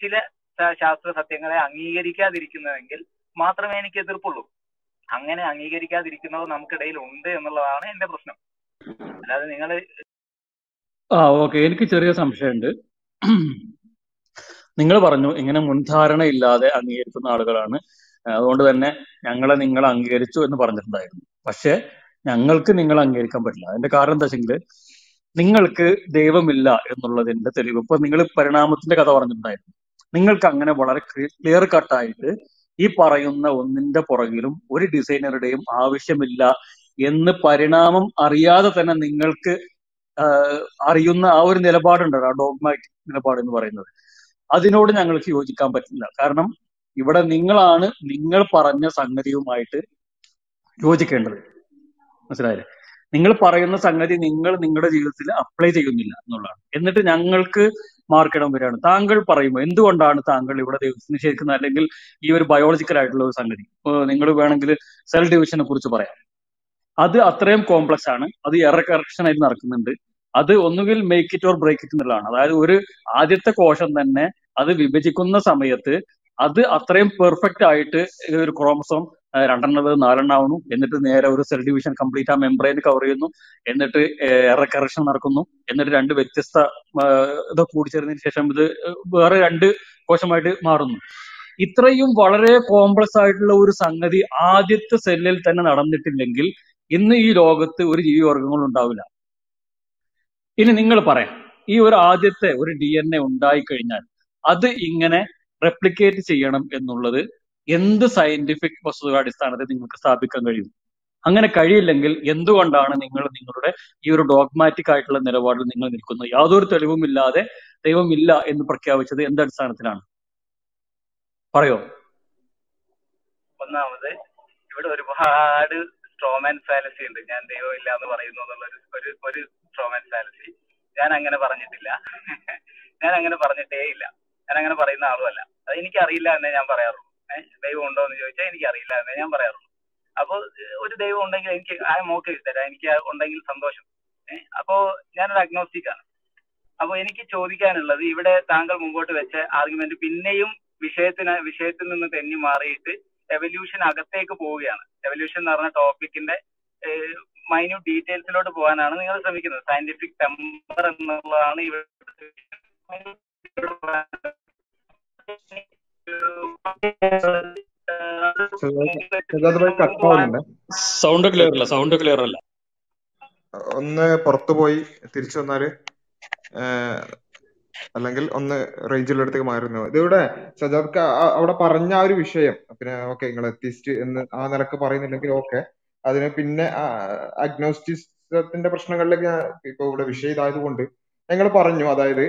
ചില ശാസ്ത്ര സത്യങ്ങളെ അംഗീകരിക്കാതിരിക്കുന്നതെങ്കിൽ മാത്രമേ എനിക്ക് എതിർപ്പുള്ളൂ. അങ്ങനെ അംഗീകരിക്കാതിരിക്കുന്നത് നമുക്കിടയിൽ ഉണ്ട് എന്നുള്ളതാണ് എന്റെ പ്രശ്നം. അല്ലാതെ നിങ്ങൾ ആ ഓക്കെ എനിക്ക് ചെറിയ സംശയമുണ്ട്. നിങ്ങൾ പറഞ്ഞു ഇങ്ങനെ മുൻധാരണ ഇല്ലാതെ അംഗീകരിക്കുന്ന ആളുകളാണ്. അതുകൊണ്ട് തന്നെ ഞങ്ങളെ നിങ്ങൾ അംഗീകരിച്ചു എന്ന് പറഞ്ഞിട്ടുണ്ടായിരുന്നു. പക്ഷെ ഞങ്ങൾക്ക് നിങ്ങൾ അംഗീകരിക്കാൻ പറ്റില്ല. അതിന്റെ കാരണം എന്താ വെച്ചെങ്കിൽ നിങ്ങൾക്ക് ദൈവമില്ല എന്നുള്ളതിന്റെ തെളിവ്. ഇപ്പൊ നിങ്ങൾ പരിണാമത്തിന്റെ കഥ പറഞ്ഞിട്ടുണ്ടായിരുന്നു. നിങ്ങൾക്ക് അങ്ങനെ വളരെ ക്ലിയർ കട്ടായിട്ട് ഈ പറയുന്ന ഒന്നിന്റെ പുറകിലും ഒരു ഡിസൈനറുടെയും ആവശ്യമില്ല എന്ന് പരിണാമം അറിയാതെ തന്നെ നിങ്ങൾക്ക് അറിയുന്ന ആ ഒരു നിലപാടുണ്ടല്ലോ ആ ഡോഗ്മാറ്റിക് നിലപാട് എന്ന് പറയുന്നത്. അതിനോട് ഞങ്ങൾക്ക് യോജിക്കാൻ പറ്റില്ല കാരണം ഇവിടെ നിങ്ങളാണ് നിങ്ങൾ പറഞ്ഞ സംഗതിയുമായിട്ട് യോജിക്കേണ്ടത്. മനസ്സിലായില്ലേ? നിങ്ങൾ പറയുന്ന സംഗതി നിങ്ങൾ നിങ്ങളുടെ ജീവിതത്തിൽ അപ്ലൈ ചെയ്യുന്നില്ല എന്നുള്ളതാണ്. എന്നിട്ട് ഞങ്ങൾക്ക് മാർക്കിടം വരികയാണ്. താങ്കൾ പറയുമ്പോൾ എന്തുകൊണ്ടാണ് താങ്കൾ ഇവിടെ ദൈവത്തിൽ നിഷേധിക്കുന്നത് അല്ലെങ്കിൽ ഈ ഒരു ബയോളജിക്കൽ ആയിട്ടുള്ള ഒരു സംഗതി? നിങ്ങൾ വേണമെങ്കിൽ സെൽ ഡിവിഷനെ കുറിച്ച് പറയാം. അത് അത്രയും കോംപ്ലക്സ് ആണ്. അത് എറർ കറക്ഷൻ ആയിട്ട് നടക്കുന്നുണ്ട്. അത് ഒന്നുകിൽ make it or break it എന്നുള്ളതാണ്. അതായത് ഒരു ആദ്യത്തെ കോശം തന്നെ അത് വിഭജിക്കുന്ന സമയത്ത് അത് അത്രയും പെർഫെക്റ്റ് ആയിട്ട് ഒരു ക്രോമസോം രണ്ടെണ്ണത് നാലെണ്ണാവുന്നു എന്നിട്ട് നേരെ ഒരു സെൽ ഡിവിഷൻ കംപ്ലീറ്റ് ആ മെംബ്രെയിൻ കവർ ചെയ്യുന്നു. എന്നിട്ട് എറ കറക്ഷൻ നടക്കുന്നു. എന്നിട്ട് രണ്ട് വ്യത്യസ്ത ഇത് കൂടിച്ചേർന്നതിന് ശേഷം ഇത് വേറെ രണ്ട് കോശമായിട്ട് മാറുന്നു. ഇത്രയും വളരെ കോംപ്ലക്സ് ആയിട്ടുള്ള ഒരു സംഗതി ആദ്യത്തെ സെല്ലിൽ തന്നെ നടന്നിട്ടില്ലെങ്കിൽ ഇന്ന് ഈ ലോകത്ത് ഒരു ജീവിവർഗങ്ങളും ഉണ്ടാവില്ല. ഇനി നിങ്ങൾ പറയാം ഈ ഒരു ആദ്യത്തെ ഒരു ഡി എൻ എ ഉണ്ടായി കഴിഞ്ഞാൽ അത് ഇങ്ങനെ റെപ്ലിക്കേറ്റ് ചെയ്യണം എന്നുള്ളത് എന്ത് സയന്റിഫിക് വസ്തുതയുടെ അടിസ്ഥാനത്തിൽ നിങ്ങൾക്ക് സ്ഥാപിക്കാൻ കഴിയും? അങ്ങനെ കഴിയില്ലെങ്കിൽ എന്തുകൊണ്ടാണ് നിങ്ങൾ നിങ്ങളുടെ ഈ ഒരു ഡോഗ്മാറ്റിക് ആയിട്ടുള്ള നിലപാടിൽ നിങ്ങൾ നിൽക്കുന്നത്? യാതൊരു തെളിവുമില്ലാതെ ദൈവമില്ല എന്ന് പ്രഖ്യാപിച്ചത് എന്ത് അടിസ്ഥാനത്തിലാണ്? പറയോ? ഒന്നാമത് ഇവിടെ ഒരുപാട് സ്ട്രോമാൻ ഫാലസി ഉണ്ട്. ഞാൻ ദൈവമില്ല എന്ന് പറയുന്നു എന്നുള്ള ഒരു ഒരു സ്ട്രോമാൻ ഫാലസി ഞാൻ അങ്ങനെ പറഞ്ഞിട്ടില്ല. ഞാൻ അങ്ങനെ പറഞ്ഞിട്ടേ ഇല്ല ഞാൻ അങ്ങനെ പറയുന്ന ആളുമല്ല. അത് എനിക്കറിയില്ല എന്നേ ഞാൻ പറയാറുള്ളൂ. ദൈവം ഉണ്ടോ എന്ന് ചോദിച്ചാൽ എനിക്കറിയില്ല എന്നേ ഞാൻ പറയാറുള്ളൂ. അപ്പോൾ ഒരു ദൈവം ഉണ്ടെങ്കിൽ എനിക്ക് ആ മോക്ക് തരാം എനിക്ക് ഉണ്ടെങ്കിൽ സന്തോഷം. അപ്പോ ഞാനൊരു അഗ്നോസ്റ്റിക് ആണ്. അപ്പോൾ എനിക്ക് ചോദിക്കാനുള്ളത് ഇവിടെ താങ്കൾ മുമ്പോട്ട് വെച്ച ആർഗ്യുമെന്റ് പിന്നെയും വിഷയത്തിന് വിഷയത്തിൽ നിന്ന് തെന്നി മാറിയിട്ട് എവല്യൂഷൻ അകത്തേക്ക് പോവുകയാണ്. എവല്യൂഷൻ എന്ന് പറഞ്ഞ ടോപ്പിക്കിന്റെ മൈന്യൂട്ട് ഡീറ്റെയിൽസിലോട്ട് പോകാനാണ് നിങ്ങൾ ശ്രമിക്കുന്നത്. സയന്റിഫിക് ടെമ്പർ എന്നുള്ളതാണ് ഇവിടെ സൗണ്ട് ക്ലിയർ അല്ല സൗണ്ട് ക്ലിയർ അല്ല. ഒന്ന് പുറത്തു പോയി തിരിച്ചു വന്നാൽ അല്ലെങ്കിൽ ഒന്ന് റേഞ്ചിലടുത്തേക്ക് മാറുന്നു. ഇതിവിടെ സജാദ് ക- ആ- അവിടെ പറഞ്ഞ ആ ഒരു വിഷയം പിന്നെ ഓക്കെ നിങ്ങൾ എത്തിസ്റ്റ് എന്ന് ആ നിലയ്ക്ക് പറയുന്നില്ലെങ്കിൽ ഓക്കെ. അതിന് പിന്നെ അഗ്നോസ്റ്റിസത്തിന്റെ പ്രശ്നങ്ങളിലേക്ക് ഇപ്പൊ ഇവിടെ വിഷയം ഇതായതുകൊണ്ട് ഞങ്ങൾ പറഞ്ഞു അതായത്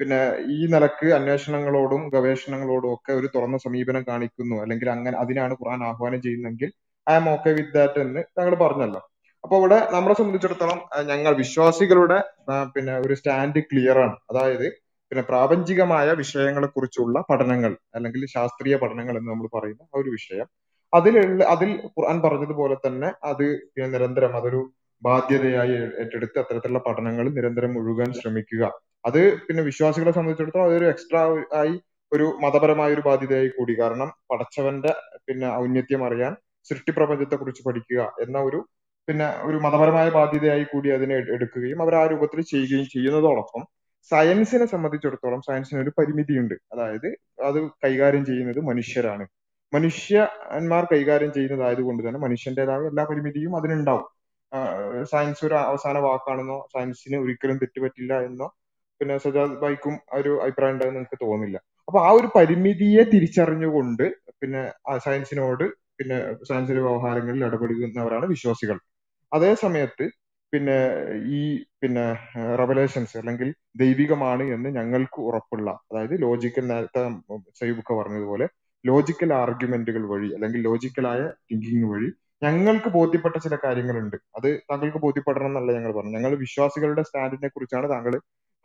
പിന്നെ ഈ നിലയ്ക്ക് അന്വേഷണങ്ങളോടും ഗവേഷണങ്ങളോടും ഒക്കെ ഒരു തുറന്ന സമീപനം കാണിക്കുന്നു. അല്ലെങ്കിൽ അങ്ങനെ അതിനാണ് ഖുർആൻ ആഹ്വാനം ചെയ്യുന്നതെങ്കിൽ I am okay with that എന്ന് ഞങ്ങൾ പറഞ്ഞല്ലോ. അപ്പൊ ഇവിടെ നമ്മളെ സംബന്ധിച്ചിടത്തോളം ഞങ്ങൾ വിശ്വാസികളുടെ പിന്നെ ഒരു സ്റ്റാൻഡ് ക്ലിയർ ആണ്. അതായത് പിന്നെ പ്രാപഞ്ചികമായ വിഷയങ്ങളെ കുറിച്ചുള്ള പഠനങ്ങൾ അല്ലെങ്കിൽ ശാസ്ത്രീയ പഠനങ്ങൾ എന്ന് നമ്മൾ പറയുന്ന ആ ഒരു വിഷയം. അതിലുള്ള അതിൽ ഖുർആൻ പറഞ്ഞതുപോലെ തന്നെ അത് നിരന്തരം അതൊരു ബാധ്യതയായി ഏറ്റെടുത്ത് അത്തരത്തിലുള്ള പഠനങ്ങൾ നിരന്തരം മുഴുകാൻ ശ്രമിക്കുക. അത് പിന്നെ വിശ്വാസികളെ സംബന്ധിച്ചിടത്തോളം അതൊരു എക്സ്ട്രാ ആയി ഒരു മതപരമായ ഒരു ബാധ്യതയായി കൂടി. കാരണം പടച്ചവന്റെ പിന്നെ ഔന്നത്യം അറിയാൻ സൃഷ്ടി പ്രപഞ്ചത്തെ കുറിച്ച് പഠിക്കുക എന്ന ഒരു പിന്നെ ഒരു മതപരമായ ബാധ്യതയായി കൂടി അതിനെ എടുക്കുകയും അവർ ആ രൂപത്തിൽ ചെയ്യുകയും ചെയ്യുന്നതോടൊപ്പം സയൻസിനെ സംബന്ധിച്ചിടത്തോളം സയൻസിന് ഒരു പരിമിതിയുണ്ട്. അതായത് അത് കൈകാര്യം ചെയ്യുന്നത് മനുഷ്യരാണ്. മനുഷ്യന്മാർ കൈകാര്യം ചെയ്യുന്നതായതുകൊണ്ട് തന്നെ മനുഷ്യന്റേതായ എല്ലാ പരിമിതിയും അതിനുണ്ടാവും. സയൻസ് ഒരു അവസാന വാക്കാണെന്നോ സയൻസിന് ഒരിക്കലും തെറ്റുപറ്റില്ല എന്നോ പിന്നെ സജാദ് ബൈക്കും ഒരു അഭിപ്രായം ഉണ്ടാകുന്ന എനിക്ക് തോന്നുന്നില്ല. അപ്പൊ ആ ഒരു പരിമിതിയെ തിരിച്ചറിഞ്ഞുകൊണ്ട് പിന്നെ ആ സയൻസിനോട് പിന്നെ സയൻസിന്റെ വ്യവഹാരങ്ങളിൽ ഇടപെടുന്നവരാണ് വിശ്വാസികൾ. അതേ സമയത്ത് പിന്നെ ഈ പിന്നെ റെവലേഷൻസ് അല്ലെങ്കിൽ ദൈവികമാണ് എന്ന് ഞങ്ങൾക്ക് ഉറപ്പുള്ള അതായത് ലോജിക്കൽ നേരത്തെ സൈബുക്ക പറഞ്ഞതുപോലെ ലോജിക്കൽ ആർഗ്യുമെന്റുകൾ വഴി അല്ലെങ്കിൽ ലോജിക്കലായ തിങ്കിങ് വഴി ഞങ്ങൾക്ക് ബോധ്യപ്പെട്ട ചില കാര്യങ്ങളുണ്ട്. അത് താങ്കൾക്ക് ബോധ്യപ്പെടണം എന്നല്ല ഞങ്ങൾ പറഞ്ഞു ഞങ്ങൾ വിശ്വാസികളുടെ സ്റ്റാൻഡിനെ കുറിച്ചാണ് താങ്കൾ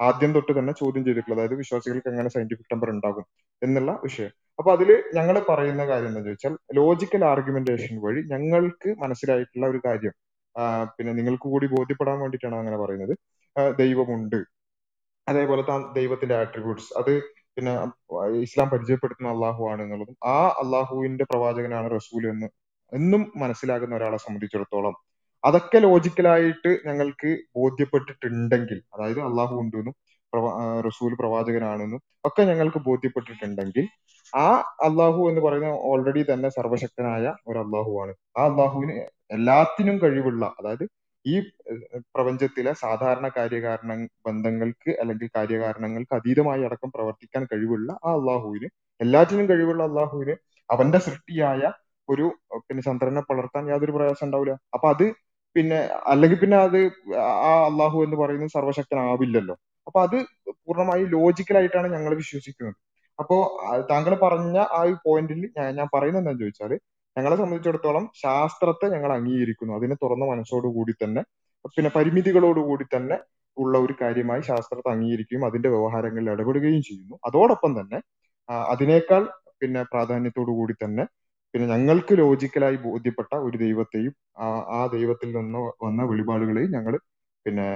ആദ്യം തൊട്ട് തന്നെ ചോദ്യം ചെയ്തിട്ടുള്ളത്. അതായത് വിശ്വാസികൾക്ക് എങ്ങനെ സയന്റിഫിക് ടെമ്പർ ഉണ്ടാകും എന്നുള്ള വിഷയം. അപ്പൊ അതിൽ ഞങ്ങൾ പറയുന്ന കാര്യം എന്താണെന്ന് ചോദിച്ചാൽ ലോജിക്കൽ ആർഗ്യുമെന്റേഷൻ വഴി ഞങ്ങൾക്ക് മനസ്സിലായിട്ടുള്ള ഒരു കാര്യം പിന്നെ നിങ്ങൾക്ക് കൂടി ബോധ്യപ്പെടാൻ വേണ്ടിയിട്ടാണ് അങ്ങനെ പറയുന്നത്. ദൈവമുണ്ട്. അതേപോലെ താൻ ദൈവത്തിന്റെ ആട്രിബ്യൂട്ട്സ് അത് പിന്നെ ഇസ്ലാം പരിചയപ്പെടുത്തുന്ന അള്ളാഹു ആണ് എന്നുള്ളതും ആ അള്ളാഹുവിന്റെ പ്രവാചകനാണ് റസൂൽ എന്ന് എന്നും മനസ്സിലാകുന്ന ഒരാളെ സംബന്ധിച്ചിടത്തോളം അതൊക്കെ ലോജിക്കലായിട്ട് ഞങ്ങൾക്ക് ബോധ്യപ്പെട്ടിട്ടുണ്ടെങ്കിൽ അതായത് അള്ളാഹു ഉണ്ടെന്നും റസൂൽ പ്രവാചകനാണെന്നും ഒക്കെ ഞങ്ങൾക്ക് ബോധ്യപ്പെട്ടിട്ടുണ്ടെങ്കിൽ ആ അള്ളാഹു എന്ന് പറയുന്ന ഓൾറെഡി തന്നെ സർവശക്തനായ ഒരു അള്ളാഹുവാണ് ആ അള്ളാഹുവിന് എല്ലാത്തിനും കഴിവുള്ള അതായത് ഈ പ്രപഞ്ചത്തിലെ സാധാരണ കാര്യകാരണ ബന്ധങ്ങൾക്ക് അല്ലെങ്കിൽ കാര്യകാരണങ്ങൾക്ക് അതീതമായി അടക്കം പ്രവർത്തിക്കാൻ കഴിവുള്ള ആ അള്ളാഹുവിന് എല്ലാറ്റിനും കഴിവുള്ള അള്ളാഹുവിന് അവന്റെ സൃഷ്ടിയായ ഒരു പിന്നെ ചന്ദ്രനെ വളർത്താൻ യാതൊരു പ്രയാസം ഉണ്ടാവില്ല. അപ്പൊ അത് പിന്നെ അല്ലെങ്കിൽ പിന്നെ അത് ആ അള്ളാഹു എന്ന് പറയുന്നത് സർവശക്തനാവില്ലല്ലോ അപ്പൊ അത് പൂർണമായി ലോജിക്കലായിട്ടാണ് ഞങ്ങൾ വിശ്വസിക്കുന്നത്. അപ്പോ താങ്കൾ പറഞ്ഞ ആ ഒരു പോയിന്റിൽ ഞാൻ പറയുന്നത് എന്താണെന്ന് ചോദിച്ചാൽ ഞങ്ങളെ സംബന്ധിച്ചിടത്തോളം ശാസ്ത്രത്തെ ഞങ്ങൾ അംഗീകരിക്കുന്നു. അതിനെ തുറന്ന മനസ്സോടുകൂടി തന്നെ പിന്നെ പരിമിതികളോടുകൂടി തന്നെ ഉള്ള ഒരു കാര്യമായി ശാസ്ത്രത്തെ അംഗീകരിക്കുകയും അതിന്റെ വ്യവഹാരങ്ങളിൽ ഇടപെടുകയും ചെയ്യുന്നു. അതോടൊപ്പം തന്നെ അതിനേക്കാൾ പിന്നെ പ്രാധാന്യത്തോടു കൂടി തന്നെ പിന്നെ ഞങ്ങൾക്ക് ലോജിക്കലായി ബോധ്യപ്പെട്ട ഒരു ദൈവത്തെയും ആ ദൈവത്തിൽ നിന്ന് വന്ന വെളിപാടുകളെയും ഞങ്ങൾ പിന്നെ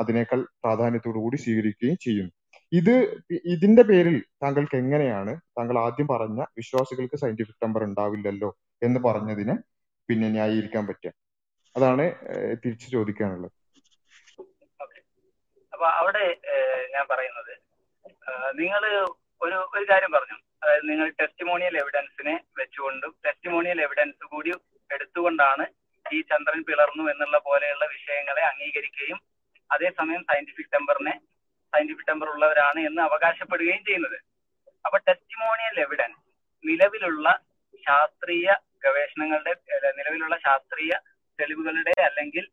അതിനേക്കാൾ പ്രാധാന്യത്തോടു കൂടി സ്വീകരിക്കുകയും ചെയ്യുന്നു. ഇത് ഇതിന്റെ പേരിൽ താങ്കൾക്ക് എങ്ങനെയാണ് താങ്കൾ ആദ്യം പറഞ്ഞ വിശ്വാസികൾക്ക് സയന്റിഫിക് നമ്പർ ഉണ്ടാവില്ലല്ലോ എന്ന് പറഞ്ഞതിനെ പിന്നെ ന്യായീകരിക്കാൻ പറ്റുക. അതാണ് തിരിച്ചു ചോദിക്കാനുള്ളത്. അപ്പൊ അവിടെ ഞാൻ പറയുന്നത് നിങ്ങൾ ഒരു ഒരു കാര്യം പറഞ്ഞു. അതായത് നിങ്ങൾ ടെസ്റ്റിമോണിയൽ എവിഡൻസിനെ വെച്ചുകൊണ്ടും ടെസ്റ്റിമോണിയൽ എവിഡൻസ് കൂടി എടുത്തുകൊണ്ടാണ് ഈ ചന്ദ്രൻ പിളർന്നു എന്നുള്ള പോലെയുള്ള വിഷയങ്ങളെ അംഗീകരിക്കുകയും അതേസമയം സയന്റിഫിക് ടെമ്പറിനെ സയന്റിഫിക് ടെമ്പർ ഉള്ളവരാണ് എന്ന് അവകാശപ്പെടുകയും ചെയ്യുന്നത്. അപ്പൊ ടെസ്റ്റിമോണിയൽ എവിഡൻസ് നിലവിലുള്ള ശാസ്ത്രീയ ഗവേഷണങ്ങളുടെ നിലവിലുള്ള ശാസ്ത്രീയ തെളിവുകളുടെ അല്ലെങ്കിൽ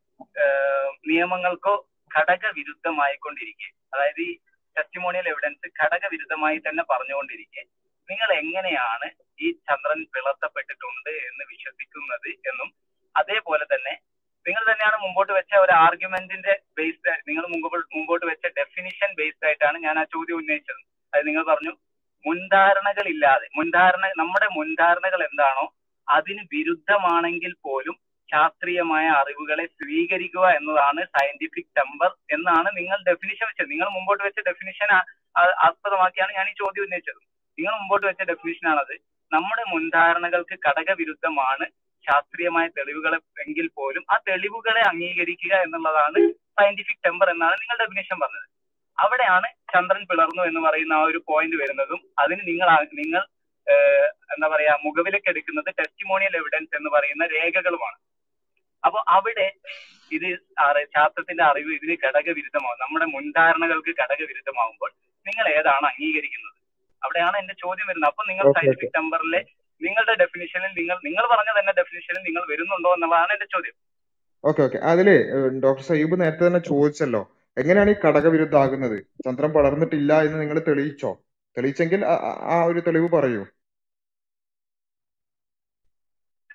നിയമങ്ങൾക്കോ ഘടക വിരുദ്ധമായിക്കൊണ്ടിരിക്കെ അതായത് ഈ ടെസ്റ്റിമോണിയൽ എവിഡൻസ് ഘടക വിരുദ്ധമായി തന്നെ പറഞ്ഞുകൊണ്ടിരിക്കെ. നിങ്ങൾ എങ്ങനെയാണ് ഈ ചന്ദ്രൻ പിളർത്തപ്പെട്ടിട്ടുണ്ട് എന്ന് വിശ്വസിക്കുന്നത് എന്നും അതേപോലെ തന്നെ നിങ്ങൾ തന്നെയാണ് മുമ്പോട്ട് വെച്ച ഒരു ആർഗ്യുമെന്റിന്റെ ബേസ്ഡ് നിങ്ങൾ മുമ്പ് മുമ്പോട്ട് വെച്ച ഡെഫിനിഷൻ ബേസ്ഡ് ആയിട്ടാണ് ഞാൻ ആ ചോദ്യം ഉന്നയിച്ചത്. അത് നിങ്ങൾ പറഞ്ഞു മുൻധാരണകളില്ലാതെ മുൻധാരണ നമ്മുടെ മുൻധാരണകൾ എന്താണോ അതിന് വിരുദ്ധമാണെങ്കിൽ പോലും ശാസ്ത്രീയമായ അറിവുകളെ സ്വീകരിക്കുക എന്നതാണ് സയന്റിഫിക് ടെമ്പർ എന്നാണ് നിങ്ങൾ ഡെഫിനിഷൻ വെച്ചത്. നിങ്ങൾ മുമ്പോട്ട് വെച്ച ഡെഫിനിഷൻ ആസ്പദമാക്കിയാണ് ഞാൻ ഈ ചോദ്യം ഉന്നയിച്ചത്. നിങ്ങൾ മുമ്പോട്ട് വെച്ച ഡെഫിനിഷൻ ആണത്. നമ്മുടെ മുൻധാരണകൾക്ക് ഘടകവിരുദ്ധമാണ് ശാസ്ത്രീയമായ തെളിവുകൾ എങ്കിൽ പോലും ആ തെളിവുകളെ അംഗീകരിക്കുക എന്നുള്ളതാണ് സയന്റിഫിക് ടെമ്പർ എന്നാണ് നിങ്ങൾ ഡെഫിനിഷൻ പറഞ്ഞത്. അവിടെയാണ് ചന്ദ്രൻ പിളർന്നു എന്ന് പറയുന്ന ആ ഒരു പോയിന്റ് വരുന്നതും അതിന് നിങ്ങൾ നിങ്ങൾ എന്താ പറയാ മുഖവിലേക്ക് എടുക്കുന്നത് ടെസ്റ്റിമോണിയൽ എവിഡൻസ് എന്ന് പറയുന്ന രേഖകളുമാണ്. അപ്പൊ അവിടെ ഇത് ശാസ്ത്രത്തിന്റെ അറിവ് ഇതിന് ഘടകവിരുദ്ധമാവും. നമ്മുടെ മുൻധാരണകൾക്ക് ഘടകവിരുദ്ധമാവുമ്പോൾ നിങ്ങൾ ഏതാണ് അംഗീകരിക്കുന്നത്? അവിടെയാണ് എന്റെ ചോദ്യം വരുന്നത്. അപ്പൊ നിങ്ങൾ സയന്റിഫിക് നമ്പറിലെ നിങ്ങളുടെ ഡെഫിനിഷനിൽ നിങ്ങൾ നിങ്ങൾ പറഞ്ഞ തന്നെ ഡെഫിനിഷനിൽ നിങ്ങൾ വരുന്നുണ്ടോ എന്നുള്ളതാണ് എന്റെ ചോദ്യം. ഓക്കെ ഓക്കെ അതിൽ ഡോക്ടർ സയ്യൂബ് നേരത്തെ തന്നെ ചോദിച്ചല്ലോ. എങ്ങനെയാണ് ഈ ഘടകവിരുദ്ധാകുന്നത്? ചന്ദ്രൻ പടർന്നിട്ടില്ല എന്ന് നിങ്ങൾ തെളിയിച്ചോ? തെളിയിച്ചെങ്കിൽ ആ ഒരു തെളിവ് പറയൂ.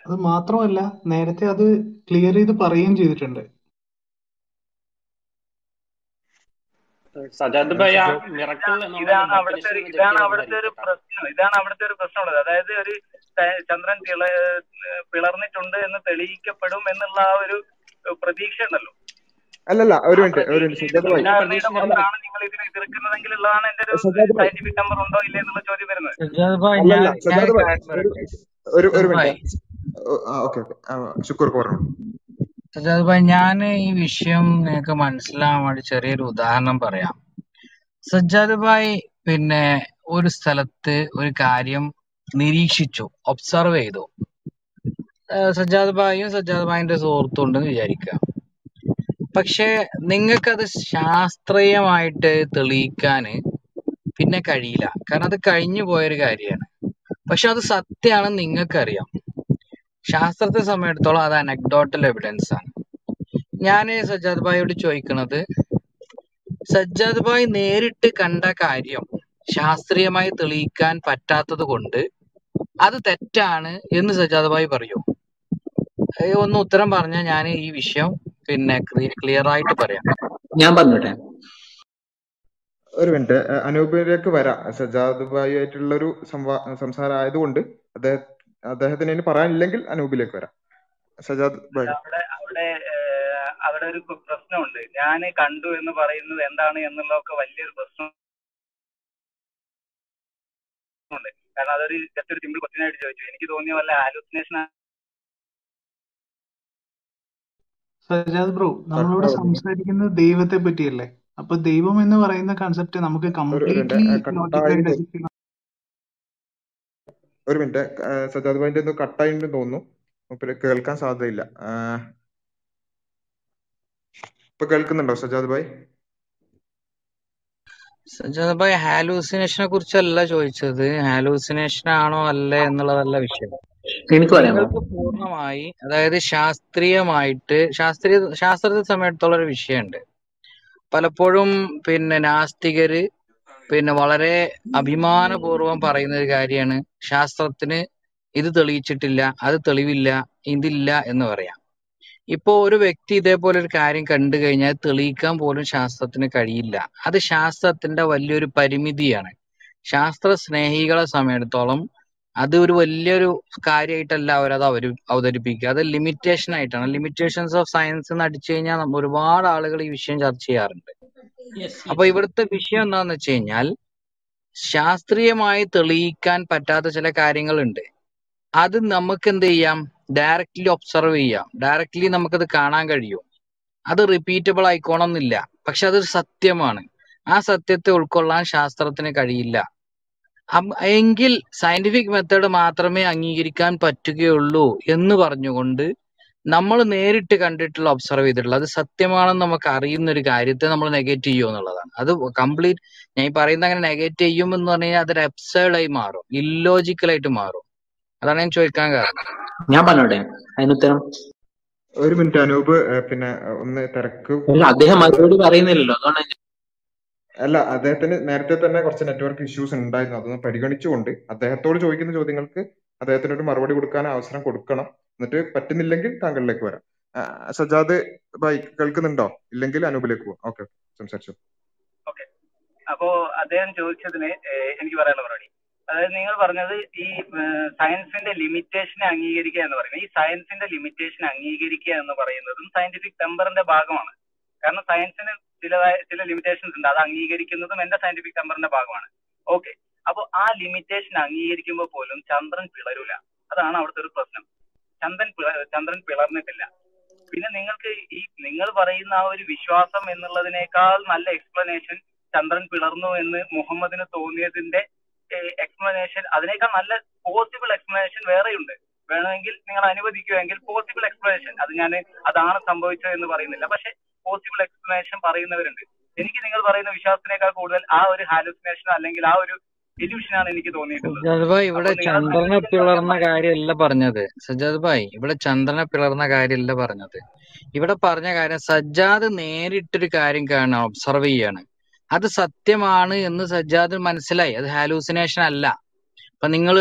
അത് മാത്രമല്ല നേരത്തെ അത് ക്ലിയർ ചെയ്ത് പറയുകയും ചെയ്തിട്ടുണ്ട്. സജാദ് മിറക്കിൾ ഇതാണ് അവിടുത്തെ ഒരു ഇതാണ് അവിടുത്തെ ഒരു പ്രശ്നം ഇതാണ് അവിടുത്തെ ഒരു പ്രശ്നമുള്ളത്. അതായത് ഒരു ചന്ദ്രൻ തിള പിളർന്നിട്ടുണ്ട് എന്ന് തെളിയിക്കപ്പെടും എന്നുള്ള ആ ഒരു പ്രതീക്ഷ ഉണ്ടല്ലോ. അല്ലല്ല ഒരു മിനിറ്റ് ഒരു മിനിറ്റ് ഭായി. ഒരു സജാദ് സയന്റിഫിക് നമ്പർ ഉണ്ടോ ഇല്ലേ എന്നുള്ള ചോദ്യം വരുന്നത്. സജാദ് ഭായ് ഞാൻ അല്ലല്ല ഞാൻ സജാദ് ഒരു bhai. Minute. Okay okay. Shukkur പറഞ്ഞു സജാദ് ഭായ് ഞാൻ ഈ വിഷയം നിങ്ങൾക്ക് മനസ്സിലാവാൻ വേണ്ടി ചെറിയൊരു ഉദാഹരണം പറയാം. സജ്ജാദ് ഭായ് പിന്നെ ഒരു സ്ഥലത്ത് ഒരു കാര്യം നിരീക്ഷിച്ചു ഒബ്സർവ് ചെയ്തു. സജ്ജാദ് ഭായും സജ്ജാദ് ഭായിന്റെ സുഹൃത്തും ഉണ്ടെന്ന് വിചാരിക്കുക. പക്ഷെ നിങ്ങൾക്കത് ശാസ്ത്രീയമായിട്ട് തെളിയിക്കാന് പിന്നെ കഴിയില്ല. കാരണം അത് കഴിഞ്ഞു പോയൊരു കാര്യമാണ്. പക്ഷെ അത് സത്യമാണെന്ന് നിങ്ങൾക്കറിയാം. ശാസ്ത്രത്തെ സംബന്ധിച്ചിടത്തോളം അത് അനക്ഡോട്ടൽ എവിഡൻസ് ആണ്. ഞാൻ സജ്ജാദ് ഭായിയോട് ചോദിക്കുന്നത് സജ്ജാദ് ഭായ് നേരിട്ട് കണ്ട കാര്യം ശാസ്ത്രീയമായി തെളിയിക്കാൻ പറ്റാത്തത് കൊണ്ട് അത് തെറ്റാണ് എന്ന് സജ്ജാദ് ഭായ് പറയൂ. ഒന്ന് ഉത്തരം പറഞ്ഞാൽ ഞാൻ ഈ വിഷയം പിന്നെ ക്ലിയർ ആയിട്ട് പറയാം. ഞാൻ പറഞ്ഞോട്ടെ. ഒരു മിനിറ്റ്. അനൂപിലേക്ക് വരാം. സജാദ് ഭായി ആയിട്ടുള്ള ഒരു സംസാരം ആയതുകൊണ്ട് അദ്ദേഹം അദ്ദേഹത്തിന് ഇനി പറയാനില്ലെങ്കിൽ അനൂപിലേക്ക് വരാം. സജാദ് അവിടെ അവിടെ അവിടെ ഒരു പ്രശ്നമുണ്ട്. ഞാൻ കണ്ടു എന്ന് പറയുന്നത് എന്താണ് എന്നുള്ളതൊക്കെ വലിയൊരു പ്രശ്നമുണ്ട് കാരണം അതൊരു ജസ്റ്റ് ഒരു സിമ്പിൾ ക്വസ്റ്റ്യൻ ആയിട്ട് ചോദിച്ചു. എനിക്ക് തോന്നിയ വല്ല ആലോചനേഷൻ സജാദ് ബ്രോ നമ്മളിവിടെ സംസാരിക്കുന്നത് ദൈവത്തെ പറ്റിയല്ലേ അപ്പൊ ദൈവം എന്ന് പറയുന്ന കൺസെപ്റ്റ് നമുക്ക് കംപ്ലീറ്റ്ലി ഒരു മിനിറ്റ്. സജാദ് ഭായിന്റെ ഒന്ന് കട്ടായിട്ടുണ്ടെന്ന് തോന്നുന്നു. മൂപ്പര് കേൾക്കാൻ സാധ്യതയില്ല. ഇപ്പൊ കേൾക്കുന്നുണ്ടോ സജാദ് ഭായ്? സജാദ് ഭായ് ഹാലൂസിനേഷനെ കുറിച്ചല്ല ചോദിച്ചത്. ഹാലൂസിനേഷൻ ആണോ അല്ലേ എന്നുള്ളതല്ല വിഷയം. നിങ്ങൾക്ക് പൂർണമായി അതായത് ശാസ്ത്രീയമായിട്ട് ശാസ്ത്രീയ ശാസ്ത്രത്തെ സമയത്തുള്ള ഒരു വിഷയമുണ്ട്. പലപ്പോഴും പിന്നെ നാസ്തികര് പിന്നെ വളരെ അഭിമാനപൂർവം പറയുന്ന ഒരു കാര്യമാണ്. ശാസ്ത്രത്തിന് ഇത് തെളിയിച്ചിട്ടില്ല അത് തെളിവില്ല ഇതില്ല എന്ന് പറയാം. ഇപ്പോ ഒരു വ്യക്തി ഇതേപോലെ ഒരു കാര്യം കണ്ടു കഴിഞ്ഞാൽ തെളിയിക്കാൻ പോലും ശാസ്ത്രത്തിന് കഴിയില്ല. അത് ശാസ്ത്രത്തിന്റെ വലിയൊരു പരിമിതിയാണ്. ശാസ്ത്ര സ്നേഹികളെ സമയത്തോളം അത് ഒരു വലിയൊരു കാര്യമായിട്ടല്ല അവരത് അവർ അവതരിപ്പിക്കുക. അത് ലിമിറ്റേഷൻ ആയിട്ടാണ്. ലിമിറ്റേഷൻസ് ഓഫ് സയൻസ് എന്ന് അടിച്ചു കഴിഞ്ഞാൽ ഒരുപാട് ആളുകൾ ഈ വിഷയം ചർച്ച ചെയ്യാറുണ്ട്. അപ്പൊ ഇവിടുത്തെ വിഷയം എന്താന്ന് വെച്ച് കഴിഞ്ഞാൽ ശാസ്ത്രീയമായി തെളിയിക്കാൻ പറ്റാത്ത ചില കാര്യങ്ങളുണ്ട്. അത് നമുക്ക് എന്ത് ചെയ്യാം? ഡയറക്റ്റ്ലി ഒബ്സർവ് ചെയ്യാം. ഡയറക്റ്റ്ലി നമുക്കത് കാണാൻ കഴിയും. അത് റിപ്പീറ്റബിൾ ആയിക്കോണമെന്നില്ല പക്ഷെ അതൊരു സത്യമാണ്. ആ സത്യത്തെ ഉൾക്കൊള്ളാൻ ശാസ്ത്രത്തിന് കഴിയില്ല. എങ്കിൽ സയന്റിഫിക് മെത്തേഡ് മാത്രമേ അംഗീകരിക്കാൻ പറ്റുകയുള്ളൂ എന്ന് പറഞ്ഞുകൊണ്ട് നമ്മൾ നേരിട്ട് കണ്ടിട്ടുള്ള ഒബ്സർവ് ചെയ്തിട്ടുള്ള അത് സത്യമാണെന്ന് നമുക്ക് അറിയുന്ന ഒരു കാര്യത്തെ നമ്മൾ നെഗറ്റീവ് ചെയ്യുമോ എന്നുള്ളതാണ്. അത് കംപ്ലീറ്റ് ഞാൻ ഈ പറയുന്ന അങ്ങനെ നെഗറ്റീവ് ചെയ്യും എന്ന് പറഞ്ഞു കഴിഞ്ഞാൽ അതൊരു എപ്സേഡായി ആയി മാറും. ഇല്ലോജിക്കൽ ആയിട്ട് മാറും. അതാണ് ഞാൻ ചോദിക്കാൻ കാരണം. ഞാൻ പറഞ്ഞോട്ടെ? അതിനുത്തരം ഒരു മിനിറ്റ് അനൂപ് പിന്നെ ഒന്ന് തിരക്ക്. അദ്ദേഹം മറുപടി പറയുന്നില്ലല്ലോ. അതുകൊണ്ടാണ് ഞാൻ അല്ല അദ്ദേഹത്തിന് നേരത്തെ തന്നെ കുറച്ച് നെറ്റ്വർക്ക് ഇഷ്യൂസ് ഉണ്ടായിരുന്നു. അതൊന്ന് പരിഗണിച്ചുകൊണ്ട് അദ്ദേഹത്തോട് ചോദിക്കുന്ന ചോദ്യങ്ങൾക്ക് അദ്ദേഹത്തിന് ഒരു മറുപടി കൊടുക്കാൻ അവസരം കൊടുക്കണം. എന്നിട്ട് പറ്റുന്നില്ലെങ്കിൽ താങ്കളിലേക്ക് വരാം. സജാദ് ബൈ കേൾക്കുന്നുണ്ടോ? ഇല്ലെങ്കിൽ അനൂപിലേക്ക് പോവാം. ഓക്കെ സംസാരിച്ചു. അപ്പോ അദ്ദേഹം ചോദിച്ചതിന് എനിക്ക് പറയാനുള്ള മറുപടി. അതായത് നിങ്ങൾ പറഞ്ഞത് ഈ സയൻസിന്റെ ലിമിറ്റേഷനെ അംഗീകരിക്കുക എന്ന് പറയുന്നത്. ഈ സയൻസിന്റെ ലിമിറ്റേഷൻ അംഗീകരിക്കുക എന്ന് പറയുന്നതും സയന്റിഫിക് ടെമ്പറിന്റെ ഭാഗമാണ്. കാരണം സയൻസിന് ചിലതായ ചില ലിമിറ്റേഷൻസ് ഉണ്ട്. അത് അംഗീകരിക്കുന്നതും എന്റെ സയന്റിഫിക് നമ്പറിന്റെ ഭാഗമാണ്. ഓക്കെ അപ്പൊ ആ ലിമിറ്റേഷൻ അംഗീകരിക്കുമ്പോൾ പോലും ചന്ദ്രൻ പിളരൂല. അതാണ് അവിടുത്തെ ഒരു പ്രശ്നം. ചന്ദ്രൻ ചന്ദ്രൻ പിളർന്നിട്ടില്ല. പിന്നെ നിങ്ങൾക്ക് ഈ നിങ്ങൾ പറയുന്ന ആ ഒരു വിശ്വാസം എന്നുള്ളതിനേക്കാൾ നല്ല എക്സ്പ്ലനേഷൻ ചന്ദ്രൻ പിളർന്നു എന്ന് മുഹമ്മദിന് തോന്നിയതിന്റെ എക്സ്പ്ലനേഷൻ അതിനേക്കാൾ നല്ല പോസിബിൾ എക്സ്പ്ലനേഷൻ വേറെയുണ്ട്. വേണമെങ്കിൽ നിങ്ങൾ അനുവദിക്കുമെങ്കിൽ പോസിബിൾ എക്സ്പ്ലനേഷൻ അത് ഞാൻ അതാണ് സംഭവിച്ചത് എന്ന് പറയുന്നില്ല. പക്ഷെ പോസിബിൾ എക്സ്പ്ലനേഷൻ പറയുന്നവരുണ്ട്. എനിക്ക് നിങ്ങൾ പറയുന്ന വിശ്വാസത്തിനേക്കാൾ കൂടുതൽ ആ ഒരു ഹാലുസിനേഷൻ അല്ലെങ്കിൽ ആ ഒരു ഇല്യൂഷനാണ് എനിക്ക് തോന്നിയിട്ടുള്ളത്. ഇവിടെ ചന്ദ്രനെ പിളർന്ന കാര്യമല്ല പറഞ്ഞത്. സജ്ജാദ് ഭായ് ഇവിടെ ചന്ദ്രനെ പിളർന്ന കാര്യമല്ല പറഞ്ഞത്. ഇവിടെ പറഞ്ഞ കാര്യം സജ്ജാദ് നേരിട്ടൊരു കാര്യം കാണാൻ ഒബ്സർവ് ചെയ്യാണ്. അത് സത്യമാണ് എന്ന് സജ്ജാദ് മനസ്സിലായി. അത് ഹാലൂസിനേഷൻ അല്ല. അപ്പൊ നിങ്ങൾ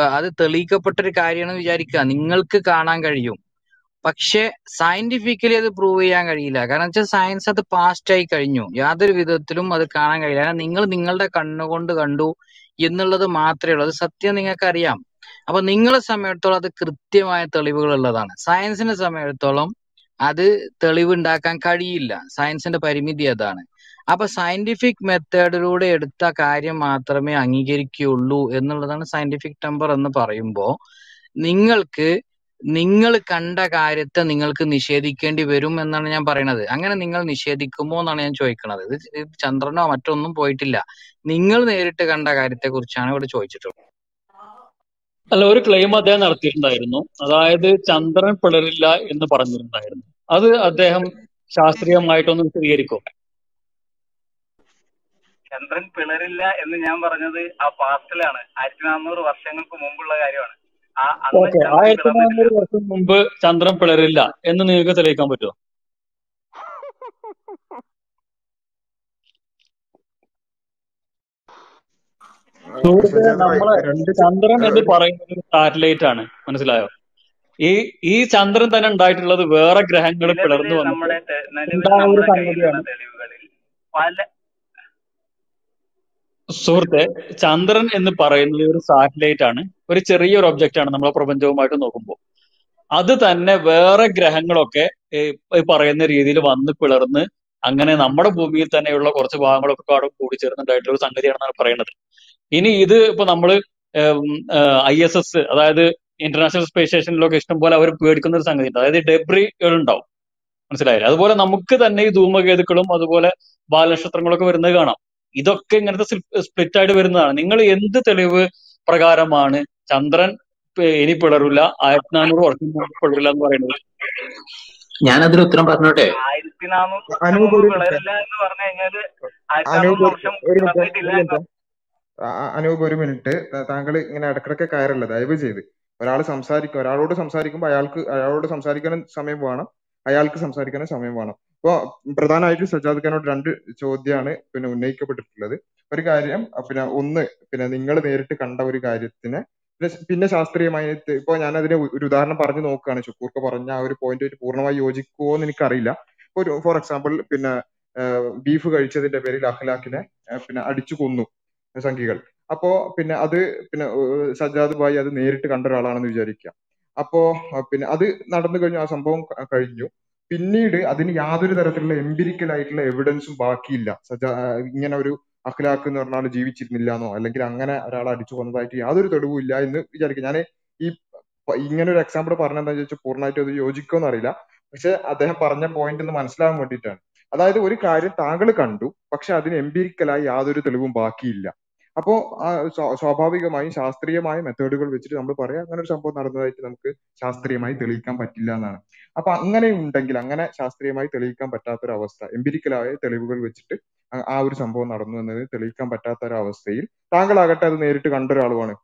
അത് തെളിയിക്കപ്പെട്ട ഒരു കാര്യമാണെന്ന് വിചാരിക്കുക. നിങ്ങൾക്ക് കാണാൻ കഴിയും. പക്ഷെ സയന്റിഫിക്കലി അത് പ്രൂവ് ചെയ്യാൻ കഴിയില്ല. കാരണം വെച്ചാൽ സയൻസ് അത് പാസ്റ്റ് ആയി കഴിഞ്ഞു. യാതൊരു വിധത്തിലും അത് കാണാൻ കഴിയില്ല. കാരണം നിങ്ങൾ നിങ്ങളുടെ കണ്ണുകൊണ്ട് കണ്ടു എന്നുള്ളത് മാത്രമേ ഉള്ളൂ. അത് സത്യം നിങ്ങൾക്ക് അറിയാം അപ്പൊ നിങ്ങളെ സമയത്തോളം അത് കൃത്യമായ തെളിവുകൾ ഉള്ളതാണ് സയൻസിനെ സമയത്തോളം അത് തെളിവ് ഉണ്ടാക്കാൻ കഴിയില്ല. സയൻസിന്റെ പരിമിതി അതാണ്. അപ്പൊ സയന്റിഫിക് മെത്തേഡിലൂടെ എടുത്ത കാര്യം മാത്രമേ അംഗീകരിക്കുകയുള്ളൂ എന്നുള്ളതാണ് സയന്റിഫിക് ടെമ്പർ എന്ന് പറയുമ്പോൾ നിങ്ങൾക്ക് നിങ്ങൾ കണ്ട കാര്യത്തെ നിങ്ങൾക്ക് നിഷേധിക്കേണ്ടി വരും എന്നാണ് ഞാൻ പറയണത്. അങ്ങനെ നിങ്ങൾ നിഷേധിക്കുമോ എന്നാണ് ഞാൻ ചോദിക്കുന്നത് ഇത് ചന്ദ്രനോ മറ്റൊന്നും പോയിട്ടില്ല. നിങ്ങൾ നേരിട്ട് കണ്ട കാര്യത്തെ കുറിച്ചാണ് ഇവിടെ ചോദിച്ചിട്ടുള്ളത്. അല്ല ഒരു ക്ലെയിം അദ്ദേഹം നടത്തിയിട്ടുണ്ടായിരുന്നു. അതായത് ചന്ദ്രൻ പിളരില്ല എന്ന് പറഞ്ഞിട്ടുണ്ടായിരുന്നു. അത് അദ്ദേഹം ശാസ്ത്രീയമായിട്ടൊന്ന് വിശദീകരിക്കും? ചന്ദ്രൻ പിളരില്ല എന്ന് ഞാൻ പറഞ്ഞത് ആ പാസ്റ്റിലാണ് ആയിരത്തി നാനൂറ് വർഷങ്ങൾക്ക് മുമ്പുള്ള കാര്യമാണ്. ഓക്കെ ആയിരത്തി നാനൂറ് വർഷം മുമ്പ് ചന്ദ്രൻ പിളരില്ല എന്ന് നിങ്ങൾക്ക് തെളിയിക്കാൻ പറ്റുമോ? നമ്മളെ ചന്ദ്രൻ എന്ന് പറയുന്നത് സാറ്റലൈറ്റ് ആണ്. മനസ്സിലായോ? ഈ ഈ ചന്ദ്രൻ തന്നെ ഉണ്ടായിട്ടുള്ളത് വേറെ ഗ്രഹങ്ങൾ പിളർന്നു വന്നു. സംഗതിയാണ്? സുഹൃത്തെ ചന്ദ്രൻ എന്ന് പറയുന്നത് ഒരു സാറ്റലൈറ്റ് ആണ്. ഒരു ചെറിയൊരു ഒബ്ജക്റ്റ് ആണ് നമ്മളെ പ്രപഞ്ചവുമായിട്ട് നോക്കുമ്പോൾ അത് തന്നെ വേറെ ഗ്രഹങ്ങളൊക്കെ പറയുന്ന രീതിയിൽ വന്ന് പിളർന്ന് അങ്ങനെ നമ്മുടെ ഭൂമിയിൽ തന്നെയുള്ള കുറച്ച് ഭാഗങ്ങളൊക്കെ കൂടി ചേർന്നുണ്ടായിട്ടുള്ള ഒരു സംഗതിയാണെന്നാണ് പറയുന്നത് ഇനി ഇത് ഇപ്പൊ നമ്മൾ ഐ എസ് എസ് അതായത് ഇന്റർനാഷണൽ സ്പേസ് സ്റ്റേഷനിലൊക്കെ ഇഷ്ടംപോലെ അവർ പേടിക്കുന്ന ഒരു സംഗതി ഉണ്ട് അതായത് ഡെബ്രികൾ ഉണ്ടാവും മനസ്സിലായില്ലേ? അതുപോലെ നമുക്ക് തന്നെ ഈ ധൂമകേതുക്കളും അതുപോലെ ബാലനക്ഷത്രങ്ങളൊക്കെ വരുന്നത് കാണാം. ഇതൊക്കെ ഇങ്ങനത്തെ സ്പ്ലിറ്റ് ആയിട്ട് വരുന്നതാണ്. നിങ്ങൾ എന്ത് തെളിവ് പ്രകാരമാണ് ചന്ദ്രൻ ഇനി പിളരില്ല ആയിരത്തി നാനൂറ് വർഷം പിളരില്ല എന്ന് പറയുന്നത്. ഞാൻ അതിന് ഉത്തരം പറഞ്ഞോട്ടെ? ആയിരത്തി നാനൂറ് വർഷം അനൂപ് ഒരു മിനിറ്റ് പിളരില്ല എന്ന് പറഞ്ഞു കഴിഞ്ഞാൽ ആയിരത്തി വർഷം അനൂപ് ഒരു മിനിറ്റ്. താങ്കൾ ഇങ്ങനെ ഇടക്കിടക്ക് കയറല്ല? ദയവ് ചെയ്ത്. ഒരാൾ സംസാരിക്കും. ഒരാളോട് സംസാരിക്കുമ്പോൾ അയാൾക്ക് അയാളോട് സംസാരിക്കാനും സമയം വേണം. അയാൾക്ക് സംസാരിക്കാനും സമയം വേണം. ഇപ്പോ പ്രധാനമായിട്ട് സജാദ് ഖാനോട് രണ്ട് ചോദ്യമാണ് പിന്നെ ഉന്നയിക്കപ്പെട്ടിട്ടുള്ളത്. ഒരു കാര്യം പിന്നെ ഒന്ന് പിന്നെ നിങ്ങൾ നേരിട്ട് കണ്ട ഒരു കാര്യത്തിനെ പിന്നെ ശാസ്ത്രീയമായിട്ട് ശാസ്ത്രീയമായി ഇപ്പൊ ഞാൻ അതിന് ഒരു ഉദാഹരണം പറഞ്ഞു നോക്കുകയാണ്. ഷുക്കൂർക്ക് പറഞ്ഞ ആ ഒരു പോയിന്റ് പൂർണമായി യോജിക്കുമോ എന്ന് എനിക്കറിയില്ല ഒരു ഫോർ എക്സാമ്പിൾ പിന്നെ ബീഫ് കഴിച്ചതിന്റെ പേരിൽ അഖ്ലാഖിനെ പിന്നെ അടിച്ചു കൊന്നു സംഘികൾ. അപ്പോ പിന്നെ അത് പിന്നെ സജാദ് ഭായി അത് നേരിട്ട് കണ്ട ഒരാളാണെന്ന് വിചാരിക്കുക. അപ്പോ പിന്നെ അത് നടന്നു കഴിഞ്ഞു ആ സംഭവം കഴിഞ്ഞു. പിന്നീട് അതിന് യാതൊരു തരത്തിലുള്ള എംപിരിക്കൽ ആയിട്ടുള്ള എവിഡൻസും ബാക്കിയില്ല. സജ്ജാ ഇങ്ങനെ ഒരു അഖ്ലാഖ് എന്ന് പറഞ്ഞ ആൾ ജീവിച്ചിരുന്നില്ല എന്നോ അല്ലെങ്കിൽ അങ്ങനെ ഒരാൾ അടിച്ചു കൊന്നതായിട്ട് യാതൊരു തെളിവും ഇല്ല എന്ന് വിചാരിക്കും. ഞാൻ ഈ ഇങ്ങനെ ഒരു എക്സാമ്പിൾ പറഞ്ഞെന്താ ചോദിച്ചാൽ പൂർണമായിട്ട് അത് യോജിക്കുമെന്ന് അറിയില്ല പക്ഷെ അദ്ദേഹം പറഞ്ഞ പോയിന്റ് ഒന്ന് മനസ്സിലാകാൻ വേണ്ടിയിട്ടാണ്. അതായത് ഒരു കാര്യം താങ്കൾ കണ്ടു പക്ഷെ അതിന് എംപിരിക്കലായി യാതൊരു തെളിവും ബാക്കിയില്ല. അപ്പോ സ്വാഭാവികമായും ശാസ്ത്രീയമായ മെത്തേഡുകൾ വെച്ചിട്ട് നമ്മൾ പറയാം അങ്ങനെ ഒരു സംഭവം നടന്നതായിട്ട് നമുക്ക് ശാസ്ത്രീയമായി തെളിയിക്കാൻ പറ്റില്ല എന്നാണ്. അപ്പൊ അങ്ങനെ ഉണ്ടെങ്കിൽ അങ്ങനെ ശാസ്ത്രീയമായി തെളിയിക്കാൻ പറ്റാത്ത ഒരു അവസ്ഥ എംപിരിക്കലായ തെളിവുകൾ വെച്ചിട്ട് ആ ഒരു സംഭവം നടന്നു എന്നത് തെളിയിക്കാൻ പറ്റാത്ത ഒരു അവസ്ഥയിൽ താങ്കളാകട്ടെ അത് നേരിട്ട് കണ്ട ഒരാളുമാണ്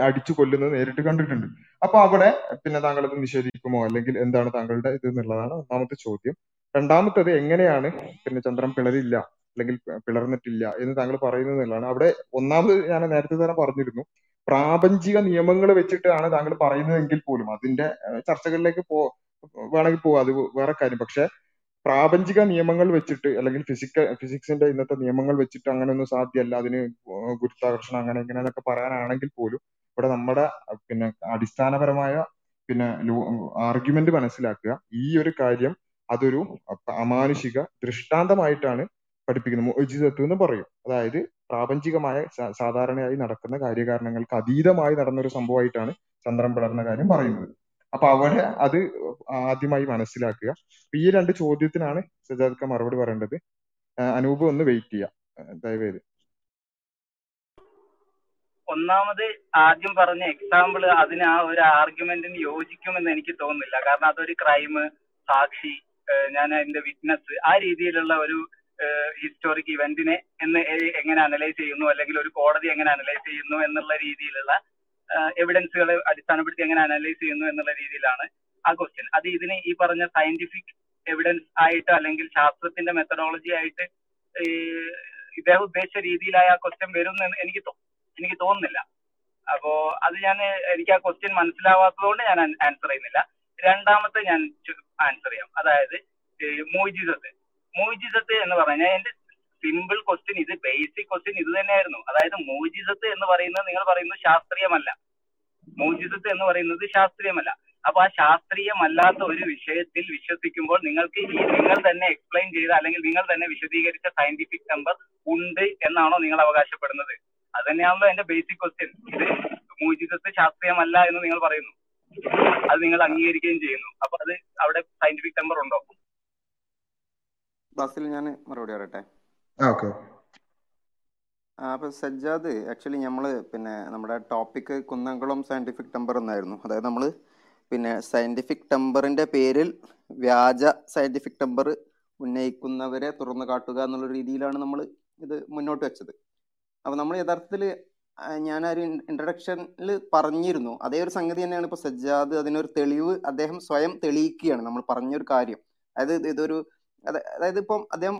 അടിച്ചു കൊല്ലുന്നത് നേരിട്ട് കണ്ടിട്ടുണ്ട്. അപ്പൊ അവിടെ പിന്നെ താങ്കൾ അത് നിഷേധിക്കുമോ? അല്ലെങ്കിൽ എന്താണ് താങ്കളുടെ ഇത് എന്നുള്ളതാണ് ഒന്നാമത്തെ ചോദ്യം. രണ്ടാമത്തത് എങ്ങനെയാണ് പിന്നെ ചന്ദ്രൻ പിളരില്ല അല്ലെങ്കിൽ പിളർന്നിട്ടില്ല എന്ന് താങ്കൾ പറയുന്നത് എന്നുള്ളതാണ്. അവിടെ ഒന്നാമത് ഞാൻ നേരത്തെ തന്നെ പറഞ്ഞിരുന്നു. പ്രാപഞ്ചിക നിയമങ്ങൾ വെച്ചിട്ടാണ് താങ്കൾ പറയുന്നതെങ്കിൽ പോലും അതിന്റെ ചർച്ചകളിലേക്ക് പോ വേണമെങ്കിൽ പോവാം. അത് വേറെ കാര്യം. പക്ഷെ പ്രാപഞ്ചിക നിയമങ്ങൾ വെച്ചിട്ട് അല്ലെങ്കിൽ ഫിസിക്ക ഫിസിക്സിന്റെ ഇന്നത്തെ നിയമങ്ങൾ വെച്ചിട്ട് അങ്ങനെ ഒന്നും സാധ്യമല്ല. അതിന് ഗുരുത്വാകർഷണം അങ്ങനെ ഇങ്ങനെ എന്നൊക്കെ പറയാനാണെങ്കിൽ പോലും ഇവിടെ നമ്മുടെ പിന്നെ അടിസ്ഥാനപരമായ പിന്നെ ആർഗ്യുമെന്റ് മനസ്സിലാക്കുക. ഈ ഒരു കാര്യം അതൊരു അമാനുഷിക ദൃഷ്ടാന്തമായിട്ടാണ് പഠിപ്പിക്കുന്നത്. ഉചിതത്വം എന്ന് പറയും. അതായത് പ്രാപഞ്ചികമായ സാധാരണയായി നടക്കുന്ന കാര്യകാരണങ്ങൾക്ക് അതീതമായി നടന്ന ഒരു സംഭവമായിട്ടാണ് ചന്ദ്രൻ പിളർന്ന കാര്യം പറയുന്നത്. അപ്പൊ അവിടെ അത് ആദ്യമായി മനസ്സിലാക്കുക. ഈ രണ്ട് ചോദ്യത്തിനാണ് സജാദ്ക്ക മറുപടി പറയേണ്ടത്. അനൂപ് ഒന്ന് വെയിറ്റ് ചെയ്യാം. ദയവേത്. ഒന്നാമത് ആദ്യം പറഞ്ഞ എക്സാമ്പിൾ അതിന് ആ ഒരു ആർഗ്യുമെന്റിന് യോജിക്കുമെന്ന് എനിക്ക് തോന്നുന്നില്ല. കാരണം അതൊരു ക്രൈം സാക്ഷി ഞാൻ അതിന്റെ വിറ്റ്നസ് ആ രീതിയിലുള്ള ഒരു ഹിസ്റ്റോറിക് ഇവന്റിനെ എന്ന് എങ്ങനെ അനലൈസ് ചെയ്യുന്നു? അല്ലെങ്കിൽ ഒരു കോടതി എങ്ങനെ അനലൈസ് ചെയ്യുന്നു? എന്നുള്ള രീതിയിലുള്ള എവിഡൻസുകളെ അടിസ്ഥാനപ്പെടുത്തി എങ്ങനെ അനലൈസ് ചെയ്യുന്നു എന്നുള്ള രീതിയിലാണ് ആ ക്വസ്റ്റ്യൻ അത് ഇതിന് ഈ പറഞ്ഞ സയന്റിഫിക് എവിഡൻസ് ആയിട്ട് അല്ലെങ്കിൽ ശാസ്ത്രത്തിന്റെ മെത്തഡോളജി ആയിട്ട് ഇദ്ദേഹം ഉദ്ദേശിച്ച രീതിയിലായ ആ ക്വസ്റ്റ്യൻ വരും എന്ന് എനിക്ക് എനിക്ക് തോന്നുന്നില്ല. അപ്പോ അത് ഞാൻ എനിക്ക് ആ ക്വസ്റ്റ്യൻ മനസ്സിലാവാത്തതുകൊണ്ട് ഞാൻ ആൻസർ ചെയ്യുന്നില്ല. രണ്ടാമത്തെ ഞാൻ ആൻസർ ചെയ്യാം. അതായത് മൂജിസത്ത് മൂജിസത്ത് എന്ന് പറഞ്ഞാൽ എന്റെ സിമ്പിൾ ക്വസ്റ്റ്യൻ ഇത് ബേസിക് ക്വസ്റ്റ്യൻ ഇത് തന്നെയായിരുന്നു. അതായത് മൂജിസത്ത് എന്ന് പറയുന്നത് നിങ്ങൾ പറയുന്നത് ശാസ്ത്രീയമല്ല. മൂജിസത്ത് എന്ന് പറയുന്നത് ശാസ്ത്രീയമല്ല. അപ്പൊ ആ ശാസ്ത്രീയമല്ലാത്ത ഒരു വിഷയത്തിൽ വിശ്വസിക്കുമ്പോൾ നിങ്ങൾക്ക് ഈ നിങ്ങൾ തന്നെ എക്സ്പ്ലെയിൻ ചെയ്ത അല്ലെങ്കിൽ നിങ്ങൾ തന്നെ വിശദീകരിച്ച സയന്റിഫിക് നമ്പർ ഉണ്ട് എന്നാണോ നിങ്ങൾ അവകാശപ്പെടുന്നത്. അത് തന്നെയാണല്ലോ എന്റെ ബേസിക് ക്വസ്റ്റ്യൻ ഇത് മൂജിസത്ത് ശാസ്ത്രീയമല്ല എന്ന് നിങ്ങൾ പറയുന്നു. അത് നിങ്ങൾ അംഗീകരിക്കുകയും ചെയ്യുന്നു. അപ്പൊ അത് അവിടെ സയന്റിഫിക് നമ്പർ ഉണ്ടോ? ബസ്സിൽ ഞാൻ മറുപടി പറയട്ടെ? അപ്പൊ സജ്ജാദ് ആക്ച്വലി നമ്മൾ പിന്നെ നമ്മുടെ ടോപ്പിക് കുന്നംകുളം സയന്റിഫിക് ടെമ്പർ എന്നായിരുന്നു അതായത് നമ്മൾ പിന്നെ സയന്റിഫിക് ടെമ്പറിന്റെ പേരിൽ വ്യാജ സയന്റിഫിക് ടെമ്പർ ഉന്നയിക്കുന്നവരെ തുറന്നു കാട്ടുക എന്നുള്ള രീതിയിലാണ് നമ്മൾ ഇത് മുന്നോട്ട് വെച്ചത്. അപ്പൊ നമ്മൾ യഥാർത്ഥത്തിൽ ഞാൻ ഒരു ഇൻട്രഡക്ഷനിൽ പറഞ്ഞിരുന്നു. അതേ ഒരു സംഗതി തന്നെയാണ് ഇപ്പൊ സജ്ജാദ് അതിനൊരു തെളിവ് അദ്ദേഹം സ്വയം തെളിയിക്കുകയാണ്. നമ്മൾ പറഞ്ഞൊരു കാര്യം. അതായത് ഇത് ഇതൊരു അതായത് ഇപ്പം അദ്ദേഹം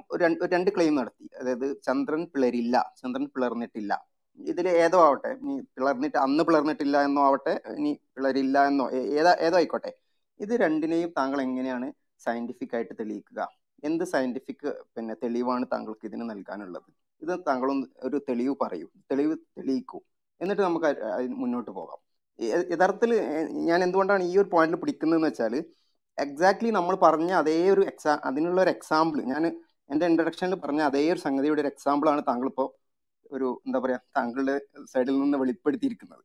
രണ്ട് ക്ലെയിം നടത്തി. അതായത് ചന്ദ്രൻ പിളരില്ല ചന്ദ്രൻ പിളർന്നിട്ടില്ല. ഇതിൽ ഏതോ ആവട്ടെ ഇനി പിളർന്നിട്ട് അന്ന് പിളർന്നിട്ടില്ല എന്നോ ആവട്ടെ ഇനി പിളരില്ല എന്നോ ഏതാ ഏതോ ആയിക്കോട്ടെ. ഇത് രണ്ടിനെയും താങ്കൾ എങ്ങനെയാണ് സയന്റിഫിക് ആയിട്ട് തെളിയിക്കുക? എന്ത് സയന്റിഫിക് പിന്നെ തെളിവാണ് താങ്കൾക്ക് ഇതിന് നൽകാനുള്ളത്? ഇത് താങ്കളൊന്ന് ഒരു തെളിവ് പറയൂ. തെളിവ് തെളിയിക്കൂ. എന്നിട്ട് നമുക്ക് മുന്നോട്ട് പോകാം. യഥാർത്ഥത്തിൽ ഞാൻ എന്തുകൊണ്ടാണ് ഈ ഒരു പോയിന്റിൽ പിടിക്കുന്നതെന്ന് വെച്ചാൽ എക്സാക്ട്ലി നമ്മൾ പറഞ്ഞ അതേ ഒരു എക്സാ അതിനുള്ള ഒരു എക്സാമ്പിൾ ഞാൻ എന്റെ ഇൻട്രഡക്ഷനിൽ പറഞ്ഞ അതേ ഒരു സംഗതിയുടെ ഒരു എക്സാമ്പിൾ ആണ് താങ്കൾ ഇപ്പോൾ ഒരു എന്താ പറയുക താങ്കളുടെ സൈഡിൽ നിന്ന് വെളിപ്പെടുത്തിയിരിക്കുന്നത്.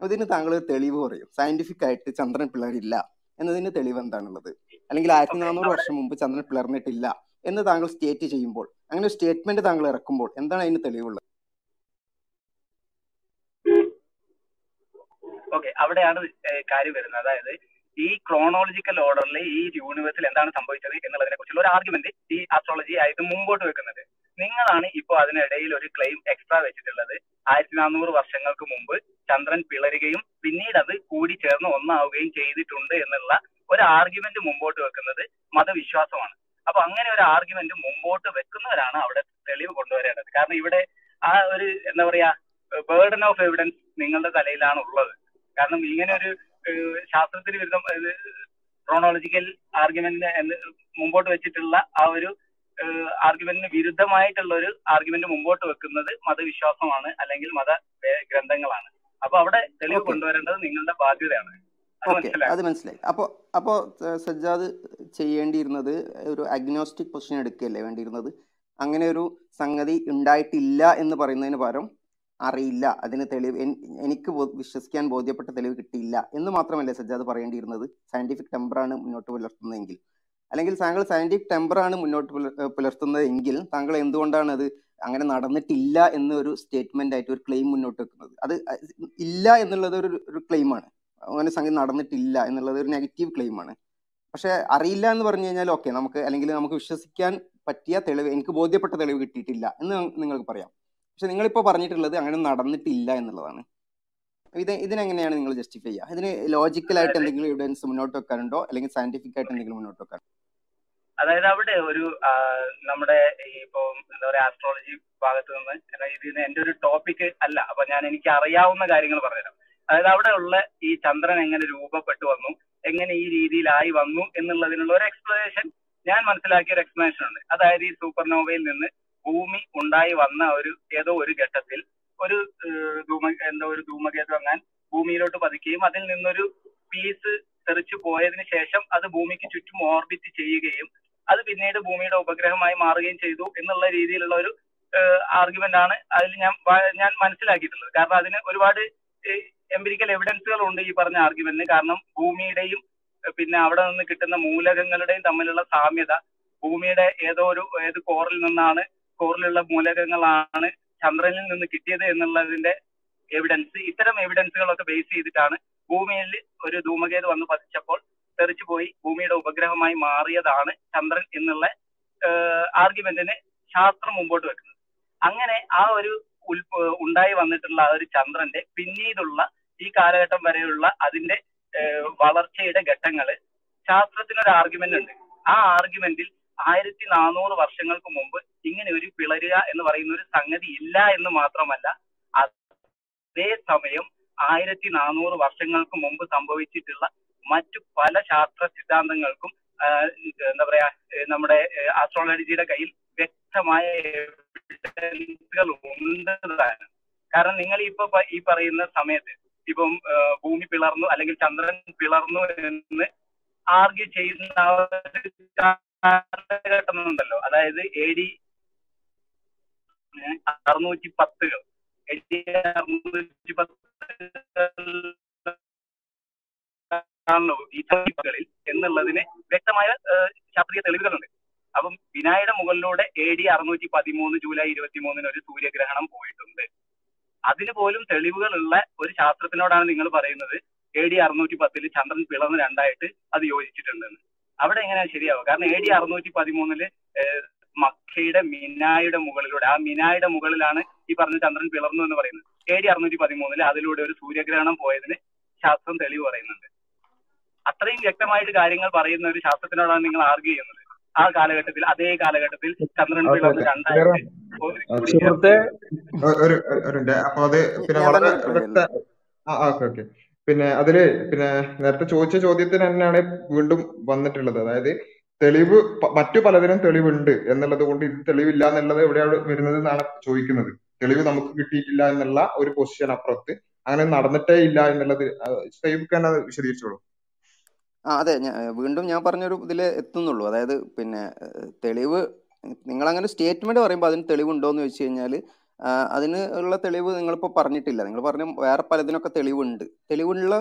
അതിന് താങ്കൾ തെളിവ് പറയും. സയന്റിഫിക് ആയിട്ട് ചന്ദ്രൻ പിളരില്ല എന്നതിന് തെളിവ് എന്താണുള്ളത്? അല്ലെങ്കിൽ ആയിരത്തി നാനൂറ് വർഷം മുമ്പ് ചന്ദ്രൻ പിളർന്നിട്ടില്ല എന്ന് താങ്കൾ സ്റ്റേറ്റ് ചെയ്യുമ്പോൾ അങ്ങനെ ഒരു സ്റ്റേറ്റ്മെന്റ് താങ്കൾ ഇറക്കുമ്പോൾ എന്താണ് അതിന് തെളിവുള്ളത്? ഓക്കെ അവിടെയാണ് കാര്യം വരുന്നത്. അതായത് ഈ ക്രോണോളജിക്കൽ ഓർഡറിൽ ഈ യൂണിവേഴ്സിൽ എന്താണ് സംഭവിച്ചത് എന്നുള്ളതിനെ കുറിച്ചുള്ള ഒരു ആർഗ്യുമെന്റ് ഈ ആസ്ട്രോളജി ആയിട്ട് മുമ്പോട്ട് വെക്കുന്നത്. നിങ്ങളാണ് ഇപ്പോൾ അതിനിടയിൽ ഒരു ക്ലെയിം എക്സ്ട്രാ വെച്ചിട്ടുള്ളത്. ആയിരത്തി നാനൂറ് വർഷങ്ങൾക്ക് മുമ്പ് ചന്ദ്രൻ പിളരുകയും പിന്നീട് അത് കൂടി ചേർന്ന് ഒന്നാവുകയും ചെയ്തിട്ടുണ്ട് എന്നുള്ള ഒരു ആർഗ്യുമെന്റ് മുമ്പോട്ട് വെക്കുന്നത് മതവിശ്വാസമാണ്. അപ്പൊ അങ്ങനെ ഒരു ആർഗ്യുമെന്റ് മുമ്പോട്ട് വെക്കുന്നവരാണ് അവിടെ തെളിവ് കൊണ്ടുവരേണ്ടത്. കാരണം ഇവിടെ ആ ഒരു എന്താ പറയാ ബേർഡൻ ഓഫ് എവിഡൻസ് നിങ്ങളുടെ തലയിലാണ് ഉള്ളത് കാരണം ഇങ്ങനെ ഒരു ശാസ്ത്രത്തിന് വിരുദ്ധം ക്രോണോളജിക്കൽ ആർഗ്യുമെന്റിന് മുമ്പോട്ട് വെച്ചിട്ടുള്ള ആ ഒരു ആർഗ്യുമെന്റിന് വിരുദ്ധമായിട്ടുള്ള ഒരു ആർഗ്യുമെന്റ് മുമ്പോട്ട് വെക്കുന്നത് മതവിശ്വാസമാണ് അല്ലെങ്കിൽ മത ഗ്രന്ഥങ്ങളാണ്. അപ്പൊ അവിടെ തെളിവ് കൊണ്ടുവരേണ്ടത് നിങ്ങളുടെ ബാധ്യതയാണ്. അത് ഓക്കെ അത് മനസ്സിലായി. അപ്പോൾ അപ്പോൾ സജ്ജാദ് ചെയ്യേണ്ടിയിരുന്നത് ഒരു അഗ്നോസ്റ്റിക് പൊസിഷൻ എടുക്കുകയല്ലേ വേണ്ടിയിരുന്നത്? അങ്ങനെ ഒരു സംഗതി ഉണ്ടായിട്ടില്ല എന്ന് പറയുന്നതിന് പകരം അറിയില്ല. അതിന് തെളിവ് എനിക്ക് വിശ്വസിക്കാൻ ബോധ്യപ്പെട്ട തെളിവ് കിട്ടിയില്ല എന്ന് മാത്രമല്ലേ സജ്ജാദ് പറയേണ്ടിയിരുന്നത്. സയന്റിഫിക് ടെമ്പറാണ് മുന്നോട്ട് പുലർത്തുന്നതെങ്കിൽ. അല്ലെങ്കിൽ താങ്കൾ സയന്റിഫിക് ടെമ്പറാണ് മുന്നോട്ട് പുലർത്തുന്നതെങ്കിൽ താങ്കൾ എന്തുകൊണ്ടാണ് അത് അങ്ങനെ നടന്നിട്ടില്ല എന്നൊരു സ്റ്റേറ്റ്മെന്റ് ആയിട്ട് ഒരു ക്ലെയിം മുന്നോട്ട് വെക്കുന്നത്? അത് ഇല്ല എന്നുള്ളത് ഒരു ഒരു ക്ലെയിമാണ് അങ്ങനെ സംഗതി നടന്നിട്ടില്ല എന്നുള്ളത് ഒരു നെഗറ്റീവ് ക്ലെയിമാണ് പക്ഷെ അറിയില്ല എന്ന് പറഞ്ഞു കഴിഞ്ഞാൽ ഓക്കെ നമുക്ക് അല്ലെങ്കിൽ നമുക്ക് വിശ്വസിക്കാൻ പറ്റിയ തെളിവ് എനിക്ക് ബോധ്യപ്പെട്ട തെളിവ് കിട്ടിയിട്ടില്ല എന്ന് നിങ്ങൾക്ക് പറയാം. പക്ഷെ നിങ്ങളിപ്പോൾ പറഞ്ഞിട്ടുള്ളത് അങ്ങനെ നടന്നിട്ടില്ല എന്നുള്ളതാണ്. ഇത് ഇതിനെങ്ങനെയാണ് നിങ്ങൾ ജസ്റ്റിഫൈ ചെയ്യുക? ഇതിന് ലോജിക്കലായിട്ട് എന്തെങ്കിലും എവിഡൻസ് മുന്നോട്ട് വെക്കാനുണ്ടോ? അല്ലെങ്കിൽ സയന്റിഫിക് ആയിട്ട് എന്തെങ്കിലും മുന്നോട്ട് വെക്കാൻ അതായത് അവിടെ ഒരു നമ്മുടെ ഇപ്പോ എന്താ പറയാ ആസ്ട്രോളജി ഭാഗത്ത് നിന്ന് അതായത് ഇത് എന്റെ ഒരു ടോപ്പിക് അല്ല. അപ്പൊ ഞാൻ എനിക്ക് അറിയാവുന്ന കാര്യങ്ങൾ പറഞ്ഞുതരാം. അതായത് അവിടെ ഉള്ള ഈ ചന്ദ്രൻ എങ്ങനെ രൂപപ്പെട്ടു വന്നു എങ്ങനെ ഈ രീതിയിലായി വന്നു എന്നുള്ളതിനുള്ള ഒരു എക്സ്പ്ലനേഷൻ ഞാൻ മനസ്സിലാക്കിയ ഒരു എക്സ്പ്ലനേഷൻ ഉണ്ട്. അതായത് ഈ സൂപ്പർനോവയിൽ നിന്ന് ഭൂമി ഉണ്ടായി വന്ന ഒരു ഏതോ ഒരു ഘട്ടത്തിൽ ഒരു ധൂമ എന്തോ ഒരു ധൂമകേതു അങ്ങനെ ഭൂമിയിലോട്ട് പതിക്കുകയും അതിൽ നിന്നൊരു പീസ് തെറിച്ചു പോയതിനു ശേഷം അത് ഭൂമിക്ക് ചുറ്റും ഓർബിറ്റ് ചെയ്യുകയും അത് പിന്നീട് ഭൂമിയുടെ ഉപഗ്രഹമായി മാറുകയും ചെയ്തു എന്നുള്ള രീതിയിലുള്ള ഒരു ആർഗ്യുമെന്റ് ആണ് അതിൽ ഞാൻ ഞാൻ മനസ്സിലാക്കിയിട്ടുള്ളത്. കാരണം അതിന് ഒരുപാട് എംപിരിക്കൽ എവിഡൻസുകൾ ഉണ്ട് ഈ പറഞ്ഞ ആർഗ്യുമെന്റിന് കാരണം ഭൂമിയുടെയും പിന്നെ അവിടെ നിന്ന് കിട്ടുന്ന മൂലകങ്ങളുടെയും തമ്മിലുള്ള സാമ്യത ഭൂമിയുടെ ഏതോ ഒരു ഏത് കോറിൽ നിന്നാണ് കോറിലുള്ള മൂലകങ്ങളാണ് ചന്ദ്രനിൽ നിന്ന് കിട്ടിയത് എന്നുള്ളതിന്റെ എവിഡൻസ് ഇത്തരം എവിഡൻസുകളൊക്കെ ബേസ് ചെയ്തിട്ടാണ് ഭൂമിയിൽ ഒരു ധൂമകേതു വന്ന് പതിച്ചപ്പോൾ തെറിച്ചു പോയി ഭൂമിയുടെ ഉപഗ്രഹമായി മാറിയതാണ് ചന്ദ്രൻ എന്നുള്ള ആർഗ്യുമെന്റിന് ശാസ്ത്രം മുമ്പോട്ട് വെക്കുന്നത്. അങ്ങനെ ആ ഒരു ഉണ്ടായി വന്നിട്ടുള്ള ആ ഒരു ചന്ദ്രന്റെ പിന്നീടുള്ള ഈ കാലഘട്ടം വരെയുള്ള അതിന്റെ വളർച്ചയുടെ ഘട്ടങ്ങൾ ശാസ്ത്രത്തിനൊരു ആർഗ്യുമെന്റ് ഉണ്ട്. ആ ആർഗ്യുമെന്റിൽ ആയിരത്തി നാനൂറ് വർഷങ്ങൾക്ക് മുമ്പ് ഇങ്ങനെ ഒരു പിളരുക എന്ന് പറയുന്ന ഒരു സംഗതി ഇല്ല എന്ന് മാത്രമല്ല അതേ സമയം ആയിരത്തി നാനൂറ് വർഷങ്ങൾക്ക് മുമ്പ് സംഭവിച്ചിട്ടുള്ള മറ്റു പല ശാസ്ത്ര സിദ്ധാന്തങ്ങൾക്കും എന്താ പറയാ നമ്മുടെ ആസ്ട്രോളജിയുടെ കയ്യിൽ വ്യക്തമായ എവിഡൻസുകൾ കാരണം നിങ്ങൾ ഇപ്പൊ ഈ പറയുന്ന സമയത്ത് ഇപ്പം ഭൂമി പിളർന്നു അല്ലെങ്കിൽ ചന്ദ്രൻ പിളർന്നു എന്ന് ആർഗ്യൂ ചെയ്യുന്ന കാലഘട്ടം ഉണ്ടല്ലോ അതായത് എ ഡി അറുന്നൂറ്റി പത്തുകൾ എ ഡി അറുന്നൂറ്റി ആണല്ലോ ഈ കളിൽ എന്നുള്ളതിന് വ്യക്തമായ ശാസ്ത്രീയ തെളിവുകളുണ്ട്. അപ്പം വിനായുടെ മുകളിലൂടെ എ ഡി അറുന്നൂറ്റി പതിമൂന്ന് ജൂലൈ ഇരുപത്തി മൂന്നിന് ഒരു സൂര്യഗ്രഹണം പോയിട്ടുണ്ട്. അതിന് പോലും തെളിവുകളുള്ള ഒരു ശാസ്ത്രത്തിനോടാണ് നിങ്ങൾ പറയുന്നത് എ ഡി അറുന്നൂറ്റി പത്തിൽ ചന്ദ്രൻ പിളർന്ന് രണ്ടായിട്ട് അത് യോജിച്ചിട്ടുണ്ടെന്ന്. അവിടെ എങ്ങനെയാ ശരിയാവുക? കാരണം എ ഡി അറുന്നൂറ്റി പതിമൂന്നിൽ മക്കയുടെ മിനായുടെ മുകളിലൂടെ ആ മിനായുടെ മുകളിലാണ് ഈ പറഞ്ഞ ചന്ദ്രൻ പിളർന്നു എന്ന് പറയുന്നത്. എ ഡി അറുന്നൂറ്റി പതിമൂന്നിൽ അതിലൂടെ ഒരു സൂര്യഗ്രഹണം പോയതിന് ശാസ്ത്രം തെളിവ് പറയുന്നുണ്ട്. അത്രയും വ്യക്തമായിട്ട് കാര്യങ്ങൾ പറയുന്ന ഒരു ശാസ്ത്രത്തിനോടാണ് നിങ്ങൾ ആർഗ്യൂ ചെയ്യുന്നത്. ആ കാലഘട്ടത്തിൽ അതേ കാലഘട്ടത്തിൽ ചന്ദ്രൻ പിളർന്ന് രണ്ടായിട്ട് ഒരു അപ്പൊ അത് പിന്നെ വളരെ ഓക്കെ ഓക്കെ. പിന്നെ അതിൽ പിന്നെ നേരത്തെ ചോദിച്ച ചോദ്യത്തിന് തന്നെയാണ് വീണ്ടും വന്നിട്ടുള്ളത്. അതായത് തെളിവ് മറ്റു പലതിനും തെളിവുണ്ട് എന്നുള്ളത് കൊണ്ട് ഇത് തെളിവില്ല എന്നുള്ളത് എവിടെയാണ് വരുന്നത് എന്നാണ് ചോദിക്കുന്നത്. തെളിവ് നമുക്ക് കിട്ടിയിട്ടില്ല എന്നുള്ള ഒരു പൊസിഷൻ അപ്പുറത്ത് അങ്ങനെ നടന്നിട്ടേ ഇല്ല എന്നുള്ളത് സൈബ് ഖാൻ അത് വിശദീകരിച്ചോളൂ. ആ അതെ വീണ്ടും ഞാൻ പറഞ്ഞൊരു ഇതിൽ എത്തുന്നുള്ളൂ. അതായത് പിന്നെ തെളിവ് നിങ്ങൾ അങ്ങനെ സ്റ്റേറ്റ്മെന്റ് പറയുമ്പോൾ അതിന് തെളിവുണ്ടോ എന്ന് ചോദിച്ചു കഴിഞ്ഞാൽ അതിന് ഉള്ള തെളിവ് നിങ്ങളിപ്പോൾ പറഞ്ഞിട്ടില്ല. നിങ്ങൾ പറഞ്ഞ വേറെ പലതിനൊക്കെ തെളിവുണ്ട്. തെളിവുള്ള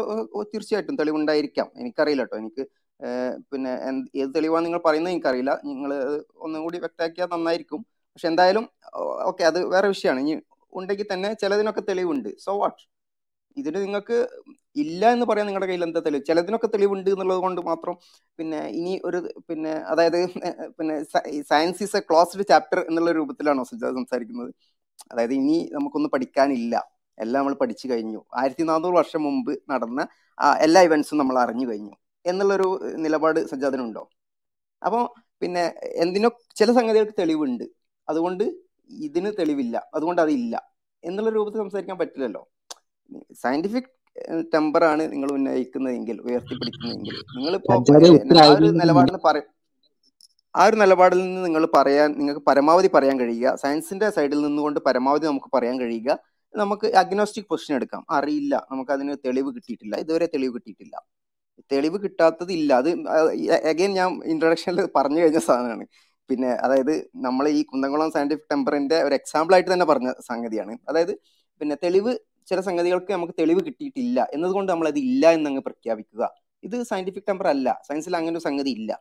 തീർച്ചയായിട്ടും തെളിവുണ്ടായിരിക്കാം. എനിക്കറിയില്ല കേട്ടോ എനിക്ക് പിന്നെ ഏത് തെളിവാണ് നിങ്ങൾ പറയുന്നത് എനിക്കറിയില്ല. നിങ്ങൾ ഒന്നും കൂടി വ്യക്തമാക്കിയാൽ നന്നായിരിക്കും. പക്ഷെ എന്തായാലും ഓക്കെ അത് വേറെ വിഷയമാണ്. ഇനി ഉണ്ടെങ്കിൽ തന്നെ ചിലതിനൊക്കെ തെളിവുണ്ട്. So what? ഇതിന് നിങ്ങൾക്ക് ഇല്ല എന്ന് പറയാൻ നിങ്ങളുടെ കയ്യിൽ എന്താ തെളിവ്? ചിലതിനൊക്കെ തെളിവുണ്ട് എന്നുള്ളത് കൊണ്ട് മാത്രം പിന്നെ ഇനി ഒരു പിന്നെ അതായത് പിന്നെ science is a closed chapter എന്നുള്ള രൂപത്തിലാണോ സുജാത സംസാരിക്കുന്നത്? അതായത് ഇനി നമുക്കൊന്നും പഠിക്കാനില്ല. എല്ലാം നമ്മൾ പഠിച്ചു കഴിഞ്ഞു. ആയിരത്തി നാനൂറ് വർഷം മുമ്പ് നടന്ന എല്ലാ ഇവൻസും നമ്മൾ അറിഞ്ഞു കഴിഞ്ഞു. എന്നുള്ളൊരു നിലപാട് സജ്ജാതനുണ്ടോ അപ്പോൾ പിന്നെ എന്തിനോ ചില സംഗതികൾക്ക് തെളിവുണ്ട്. അതുകൊണ്ട് ഇതിന് തെളിവില്ല. അതുകൊണ്ട് അതില്ല. എന്നുള്ള രൂപത്തിൽ സംസാരിക്കാൻ പറ്റില്ലല്ലോ. സയന്റിഫിക് ടെമ്പറാണ് നിങ്ങൾ ഉന്നയിക്കുന്നതെങ്കിൽ ഉയർത്തിപ്പിടിക്കുന്നതെങ്കിൽ. നിങ്ങളിപ്പോ ഏഹ്, ഉത്തരം ആ ഒരു നിലപാടിൽ നിന്ന് നിങ്ങൾ പറയാൻ നിങ്ങൾക്ക് പരമാവധി പറയാൻ കഴിയുക. സയൻസിന്റെ സൈഡിൽ നിന്നുകൊണ്ട് പരമാവധി നമുക്ക് പറയാൻ കഴിയുക. നമുക്ക് അഗ്നോസ്റ്റിക് പൊസിഷൻ എടുക്കാം. അറിയില്ല. നമുക്ക് അതിന് തെളിവ് കിട്ടിയിട്ടില്ല. ഇതുവരെ തെളിവ് കിട്ടിയിട്ടില്ല. തെളിവ് കിട്ടാത്തത് ഇല്ല അത് അഗൈൻ ഞാൻ ഇൻട്രൊഡക്ഷനിൽ പറഞ്ഞു കഴിഞ്ഞ സാധനമാണ്. പിന്നെ അതായത് നമ്മൾ ഈ കുന്നംകുളം സയന്റിഫിക് ടെമ്പറിന്റെ ഒരു എക്സാമ്പിൾ ആയിട്ട് തന്നെ പറഞ്ഞ സംഗതിയാണ്. അതായത് പിന്നെ തെളിവ് ചില സംഗതികൾക്ക് നമുക്ക് തെളിവ് കിട്ടിയിട്ടില്ല. എന്നതുകൊണ്ട് നമ്മൾ അത് ഇല്ല എന്നങ്ങ് പ്രഖ്യാപിക്കുക. ഇത് സയന്റിഫിക് ടെമ്പർ അല്ല. സയൻസിൽ അങ്ങനെ ഒരു സംഗതി ഇല്ല.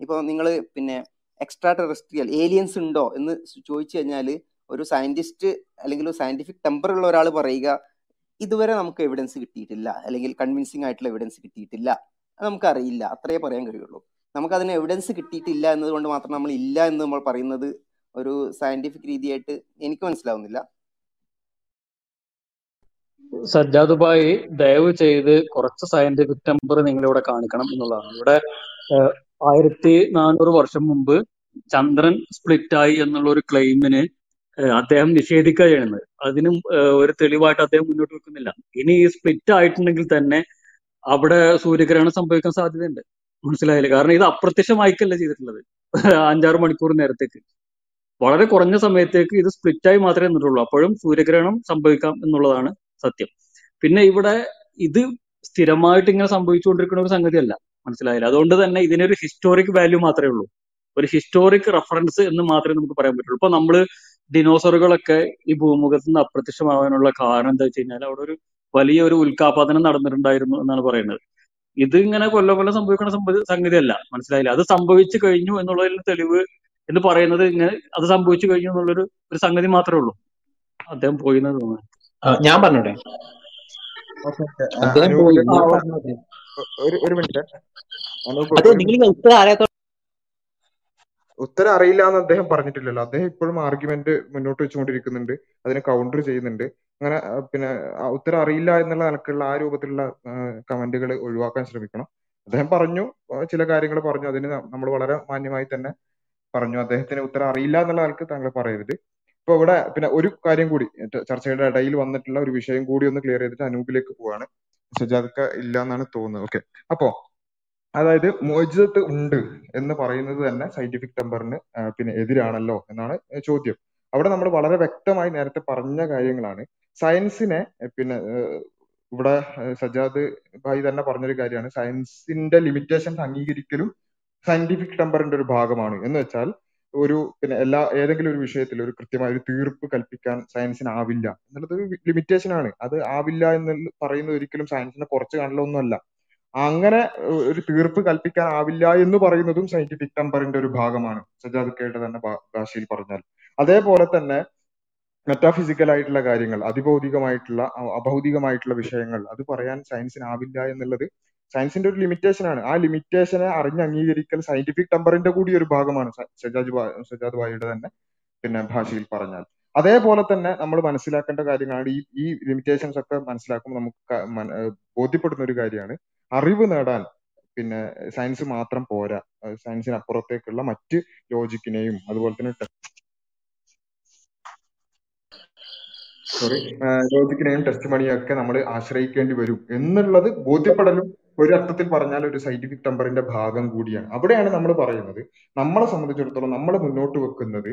ഇപ്പോൾ നിങ്ങൾ പിന്നെ എക്സ്ട്രാ ടെറസ്ട്രിയൽ ഏലിയൻസ് ഉണ്ടോ എന്ന് ചോദിച്ചു കഴിഞ്ഞാൽ ഒരു സയന്റിസ്റ്റ് അല്ലെങ്കിൽ ഒരു സയന്റിഫിക് ടെമ്പർ ഉള്ള ഒരാൾ പറയുക ഇതുവരെ നമുക്ക് എവിഡൻസ് കിട്ടിയിട്ടില്ല. അല്ലെങ്കിൽ കൺവിൻസിങ് ആയിട്ടുള്ള എവിഡൻസ് കിട്ടിയിട്ടില്ല. അത് നമുക്കറിയില്ല അത്രേ പറയാൻ കഴിയുള്ളൂ. നമുക്ക് അതിന് എവിഡൻസ് കിട്ടിയിട്ടില്ല എന്നതുകൊണ്ട് മാത്രം നമ്മൾ ഇല്ല എന്ന് നമ്മൾ പറയുന്നത് ഒരു സയന്റിഫിക് രീതിയായിട്ട് എനിക്ക് മനസ്സിലാവുന്നില്ല. സജ്ജാദ് ഭായി ദയവ് ചെയ്ത് കുറച്ച് സയന്റിഫിക് ടെമ്പർ നിങ്ങൾ ഇവിടെ കാണിക്കണം എന്നുള്ളതാണ്. ഇവിടെ ആയിരത്തി നാനൂറ് വർഷം മുമ്പ് ചന്ദ്രൻ സ്പ്ലിറ്റ് ആയി എന്നുള്ള ഒരു ക്ലെയിമിന് അദ്ദേഹം നിഷേധിക്കുകയാണ് അതിനും ഒരു തെളിവായിട്ട് അദ്ദേഹം മുന്നോട്ട് വെക്കുന്നില്ല. ഇനി ഈ സ്പ്ലിറ്റ് ആയിട്ടുണ്ടെങ്കിൽ തന്നെ അവിടെ സൂര്യഗ്രഹണം സംഭവിക്കാൻ സാധ്യതയുണ്ട്. മനസ്സിലായില്ലേ? കാരണം ഇത് അപ്രത്യക്ഷമായിക്കല്ല ചെയ്തിട്ടുള്ളത്. അഞ്ചാറ് മണിക്കൂർ നേരത്തേക്ക്. വളരെ കുറഞ്ഞ സമയത്തേക്ക് ഇത് സ്പ്ലിറ്റ് ആയി മാത്രമേ നിന്നിട്ടുള്ളൂ. അപ്പോഴും സൂര്യഗ്രഹണം സംഭവിക്കാം എന്നുള്ളതാണ് സത്യം. പിന്നെ ഇവിടെ ഇത് സ്ഥിരമായിട്ട് ഇങ്ങനെ സംഭവിച്ചുകൊണ്ടിരിക്കുന്ന ഒരു സംഗതിയല്ല. മനസ്സിലായില്ല. അതുകൊണ്ട് തന്നെ ഇതിനൊരു ഹിസ്റ്റോറിക് വാല്യൂ മാത്രമേ ഉള്ളൂ. ഒരു ഹിസ്റ്റോറിക് റെഫറൻസ് എന്ന് മാത്രമേ നമുക്ക് പറയാൻ പറ്റുള്ളൂ. ഇപ്പൊ നമ്മൾ ഡിനോസറുകളൊക്കെ ഈ ഭൂമുഖത്ത് നിന്ന് അപ്രത്യക്ഷമാവാനുള്ള കാരണം എന്താ വെച്ച് കഴിഞ്ഞാൽ അവിടെ ഒരു വലിയൊരു ഉൽക്കാപാതനം നടന്നിട്ടുണ്ടായിരുന്നു എന്നാണ് പറയുന്നത്. ഇത് ഇങ്ങനെ കൊല്ലം കൊല്ലം സംഭവിക്കുന്ന സംഭവ- സംഗതിയല്ല. മനസ്സിലായില്ല. അത് സംഭവിച്ചു കഴിഞ്ഞു എന്നുള്ളതിൽ തെളിവ് എന്ന് പറയുന്നത് ഇങ്ങനെ അത് സംഭവിച്ചു കഴിഞ്ഞു എന്നുള്ളൊരു ഒരു സംഗതി മാത്രമേ ഉള്ളൂ. അദ്ദേഹം പോയി എന്ന് തോന്നുന്നു ഞാൻ പറഞ്ഞോട്ടെ? ഒരു ഒരു മിനിറ്റ് അനൂപ് ഉത്തരം അറിയില്ല എന്ന് അദ്ദേഹം പറഞ്ഞിട്ടില്ലല്ലോ. അദ്ദേഹം ഇപ്പോഴും ആർഗ്യുമെന്റ് മുന്നോട്ട് വെച്ചുകൊണ്ടിരിക്കുന്നുണ്ട്. അതിനെ കൗണ്ടർ ചെയ്യുന്നുണ്ട്. അങ്ങനെ പിന്നെ ഉത്തരം അറിയില്ല എന്നുള്ള നിലക്കുള്ള ആ രൂപത്തിലുള്ള കമന്റുകൾ ഒഴിവാക്കാൻ ശ്രമിക്കണം. അദ്ദേഹം പറഞ്ഞു ചില കാര്യങ്ങൾ പറഞ്ഞു. അതിന് നമ്മൾ വളരെ മാന്യമായി തന്നെ പറഞ്ഞു. അദ്ദേഹത്തിന് ഉത്തരം അറിയില്ല എന്നുള്ള നിലയ്ക്ക് താങ്കൾ പറയരുത്. ഇപ്പൊ ഇവിടെ പിന്നെ ഒരു കാര്യം കൂടി ചർച്ചയുടെ ഇടയിൽ വന്നിട്ടുള്ള ഒരു വിഷയം കൂടി ഒന്ന് ക്ലിയർ ചെയ്തിട്ട് അനൂപിലേക്ക് പോവാണ്. സജാദക്ക ഇല്ല എന്നാണ് തോന്നുന്നത്. ഓക്കെ അപ്പോ അതായത് മോചിതത്ത് ഉണ്ട് എന്ന് പറയുന്നത് തന്നെ സയന്റിഫിക് ടെമ്പറിന് പിന്നെ എതിരാണല്ലോ എന്നാണ് ചോദ്യം. അവിടെ നമ്മൾ വളരെ വ്യക്തമായി നേരത്തെ പറഞ്ഞ കാര്യങ്ങളാണ്. സയൻസിനെ പിന്നെ ഇവിടെ സജാദ് ഭായി തന്നെ പറഞ്ഞൊരു കാര്യമാണ്. സയൻസിന്റെ ലിമിറ്റേഷൻസ് അംഗീകരിക്കലും സയന്റിഫിക് ടെമ്പറിന്റെ ഒരു ഭാഗമാണ്. എന്ന് വെച്ചാൽ ഒരു പിന്നെ എല്ലാ ഏതെങ്കിലും ഒരു വിഷയത്തിൽ ഒരു കൃത്യമായ ഒരു തീർപ്പ് കൽപ്പിക്കാൻ സയൻസിന് ആവില്ല എന്നുള്ളത് ഒരു ലിമിറ്റേഷൻ ആണ്. അത് ആവില്ല എന്ന് പറയുന്നത് ഒരിക്കലും സയൻസിനെ കുറച്ച് കാണലൊന്നുമല്ല അങ്ങനെ ഒരു തീർപ്പ് കൽപ്പിക്കാൻ ആവില്ല എന്ന് പറയുന്നതും സയന്റിഫിക് ടെമ്പറിന്റെ ഒരു ഭാഗമാണ്. സജാദ് കേട്ട തന്നെ ഭാഷയിൽ പറഞ്ഞാൽ. അതേപോലെ തന്നെ മെറ്റാഫിസിക്കൽ ആയിട്ടുള്ള കാര്യങ്ങൾ അതിഭൗതികമായിട്ടുള്ള അഭൗതികമായിട്ടുള്ള വിഷയങ്ങൾ അത് പറയാൻ സയൻസിന് ആവില്ല എന്നുള്ളത് സയൻസിന്റെ ഒരു ലിമിറ്റേഷൻ ആണ്. ആ ലിമിറ്റേഷനെ അറിഞ്ഞ് അംഗീകരിക്കൽ സയന്റിഫിക് ടെമ്പറിന്റെ കൂടി ഒരു ഭാഗമാണ് സജാജ് സജാദ് ഭായിയുടെ തന്നെ പിന്നെ ഭാഷയിൽ പറഞ്ഞാൽ. അതേപോലെ തന്നെ നമ്മൾ മനസ്സിലാക്കേണ്ട കാര്യങ്ങളാണ്. ഈ ഈ ലിമിറ്റേഷൻസ് ഒക്കെ മനസ്സിലാക്കുമ്പോൾ നമുക്ക് ബോധ്യപ്പെടുന്ന ഒരു കാര്യമാണ്. അറിവ് നേടാൻ പിന്നെ സയൻസ് മാത്രം പോരാ. സയൻസിന് അപ്പുറത്തേക്കുള്ള മറ്റ് ലോജിക്കിനെയും അതുപോലെ തന്നെ സോറി ലോജിക്കിനെയും ടെസ്റ്റ് മണിയും ഒക്കെ നമ്മൾ ആശ്രയിക്കേണ്ടി വരും എന്നുള്ളത് ബോധ്യപ്പെടലും ഒരു പറഞ്ഞാൽ ഒരു സയന്റിഫിക് ടെമ്പറിന്റെ ഭാഗം കൂടിയാണ്. അവിടെയാണ് നമ്മൾ പറയുന്നത് നമ്മളെ സംബന്ധിച്ചിടത്തോളം നമ്മൾ മുന്നോട്ട് വെക്കുന്നത്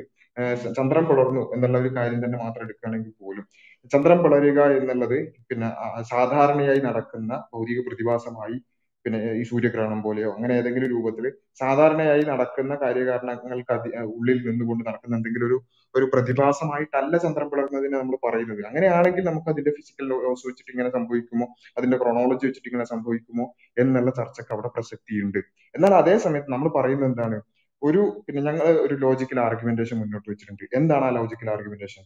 ചന്ദ്രൻ പിളർന്നു എന്നുള്ള ഒരു കാര്യം തന്നെ മാത്രം എടുക്കുകയാണെങ്കിൽ പോലും ചന്ദ്രൻ പിളരുക എന്നുള്ളത് പിന്നെ സാധാരണയായി നടക്കുന്ന ഭൗതിക പ്രതിഭാസമായി പിന്നെ ഈ സൂര്യഗ്രഹണം പോലെയോ അങ്ങനെ ഏതെങ്കിലും രൂപത്തിൽ സാധാരണയായി നടക്കുന്ന കാര്യകാരണങ്ങൾക്ക് ഉള്ളിൽ നിന്നുകൊണ്ട് നടക്കുന്ന എന്തെങ്കിലും ഒരു ഒരു പ്രതിഭാസമായിട്ടല്ല ചന്ദ്രൻ പിളർന്നതിനെ നമ്മൾ പറയുന്നത്. അങ്ങനെയാണെങ്കിൽ നമുക്ക് അതിന്റെ ഫിസിക്കൽ ലോസ് വെച്ചിട്ട് ഇങ്ങനെ സംഭവിക്കുമോ? അതിന്റെ ക്രോണോളജി വെച്ചിട്ട് ഇങ്ങനെ സംഭവിക്കുമോ? എന്നുള്ള ചർച്ചയ്ക്ക് അവിടെ പ്രസക്തിയുണ്ട്. എന്നാൽ അതേ സമയത്ത് നമ്മൾ പറയുന്നത് എന്താണ്? ഒരു പിന്നെ ഞങ്ങൾ ഒരു ലോജിക്കൽ ആർഗ്യുമെന്റേഷൻ മുന്നോട്ട് വെച്ചിട്ടുണ്ട്. എന്താണ് ആ ലോജിക്കൽ ആർഗ്യുമെന്റേഷൻ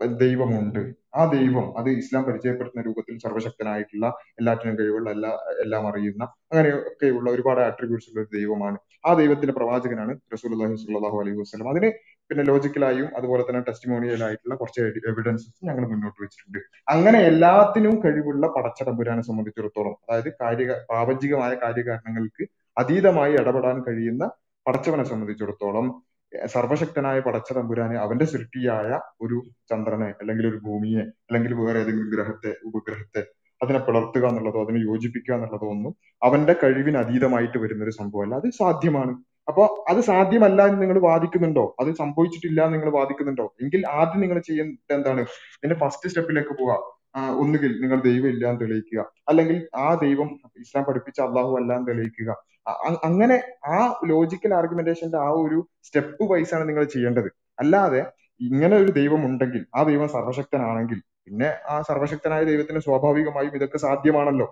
ദൈവമുണ്ട്. ആ ദൈവം അത് ഇസ്ലാം പരിചയപ്പെടുത്തുന്ന രൂപത്തിൽ സർവശക്തനായിട്ടുള്ള എല്ലാറ്റിനും കഴിവുള്ള എല്ലാ എല്ലാം അറിയുന്ന അങ്ങനെയൊക്കെയുള്ള ഒരുപാട് ആട്രിബ്യൂട്ട്സ് ഉള്ള ഒരു ദൈവമാണ്. ആ ദൈവത്തിന്റെ പ്രവാചകനാണ് റസൂലുള്ളാഹി സ്വല്ലല്ലാഹു അലൈഹി വസല്ലം. അതിന് പിന്നെ ലോജിക്കലായും അതുപോലെ തന്നെ ടെസ്റ്റിമോണിയലായിട്ടുള്ള കുറച്ച് എവിഡൻസസ് ഞങ്ങൾ മുന്നോട്ട് വെച്ചിട്ടുണ്ട്. അങ്ങനെ എല്ലാത്തിനും കഴിവുള്ള പടച്ച തമ്പുരാനെ സംബന്ധിച്ചിടത്തോളം അതായത് കാര്യ പ്രാപഞ്ചികമായ കാര്യകാരണങ്ങൾക്ക് അതീതമായി ഇടപെടാൻ കഴിയുന്ന പടച്ചവനെ സംബന്ധിച്ചിടത്തോളം സർവശക്തനായ പടച്ച തമ്പുരാന് അവന്റെ സൃഷ്ടിയായ ഒരു ചന്ദ്രനെ അല്ലെങ്കിൽ ഒരു ഭൂമിയെ അല്ലെങ്കിൽ വേറെ ഏതെങ്കിലും ഗ്രഹത്തെ ഉപഗ്രഹത്തെ അതിനെ പിളർത്തുക എന്നുള്ളതോ അതിനെ യോജിപ്പിക്കുക എന്നുള്ളതോ ഒന്നും അവന്റെ കഴിവിന് അതീതമായിട്ട് വരുന്ന ഒരു സംഭവമല്ല. അത് സാധ്യമാണ്. അപ്പൊ അത് സാധ്യമല്ല എന്ന് നിങ്ങൾ വാദിക്കുന്നുണ്ടോ? അത് സംഭവിച്ചിട്ടില്ല എന്ന് നിങ്ങൾ വാദിക്കുന്നുണ്ടോ? എങ്കിൽ ആദ്യം നിങ്ങൾ ചെയ്യേണ്ടത് എന്താണ്? ഇതിന്റെ ഫസ്റ്റ് സ്റ്റെപ്പിലേക്ക് പോവുക ഒന്നുകിൽ നിങ്ങൾ ദൈവം ഇല്ല എന്ന് തെളിയിക്കുക. അല്ലെങ്കിൽ ആ ദൈവം ഇസ്ലാം പഠിപ്പിച്ച അള്ളാഹു അല്ല എന്ന് തെളിയിക്കുക. അങ്ങനെ ആ ലോജിക്കൽ ആർഗ്യുമെന്റേഷന്റെ ആ ഒരു സ്റ്റെപ്പ് വൈസ് ആണ് നിങ്ങൾ ചെയ്യേണ്ടത്. അല്ലാതെ ഇങ്ങനെ ഒരു ദൈവം ഉണ്ടെങ്കിൽ ആ ദൈവം സർവശക്തനാണെങ്കിൽ പിന്നെ ആ സർവശക്തനായ ദൈവത്തിന് സ്വാഭാവികമായും ഇതൊക്കെ സാധ്യമാണല്ലോ.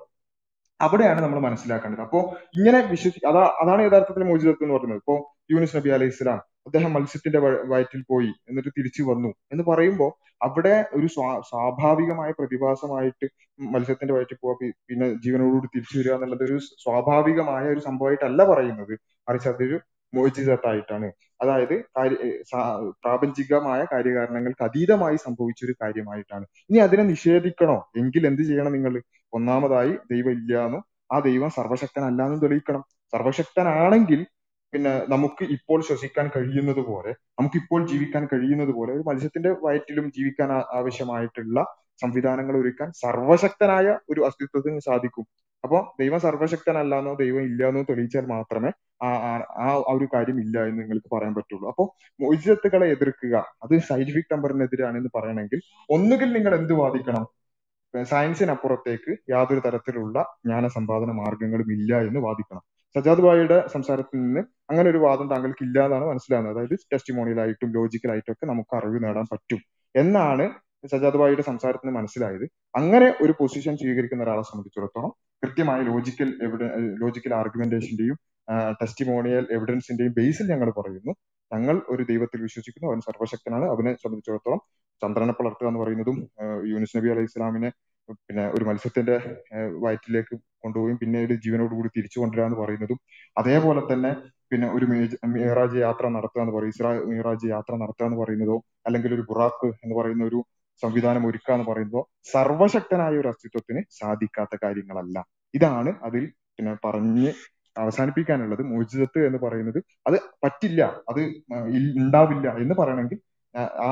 അവിടെയാണ് നമ്മൾ മനസ്സിലാക്കേണ്ടത്. അപ്പോ ഇങ്ങനെ വിശ്വസി അതാ അതാണ് യഥാർത്ഥത്തിൽ മോചിതത്വം എന്ന് പറയുന്നത്. ഇപ്പോ യൂനിസ് നബി അലൈഹി ഇസ്ലാം അദ്ദേഹം മത്സ്യത്തിന്റെ വയറ്റിൽ പോയി എന്നിട്ട് തിരിച്ചു വന്നു എന്ന് പറയുമ്പോൾ അവിടെ ഒരു സ്വാ സ്വാഭാവികമായ പ്രതിഭാസമായിട്ട് മത്സ്യത്തിന്റെ വയറ്റിൽ പോവാ പിന്നെ ജീവനോടുകൂടി തിരിച്ചു വരിക എന്നുള്ളത് ഒരു സ്വാഭാവികമായ ഒരു സംഭവമായിട്ടല്ല പറയുന്നത്. മറിച്ച് അതൊരു മോചിതത്തായിട്ടാണ്. അതായത് പ്രാപഞ്ചികമായ കാര്യകാരണങ്ങൾക്ക് അതീതമായി സംഭവിച്ച ഒരു കാര്യമായിട്ടാണ്. ഇനി അതിനെ നിഷേധിക്കണോ? എങ്കിൽ എന്ത് ചെയ്യണം നിങ്ങൾ? ഒന്നാമതായി ദൈവം ഇല്ലാന്നും ആ ദൈവം സർവശക്തനല്ലാന്നും തെളിയിക്കണം. സർവശക്തനാണെങ്കിൽ പിന്നെ നമുക്ക് ഇപ്പോൾ ശ്വസിക്കാൻ കഴിയുന്നത് പോലെ നമുക്ക് ഇപ്പോൾ ജീവിക്കാൻ കഴിയുന്നത് പോലെ ഒരു മത്സ്യത്തിന്റെ വയറ്റിലും ജീവിക്കാൻ ആവശ്യമായിട്ടുള്ള സംവിധാനങ്ങൾ ഒരുക്കാൻ സർവശക്തനായ ഒരു അസ്തിത്വത്തിന് സാധിക്കും. അപ്പൊ ദൈവം സർവശക്തനല്ലാന്നോ ദൈവം ഇല്ലാന്നോ തെളിയിച്ചാൽ മാത്രമേ ആ ആ- ഒരു കാര്യം ഇല്ല എന്ന് നിങ്ങൾക്ക് പറയാൻ പറ്റുള്ളൂ. അപ്പൊ മോചിതത്തുകളെ എതിർക്കുക അത് സയന്റിഫിക് നമ്പറിനെതിരാണ് എന്ന് പറയണമെങ്കിൽ ഒന്നുകിൽ നിങ്ങൾ എന്ത് വാദിക്കണം? സയൻസിനപ്പുറത്തേക്ക് യാതൊരു തരത്തിലുള്ള ജ്ഞാന സമ്പാദന മാർഗങ്ങളും ഇല്ല എന്ന് വാദിക്കണം. സജാദ് ഭായിയുടെ സംസാരത്തിൽ നിന്ന് അങ്ങനെ ഒരു വാദം താങ്കൾക്ക് ഇല്ല എന്നാണ് മനസ്സിലാകുന്നത്. അതായത് ടെസ്റ്റിമോണിയലായിട്ടും ലോജിക്കലായിട്ടും ഒക്കെ നമുക്ക് അറിവ് നേടാൻ പറ്റും എന്നാണ് സജാദ് ഭായിയുടെ സംസാരത്തിന് മനസ്സിലായത്. അങ്ങനെ ഒരു പൊസിഷൻ സ്വീകരിക്കുന്ന ഒരാളെ സംബന്ധിച്ചിടത്തോളം കൃത്യമായ ലോജിക്കൽ എവിഡ ലോജിക്കൽ ആർഗ്യുമെന്റേഷന്റെയും ടെസ്റ്റിമോണിയൽ എവിഡൻസിന്റെയും ബേസിൽ ഞങ്ങൾ പറയുന്നു. ഞങ്ങൾ ഒരു ദൈവത്തിൽ വിശ്വസിക്കുന്നു. അവൻ സർവശക്തനാണ് അവനെ സംബന്ധിച്ചിടത്തോളം ചന്ദ്രനെ പുലർത്തുക എന്ന് പറയുന്നതും യൂനുസ് നബി അലൈഹി ഇസ്ലാമിനെ പിന്നെ ഒരു മത്സ്യത്തിന്റെ വയറ്റിലേക്ക് കൊണ്ടുപോയി പിന്നീട് ജീവനോടുകൂടി തിരിച്ചു കൊണ്ടുവരിക എന്ന് പറയുന്നതും അതേപോലെ തന്നെ പിന്നെ ഒരു മീറാജ് യാത്ര നടത്തുക എന്ന് പറയും ഇസ്രാ മിറാജ് യാത്ര നടത്തുക എന്ന് പറയുന്നതോ അല്ലെങ്കിൽ ഒരു ബുറാക്ക് എന്ന് പറയുന്ന ഒരു സംവിധാനം ഒരുക്കുക എന്ന് പറയുമ്പോൾ സർവശക്തനായ ഒരു അസ്തിത്വത്തിന് സാധിക്കാത്ത കാര്യങ്ങളല്ല. ഇതാണ് അതിൽ പിന്നെ പറഞ്ഞ് അവസാനിപ്പിക്കാനുള്ളത്. മോചിതത്ത് എന്ന് പറയുന്നത് അത് പറ്റില്ല അത് ഉണ്ടാവില്ല എന്ന് പറയണമെങ്കിൽ ആ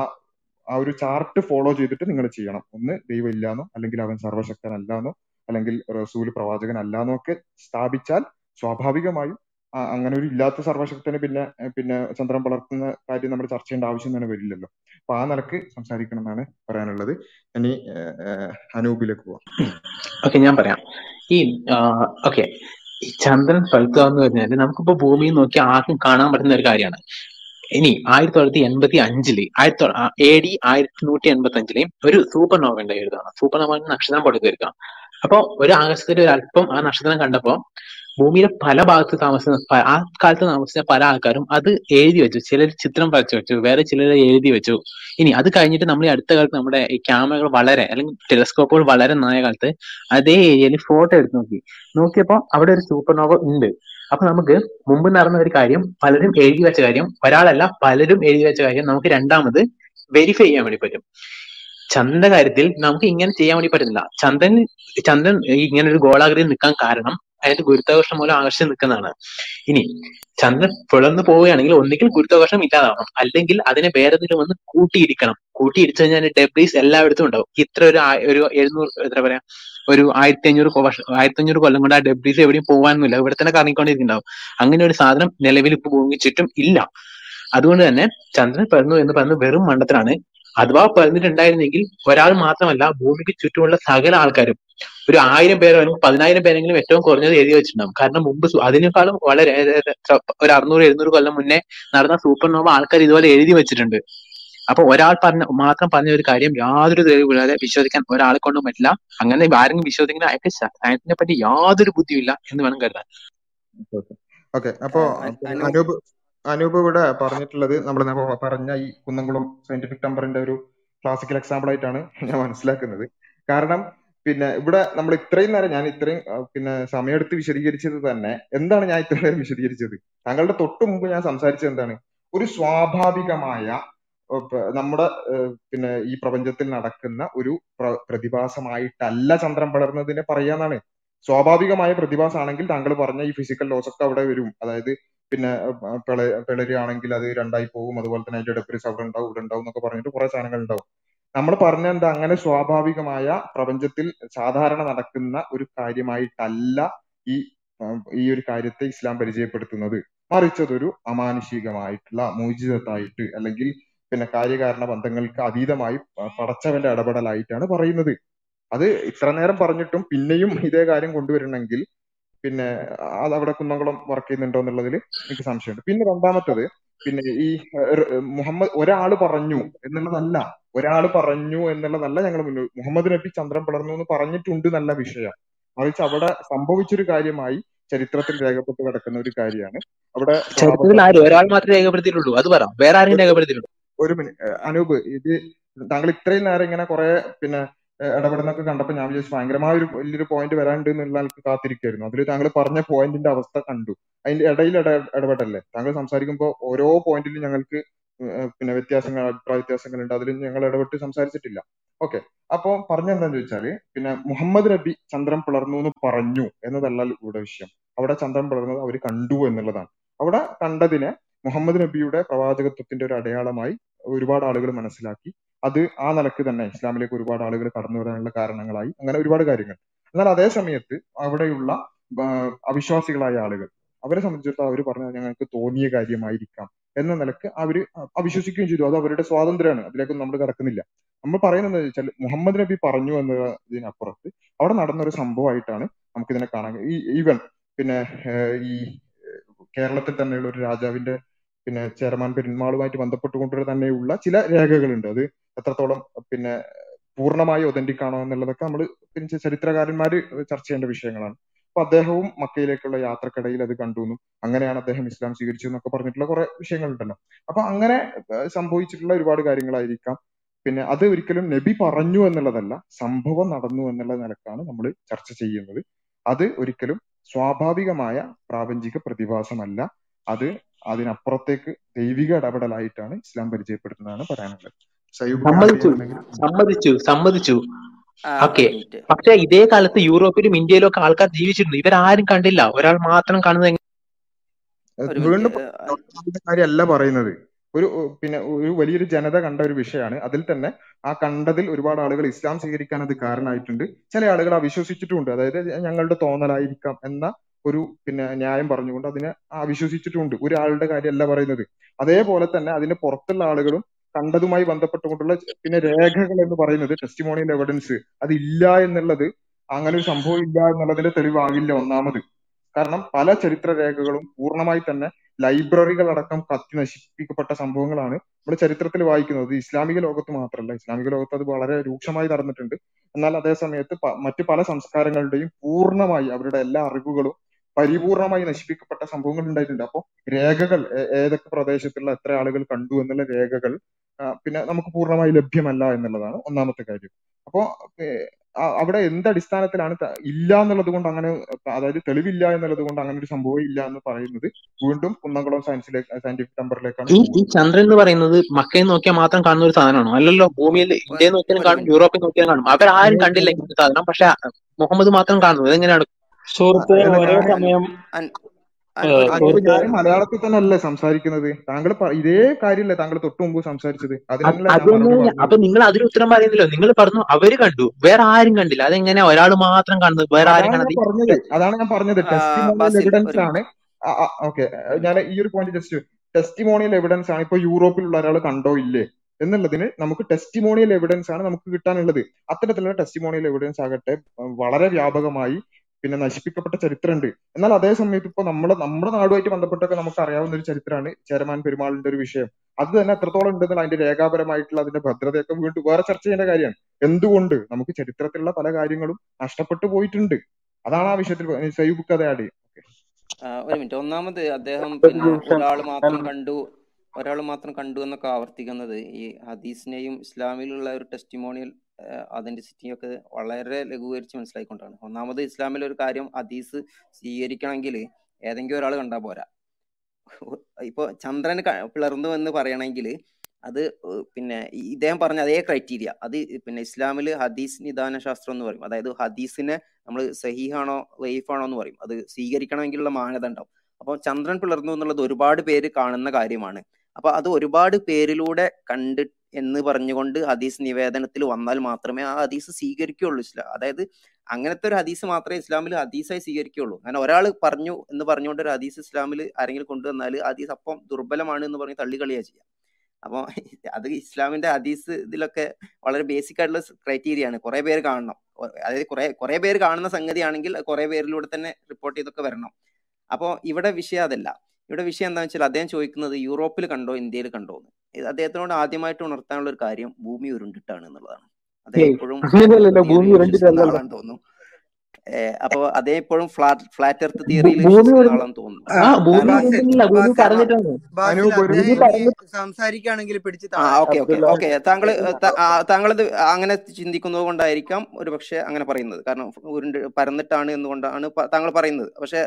ആ ഒരു ചാർട്ട് ഫോളോ ചെയ്തിട്ട് നിങ്ങൾ ചെയ്യണം. ഒന്ന് ദൈവം ഇല്ലാന്നോ അല്ലെങ്കിൽ അവൻ സർവശക്തനല്ലാന്നോ അല്ലെങ്കിൽ റസൂൽ പ്രവാചകൻ അല്ലാന്നോ ഒക്കെ സ്ഥാപിച്ചാൽ സ്വാഭാവികമായും അങ്ങനെ ഒരു ഇല്ലാത്ത സർവശക്തന് പിന്നെ പിന്നെ ചന്ദ്രൻ വളർത്തുന്ന കാര്യം നമ്മൾ ചർച്ച ചെയ്യേണ്ട ആവശ്യം തന്നെ വരില്ലല്ലോ. അപ്പൊ ആ നിലയ്ക്ക് സംസാരിക്കണം എന്നാണ് പറയാനുള്ളത്. ഇനി അനൂപിലേക്ക് പോവാം. ഓക്കെ ഞാൻ പറയാം. ഈ ഓക്കെ ഈ ചന്ദ്രൻ എന്ന് പറഞ്ഞാൽ നമുക്കിപ്പോ ഭൂമിയിൽ നോക്കി ആർക്കും കാണാൻ പറ്റുന്ന ഒരു കാര്യമാണ്. ഇനി ആയിരത്തി തൊള്ളായിരത്തി എൺപത്തി അഞ്ചിൽ ആയിരത്തി എ ഡി ആയിരത്തി നൂറ്റി എൺപത്തി അഞ്ചിൽ ഒരു സൂപ്പർ നോവ ഉണ്ടായിരുന്നു സൂപ്പർ നോവ നക്ഷത്രം പൊടുത്തിരിക്കാം അപ്പൊ ഒരു ആകാശത്തിൽ ഒരു അല്പം ആ നക്ഷത്രം കണ്ടപ്പോ ഭൂമിയിലെ പല ഭാഗത്ത് താമസിക്കുന്ന ആ കാലത്ത് താമസിച്ച പല ആൾക്കാരും അത് എഴുതി വെച്ചു. ചിലർ ചിത്രം വരച്ചു വെച്ചു. വേറെ ചിലർ എഴുതി വെച്ചു. ഇനി അത് കഴിഞ്ഞിട്ട് നമ്മൾ ഈ അടുത്ത കാലത്ത് നമ്മുടെ ഈ ക്യാമറകൾ വളരെ അല്ലെങ്കിൽ ടെലിസ്കോപ്പുകൾ വളരെ നന്നായ കാലത്ത് അതേ ഏരിയയിൽ ഫോട്ടോ എടുത്ത് നോക്കി. നോക്കിയപ്പോൾ അവിടെ ഒരു സൂപ്പർ നോവ ഉണ്ട്. അപ്പൊ നമുക്ക് മുമ്പ് നടന്ന ഒരു കാര്യം പലരും എഴുതി വെച്ച കാര്യം ഒരാളല്ല പലരും എഴുതി വെച്ച കാര്യം നമുക്ക് രണ്ടാമത് വെരിഫൈ ചെയ്യാൻ വേണ്ടി പറ്റും. ചന്ദ്രന്റെ കാര്യത്തിൽ നമുക്ക് ഇങ്ങനെ ചെയ്യാൻ വേണ്ടി പറ്റുന്നില്ല. ചന്ദ്രൻ ചന്ദ്രൻ ഇങ്ങനെ ഒരു ഗോളാകൃതിയിൽ നിൽക്കാൻ കാരണം അതിന്റെ ഗുരുത്വാകർഷണം മൂലം ആകർഷിച്ച് നിൽക്കുന്നതാണ്. ഇനി ചന്ദ്രൻ പിളർന്നു പോവുകയാണെങ്കിൽ ഒന്നുകിൽ ഗുരുത്വാകർഷണം ഇല്ലാതാവണം. അല്ലെങ്കിൽ അതിനെ വേറെ എന്തെങ്കിലും വന്ന് കൂട്ടിയിരിക്കണം കൂട്ടിയിടിച്ചു കഴിഞ്ഞാൽ ഡെബ്രീസ് എല്ലായിടത്തും ഉണ്ടാവും. ഇത്ര ഒരു ഒരു എഴുന്നൂറ് എത്ര പറയാ ഒരു ആയിരത്തി അഞ്ഞൂറ് വർഷം ആയിരത്തി അഞ്ഞൂറ് കൊല്ലം കൊണ്ട് ആ ഡെബ്രീസ് എവിടെയും പോകാനൊന്നുമില്ല ഇവിടെ തന്നെ കറങ്ങിക്കൊണ്ടിരിക്കുന്നുണ്ടാവും. അങ്ങനെ ഒരു സാധനം നിലവിൽ ഇപ്പൊ ചുറ്റും ഇല്ല. അതുകൊണ്ട് തന്നെ ചന്ദ്രൻ പിറന്നു എന്ന് പറയുന്നത് വെറും മണ്ടത്തിലാണ് അഥവാ പറഞ്ഞിട്ടുണ്ടായിരുന്നെങ്കിൽ ഒരാൾ മാത്രമല്ല ഭൂമിക്ക് ചുറ്റുമുള്ള സകല ആൾക്കാരും ഒരു ആയിരം പേരോ അല്ലെങ്കിൽ പതിനായിരം പേരെങ്കിലും ഏറ്റവും കുറഞ്ഞത് എഴുതി വെച്ചിട്ടുണ്ടാവും. കാരണം മുമ്പ് അതിനേക്കാളും വളരെ ഒരു അറുന്നൂറ് എഴുന്നൂറ് കൊല്ലം മുന്നേ നടന്ന സൂപ്പർ നോവ ആൾക്കാർ ഇതുപോലെ എഴുതി വെച്ചിട്ടുണ്ട്. അപ്പൊ ഒരാൾ പറഞ്ഞ മാത്രം പറഞ്ഞ ഒരു കാര്യം യാതൊരു തെളിവില്ലാതെ വിശ്വസിക്കാൻ ഒരാളെ കൊണ്ടും പറ്റില്ല. അങ്ങനെ ആരെങ്കിലും വിശ്വസിക്കുന്ന അയാൾക്ക് സയൻസിനെ പറ്റി യാതൊരു ബുദ്ധിയില്ല എന്ന് വേണം കരുതാൻ. ഓക്കെ. അപ്പോ അനൂപ് അനൂപ് ഇവിടെ പറഞ്ഞിട്ടുള്ളത് നമ്മൾ പറഞ്ഞ ഈ കുന്നംകുളം സയന്റിഫിക് നമ്പറിന്റെ ഒരു ക്ലാസിക്കൽ എക്സാമ്പിൾ ആയിട്ടാണ് ഞാൻ മനസ്സിലാക്കുന്നത്. കാരണം പിന്നെ ഇവിടെ നമ്മൾ ഇത്രയും നേരം ഞാൻ ഇത്രയും പിന്നെ സമയമെടുത്ത് വിശദീകരിച്ചത് തന്നെ എന്താണ് ഞാൻ ഇത്രയും നേരം വിശദീകരിച്ചത്? താങ്കളുടെ തൊട്ട് മുമ്പ് ഞാൻ സംസാരിച്ചത് എന്താണ്? ഒരു സ്വാഭാവികമായ നമ്മുടെ പിന്നെ ഈ പ്രപഞ്ചത്തിൽ നടക്കുന്ന ഒരു പ്ര- പ്രതിഭാസമായിട്ടല്ല ചന്ദ്രൻ പടർന്നതിനെ പറയാന്നാണ് സ്വാഭാവികമായ പ്രതിഭാസമാണെങ്കിൽ താങ്കൾ പറഞ്ഞ ഈ ഫിസിക്കൽ ലോസ് ഒക്കെ അവിടെ വരും. അതായത് പിന്നെ പിള പിളരുകയാണെങ്കിൽ അത് രണ്ടായി പോകും. അതുപോലെ തന്നെ അതിന്റെ ഇടയ്ക്ക് അവിടെ ഉണ്ടാവും ഇവിടെ ഉണ്ടാവും എന്നൊക്കെ പറഞ്ഞിട്ട് കുറെ സാധനങ്ങൾ ഉണ്ടാവും. നമ്മൾ പറഞ്ഞ എന്താ അങ്ങനെ സ്വാഭാവികമായ പ്രപഞ്ചത്തിൽ സാധാരണ നടക്കുന്ന ഒരു കാര്യമായിട്ടല്ല ഈ ഈ ഒരു കാര്യത്തെ ഇസ്ലാം പരിചയപ്പെടുത്തുന്നത്. മറിച്ച് അതൊരു അമാനുഷികമായിട്ടുള്ള മോചിതത്തായിട്ട് അല്ലെങ്കിൽ പിന്നെ കാര്യകാരണ ബന്ധങ്ങൾക്ക് അതീതമായി പടച്ചവന്റെ ഇടപെടലായിട്ടാണ് പറയുന്നത്. അത് ഇത്ര നേരം പറഞ്ഞിട്ടും പിന്നെയും ഇതേ കാര്യം കൊണ്ടുവരണമെങ്കിൽ പിന്നെ അത് അവിടെ കുന്നംകുളം വർക്ക് ചെയ്യുന്നുണ്ടോ എന്നുള്ളതിൽ എനിക്ക് സംശയമുണ്ട്. പിന്നെ രണ്ടാമത്തത് പിന്നെ ഈ മുഹമ്മദ് ഒരാൾ പറഞ്ഞു എന്നുള്ളതല്ല. ഒരാൾ പറഞ്ഞു എന്നുള്ളതല്ല ഞങ്ങൾ മുന്നോട്ട് മുഹമ്മദ് നബി ചന്ദ്രൻ പിളർന്നു എന്ന് പറഞ്ഞിട്ടുണ്ട് നല്ല വിഷയം. മറിച്ച് അവിടെ സംഭവിച്ചൊരു കാര്യമായി ചരിത്രത്തിൽ രേഖപ്പെട്ട് കിടക്കുന്ന ഒരു കാര്യമാണ്. അവിടെ ഒരാൾ മാത്രമേ രേഖപ്പെടുത്തിയിട്ടുള്ളൂ. അത് പറ. വേറെ ഒരു രേഖപ്പെടുത്തിയിട്ടുള്ളൂ ഒരു മിനിറ്റ് അനൂപ് ഇത് താങ്കൾ ഇത്രയും നേരം ഇങ്ങനെ കുറെ പിന്നെ ഇടപെടുന്നൊക്കെ കണ്ടപ്പോൾ ഞാൻ വിചാരിച്ചു ഭയങ്കരമായ ഒരു വലിയൊരു പോയിന്റ് വരാനുണ്ട് എന്നുള്ള കാത്തിരിക്കായിരുന്നു അതിൽ താങ്കൾ പറഞ്ഞ പോയിന്റിന്റെ അവസ്ഥ കണ്ടു. അതിന്റെ ഇടയിൽ ഇടപെടല്ലേ? താങ്കൾ സംസാരിക്കുമ്പോൾ ഓരോ പോയിന്റിലും ഞങ്ങൾക്ക് പിന്നെ വ്യത്യാസങ്ങൾ അഭിപ്രായ വ്യത്യാസങ്ങളുണ്ട് അതിൽ ഞങ്ങൾ ഇടപെട്ട് സംസാരിച്ചിട്ടില്ല. ഓക്കെ. അപ്പോൾ പറഞ്ഞെന്താന്ന് ചോദിച്ചാൽ പിന്നെ മുഹമ്മദ് നബി ചന്ദ്രൻ പിളർന്നു എന്ന് പറഞ്ഞു എന്നതല്ല ഇവിടെ വിഷയം. അവിടെ ചന്ദ്രൻ പിളർന്നത് അവർ കണ്ടു എന്നുള്ളതാണ്. അവിടെ കണ്ടതിനെ മുഹമ്മദ് നബിയുടെ പ്രവാചകത്വത്തിന്റെ ഒരു അടയാളമായി ഒരുപാട് ആളുകൾ മനസ്സിലാക്കി. അത് ആ നിലയ്ക്ക് തന്നെ ഇസ്ലാമിലേക്ക് ഒരുപാട് ആളുകൾ കടന്നു വരാനുള്ള കാരണങ്ങളായി അങ്ങനെ ഒരുപാട് കാര്യങ്ങൾ. എന്നാൽ അതേ സമയത്ത് അവിടെയുള്ള അവിശ്വാസികളായ ആളുകൾ അവരെ സംബന്ധിച്ചിടത്തോളം അവർ പറഞ്ഞത് ഞങ്ങൾക്ക് തോന്നിയ കാര്യമായിരിക്കാം എന്ന നിലയ്ക്ക് അവർ അവിശ്വസിക്കുകയും ചെയ്തു. അത് അവരുടെ സ്വാതന്ത്ര്യമാണ്. അതിലേക്കൊന്നും നമ്മൾ കടക്കുന്നില്ല. നമ്മൾ പറയുന്നത് വെച്ചാൽ മുഹമ്മദ് നബി പറഞ്ഞു എന്നതിനപ്പുറത്ത് അവിടെ നടന്ന ഒരു സംഭവമായിട്ടാണ് നമുക്കിതിനെ കാണാൻ ഈ ഈവൻ പിന്നെ ഈ കേരളത്തിൽ തന്നെയുള്ള ഒരു രാജാവിന്റെ പിന്നെ ചേരമാൻ പെരുമാളുമായിട്ട് ബന്ധപ്പെട്ടുകൊണ്ട് തന്നെയുള്ള ചില രേഖകളുണ്ട്. അത് എത്രത്തോളം പിന്നെ പൂർണമായി ഒതന്റിക് ആണോ എന്നുള്ളതൊക്കെ നമ്മൾ പിന്നെ ചരിത്രകാരന്മാർ ചർച്ച ചെയ്യേണ്ട വിഷയങ്ങളാണ്. അപ്പൊ അദ്ദേഹവും മക്കയിലേക്കുള്ള യാത്രക്കിടയിൽ അത് കണ്ടു എന്നും അങ്ങനെയാണ് അദ്ദേഹം ഇസ്ലാം സ്വീകരിച്ചു എന്നൊക്കെ പറഞ്ഞിട്ടുള്ള കുറെ വിഷയങ്ങളുണ്ടല്ലോ. അപ്പൊ അങ്ങനെ സംഭവിച്ചിട്ടുള്ള ഒരുപാട് കാര്യങ്ങളായിരിക്കാം. പിന്നെ അത് ഒരിക്കലും നബി പറഞ്ഞു എന്നുള്ളതല്ല സംഭവം നടന്നു എന്നുള്ള നിലക്കാണ് നമ്മൾ ചർച്ച ചെയ്യുന്നത്. അത് ഒരിക്കലും സ്വാഭാവികമായ പ്രാപഞ്ചിക പ്രതിഭാസമല്ല. അത് അതിനപ്പുറത്തേക്ക് ദൈവിക ഇടപെടലായിട്ടാണ് ഇസ്ലാം പരിചയപ്പെടുത്തുന്നതാണ് പറയാനുള്ളത്. സമ്മതിച്ചു. സമ്മതിച്ചു സമ്മതിച്ചു. ഓക്കെ. പക്ഷെ ഇതേ കാലത്ത് യൂറോപ്പിലും ഇന്ത്യയിലും ഒക്കെ ആൾക്കാർ ജീവിച്ചിരുന്നു. ഇവരാരും കണ്ടില്ല. ഒരാൾ മാത്രം കാണുന്നത് ഒരു വീണ്ടും കാര്യമല്ല പറയുന്നത്. ഒരു പിന്നെ ഒരു വലിയൊരു ജനത കണ്ട ഒരു വിഷയമാണ്. അതിൽ തന്നെ ആ കണ്ടതിൽ ഒരുപാട് ആളുകൾ ഇസ്ലാം സ്വീകരിക്കാൻ അത് കാരണമായിട്ടുണ്ട്. ചില ആളുകൾ അവിശ്വസിച്ചിട്ടുണ്ട്. അതായത് ഞങ്ങളുടെ തോന്നലായിരിക്കാം എന്ന ഒരു പിന്നെ ന്യായം പറഞ്ഞുകൊണ്ട് അതിനെ അവിശ്വസിച്ചിട്ടുണ്ട്. ഒരാളുടെ കാര്യമല്ല പറയുന്നത്. അതേപോലെ തന്നെ അതിന് പുറത്തുള്ള ആളുകളും കണ്ടതുമായി ബന്ധപ്പെട്ടുകൊണ്ടുള്ള പിന്നെ രേഖകൾ എന്ന് പറയുന്നത് ടെസ്റ്റിമോണിയൽ എവിഡൻസ് അത് ഇല്ല എന്നുള്ളത് അങ്ങനെ ഒരു സംഭവം ഇല്ല എന്നുള്ളതിന്റെ തെളിവാകില്ല ഒന്നാമത്. കാരണം പല ചരിത്ര രേഖകളും പൂർണമായി തന്നെ ലൈബ്രറികൾ അടക്കം കത്തി നശിപ്പിക്കപ്പെട്ട സംഭവങ്ങളാണ് നമ്മൾ ചരിത്രത്തിൽ വായിക്കുന്നത്. ഇസ്ലാമിക ലോകത്ത് മാത്രമല്ല ഇസ്ലാമിക ലോകത്ത് അത് വളരെ രൂക്ഷമായി നടന്നിട്ടുണ്ട്. എന്നാൽ അതേ സമയത്ത് മറ്റു പല സംസ്കാരങ്ങളുടെയും പൂർണമായി അവരുടെ എല്ലാ അറിവുകളും പരിപൂർണമായി നശിപ്പിക്കപ്പെട്ട സംഭവങ്ങൾ ഉണ്ടായിട്ടുണ്ട്. അപ്പോൾ രേഖകൾ ഏതൊക്കെ പ്രദേശത്തുള്ള എത്ര ആളുകൾ കണ്ടു എന്നുള്ള രേഖകൾ പിന്നെ നമുക്ക് പൂർണമായി ലഭ്യമല്ല എന്നുള്ളതാണ് ഒന്നാമത്തെ കാര്യം. അപ്പോ അവിടെ എന്ത് അടിസ്ഥാനത്തിലാണ് ഇല്ല എന്നുള്ളത് കൊണ്ട് അങ്ങനെ അതായത് തെളിവില്ല എന്നുള്ളത് കൊണ്ട് അങ്ങനെ ഒരു സംഭവം ഇല്ല എന്ന് പറയുന്നത് വീണ്ടും കുന്നംകുളം സയൻസിലേക്ക് സയന്റിഫിക് നമ്പറിലേക്കാണ് ഈ ചന്ദ്രൻ എന്ന് പറയുന്നത് മക്കയിൽ നോക്കിയാൽ മാത്രം കാണുന്ന ഒരു സാധനമാണോ? അല്ലല്ലോ ഭൂമിയിൽ ഇന്ത്യയിൽ നോക്കിയാലും കാണും യൂറോപ്പിൽ നോക്കിയാലും കാണും. അവരാരും കണ്ടില്ല ഇങ്ങനത്തെ സാധനം പക്ഷെ മുഹമ്മദ് മാത്രം കാണുന്നു ഒരേ ഞാൻ മലയാളത്തിൽ തന്നെ അല്ലേ സംസാരിക്കുന്നത് താങ്കൾ ഇതേ കാര്യമല്ലേ താങ്കൾ തൊട്ടു മുമ്പ് സംസാരിച്ചത്? അപ്പൊ നിങ്ങൾ അതിന് ഉത്തരം പറയുന്നില്ലോ. നിങ്ങൾ പറഞ്ഞു അവർ കണ്ടു. വേറെ ആരും കണ്ടില്ല. അതെങ്ങനെ ഒരാൾ മാത്രം കാണുന്നത് വേറെ ആരും അതാണ് പറഞ്ഞത്. അതാണ് ഞാൻ പറഞ്ഞത്. ടെസ്റ്റിമോണിയൽ എവിഡൻസ് ആണ്. ഓക്കെ. ഞാൻ ഈ ഒരു പോയിന്റ് ജസ്റ്റ് ടെസ്റ്റിമോണിയൽ എവിഡൻസ് ആണ്. ഇപ്പൊ യൂറോപ്പിലുള്ള ഒരാൾ കണ്ടോ ഇല്ലേ? എന്നുള്ളതിന് നമുക്ക് ടെസ്റ്റിമോണിയൽ എവിഡൻസ് ആണ് നമുക്ക് കിട്ടാനുള്ളത്. അത്തരത്തിലുള്ള ടെസ്റ്റിമോണിയൽ എവിഡൻസ് ആകട്ടെ വളരെ വ്യാപകമായി പിന്നെ നശിപ്പിക്കപ്പെട്ട ചരിത്രമുണ്ട്. എന്നാൽ അതേ സമയത്ത് ഇപ്പൊ നമ്മുടെ നമ്മുടെ നാടുമായിട്ട് ബന്ധപ്പെട്ടൊക്കെ നമുക്ക് അറിയാവുന്ന ഒരു ചരിത്രമാണ് ചേരമാൻ പെരുമാളിന്റെ ഒരു വിഷയം. അത് തന്നെ എത്രത്തോളം ഉണ്ടെന്നുള്ള അതിന്റെ രേഖാപരമായിട്ടുള്ള അതിന്റെ ഭദ്രതയൊക്കെ വീണ്ടും വേറെ ചർച്ച ചെയ്യേണ്ട കാര്യമാണ്. എന്തുകൊണ്ട് നമുക്ക് ചരിത്രത്തിലുള്ള പല കാര്യങ്ങളും നഷ്ടപ്പെട്ടു പോയിട്ടുണ്ട്? അതാണ് ആ വിഷയത്തിൽ സയ്യൂബ് ആ, ഒരു മിനിറ്റ്. ഒന്നാമത് അദ്ദേഹം പിന്നെ ഒരാൾ മാത്രം കണ്ടു ഒരാൾ മാത്രം കണ്ടു എന്നൊക്കെ ആവർത്തിക്കുന്നത് ഈ ഹദീസിനെയും ഇസ്ലാമിലുള്ള ഒരു ടെസ്റ്റിമോണിയൽ അതെന്റിസിറ്റിയും ഒക്കെ വളരെ ലഘൂകരിച്ച് മനസ്സിലാക്കിക്കൊണ്ടാണ് ഒന്നാമത് ഇസ്ലാമിലെ ഒരു കാര്യം അതീസ് സ്വീകരിക്കണമെങ്കിൽ ഏതെങ്കിലും ഒരാൾ കണ്ടാൽ പോരാ. ഇപ്പൊ ചന്ദ്രൻ പിളർന്നു എന്ന് പറയണമെങ്കിൽ അത് പിന്നെ ഇദ്ദേഹം പറഞ്ഞ അതേ ക്രൈറ്റീരിയ. അത് പിന്നെ ഇസ്ലാമിൽ ഹദീസ് നിദാന ശാസ്ത്രം എന്ന് പറയും. അതായത് ഹദീസിനെ നമ്മൾ സഹീഹാണോ വൈഫാണോ എന്ന് പറയും. അത് സ്വീകരിക്കണമെങ്കിലുള്ള മാനദണ്ഡം അപ്പോൾ ചന്ദ്രൻ പിളർന്നു എന്നുള്ളത് ഒരുപാട് പേര് കാണുന്ന കാര്യമാണ്. അപ്പൊ അത് ഒരുപാട് പേരിലൂടെ കണ്ട് എന്ന് പറഞ്ഞുകൊണ്ട് ഹദീസ് നിവേദനത്തിൽ വന്നാൽ മാത്രമേ ആ ഹദീസ് സ്വീകരിക്കുകയുള്ളൂ ഇസ്ലാം അതായത് അങ്ങനത്തെ ഒരു ഹദീസ് മാത്രമേ ഇസ്ലാമിൽ ഹദീസായി സ്വീകരിക്കുകയുള്ളൂ. അങ്ങനെ ഒരാൾ പറഞ്ഞു എന്ന് പറഞ്ഞുകൊണ്ട് ഒരു ഹദീസ് ഇസ്ലാമിൽ ആരെങ്കിലും കൊണ്ടുവന്നാൽ ഹദീസ് അപ്പം ദുർബലമാണ് എന്ന് പറഞ്ഞ് തള്ളിക്കളിയാ ചെയ്യാം. അപ്പോൾ അത് ഇസ്ലാമിന്റെ ഹദീസ് ഇതിലൊക്കെ വളരെ ബേസിക് ആയിട്ടുള്ള ക്രൈറ്റീരിയ ആണ്. കുറെ പേര് കാണണം. അതായത് കുറെ കുറെ പേര് കാണുന്ന സംഗതിയാണെങ്കിൽ കുറെ പേരിലൂടെ തന്നെ റിപ്പോർട്ട് ചെയ്തൊക്കെ വരണം. അപ്പോൾ ഇവിടെ വിഷയം അതല്ല. ഇവിടെ വിഷയം എന്താണെന്ന് വെച്ചാൽ അദ്ദേഹം ചോദിക്കുന്നത് യൂറോപ്പിൽ കണ്ടോ ഇന്ത്യയിൽ കണ്ടോ എന്ന്. ഇത് അദ്ദേഹത്തിനോട് ആദ്യമായിട്ട് ഉണർത്താനുള്ള ഒരു കാര്യം ഭൂമി ഉരുണ്ടിട്ടാണ് എന്നുള്ളതാണ്. അദ്ദേഹം ആളാണെന്ന് തോന്നുന്നു. അപ്പൊ അതേ ഇപ്പോഴും ഫ്ലാറ്റ് ഫ്ലാറ്റ് എർത്ത് തിയറിയിൽ തോന്നുന്നു. സംസാരിക്കുകയാണെങ്കിൽ പിടിച്ച് ഓക്കെ ഓക്കെ ഓക്കെ. താങ്കൾ താങ്കൾ താങ്കളത് അങ്ങനെ ചിന്തിക്കുന്നത് കൊണ്ടായിരിക്കാം ഒരു പക്ഷെ അങ്ങനെ പറയുന്നത്. കാരണം ഉരുണ്ട് പരന്നിട്ടാണ് എന്നുകൊണ്ടാണ് താങ്കൾ പറയുന്നത്. പക്ഷെ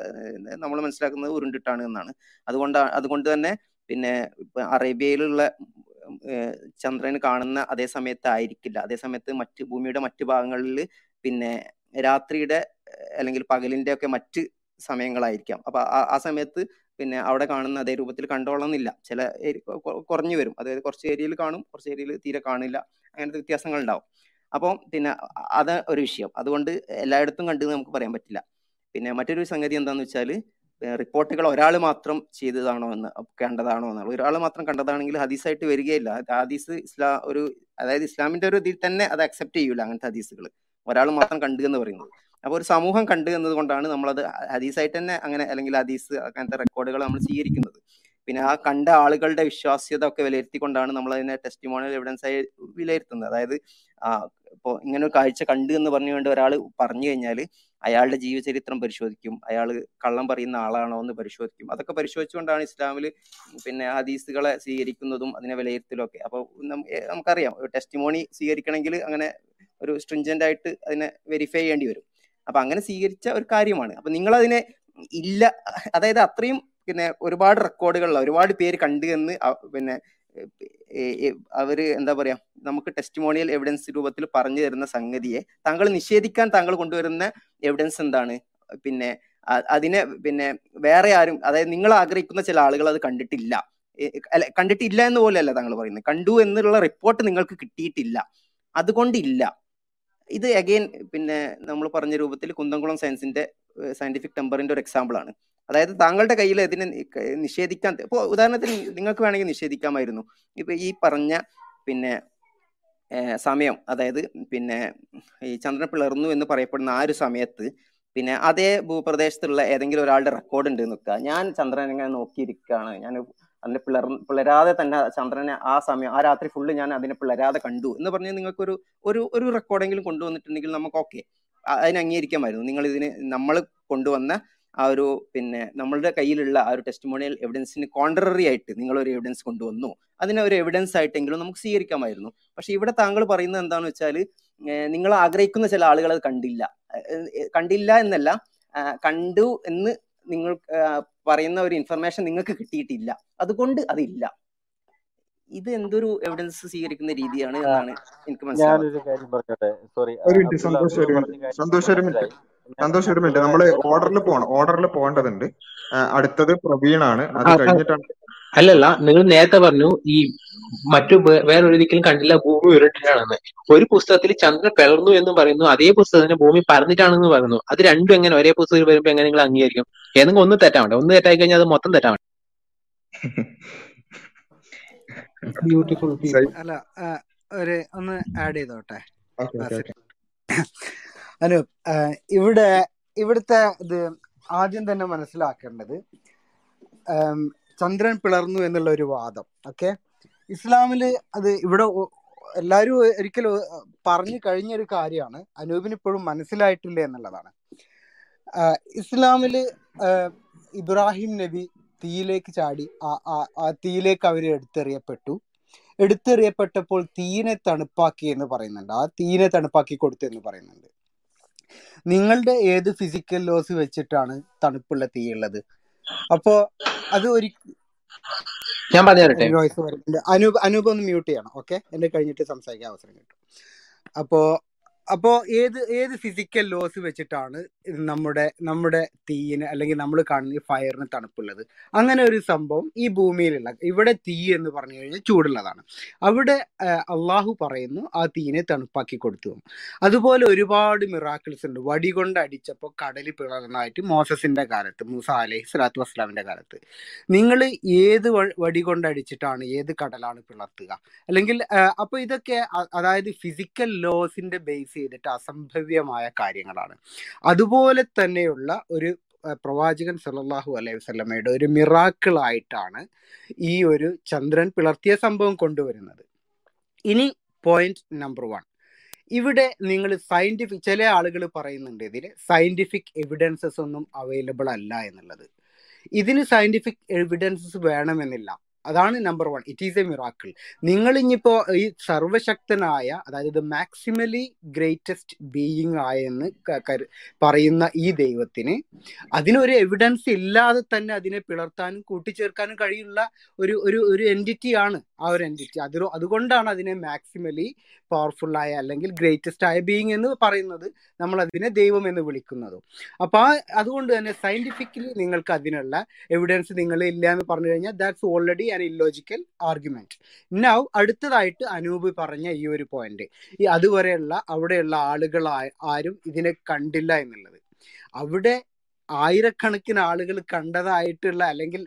നമ്മൾ മനസ്സിലാക്കുന്നത് ഉരുണ്ടിട്ടാണ് എന്നാണ്. അതുകൊണ്ട് അതുകൊണ്ട് തന്നെ പിന്നെ ഇപ്പൊ അറേബ്യയിലുള്ള ചന്ദ്രന് കാണുന്ന അതേ സമയത്ത് ആയിരിക്കില്ല അതേ സമയത്ത് മറ്റ് ഭൂമിയുടെ മറ്റു ഭാഗങ്ങളിൽ പിന്നെ രാത്രിയുടെ അല്ലെങ്കിൽ പകലിന്റെ ഒക്കെ മറ്റ് സമയങ്ങളായിരിക്കാം. അപ്പൊ ആ- സമയത്ത് പിന്നെ അവിടെ കാണുന്ന അതേ രൂപത്തിൽ കണ്ടോളന്നില്ല ചില കുറഞ്ഞു വരും. അതായത് കുറച്ച് ഏരിയയിൽ കാണും കുറച്ച് ഏരിയയിൽ തീരെ കാണില്ല. അങ്ങനത്തെ വ്യത്യാസങ്ങൾ ഉണ്ടാവും അപ്പോൾ പിന്നെ അത് ഒരു വിഷയം. അതുകൊണ്ട് എല്ലായിടത്തും കണ്ടു എന്ന് നമുക്ക് പറയാൻ പറ്റില്ല. പിന്നെ മറ്റൊരു സംഗതി എന്താന്ന് വെച്ചാൽ റിപ്പോർട്ടുകൾ ഒരാൾ മാത്രം ചെയ്തതാണോ എന്ന് കണ്ടതാണോ എന്നാണ് ഒരാൾ മാത്രം കണ്ടതാണെങ്കിൽ ഹദീസായിട്ട് വരികയില്ല. ഹദീസ് ഇസ്ലാ ഒരു അതായത് ഇസ്ലാമിന്റെ ഒരു ഇതിൽ തന്നെ അത് അക്സെപ്റ്റ് ചെയ്യൂല അങ്ങനത്തെ ഹദീസുകൾ. ഒരാൾ മാത്രം കണ്ടു എന്ന് പറയുന്നത്. അപ്പോൾ ഒരു സമൂഹം കണ്ടു എന്നത് കൊണ്ടാണ് നമ്മളത് ഹദീസായിട്ട് തന്നെ അങ്ങനെ അല്ലെങ്കിൽ ഹദീസ് അങ്ങനത്തെ റെക്കോർഡുകൾ നമ്മൾ സ്വീകരിക്കുന്നത്. പിന്നെ ആ കണ്ട ആളുകളുടെ വിശ്വാസ്യത ഒക്കെ വിലയിരുത്തിക്കൊണ്ടാണ് നമ്മൾ അതിനെ ടെസ്റ്റിമോണിയൽ എവിഡൻസ് ആയി വിലയിരുത്തുന്നത്. അതായത് ആ ഇപ്പോൾ ഇങ്ങനെ ഒരു കാഴ്ച കണ്ടു എന്ന് പറഞ്ഞുകൊണ്ട് ഒരാൾ പറഞ്ഞു കഴിഞ്ഞാൽ അയാളുടെ ജീവചരിത്രം പരിശോധിക്കും. അയാൾ കള്ളം പറയുന്ന ആളാണോ എന്ന് പരിശോധിക്കും. അതൊക്കെ പരിശോധിച്ചുകൊണ്ടാണ് ഇസ്ലാമിൽ പിന്നെ ഹദീസുകളെ സ്വീകരിക്കുന്നതും അതിനെ വിലയിരുത്തലും ഒക്കെ. അപ്പോൾ നമുക്കറിയാം. ടെസ്റ്റിമോണി സ്വീകരിക്കണമെങ്കിൽ അങ്ങനെ ഒരു സ്ട്രിഞ്ചന്റ് ആയിട്ട് അതിനെ വെരിഫൈ ചെയ്യേണ്ടി വരും. അപ്പൊ അങ്ങനെ സ്വീകരിച്ച ഒരു കാര്യമാണ്. അപ്പൊ നിങ്ങൾ അതിനെ ഇല്ല അതായത് അത്രയും പിന്നെ ഒരുപാട് റെക്കോർഡുകളിൽ ഒരുപാട് പേര് കണ്ടു എന്ന് പിന്നെ അവർ എന്താ പറയാ നമുക്ക് ടെസ്റ്റിമോണിയൽ എവിഡൻസ് രൂപത്തിൽ പറഞ്ഞു തരുന്ന സംഗതിയെ താങ്കൾ നിഷേധിക്കാൻ താങ്കൾ കൊണ്ടുവരുന്ന എവിഡൻസ് എന്താണ്? പിന്നെ അതിനെ പിന്നെ വേറെ ആരും അതായത് നിങ്ങൾ ആഗ്രഹിക്കുന്ന ചില ആളുകൾ അത് കണ്ടിട്ടില്ല. അല്ല കണ്ടിട്ടില്ല എന്ന് പോലെയല്ല താങ്കൾ പറയുന്നത്. കണ്ടു എന്നുള്ള റിപ്പോർട്ട് നിങ്ങൾക്ക് കിട്ടിയിട്ടില്ല. അതുകൊണ്ടില്ല. ഇത് അഗെയിൻ പിന്നെ നമ്മൾ പറഞ്ഞ രൂപത്തിൽ കുന്തംകുളം സയൻസിന്റെ സയന്റിഫിക് ടെമ്പറിന്റെ ഒരു എക്സാമ്പിൾ ആണ്. അതായത് താങ്കളുടെ കയ്യിൽ ഇതിനെ നിഷേധിക്കാൻ ഇപ്പോൾ ഉദാഹരണത്തിന് നിങ്ങൾക്ക് വേണമെങ്കിൽ നിഷേധിക്കാമായിരുന്നു. ഇപ്പൊ ഈ പറഞ്ഞ പിന്നെ സമയം അതായത് പിന്നെ ഈ ചന്ദ്രൻ പിളർന്നു എന്ന് പറയപ്പെടുന്ന ആ ഒരു സമയത്ത് പിന്നെ അതേ ഭൂപ്രദേശത്തുള്ള ഏതെങ്കിലും ഒരാളുടെ റെക്കോർഡ് ഉണ്ട് നിൽക്കുക ഞാൻ ചന്ദ്രനെ ഇങ്ങനെ നോക്കിയിരിക്കുകയാണ്. ഞാൻ അതിനെ പിളർ പിളരാതെ തന്നെ ചന്ദ്രനെ ആ സമയം ആ രാത്രി ഫുള്ള് ഞാൻ അതിനെ പിളരാതെ കണ്ടു എന്ന് പറഞ്ഞ് നിങ്ങൾക്കൊരു ഒരു ഒരു റെക്കോർഡെങ്കിലും കൊണ്ടുവന്നിട്ടുണ്ടെങ്കിൽ നമുക്ക് ഓക്കെ അതിനെ അംഗീകരിക്കാമായിരുന്നു. നിങ്ങൾ ഇതിന് നമ്മൾ കൊണ്ടുവന്ന ആ ഒരു പിന്നെ നമ്മളുടെ കയ്യിലുള്ള ആ ഒരു ടെസ്റ്റിമോണിയൽ എവിഡൻസിന് കോൺട്രറി ആയിട്ട് നിങ്ങൾ ഒരു എവിഡൻസ് കൊണ്ടുവന്നു. അതിനെ ഒരു എവിഡൻസ് ആയിട്ടെങ്കിലും നമുക്ക് സ്വീകരിക്കാമായിരുന്നു. പക്ഷെ ഇവിടെ താങ്കൾ പറയുന്നത് എന്താണെന്ന് വെച്ചാൽ നിങ്ങൾ ആഗ്രഹിക്കുന്ന ചില ആളുകൾ അത് കണ്ടില്ല. കണ്ടില്ല എന്നല്ല കണ്ടു എന്ന് നിങ്ങൾ പറയുന്ന ഒരു ഇൻഫർമേഷൻ നിങ്ങൾക്ക് കിട്ടിയിട്ടില്ല. അതുകൊണ്ട് അതില്ല. ഇത് എന്തൊരു എവിഡൻസ് സ്വീകരിക്കുന്ന രീതിയാണ് എന്നാണ് എനിക്ക് മനസ്സിലാവാത്തത് സന്തോഷം കാര്യം പറഞ്ഞോട്ടെ? സോറി ഒരു മിനിറ്റ് നമ്മൾ ഓർഡറിൽ പോകണം ഓർഡറിൽ പോകേണ്ടതുണ്ട്. അടുത്തത് പ്രവീണാണ്. അത് കഴിഞ്ഞിട്ടാണ് അല്ലല്ല നിങ്ങൾ നേരത്തെ പറഞ്ഞു ഈ മറ്റു വേറൊരിക്കലും കണ്ടില്ല ഭൂമി ഉരുണ്ടിട്ടാണെന്ന് ഒരു പുസ്തകത്തിൽ ചന്ദ്രൻ പിളർന്നു എന്ന് പറയുന്നു അതേ പുസ്തകത്തിന് ഭൂമി പറഞ്ഞിട്ടാണെന്ന് പറയുന്നു. അത് രണ്ടും എങ്ങനെ ഒരേ പുസ്തകത്തിൽ വരുമ്പോ എങ്ങനെ നിങ്ങൾ അംഗീകരിക്കും? ഏതെങ്കിലും ഒന്ന് തെറ്റാൻ വേണ്ട. ഒന്ന് തെറ്റായി കഴിഞ്ഞാൽ അത് മൊത്തം തെറ്റാവണ്ട ബ്യൂട്ടിഫുൾ അല്ല ഒരു ഒന്ന് ആഡ് ചെയ്തോട്ടെ. അനൂപ് ഇവിടെ ഇവിടുത്തെ ഇത് ആദ്യം തന്നെ മനസ്സിലാക്കേണ്ടത് ചന്ദ്രൻ പിളർന്നു എന്നുള്ള ഒരു വാദം. ഓക്കെ ഇസ്ലാമിൽ അത് ഇവിടെ എല്ലാരും ഒരിക്കലും പറഞ്ഞു കഴിഞ്ഞൊരു കാര്യമാണ്. അനൂപിന് ഇപ്പോഴും മനസ്സിലായിട്ടില്ല എന്നുള്ളതാണ്. ഇസ്ലാമിൽ ഇബ്രാഹിം നബി തീയിലേക്ക് ചാടി ആ തീയിലേക്ക് അവർ എടുത്തെറിയപ്പെട്ടു. എടുത്തെറിയപ്പെട്ടപ്പോൾ തീനെ തണുപ്പാക്കി എന്ന് പറയുന്നുണ്ട്. ആ തീനെ തണുപ്പാക്കി കൊടുത്തു എന്ന് പറയുന്നുണ്ട്. നിങ്ങളുടെ ഏത് ഫിസിക്കൽ ലോസ് വെച്ചിട്ടാണ് തണുപ്പുള്ള തീ ഉള്ളത് അപ്പോ അത് ഒരു ഞാൻ പറഞ്ഞുതരട്ടെ. വോയിസ് വരുന്നുണ്ട് അനൂപ് അനൂപ് ഒന്ന് മ്യൂട്ട് ചെയ്യണം ഓക്കെ എന്നെ കഴിഞ്ഞിട്ട് സംസാരിക്കാൻ അവസരം കിട്ടും. അപ്പോ അപ്പോ ഏത് ഏത് ഫിസിക്കൽ ലോസ് വെച്ചിട്ടാണ് നമ്മുടെ നമ്മുടെ തീയിന് അല്ലെങ്കിൽ നമ്മൾ കാണുന്ന ഫയറിന് തണുപ്പുള്ളത്? അങ്ങനെ ഒരു സംഭവം ഈ ഭൂമിയിലുള്ള ഇവിടെ തീ എന്ന് പറഞ്ഞു കഴിഞ്ഞാൽ ചൂടുള്ളതാണ്. അവിടെ അള്ളാഹു പറയുന്നു ആ തീയിനെ തണുപ്പാക്കി കൊടുത്തു. അതുപോലെ ഒരുപാട് മിറാക്കിൾസ് ഉണ്ട്. വടി കൊണ്ട് അടിച്ചപ്പോൾ കടൽ പിളർന്നതായിട്ട് മോസസിന്റെ കാലത്ത് മൂസ അലഹി സ്വലാത്തു വസ്സലാമിന്റെ കാലത്ത്. നിങ്ങൾ ഏത് വടി കൊണ്ട് അടിച്ചിട്ടാണ് ഏത് കടലാണ് പിളർത്തുക? അല്ലെങ്കിൽ അപ്പൊ ഇതൊക്കെ അതായത് ഫിസിക്കൽ ലോസിന്റെ ബേസ് ചെയ്തിട്ട് അസംഭവ്യമായ കാര്യങ്ങളാണ്. അതുപോലെ തന്നെയുള്ള ഒരു പ്രവാചകൻ സല്ലാഹു അലൈഹി വസ്ലമയുടെ ഒരു മിറാക്കിൾ ആയിട്ടാണ് ഈ ഒരു ചന്ദ്രൻ പിളർത്തിയ സംഭവം കൊണ്ടുവരുന്നത്. ഇനി പോയിന്റ് നമ്പർ വൺ ഇവിടെ നിങ്ങൾ സയന്റിഫിക് ചില ആളുകൾ പറയുന്നുണ്ട് ഇതിൽ സയന്റിഫിക് എവിഡൻസസ് ഒന്നും അവൈലബിൾ അല്ല എന്നുള്ളത്. ഇതിന് സയന്റിഫിക് എവിഡൻസസ് വേണമെന്നില്ല. അതാണ് number one it is a miracle നിങ്ങൾ ഇനിയിപ്പോ ഈ സർവശക്തനായ അതായത് മാക്സിമലി ഗ്രേറ്റസ്റ്റ് ബീയിങ് ആയെന്ന് പറയുന്ന ഈ ദൈവത്തിന് അതിനൊരു എവിഡൻസ് ഇല്ലാതെ തന്നെ അതിനെ പിളർത്താനും കൂട്ടിച്ചേർക്കാനും കഴിയുള്ള ഒരു ഒരു ഒരു എന്റിറ്റി ആണ് ആ ഒരു എന്റിറ്റി അത് അതുകൊണ്ടാണ് അതിനെ മാക്സിമലി പവർഫുൾ ആയ അല്ലെങ്കിൽ ഗ്രേറ്റസ്റ്റ് ആയ ബീയിങ് എന്ന് പറയുന്നത് നമ്മൾ അതിനെ ദൈവം എന്ന് വിളിക്കുന്നത്. അപ്പൊ ആ അതുകൊണ്ട് തന്നെ സയന്റിഫിക്കലി നിങ്ങൾക്ക് അതിനുള്ള എവിഡൻസ് നിങ്ങൾ ഇല്ല എന്ന് പറഞ്ഞു കഴിഞ്ഞാൽ that's already an illogical argument now അടുത്തതായിട്ട് അനൂപ് പറഞ്ഞ ഈ ഒരു പോയിന്റ് ഈ അതുവരെയുള്ള അവിടെയുള്ള ആളുകൾ ആരും ഇതിനെ കണ്ടില്ല എന്നുള്ളത്. അവിടെ ആയിരക്കണക്കിന് ആളുകൾ കണ്ടതായിട്ടുള്ള അല്ലെങ്കിൽ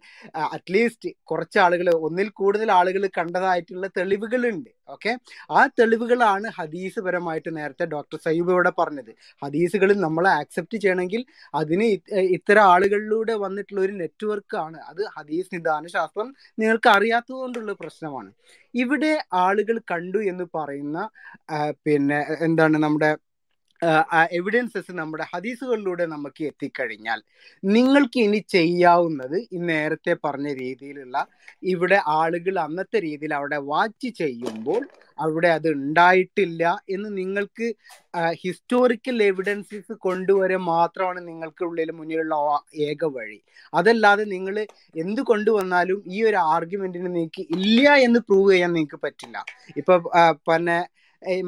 അറ്റ്ലീസ്റ്റ് കുറച്ച് ആളുകൾ ഒന്നിൽ കൂടുതൽ ആളുകൾ കണ്ടതായിട്ടുള്ള തെളിവുകളുണ്ട്. ഓക്കെ? ആ തെളിവുകളാണ് ഹദീസ് പരമായിട്ട് നേരത്തെ ഡോക്ടർ സയ്യൂബ് ഇവിടെ പറഞ്ഞത്. ഹദീസുകൾ നമ്മൾ ആക്സെപ്റ്റ് ചെയ്യണമെങ്കിൽ അതിന് ഇത്തരം ആളുകളിലൂടെ വന്നിട്ടുള്ള ഒരു നെറ്റ്വർക്ക് ആണ് അത് ഹദീസ് നിദാന ശാസ്ത്രം നിങ്ങൾക്ക് അറിയാത്തതുകൊണ്ടുള്ള പ്രശ്നമാണ്. ഇവിടെ ആളുകൾ കണ്ടു എന്ന് പറയുന്ന പിന്നെ എന്താണ് നമ്മുടെ എവിഡൻസസ് നമ്മുടെ ഹദീസുകളിലൂടെ നമുക്ക് എത്തിക്കഴിഞ്ഞാൽ നിങ്ങൾക്ക് ഇനി ചെയ്യാവുന്നത് ഈ നേരത്തെ പറഞ്ഞ രീതിയിലുള്ള ഇവിടെ ആളുകൾ അന്നത്തെ രീതിയിൽ അവിടെ വാച്ച് ചെയ്യുമ്പോൾ അവിടെ അത് ഉണ്ടായിട്ടില്ല എന്ന് നിങ്ങൾക്ക് ഹിസ്റ്റോറിക്കൽ എവിഡൻസസ് കൊണ്ടുവരെ മാത്രമാണ് നിങ്ങൾക്ക് ഉള്ളിൽ മുന്നിലുള്ള ഏക വഴി. അതല്ലാതെ നിങ്ങൾ എന്ത് കൊണ്ടുവന്നാലും ഈ ഒരു ആർഗ്യുമെന്റിന് നിങ്ങൾക്ക് ഇല്ല എന്ന് പ്രൂവ് ചെയ്യാൻ നിങ്ങൾക്ക് പറ്റില്ല. ഇപ്പൊ പിന്നെ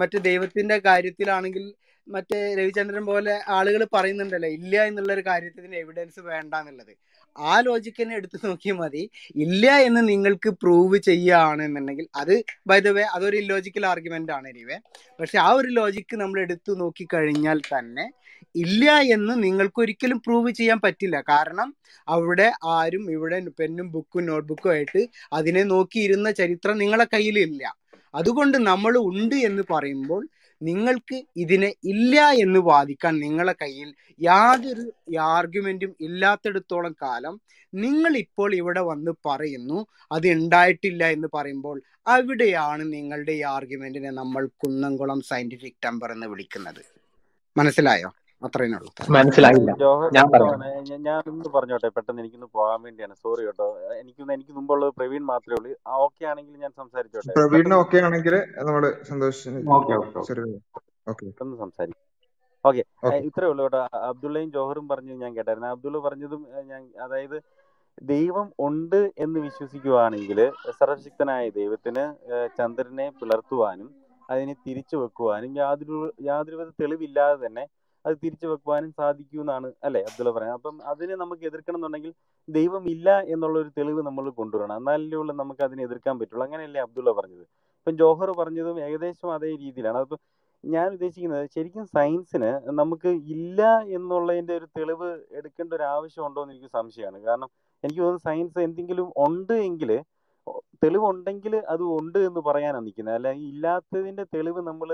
മറ്റു ദൈവത്തിന്റെ കാര്യത്തിലാണെങ്കിൽ മറ്റേ രവിചന്ദ്രൻ പോലെ ആളുകൾ പറയുന്നുണ്ടല്ലോ ഇല്ല എന്നുള്ള ഒരു കാര്യത്തിന് എവിഡൻസ് വേണ്ട എന്നുള്ളത്. ആ ലോജിക്കിനെ എടുത്തു നോക്കിയാൽ മതി. ഇല്ല എന്ന് നിങ്ങൾക്ക് പ്രൂവ് ചെയ്യുകയാണെന്നുണ്ടെങ്കിൽ അത് ബൈ ദ വേ അതൊരു ഇല്ലോജിക്കൽ ആർഗ്യുമെന്റ് ആണ് എനിവേ പക്ഷെ ആ ഒരു ലോജിക്ക് നമ്മൾ എടുത്തു നോക്കി കഴിഞ്ഞാൽ തന്നെ ഇല്ല എന്ന് നിങ്ങൾക്ക് ഒരിക്കലും പ്രൂവ് ചെയ്യാൻ പറ്റില്ല. കാരണം അവിടെ ആരും ഇവിടെ പെന്നും ബുക്കും നോട്ട്ബുക്കും ആയിട്ട് അതിനെ നോക്കിയിരുന്ന ചരിത്രം നിങ്ങളെ കയ്യിലില്ല. അതുകൊണ്ട് നമ്മൾ ഉണ്ട് എന്ന് പറയുമ്പോൾ നിങ്ങൾക്ക് ഇതിനെ ഇല്ല എന്ന് വാദിക്കാൻ നിങ്ങളെ കയ്യിൽ യാതൊരു ആർഗ്യുമെന്റും ഇല്ലാത്തടത്തോളം കാലം നിങ്ങൾ ഇപ്പോൾ ഇവിടെ വന്ന് പറയുന്നു അത് ഉണ്ടായിട്ടില്ല എന്ന് പറയുമ്പോൾ അവിടെയാണ് നിങ്ങളുടെ ഈ ആർഗ്യുമെന്റിനെ നമ്മൾ കുന്നംകുളം സയന്റിഫിക് ടെമ്പർ എന്ന് വിളിക്കുന്നത്. മനസ്സിലായോ? അത്രയേ ഉള്ളൂ. മനസ്സിലായില്ല. ഞാനൊന്ന് ഞാൻ പറയാം ഞാൻ പറഞ്ഞോട്ടെ പെട്ടെന്ന് എനിക്കൊന്ന് പോകാൻ വേണ്ടിയാണ്. സോറി കേട്ടോ. എനിക്ക് എനിക്ക് മുമ്പുള്ളത് പ്രവീൺ മാത്രമേ ഉള്ളൂ. ആ ഓക്കെ ആണെങ്കിൽ ഞാൻ സംസാരിച്ചോട്ടെ. പ്രവീൺ ഓക്കെ ആണെങ്കിൽ നമ്മൾ സന്തോഷിച്ചു ഓക്കെ ഓക്കെ ശരി ഓക്കെ പെട്ടെന്ന് സംസാരിക്കും. ഓക്കെ ഓക്കെ ഇത്രേ ഉള്ളൂ കേട്ടോ. അബ്ദുള്ളയും ജോഹറും പറഞ്ഞു ഞാൻ കേട്ടായിരുന്നു. അബ്ദുള്ള പറഞ്ഞതും ഞാൻ അതായത് ദൈവം ഉണ്ട് എന്ന് വിശ്വസിക്കുവാണെങ്കിൽ സർവശക്തനായ ദൈവത്തിന് ചന്ദ്രനെ പിളർത്തുവാനും അതിനെ തിരിച്ചു വെക്കുവാനും യാതൊരു യാതൊരുവിധ തെളിവില്ലാതെ തന്നെ അത് തിരിച്ചു വെക്കുവാനും സാധിക്കുമെന്നാണ് അല്ലെ അബ്ദുള്ള പറയുന്നത്. അപ്പം അതിനെ നമുക്ക് എതിർക്കണം എന്നുണ്ടെങ്കിൽ ദൈവം ഇല്ല എന്നുള്ള ഒരു തെളിവ് നമ്മൾ കൊണ്ടുവരണം. എന്നാലേ ഉള്ളൂ നമുക്ക് അതിനെ എതിർക്കാൻ പറ്റുള്ളൂ. അങ്ങനെയല്ലേ അബ്ദുള്ള പറഞ്ഞത്. ഇപ്പം ജോഹർ പറഞ്ഞതും ഏകദേശം അതേ രീതിയിലാണ്. അതിപ്പം ഞാൻ ഉദ്ദേശിക്കുന്നത് ശരിക്കും സയൻസിന് നമുക്ക് ഇല്ല എന്നുള്ളതിന്റെ ഒരു തെളിവ് എടുക്കേണ്ട ഒരു ആവശ്യം ഉണ്ടോ എന്ന് എനിക്ക് സംശയമാണ്. കാരണം എനിക്ക് തോന്നുന്നു സയൻസ് എന്തെങ്കിലും ഉണ്ട് എങ്കിൽ തെളിവുണ്ടെങ്കിൽ അത് ഉണ്ട് എന്ന് പറയാനാണ് നിൽക്കുന്നത്. അല്ല ഇല്ലാത്തതിന്റെ തെളിവ് നമ്മൾ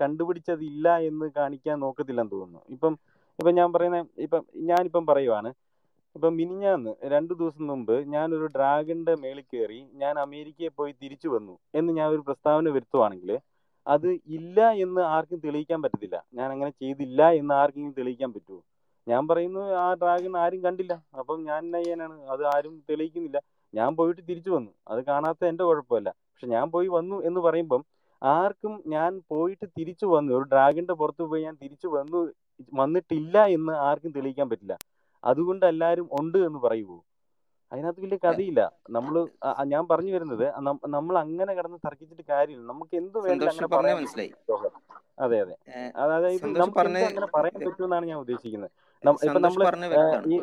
കണ്ടുപിടിച്ചത് ഇല്ല എന്ന് കാണിക്കാൻ നോക്കത്തില്ലെന്ന് തോന്നുന്നു. ഇപ്പം ഇപ്പം ഞാൻ പറയുന്ന ഇപ്പം ഞാനിപ്പം പറയുവാണ്. ഇപ്പം മിനിഞ്ഞാന്ന് രണ്ടു ദിവസം മുമ്പ് ഞാനൊരു ഡ്രാഗന്റെ മേളിൽ കയറി ഞാൻ അമേരിക്കയിൽ പോയി തിരിച്ചു വന്നു എന്ന് ഞാൻ ഒരു പ്രസ്താവന വരുത്തുവാണെങ്കിൽ അത് ഇല്ല എന്ന് ആർക്കും തെളിയിക്കാൻ പറ്റത്തില്ല. ഞാൻ അങ്ങനെ ചെയ്തില്ല എന്ന് ആർക്കെങ്കിലും തെളിയിക്കാൻ പറ്റുമോ? ഞാൻ പറയുന്നു ആ ഡ്രാഗൺ ആരും കണ്ടില്ല. അപ്പം ഞാൻ എന്നാ ചെയ്യാനാണ്? അത് ആരും തെളിയിക്കുന്നില്ല. ഞാൻ പോയിട്ട് തിരിച്ചു വന്നു. അത് കാണാത്ത എന്റെ കുഴപ്പമല്ല. പക്ഷെ ഞാൻ പോയി വന്നു എന്ന് പറയുമ്പം ആർക്കും ഞാൻ പോയിട്ട് തിരിച്ചു വന്നു. ഒരു ഡ്രാഗന്റെ പുറത്ത് പോയി ഞാൻ തിരിച്ചു വന്നു വന്നിട്ടില്ല എന്ന് ആർക്കും തെളിയിക്കാൻ പറ്റില്ല. അതുകൊണ്ട് എല്ലാവരും ഉണ്ട് എന്ന് പറയുമോ അതിനകത്ത് വലിയ കഥയില്ല. നമ്മൾ ഞാൻ പറഞ്ഞു വരുന്നത് നമ്മൾ അങ്ങനെ കിടന്ന് തർക്കിച്ചിട്ട് കാര്യമില്ല. നമുക്ക് എന്ത് വേണമെങ്കിലും മനസ്സിലായി. അതെ അതെ. അതായത് നമുക്ക് അങ്ങനെ പറയാൻ പറ്റുമെന്നാണ് ഞാൻ ഉദ്ദേശിക്കുന്നത്. ഇപ്പൊ നമ്മൾ ഈ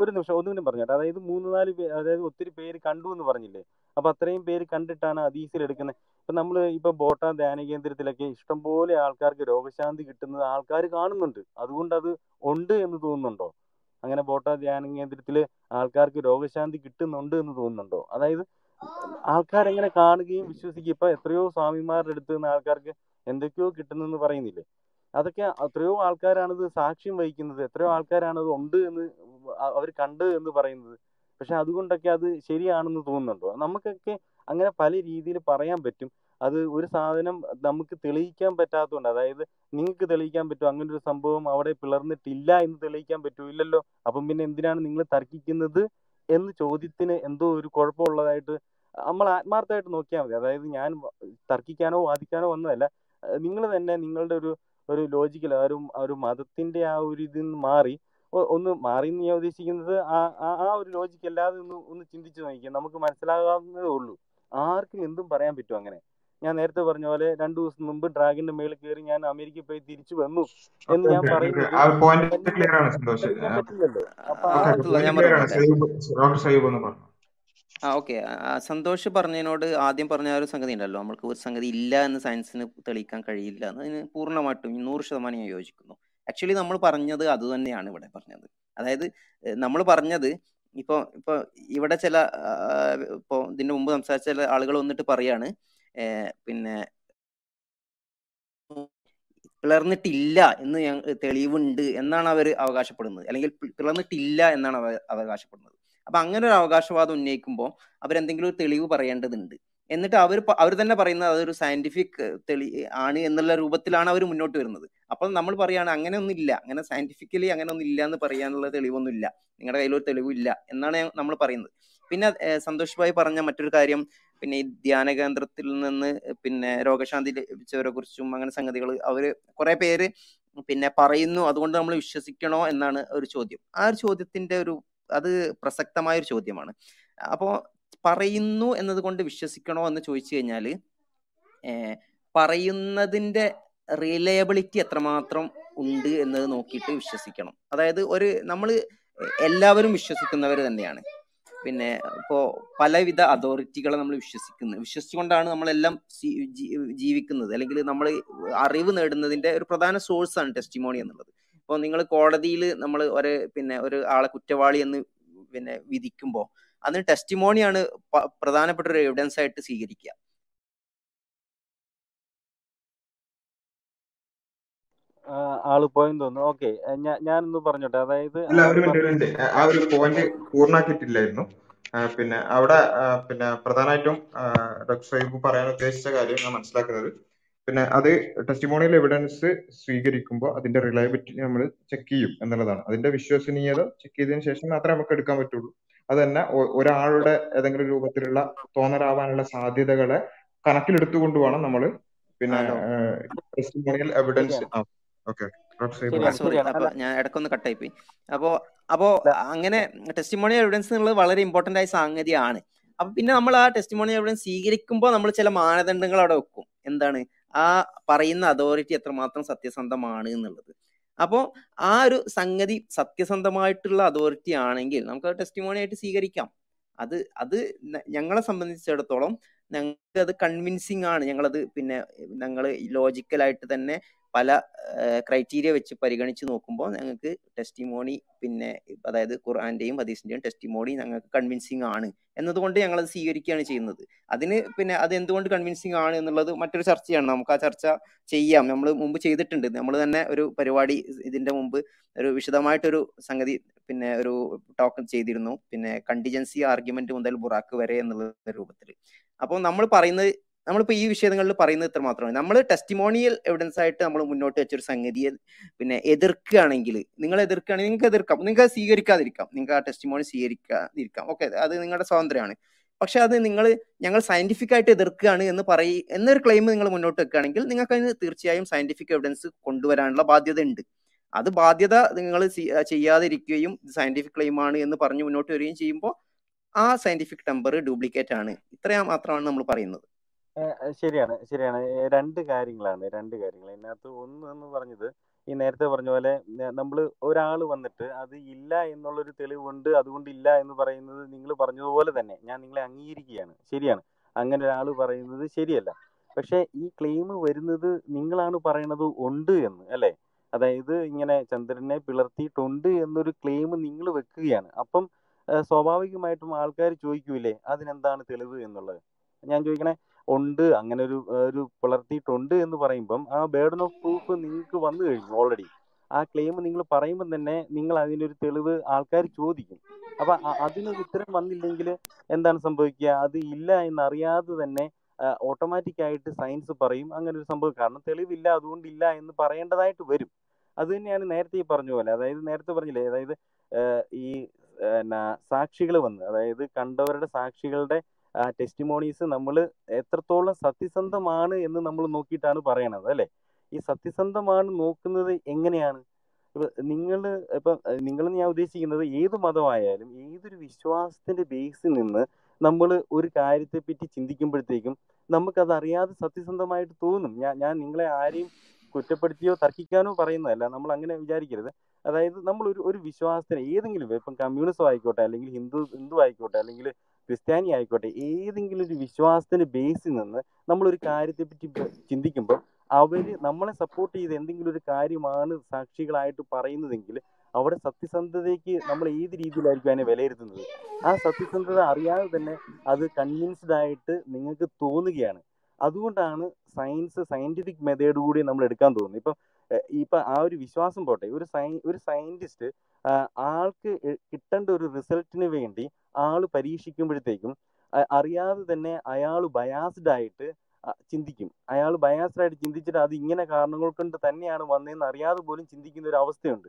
ഒരു നിമിഷം ഒന്നും പറഞ്ഞു അതായത് മൂന്ന് നാല് പേര് അതായത് ഒത്തിരി പേര് കണ്ടു എന്ന് പറഞ്ഞില്ലേ? അപ്പൊ അത്രയും പേര് കണ്ടിട്ടാണ് ഹദീസിൽ എടുക്കുന്നത്. ഇപ്പൊ നമ്മൾ ഇപ്പൊ ബോട്ട ധ്യാന കേന്ദ്രത്തിലൊക്കെ ഇഷ്ടംപോലെ ആൾക്കാർക്ക് രോഗശാന്തി കിട്ടുന്നത് ആൾക്കാർ കാണുന്നുണ്ട്. അതുകൊണ്ട് അത് ഉണ്ട് എന്ന് തോന്നുന്നുണ്ടോ? അങ്ങനെ ബോട്ട ധ്യാന കേന്ദ്രത്തിൽ ആൾക്കാർക്ക് രോഗശാന്തി കിട്ടുന്നുണ്ട് എന്ന് തോന്നുന്നുണ്ടോ? അതായത് ആൾക്കാരെങ്ങനെ കാണുകയും വിശ്വസിക്കുകയും ഇപ്പൊ എത്രയോ സ്വാമിമാരുടെ അടുത്ത് നിന്ന് ആൾക്കാർക്ക് എന്തൊക്കെയോ കിട്ടുന്നെന്ന് പറയുന്നില്ലേ? അതൊക്കെ എത്രയോ ആൾക്കാരാണത് സാക്ഷ്യം വഹിക്കുന്നത്. എത്രയോ ആൾക്കാരാണത് ഉണ്ട് എന്ന് അവർ കണ്ട് എന്ന് പറയുന്നത്. പക്ഷെ അതുകൊണ്ടൊക്കെ അത് ശരിയാണെന്ന് തോന്നുന്നുണ്ടോ? നമുക്കൊക്കെ അങ്ങനെ പല രീതിയിൽ പറയാൻ പറ്റും. അത് ഒരു സാധനം നമുക്ക് തെളിയിക്കാൻ പറ്റാത്തതുകൊണ്ട് അതായത് നിങ്ങൾക്ക് തെളിയിക്കാൻ പറ്റുമോ? അങ്ങനെ ഒരു സംഭവം അവിടെ പിളർന്നിട്ടില്ല എന്ന് തെളിയിക്കാൻ പറ്റുമോ? ഇല്ലല്ലോ. അപ്പം പിന്നെ എന്തിനാണ് നിങ്ങൾ തർക്കിക്കുന്നത് എന്ന് ചോദ്യത്തിന് എന്തോ ഒരു കുഴപ്പമുള്ളതായിട്ട് നമ്മൾ ആത്മാർത്ഥമായിട്ട് നോക്കിയാൽ മതി. അതായത് ഞാൻ തർക്കിക്കാനോ വാദിക്കാനോ വന്നതല്ല. നിങ്ങൾ തന്നെ നിങ്ങളുടെ ഒരു ഒരു ലോജിക്കൽ ആ ഒരു ഒരു മതത്തിന്റെ ആ ഒരു ഇതിൽ നിന്ന് മാറി ഒന്ന് മാറി എന്ന് ഞാൻ ഉദ്ദേശിക്കുന്നത് ആ- ആ ഒരു ലോജിക്ക് അല്ലാതെ ഒന്ന് ഒന്ന് ചിന്തിച്ചു നോക്കിയാൽ നമുക്ക് മനസ്സിലാകാവുന്നതേ ഉള്ളൂ. ആർക്കും എന്തും പറയാൻ പറ്റും അങ്ങനെ. ഞാൻ നേരത്തെ പറഞ്ഞ പോലെ രണ്ടു ദിവസം മുമ്പ് ഡ്രാഗിന്റെ മേളിൽ കയറി ഞാൻ അമേരിക്കയിൽ പോയി തിരിച്ചു വന്നു എന്ന് ഞാൻ പറയുന്നു പറയുന്നത് ആ ഓക്കെ. സന്തോഷ് പറഞ്ഞതിനോട് ആദ്യം പറഞ്ഞ ആ ഒരു സംഗതി ഉണ്ടല്ലോ. നമ്മൾക്ക് ഒരു സംഗതി ഇല്ല എന്ന് സയൻസിന് തെളിയിക്കാൻ കഴിയില്ല എന്ന് അതിന് പൂർണമായിട്ടും നൂറ് ശതമാനം ഞാൻ യോജിക്കുന്നു. ആക്ച്വലി നമ്മൾ പറഞ്ഞത് അത് തന്നെയാണ് ഇവിടെ പറഞ്ഞത്. അതായത് നമ്മൾ പറഞ്ഞത് ഇപ്പോൾ ഇപ്പോൾ ഇവിടെ ചില ഇപ്പോൾ ഇതിന് മുമ്പ് സംസാരിച്ച ചില ആളുകൾ വന്നിട്ട് പറയാണ് പിന്നെ പിളർന്നിട്ടില്ല എന്ന് ഞങ്ങൾ തെളിവുണ്ട് എന്നാണ് അവർ അവകാശപ്പെടുന്നത്. അല്ലെങ്കിൽ പിളർന്നിട്ടില്ല എന്നാണ് അവർ അവകാശപ്പെടുന്നത്. അപ്പൊ അങ്ങനെ ഒരു അവകാശവാദം ഉന്നയിക്കുമ്പോൾ അവരെന്തെങ്കിലും ഒരു തെളിവ് പറയേണ്ടതുണ്ട്. എന്നിട്ട് അവർ അവർ തന്നെ പറയുന്നത് അതൊരു സയന്റിഫിക് തെളി ആണ് എന്നുള്ള രൂപത്തിലാണ് അവർ മുന്നോട്ട് വരുന്നത്. അപ്പോൾ നമ്മൾ പറയുകയാണ് അങ്ങനെ ഒന്നും ഇല്ല അങ്ങനെ സയന്റിഫിക്കലി അങ്ങനെ ഒന്നും ഇല്ല എന്ന് പറയാനുള്ള തെളിവൊന്നും ഇല്ല. നിങ്ങളുടെ കയ്യിൽ ഒരു തെളിവില്ല എന്നാണ് നമ്മൾ പറയുന്നത്. പിന്നെ സന്തോഷ് ഭായി പറഞ്ഞ മറ്റൊരു കാര്യം പിന്നെ ഈ ധ്യാന കേന്ദ്രത്തിൽ നിന്ന് പിന്നെ രോഗശാന്തി ലഭിച്ചവരെ കുറിച്ചും അങ്ങനെ സംഗതികൾ അവർ കുറെ പേര് പിന്നെ പറയുന്നു. അതുകൊണ്ട് നമ്മൾ വിശ്വസിക്കണോ എന്നാണ് ഒരു ചോദ്യം. ആ ഒരു ചോദ്യത്തിന്റെ ഒരു അത് പ്രസക്തമായ ഒരു ചോദ്യമാണ്. അപ്പോ പറയുന്നു എന്നതുകൊണ്ട് വിശ്വസിക്കണോ എന്ന് ചോദിച്ചു കഴിഞ്ഞാൽ പറയുന്നതിന്റെ റിലയബിലിറ്റി എത്രമാത്രം ഉണ്ട് എന്നത് നോക്കിയിട്ട് വിശ്വസിക്കണം. അതായത് ഒരു നമ്മൾ എല്ലാവരും വിശ്വസിക്കുന്നവർ തന്നെയാണ്. പിന്നെ ഇപ്പോ പലവിധ അതോറിറ്റികളെ നമ്മൾ വിശ്വസിക്കുന്നത് വിശ്വസിച്ചുകൊണ്ടാണ് നമ്മളെല്ലാം ജീവിക്കുന്നത്. അല്ലെങ്കിൽ നമ്മൾ അറിവ് നേടുന്നതിന്റെ ഒരു പ്രധാന സോഴ്സാണ് ടെസ്റ്റിമോണി എന്നുള്ളത്. ഇപ്പോൾ നിങ്ങൾ കോടതിയിൽ നമ്മൾ ഒരു പിന്നെ ഒരു ആളെ കുറ്റവാളി എന്ന് പിന്നെ വിധിക്കുമ്പോൾ അതിന് ടെസ്റ്റിമോണിയാണ് പ്രധാനപ്പെട്ട ഒരു എവിഡൻസ് ആയിട്ട് സ്വീകരിക്കുക. ആൾ പോയെന്ന് തോന്നുന്നു. ഓക്കെ ഞാൻ ഞാനൊന്ന് പറഞ്ഞോട്ടെ. അതായത് ആ ഒരു പോയിന്റ് പൂർണാക്കിയിട്ടില്ലായിരുന്നു. പിന്നെ അവിടെ പിന്നെ പ്രധാനമായിട്ടും ഡോക്ടർ സൈബ് പറയാൻ ഉദ്ദേശിച്ച കാര്യം ഞാൻ മനസ്സിലാക്കുന്നത്. പിന്നെ അത് ടെസ്റ്റിമോണിയൽ എവിഡൻസ് സ്വീകരിക്കുമ്പോൾ അതിന്റെ റിലയബിലിറ്റി നമ്മൾ ചെക്ക് ചെയ്യും എന്നുള്ളതാണ്. അതിന്റെ വിശ്വസനീയത ചെക്ക് ചെയ്തതിനു ശേഷം മാത്രമേ നമുക്ക് എടുക്കാൻ പറ്റുള്ളൂ. അത് തന്നെ ഒരാളുടെ ഏതെങ്കിലും രൂപത്തിലുള്ള തോന്നലാവാനുള്ള സാധ്യതകളെ കണക്കിലെടുത്തുകൊണ്ട് വേണം നമ്മൾ പിന്നെ ടെസ്റ്റിമോണിയൽ എവിഡൻസ് ഓക്കെ. അപ്പൊ ഞാൻ ഇടക്കൊന്ന് കട്ടായി പോയി അപ്പോ അപ്പോ അങ്ങനെ ടെസ്റ്റിമോണിയൽ എവിഡൻസ് എന്നുള്ളത് വളരെ ഇമ്പോർട്ടന്റ് ആയ സംഗതിയാണ് അപ്പൊ പിന്നെ നമ്മൾ ആ ടെസ്റ്റിമോണിയൽ എവിഡൻസ് സ്വീകരിക്കുമ്പോൾ നമ്മൾ ചില മാനദണ്ഡങ്ങൾ അവിടെ വെക്കും. എന്താണ്? ആ പറയുന്ന അതോറിറ്റി എത്രമാത്രം സത്യസന്ധമാണ് എന്നുള്ളത്. അപ്പോൾ ആ ഒരു സംഗതി സത്യസന്ധമായിട്ടുള്ള അതോറിറ്റി ആണെങ്കിൽ നമുക്ക് ടെസ്റ്റിമോണി ആയിട്ട് സ്വീകരിക്കാം. അത് അത് ഞങ്ങളെ സംബന്ധിച്ചിടത്തോളം ഞങ്ങൾക്ക് അത് കൺവിൻസിങ് ആണ്. ഞങ്ങളത് പിന്നെ ഞങ്ങൾ ലോജിക്കലായിട്ട് തന്നെ പല ക്രൈറ്റീരിയ വെച്ച് പരിഗണിച്ച് നോക്കുമ്പോൾ ഞങ്ങൾക്ക് ടെസ്റ്റിമോണി പിന്നെ അതായത് ഖുർആന്റെയും ഹദീസിന്റെയും ടെസ്റ്റിമോണി ഞങ്ങൾക്ക് കൺവിൻസിങ് ആണ് എന്നതുകൊണ്ട് ഞങ്ങൾ അത് സ്വീകരിക്കുകയാണ് ചെയ്യുന്നത്. അതിന് പിന്നെ അത് എന്തുകൊണ്ട് കൺവിൻസിങ് ആണ് എന്നുള്ളത് മറ്റൊരു ചർച്ചയാണ്. നമുക്ക് ആ ചർച്ച ചെയ്യാം. നമ്മൾ മുമ്പ് ചെയ്തിട്ടുണ്ട്. നമ്മൾ തന്നെ ഒരു പരിപാടി ഇതിന്റെ മുമ്പ് ഒരു വിശദമായിട്ടൊരു സംഗതി പിന്നെ ഒരു ടോക്ക് ചെയ്തിരുന്നു. പിന്നെ കണ്ടിജൻസി ആർഗ്യുമെന്റ് മുതൽ ബുറാക്ക് വരെ എന്നുള്ള രൂപത്തിൽ. അപ്പോൾ നമ്മൾ പറയുന്നത് നമ്മളിപ്പോൾ ഈ വിഷയങ്ങളിൽ പറയുന്നത് ഇത്ര മാത്രമാണ്. നമ്മൾ ടെസ്റ്റിമോണിയൽ എവിഡൻസ് ആയിട്ട് നമ്മൾ മുന്നോട്ട് വെച്ചൊരു സംഗതിയെ പിന്നെ എതിർക്കുകയാണെങ്കിൽ നിങ്ങൾ എതിർക്കുകയാണെങ്കിൽ നിങ്ങൾക്ക് എതിർക്കാം. നിങ്ങൾക്ക് സ്വീകരിക്കാതിരിക്കാം. നിങ്ങൾക്ക് ആ ടെസ്റ്റിമോണി സ്വീകരിക്കാതിരിക്കാം. ഓക്കെ അത് നിങ്ങളുടെ സ്വാതന്ത്ര്യമാണ്. പക്ഷെ അത് നിങ്ങൾ ഞങ്ങൾ സയന്റിഫിക് ആയിട്ട് എതിർക്കുകയാണ് എന്ന് പറയി എന്നൊരു ക്ലെയിം നിങ്ങൾ മുന്നോട്ട് വെക്കുകയാണെങ്കിൽ നിങ്ങൾക്ക് അതിന് തീർച്ചയായും സയന്റിഫിക് എവിഡൻസ് കൊണ്ടുവരാനുള്ള ബാധ്യത ഉണ്ട്. അത് ബാധ്യത നിങ്ങൾ ചെയ്യാതിരിക്കുകയും സയന്റിഫിക് ക്ലെയിം ആണ് എന്ന് പറഞ്ഞ് മുന്നോട്ട് വരികയും ചെയ്യുമ്പോൾ ആ സയന്റിഫിക് ടെമ്പർ ഡ്യൂപ്ലിക്കേറ്റ് ആണ്. ഇത്രയാ മാത്രമാണ് നമ്മൾ പറയുന്നത്. ശരിയാണ് ശരിയാണ്. രണ്ട് കാര്യങ്ങളാണ് രണ്ട് കാര്യങ്ങൾ. ഇതിനകത്ത് ഒന്ന് എന്ന് പറഞ്ഞത് ഈ നേരത്തെ പറഞ്ഞ പോലെ നമ്മൾ ഒരാൾ വന്നിട്ട് അത് ഇല്ല എന്നുള്ളൊരു തെളിവുണ്ട് അതുകൊണ്ട് ഇല്ല എന്ന് പറയുന്നത് നിങ്ങൾ പറഞ്ഞതുപോലെ തന്നെ ഞാൻ നിങ്ങളെ അംഗീകരിക്കുകയാണ്. ശരിയാണ്. അങ്ങനെ ഒരാൾ പറയുന്നത് ശരിയല്ല. പക്ഷേ ഈ ക്ലെയിം വരുന്നത് നിങ്ങളാണ് പറയണത് ഉണ്ട് എന്ന് അല്ലേ? അതായത് ഇങ്ങനെ ചന്ദ്രനെ പിളർത്തിയിട്ടുണ്ട് എന്നൊരു ക്ലെയിം നിങ്ങൾ വെക്കുകയാണ്. അപ്പം സ്വാഭാവികമായിട്ടും ആൾക്കാർ ചോദിക്കൂലേ അതിനെന്താണ് തെളിവ് എന്നുള്ളത്? ഞാൻ ചോദിക്കണേ ഉണ്ട് അങ്ങനെ ഒരു ഒരു പുലർത്തിയിട്ടുണ്ട് എന്ന് പറയുമ്പം ആ ബേർഡൻ ഓഫ് പ്രൂഫ് നിങ്ങൾക്ക് വന്നു കഴിഞ്ഞു ഓൾറെഡി ആ ക്ലെയിം നിങ്ങൾ പറയുമ്പോൾ തന്നെ നിങ്ങൾ അതിനൊരു തെളിവ് ആൾക്കാർ ചോദിക്കും. അപ്പൊ അതിന് ഉത്തരം വന്നില്ലെങ്കിൽ എന്താണ് സംഭവിക്കുക? അത് ഇല്ല എന്നറിയാതെ തന്നെ ഓട്ടോമാറ്റിക് ആയിട്ട് സയൻസ് പറയും. അങ്ങനെ ഒരു സംഭവം കാരണം തെളിവില്ല അതുകൊണ്ട് ഇല്ല എന്ന് പറയേണ്ടതായിട്ട് വരും. അത് തന്നെയാണ് നേരത്തെ പറഞ്ഞ പോലെ. അതായത് നേരത്തെ പറഞ്ഞില്ലേ അതായത് ഈ സാക്ഷികൾ വന്ന് അതായത് കണ്ടവരുടെ സാക്ഷികളുടെ ടെസ്റ്റിമോണീസ് നമ്മൾ എത്രത്തോളം സത്യസന്ധമാണ് എന്ന് നമ്മൾ നോക്കിയിട്ടാണ് പറയണത് അല്ലേ? ഈ സത്യസന്ധമാണ് നോക്കുന്നത് എങ്ങനെയാണ്? ഇപ്പൊ നിങ്ങൾ ഇപ്പൊ നിങ്ങൾ ഞാൻ ഉദ്ദേശിക്കുന്നത് ഏത് മതമായാലും ഏതൊരു വിശ്വാസത്തിന്റെ ബേസിൽ നിന്ന് നമ്മൾ ഒരു കാര്യത്തെ പറ്റി ചിന്തിക്കുമ്പോഴത്തേക്കും നമുക്കത് അറിയാതെ സത്യസന്ധമായിട്ട് തോന്നും. ഞാൻ ഞാൻ നിങ്ങളെ ആരെയും കുറ്റപ്പെടുത്തിയോ തർക്കിക്കാനോ പറയുന്നതല്ല. നമ്മൾ അങ്ങനെ വിചാരിക്കരുത്. അതായത് നമ്മൾ ഒരു ഒരു വിശ്വാസത്തിന് ഏതെങ്കിലും ഇപ്പം കമ്മ്യൂണിസം ആയിക്കോട്ടെ അല്ലെങ്കിൽ ഹിന്ദു ഹിന്ദു ആയിക്കോട്ടെ അല്ലെങ്കിൽ ക്രിസ്ത്യാനി ആയിക്കോട്ടെ ഏതെങ്കിലും ഒരു വിശ്വാസത്തിന്റെ ബേസിൽ നിന്ന് നമ്മൾ ഒരു കാര്യത്തെ പറ്റി ചിന്തിക്കുമ്പോൾ അവർ നമ്മളെ സപ്പോർട്ട് ചെയ്ത് എന്തെങ്കിലും ഒരു കാര്യമാണ് സാക്ഷികളായിട്ട് പറയുന്നതെങ്കിൽ അവിടെ സത്യസന്ധതയ്ക്ക് നമ്മൾ ഏത് രീതിയിലായിരിക്കും അതിനെ വിലയിരുത്തുന്നത്? ആ സത്യസന്ധത അറിയാതെ തന്നെ അത് കൺവിൻസ്ഡ് ആയിട്ട് നിങ്ങൾക്ക് തോന്നുകയാണ്. അതുകൊണ്ടാണ് സയൻസ് സയന്റിഫിക് മെത്തേഡ് കൂടി നമ്മൾ എടുക്കാൻ തോന്നുന്നത്. ഇപ്പം ഇപ്പം ആ ഒരു വിശ്വാസം പോട്ടെ. ഒരു സയൻ ഒരു സയന്റിസ്റ്റ് ആൾക്ക് കിട്ടേണ്ട ഒരു റിസൾട്ടിന് വേണ്ടി ആൾ പരീക്ഷിക്കുമ്പോഴത്തേക്കും അറിയാതെ തന്നെ അയാൾ ബയാസ്ഡ് ആയിട്ട് ചിന്തിക്കും. അയാൾ ബയാസ്ഡ് ആയിട്ട് ചിന്തിച്ചിട്ട് അത് ഇങ്ങനെ കാരണങ്ങൾ കൊണ്ട് തന്നെയാണ് വന്നതെന്ന് അറിയാതെ പോലും ചിന്തിക്കുന്ന ഒരു അവസ്ഥയുണ്ട്.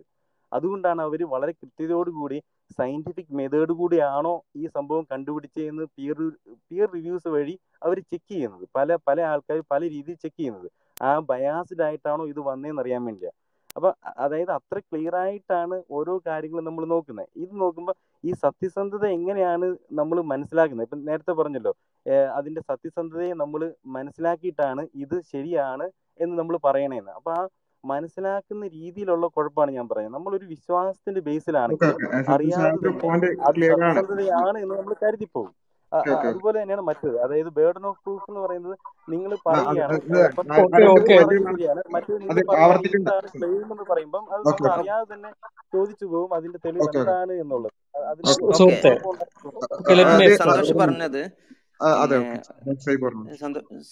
അതുകൊണ്ടാണ് അവർ വളരെ കൃത്യതയോടുകൂടി സയന്റിഫിക് മെത്തേഡ് കൂടിയാണോ ഈ സംഭവം കണ്ടുപിടിച്ചതെന്ന് പിയർ പിയർ റിവ്യൂസ് വഴി അവർ ചെക്ക് ചെയ്യുന്നത്. പല പല ആൾക്കാർ പല രീതിയിൽ ചെക്ക് ചെയ്യുന്നത്. ആ ബയാസ്ഡ് ആയിട്ടാണോ ഇത് വന്നതെന്ന് അറിയാൻ വേണ്ടിയാ. അപ്പൊ അതായത് അത്ര ക്ലിയർ ആയിട്ടാണ് ഓരോ കാര്യങ്ങളും നമ്മൾ നോക്കുന്നത്. ഇത് നോക്കുമ്പോൾ ഈ സത്യസന്ധത എങ്ങനെയാണ് നമ്മൾ മനസ്സിലാക്കുന്നത്? ഇപ്പം നേരത്തെ പറഞ്ഞല്ലോ അതിന്റെ സത്യസന്ധതയെ നമ്മൾ മനസ്സിലാക്കിയിട്ടാണ് ഇത് ശരിയാണ് എന്ന് നമ്മൾ പറയണേന്ന്. അപ്പൊ ആ മനസ്സിലാക്കുന്ന രീതിയിലുള്ള കുഴപ്പമാണ് ഞാൻ പറയുന്നത്. നമ്മൾ ഒരു വിശ്വാസത്തിന്റെ ബേസിലാണെങ്കിൽ അറിയാതെ ആണ്. എന്ന് നമ്മൾ അ- ഓക്കെ അതുപോലെ തന്നെയാണ് മറ്റേത്. അതായത് ബേർഡൻ ഓഫ് പ്രൂഫ് എന്ന് പറയുന്നത് നിങ്ങൾ പറയുകയാണ്. മറ്റേത് നിങ്ങൾ ക്ലെയിം എന്ന് പറയുമ്പം അത് നമ്മൾ അറിയാതെ തന്നെ ചോദിച്ചു പോകും അതിന്റെ തെളിവ് എന്താണ് എന്നുള്ളത്. അതിന്റെ സന്തോഷ് പറഞ്ഞത് അതെ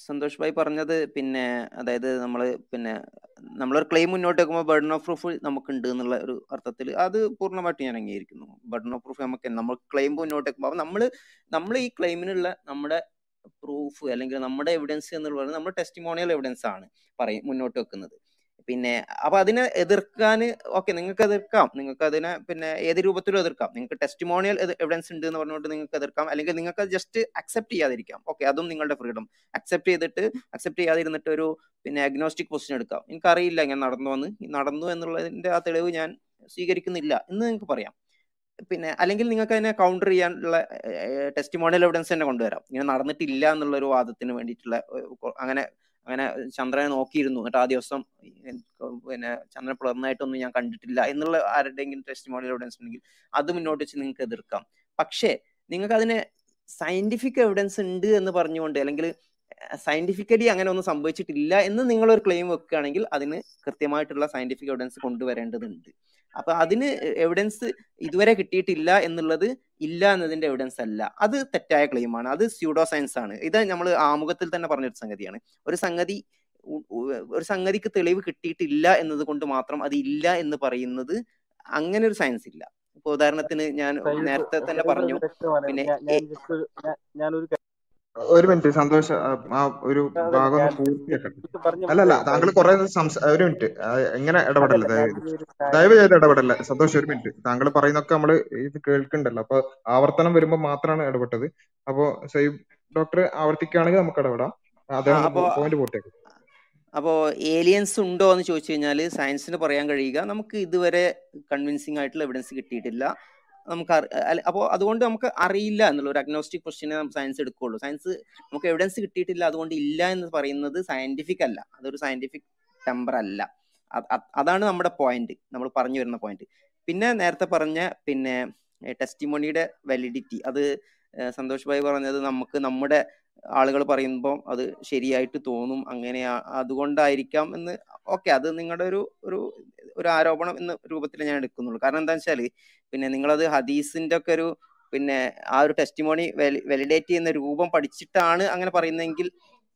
സന്തോഷ് ഭായി പറഞ്ഞത് പിന്നെ അതായത് നമ്മൾ പിന്നെ നമ്മളൊരു ക്ലെയിം മുന്നോട്ട് വെക്കുമ്പോൾ ബർഡൻ ഓഫ് പ്രൂഫ് നമുക്ക് ഉണ്ട് എന്നുള്ള ഒരു അർത്ഥത്തിൽ അത് പൂർണമായിട്ട് ഞാൻ അംഗീകരിക്കുന്നു. ബർഡൻ ഓഫ് പ്രൂഫ് നമുക്ക് നമ്മൾ ക്ലെയിം മുന്നോട്ട് വെക്കുമ്പോൾ നമ്മൾ നമ്മൾ ഈ ക്ലെയിമിനുള്ള നമ്മുടെ പ്രൂഫ് അല്ലെങ്കിൽ നമ്മുടെ എവിഡൻസ് എന്ന് പറയുന്നത് നമ്മുടെ ടെസ്റ്റിമോണിയൽ എവിഡൻസ് ആണ് പറയും മുന്നോട്ട് വെക്കുന്നത്. പിന്നെ അപ്പൊ അതിനെ എതിർക്കാൻ ഓക്കെ നിങ്ങൾക്ക് എതിർക്കാം. നിങ്ങൾക്ക് അതിനെ പിന്നെ ഏത് രൂപത്തിലും എതിർക്കാം. നിങ്ങൾക്ക് ടെസ്റ്റിമോണിയൽ എവിഡൻസ് ഉണ്ട് എന്ന് പറഞ്ഞുകൊണ്ട് നിങ്ങൾക്ക് എതിർക്കാം. അല്ലെങ്കിൽ നിങ്ങൾക്ക് ജസ്റ്റ് അക്സെപ്റ്റ് ചെയ്യാതിരിക്കാം. ഓക്കെ അതും നിങ്ങളുടെ ഫ്രീഡം അക്സെപ്റ്റ് ചെയ്തിട്ട് അക്സെപ്റ്റ് ചെയ്യാതിരുന്നിട്ട് ഒരു പിന്നെ അഗ്നോസ്റ്റിക് പൊസിഷൻ എടുക്കാം. എനിക്കറിയില്ല ഞാൻ നടന്നു വന്ന്. നടന്നു എന്നുള്ളതിന്റെ ആ തെളിവ് ഞാൻ സ്വീകരിക്കുന്നില്ല എന്ന് നിങ്ങൾക്ക് പറയാം. പിന്നെ അല്ലെങ്കിൽ നിങ്ങൾക്ക് അതിനെ കൗണ്ടർ ചെയ്യാനുള്ള ടെസ്റ്റിമോണിയൽ എവിഡൻസ് തന്നെ കൊണ്ടുവരാം. ഇങ്ങനെ നടന്നിട്ടില്ല എന്നുള്ള ഒരു വാദത്തിന് വേണ്ടിയിട്ടുള്ള അങ്ങനെ അങ്ങനെ ചന്ദ്രനെ നോക്കിയിരുന്നു. എന്നിട്ട് ആ ദിവസം പിന്നെ ചന്ദ്രൻ പിളർന്നായിട്ടൊന്നും ഞാൻ കണ്ടിട്ടില്ല എന്നുള്ള ആരുടെയെങ്കിലും ടെസ്റ്റിമോണിയൽ എവിഡൻസ് ഉണ്ടെങ്കിൽ അത് മുന്നോട്ട് വെച്ച് നിങ്ങൾക്ക് എതിർക്കാം. പക്ഷേ നിങ്ങൾക്ക് അതിന് സയന്റിഫിക് എവിഡൻസ് ഉണ്ട് എന്ന് പറഞ്ഞുകൊണ്ട് അല്ലെങ്കിൽ സയന്റിഫിക്കലി അങ്ങനെ ഒന്നും സംഭവിച്ചിട്ടില്ല എന്ന് നിങ്ങൾ ഒരു ക്ലെയിം വെക്കുകയാണെങ്കിൽ അതിന് കൃത്യമായിട്ടുള്ള സയന്റിഫിക് എവിഡൻസ് കൊണ്ടുവരേണ്ടതുണ്ട്. അപ്പൊ അതിന് എവിഡൻസ് ഇതുവരെ കിട്ടിയിട്ടില്ല എന്നുള്ളത് ഇല്ല എന്നതിന്റെ എവിഡൻസ് അല്ല. അത് തെറ്റായ ക്ലെയിമാണ് അത് സ്യൂഡോ സയൻസ് ആണ്. ഇത് നമ്മൾ ആമുഖത്തിൽ തന്നെ പറഞ്ഞൊരു സംഗതിയാണ്. ഒരു സംഗതി ഒരു സംഗതിക്ക് തെളിവ് കിട്ടിയിട്ടില്ല എന്നത് കൊണ്ട് മാത്രം അത് ഇല്ല എന്ന് പറയുന്നത് അങ്ങനെ ഒരു സയൻസ് ഇല്ല. ഇപ്പൊ ഉദാഹരണത്തിന് ഞാൻ നേരത്തെ തന്നെ പറഞ്ഞു. പിന്നെ ഞാനൊരു ഒരു മിനിറ്റ് സന്തോഷ് ആ ഒരു ഭാഗം ഒന്ന് പൂർത്തിയാക്കട്ടെ. അല്ല അല്ല അല്ലല്ല താങ്കൾ കുറെ സംസ ഒരു മിനിറ്റ് എങ്ങനെ ഇടപെടല്ല ദയവ് ചെയ്ത്. ഇടപെടല്ല സന്തോഷ് ഒരു മിനിറ്റ്. താങ്കൾ പറയുന്നൊക്കെ നമ്മൾ ഇത് കേൾക്കുന്നുണ്ടല്ലോ അപ്പൊ ആവർത്തനം വരുമ്പോൾ മാത്രമാണ് ഇടപെട്ടത്. അപ്പോ സൈബ് ഡോക്ടർ ആവർത്തിക്കുകയാണെങ്കിൽ നമുക്ക് ഇടപെടാം. അദ്ദേഹം അപ്പോ പോയിന്റ് പൂർത്തിയാക്കും. അപ്പോൾ ഏലിയൻസ് ഉണ്ടോ എന്ന് ചോദിച്ചു കഴിഞ്ഞാൽ സയൻസിന് പറയാൻ കഴിയുക. നമുക്ക് ഇതുവരെ കൺവിൻസിംഗ് ആയിട്ടുള്ള എവിഡൻസ് കിട്ടിയിട്ടില്ല. നമുക്ക് അപ്പോൾ അതുകൊണ്ട് നമുക്ക് അറിയില്ല എന്നുള്ള ഒരു അഗ്നോസ്റ്റിക് ക്വസ്റ്റിനെ സയൻസ് എടുക്കുകയുള്ളൂ സയൻസ് നമുക്ക് എവിഡൻസ് കിട്ടിയിട്ടില്ല അതുകൊണ്ട് ഇല്ല എന്ന് പറയുന്നത് സയന്റിഫിക് അല്ല. അതൊരു സയന്റിഫിക് ടെമ്പർ അല്ല. അത് അത് അതാണ് നമ്മുടെ പോയിന്റ് നമ്മൾ പറഞ്ഞു വരുന്ന പോയിന്റ് പിന്നെ നേരത്തെ പറഞ്ഞ പിന്നെ ടെസ്റ്റിമോണിയുടെ വാലിഡിറ്റി അത് സന്തോഷ് ഭായി പറഞ്ഞത് നമുക്ക് നമ്മുടെ ആളുകൾ പറയുമ്പോൾ അത് ശരിയായിട്ട് തോന്നും. അങ്ങനെ അതുകൊണ്ടായിരിക്കാം എന്ന്. ഓക്കെ അത് നിങ്ങളുടെ ഒരു ഒരു ഒരു ആരോപണം എന്ന രൂപത്തിൽ ഞാൻ എടുക്കുന്നുള്ളൂ. കാരണം എന്താ വെച്ചാൽ പിന്നെ നിങ്ങളത് ഹദീസിന്റെ ഒക്കെ ഒരു പിന്നെ ആ ഒരു ടെസ്റ്റിമോണി വെലിഡേറ്റ് ചെയ്യുന്ന രൂപം പഠിച്ചിട്ടാണ് അങ്ങനെ പറയുന്നതെങ്കിൽ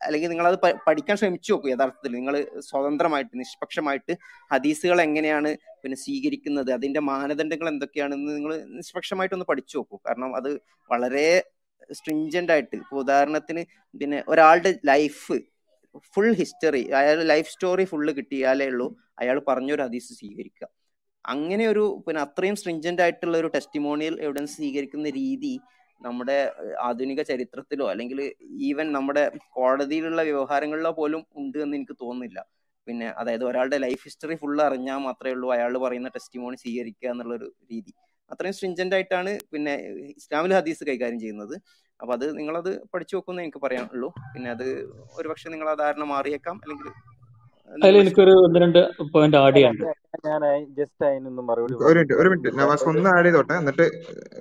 അല്ലെങ്കിൽ നിങ്ങൾ അത് പഠിക്കാൻ ശ്രമിച്ചു നോക്കൂ യഥാർത്ഥത്തിൽ. നിങ്ങൾ സ്വതന്ത്രമായിട്ട് നിഷ്പക്ഷമായിട്ട് ഹദീസുകൾ എങ്ങനെയാണ് പിന്നെ സ്വീകരിക്കുന്നത് അതിന്റെ മാനദണ്ഡങ്ങൾ എന്തൊക്കെയാണെന്ന് നിങ്ങൾ നിഷ്പക്ഷമായിട്ടൊന്ന് പഠിച്ചു നോക്കൂ. കാരണം അത് വളരെ സ്ട്രിഞ്ചന്റ് ആയിട്ട് ഇപ്പൊ ഉദാഹരണത്തിന് പിന്നെ ഒരാളുടെ ലൈഫ് ഫുൾ ഹിസ്റ്ററി അയാൾ ലൈഫ് സ്റ്റോറി ഫുള്ള് കിട്ടിയാലേ ഉള്ളൂ അയാൾ പറഞ്ഞൊരു ഹദീസ് സ്വീകരിക്കുക. അങ്ങനെ ഒരു പിന്നെ അത്രയും സ്ട്രിഞ്ചന്റ് ആയിട്ടുള്ള ഒരു ടെസ്റ്റിമോണിയൽ എവിഡൻസ് സ്വീകരിക്കുന്ന രീതി നമ്മുടെ ആധുനിക ചരിത്രത്തിലോ അല്ലെങ്കിൽ ഈവൻ നമ്മുടെ കോടതിയിലുള്ള വ്യവഹാരങ്ങളിലോ പോലും ഉണ്ട് എന്ന് എനിക്ക് തോന്നുന്നില്ല. പിന്നെ അതായത് ഒരാളുടെ ലൈഫ് ഹിസ്റ്ററി ഫുൾ അറിഞ്ഞാൽ മാത്രമേ ഉള്ളൂ അയാൾ പറയുന്ന ടെസ്റ്റിമോണി സ്വീകരിക്കുക എന്നുള്ളൊരു രീതി. അത്രയും സ്ട്രിഞ്ചന്റ് ആയിട്ടാണ് പിന്നെ ഇസ്ലാമിൽ ഹദീസ് കൈകാര്യം ചെയ്യുന്നത്. അപ്പൊ അത് നിങ്ങളത് പഠിച്ചു നോക്കുമെന്ന് എനിക്ക് പറയാനുള്ളൂ. പിന്നെ അത് ഒരുപക്ഷെ നിങ്ങൾ ആ ധാരണ മാറിയേക്കാം അല്ലെങ്കിൽ അതിൽ എനിക്കൊരു ഒന്ന് രണ്ട് പോയിന്റ് ആഡ് ഞാൻ ജസ്റ്റ് അതിനൊന്ന് മറുപടി ഒരു മിനിറ്റ് ഒരു മിനിറ്റ്. നവാസ് ഒന്ന് ആഡ് ചെയ്തോട്ടെ എന്നിട്ട്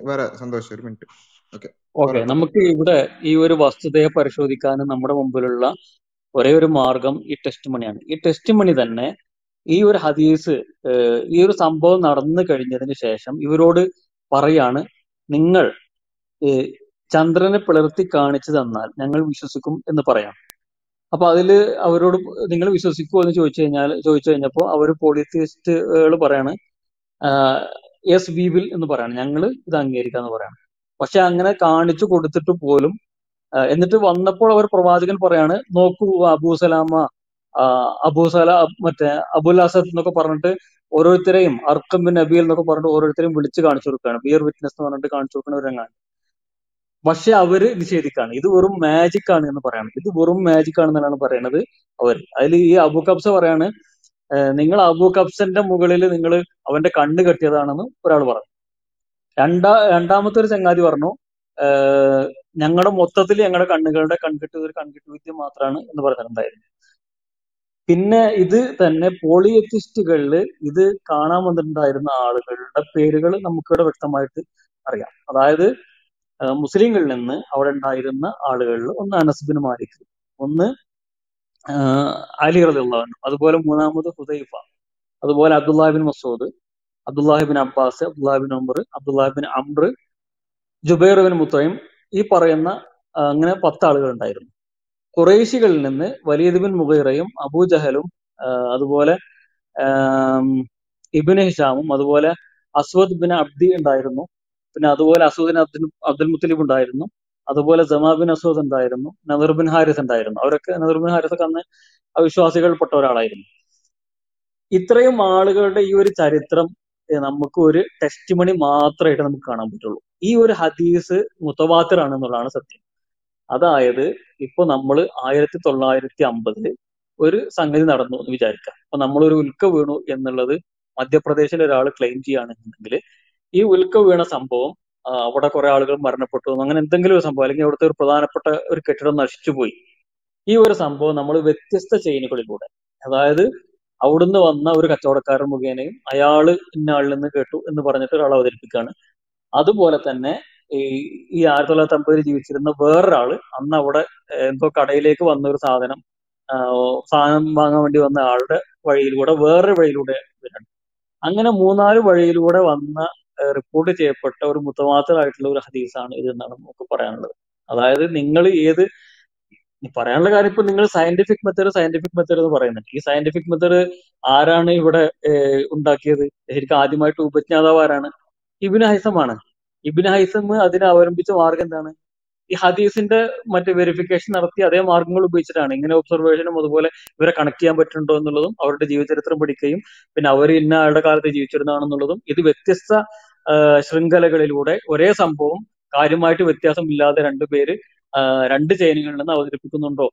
വേറെ സന്തോഷം ഒരു മിനിറ്റ്. ഓക്കെ ഓക്കെ നമുക്ക് ഇവിടെ ഈ ഒരു വസ്തുതയെ പരിശോധിക്കാൻ നമ്മുടെ മുമ്പിലുള്ള ഒരേ ഒരു മാർഗം ഈ ടെസ്റ്റ് മണിയാണ് ഈ ടെസ്റ്റ് മണി തന്നെ ഈ ഒരു ഹദീസ് ഈ ഒരു സംഭവം നടന്നു കഴിഞ്ഞതിന് ശേഷം ഇവരോട് പറയാണ് നിങ്ങൾ ചന്ദ്രനെ പിളർത്തി കാണിച്ചു തന്നാൽ ഞങ്ങൾ വിശ്വസിക്കും എന്ന് പറയാം. അപ്പൊ അതിൽ അവരോട് നിങ്ങൾ വിശ്വസിക്കുമോ എന്ന് ചോദിച്ചു കഴിഞ്ഞാൽ ചോദിച്ചു കഴിഞ്ഞപ്പോൾ അവർ പോളിറ്റിസ്റ്റുകൾ പറയാണ് എസ് വി വിൽ എന്ന് പറയാണ്. ഞങ്ങൾ ഇത് അംഗീകരിക്കാന്ന് പറയാണ്. പക്ഷെ അങ്ങനെ കാണിച്ചു കൊടുത്തിട്ട് പോലും എന്നിട്ട് വന്നപ്പോൾ അവർ പ്രവാചകൻ പറയാണ് നോക്കൂ അബൂസലാമ അബൂസല മറ്റേ അബുൽ അസദ് എന്നൊക്കെ പറഞ്ഞിട്ട് ഓരോരുത്തരെയും അർക്കം ബിൻ നബീൽ എന്നൊക്കെ പറഞ്ഞിട്ട് ഓരോരുത്തരെയും വിളിച്ച് കാണിച്ചു കൊടുക്കുകയാണ്. ബിയർ വിറ്റ്നസ് എന്ന് പറഞ്ഞിട്ട് കാണിച്ചു കൊടുക്കുന്ന ഒരു രംഗമാണ്. പക്ഷെ അവർ നിഷേധിക്കാണ്. ഇത് വെറും മാജിക് ആണ് എന്ന് പറയാണ്. ഇത് വെറും മാജിക് ആണ് എന്നാണ് പറയണത് അവർ അതിൽ ഈ അബു കബ്സ പറയാണ് നിങ്ങൾ അബു കബ്സന്റെ മുകളിൽ നിങ്ങൾ അവന്റെ കണ്ണ് കെട്ടിയതാണെന്ന് ഒരാൾ പറഞ്ഞു. രണ്ടാ രണ്ടാമത്തെ ഒരു ചങ്ങാതി പറഞ്ഞു ഞങ്ങളുടെ മൊത്തത്തിൽ ഞങ്ങളുടെ കണ്ണുകളുടെ കൺകെട്ട് ഒരു കൺകെട്ട് വിദ്യ മാത്രമാണ് എന്ന് പറഞ്ഞിട്ടുണ്ടായിരുന്നു. പിന്നെ ഇത് തന്നെ പോളിയത്തിസ്റ്റുകളിൽ ഇത് കാണാൻ വന്നിട്ടുണ്ടായിരുന്ന ആളുകളുടെ പേരുകൾ നമുക്കിവിടെ വ്യക്തമായിട്ട് അറിയാം. അതായത് മുസ്ലിങ്ങളിൽ നിന്ന് അവിടെ ഉണ്ടായിരുന്ന ആളുകളിൽ ഒന്ന് അനസ്ബിന് മാലിക് ഒന്ന് അലി റളിയല്ലാഹു അതുപോലെ മൂന്നാമത് ഹുദൈഫ അതുപോലെ Abdullah ibn Masood Abdullah ibn Abbas Abdullah ibn Umar Abdullah bin Amr Jubair bin Mutim ഈ പറയുന്ന അങ്ങനെ പത്ത് ആളുകൾ ഉണ്ടായിരുന്നു. കുറേശികളിൽ നിന്ന് വലീദ് ബിൻ മുഗൈറയും അബൂജഹലും അതുപോലെ ഇബിൻ ഹിഷാമും അതുപോലെ അസ്വദ് ബിൻ അബ്ദി ഉണ്ടായിരുന്നു. പിന്നെ അതുപോലെ അസൂദിൻ അബ്ദുൽ അബ്ദുൽ മുത്തലിബ് ഉണ്ടായിരുന്നു. അതുപോലെ ജമാ ബിൻ അസൂദ് ഉണ്ടായിരുന്നു. നദർ ബിൻ ഹാരിസ് ഉണ്ടായിരുന്നു. അവരൊക്കെ നദർ ബിൻ ഹാരിസ് ഒക്കെ അന്ന് അവിശ്വാസികൾപ്പെട്ട ഒരാളായിരുന്നു. ഇത്രയും ആളുകളുടെ ഈ ഒരു ചരിത്രം നമുക്ക് ഒരു ടെസ്റ്റ് മണി മാത്രമായിട്ട് നമുക്ക് കാണാൻ പറ്റുള്ളൂ. ഈ ഒരു ഹദീസ് മുത്തവാത്തിർ ആണ് എന്നുള്ളതാണ് സത്യം. അതായത് ഇപ്പൊ നമ്മൾ ആയിരത്തി തൊള്ളായിരത്തി അമ്പതിൽ ഒരു സംഗതി നടന്നു എന്ന് വിചാരിക്കാം. അപ്പൊ നമ്മളൊരു ഉൽക്ക വീണു എന്നുള്ളത് മധ്യപ്രദേശിലെ ഒരാൾ ക്ലെയിം ചെയ്യുകയാണെന്നുണ്ടെങ്കിൽ ഈ ഉൽക്ക വീണ സംഭവം അവിടെ കുറെ ആളുകൾ മരണപ്പെട്ടു. അങ്ങനെ എന്തെങ്കിലും ഒരു സംഭവം അല്ലെങ്കിൽ അവിടുത്തെ ഒരു പ്രധാനപ്പെട്ട ഒരു കെട്ടിടം നശിച്ചുപോയി ഈ ഒരു സംഭവം നമ്മൾ വ്യത്യസ്ത ചെയിനുകളിലൂടെ അതായത് അവിടുന്ന് വന്ന ഒരു കച്ചവടക്കാരൻ മുഖേനയും അയാൾ ഇന്ന ആളിൽ നിന്ന് കേട്ടു എന്ന് പറഞ്ഞിട്ട് ഒരാൾ അവതരിപ്പിക്കുകയാണ്. അതുപോലെ തന്നെ ഈ ഈ ആയിരത്തി തൊള്ളായിരത്തി അമ്പതിൽ ജീവിച്ചിരുന്ന വേറൊരാൾ അന്ന് അവിടെ എന്തോ കടയിലേക്ക് വന്ന ഒരു സാധനം സാധനം വാങ്ങാൻ വേണ്ടി വന്ന ആളുടെ വഴിയിലൂടെ വേറൊരു വഴിയിലൂടെ വരണം. അങ്ങനെ മൂന്നാൽ വഴിയിലൂടെ വന്ന റിപ്പോർട്ട് ചെയ്യപ്പെട്ട ഒരു മുത്തവാത്തരായിട്ടുള്ള ഒരു ഹദീസാണ് ഇത് എന്നാണ് നമുക്ക് പറയാനുള്ളത്. അതായത് നിങ്ങൾ ഏത് പറയാനുള്ള കാര്യം ഇപ്പൊ നിങ്ങൾ സയന്റിഫിക് മെത്തേഡ് സയന്റിഫിക് മെത്തേഡ് എന്ന് പറയുന്നുണ്ട് ഈ സയന്റിഫിക് മെത്തേഡ് ആരാണ് ഇവിടെ ഉണ്ടാക്കിയത്? ശരിക്കും ആദ്യമായിട്ട് ഉപജ്ഞാതാവ് ആരാണ്? ഇബിന് ഹൈസമാണ് ഇബിന് ഹൈസം അതിനെ അവലംബിച്ച മാർഗം എന്താണ്? ഈ ഹദീസിന്റെ മറ്റേ വെരിഫിക്കേഷൻ നടത്തി അതേ മാർഗങ്ങൾ ഉപയോഗിച്ചിട്ടാണ്. ഇങ്ങനെ ഒബ്സർവേഷനും അതുപോലെ ഇവരെ കണക്ട് ചെയ്യാൻ പറ്റുന്നുണ്ടോ എന്നുള്ളതും അവരുടെ ജീവചരിത്രം പഠിക്കുകയും പിന്നെ അവർ ഇന്ന ആളുടെ കാലത്ത് ജീവിച്ചിരുന്നാണെന്നുള്ളതും ഇത് വ്യത്യസ്ത ശൃംഖലകളിലൂടെ ഒരേ സംഭവം കാര്യമായിട്ട് വ്യത്യാസമില്ലാതെ രണ്ടുപേര് പേര് രണ്ട് ചെയിനുകളിൽ നിന്ന് അവതരിപ്പിക്കുന്നുണ്ടോ?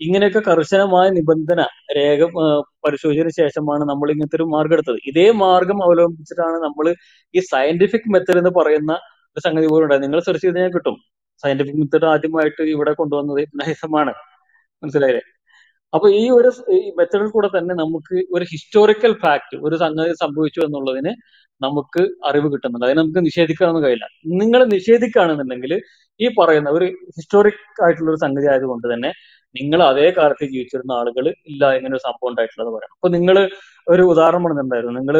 ഇങ്ങനെയൊക്കെ കർശനമായ നിബന്ധന രേഖ പരിശോധിച്ചതിന് ശേഷമാണ് നമ്മൾ ഇങ്ങനത്തെ ഒരു മാർഗം എടുത്തത്. ഇതേ മാർഗം അവലംബിച്ചിട്ടാണ് നമ്മൾ ഈ സയന്റിഫിക് മെത്തേഡ് എന്ന് പറയുന്ന ഒരു സംഗതി പോലും ഉണ്ടായത്. നിങ്ങൾ സെർച്ച് ചെയ്ത് കിട്ടും. സയന്റിഫിക് മെത്തേഡ് ആദ്യമായിട്ട് ഇവിടെ കൊണ്ടുവന്നത് ഇബ്നു ഹൈസമാണ് മനസ്സിലായില്ലേ? അപ്പൊ ഈ ഒരു മെത്തേഡിൽ കൂടെ തന്നെ നമുക്ക് ഒരു ഹിസ്റ്റോറിക്കൽ ഫാക്ട് ഒരു സംഗതി സംഭവിച്ചു എന്നുള്ളതിന് നമുക്ക് അറിവ് കിട്ടുന്നുണ്ട്. അതിനെ നമുക്ക് നിഷേധിക്കാനൊന്നും കഴിയില്ല. നിങ്ങൾ നിഷേധിക്കുകയാണെന്നുണ്ടെങ്കിൽ ഈ പറയുന്ന ഒരു ഹിസ്റ്റോറിക് ആയിട്ടുള്ള ഒരു സംഗതി ആയതുകൊണ്ട് തന്നെ നിങ്ങൾ അതേ കാലത്ത് ജീവിച്ചിരുന്ന ആളുകൾ ഇല്ല ഇങ്ങനെ ഒരു സംഭവം ഉണ്ടായിട്ടുള്ളത് പറയാം. അപ്പൊ നിങ്ങൾ ഒരു ഉദാഹരണം പറഞ്ഞിട്ടുണ്ടായിരുന്നു. നിങ്ങൾ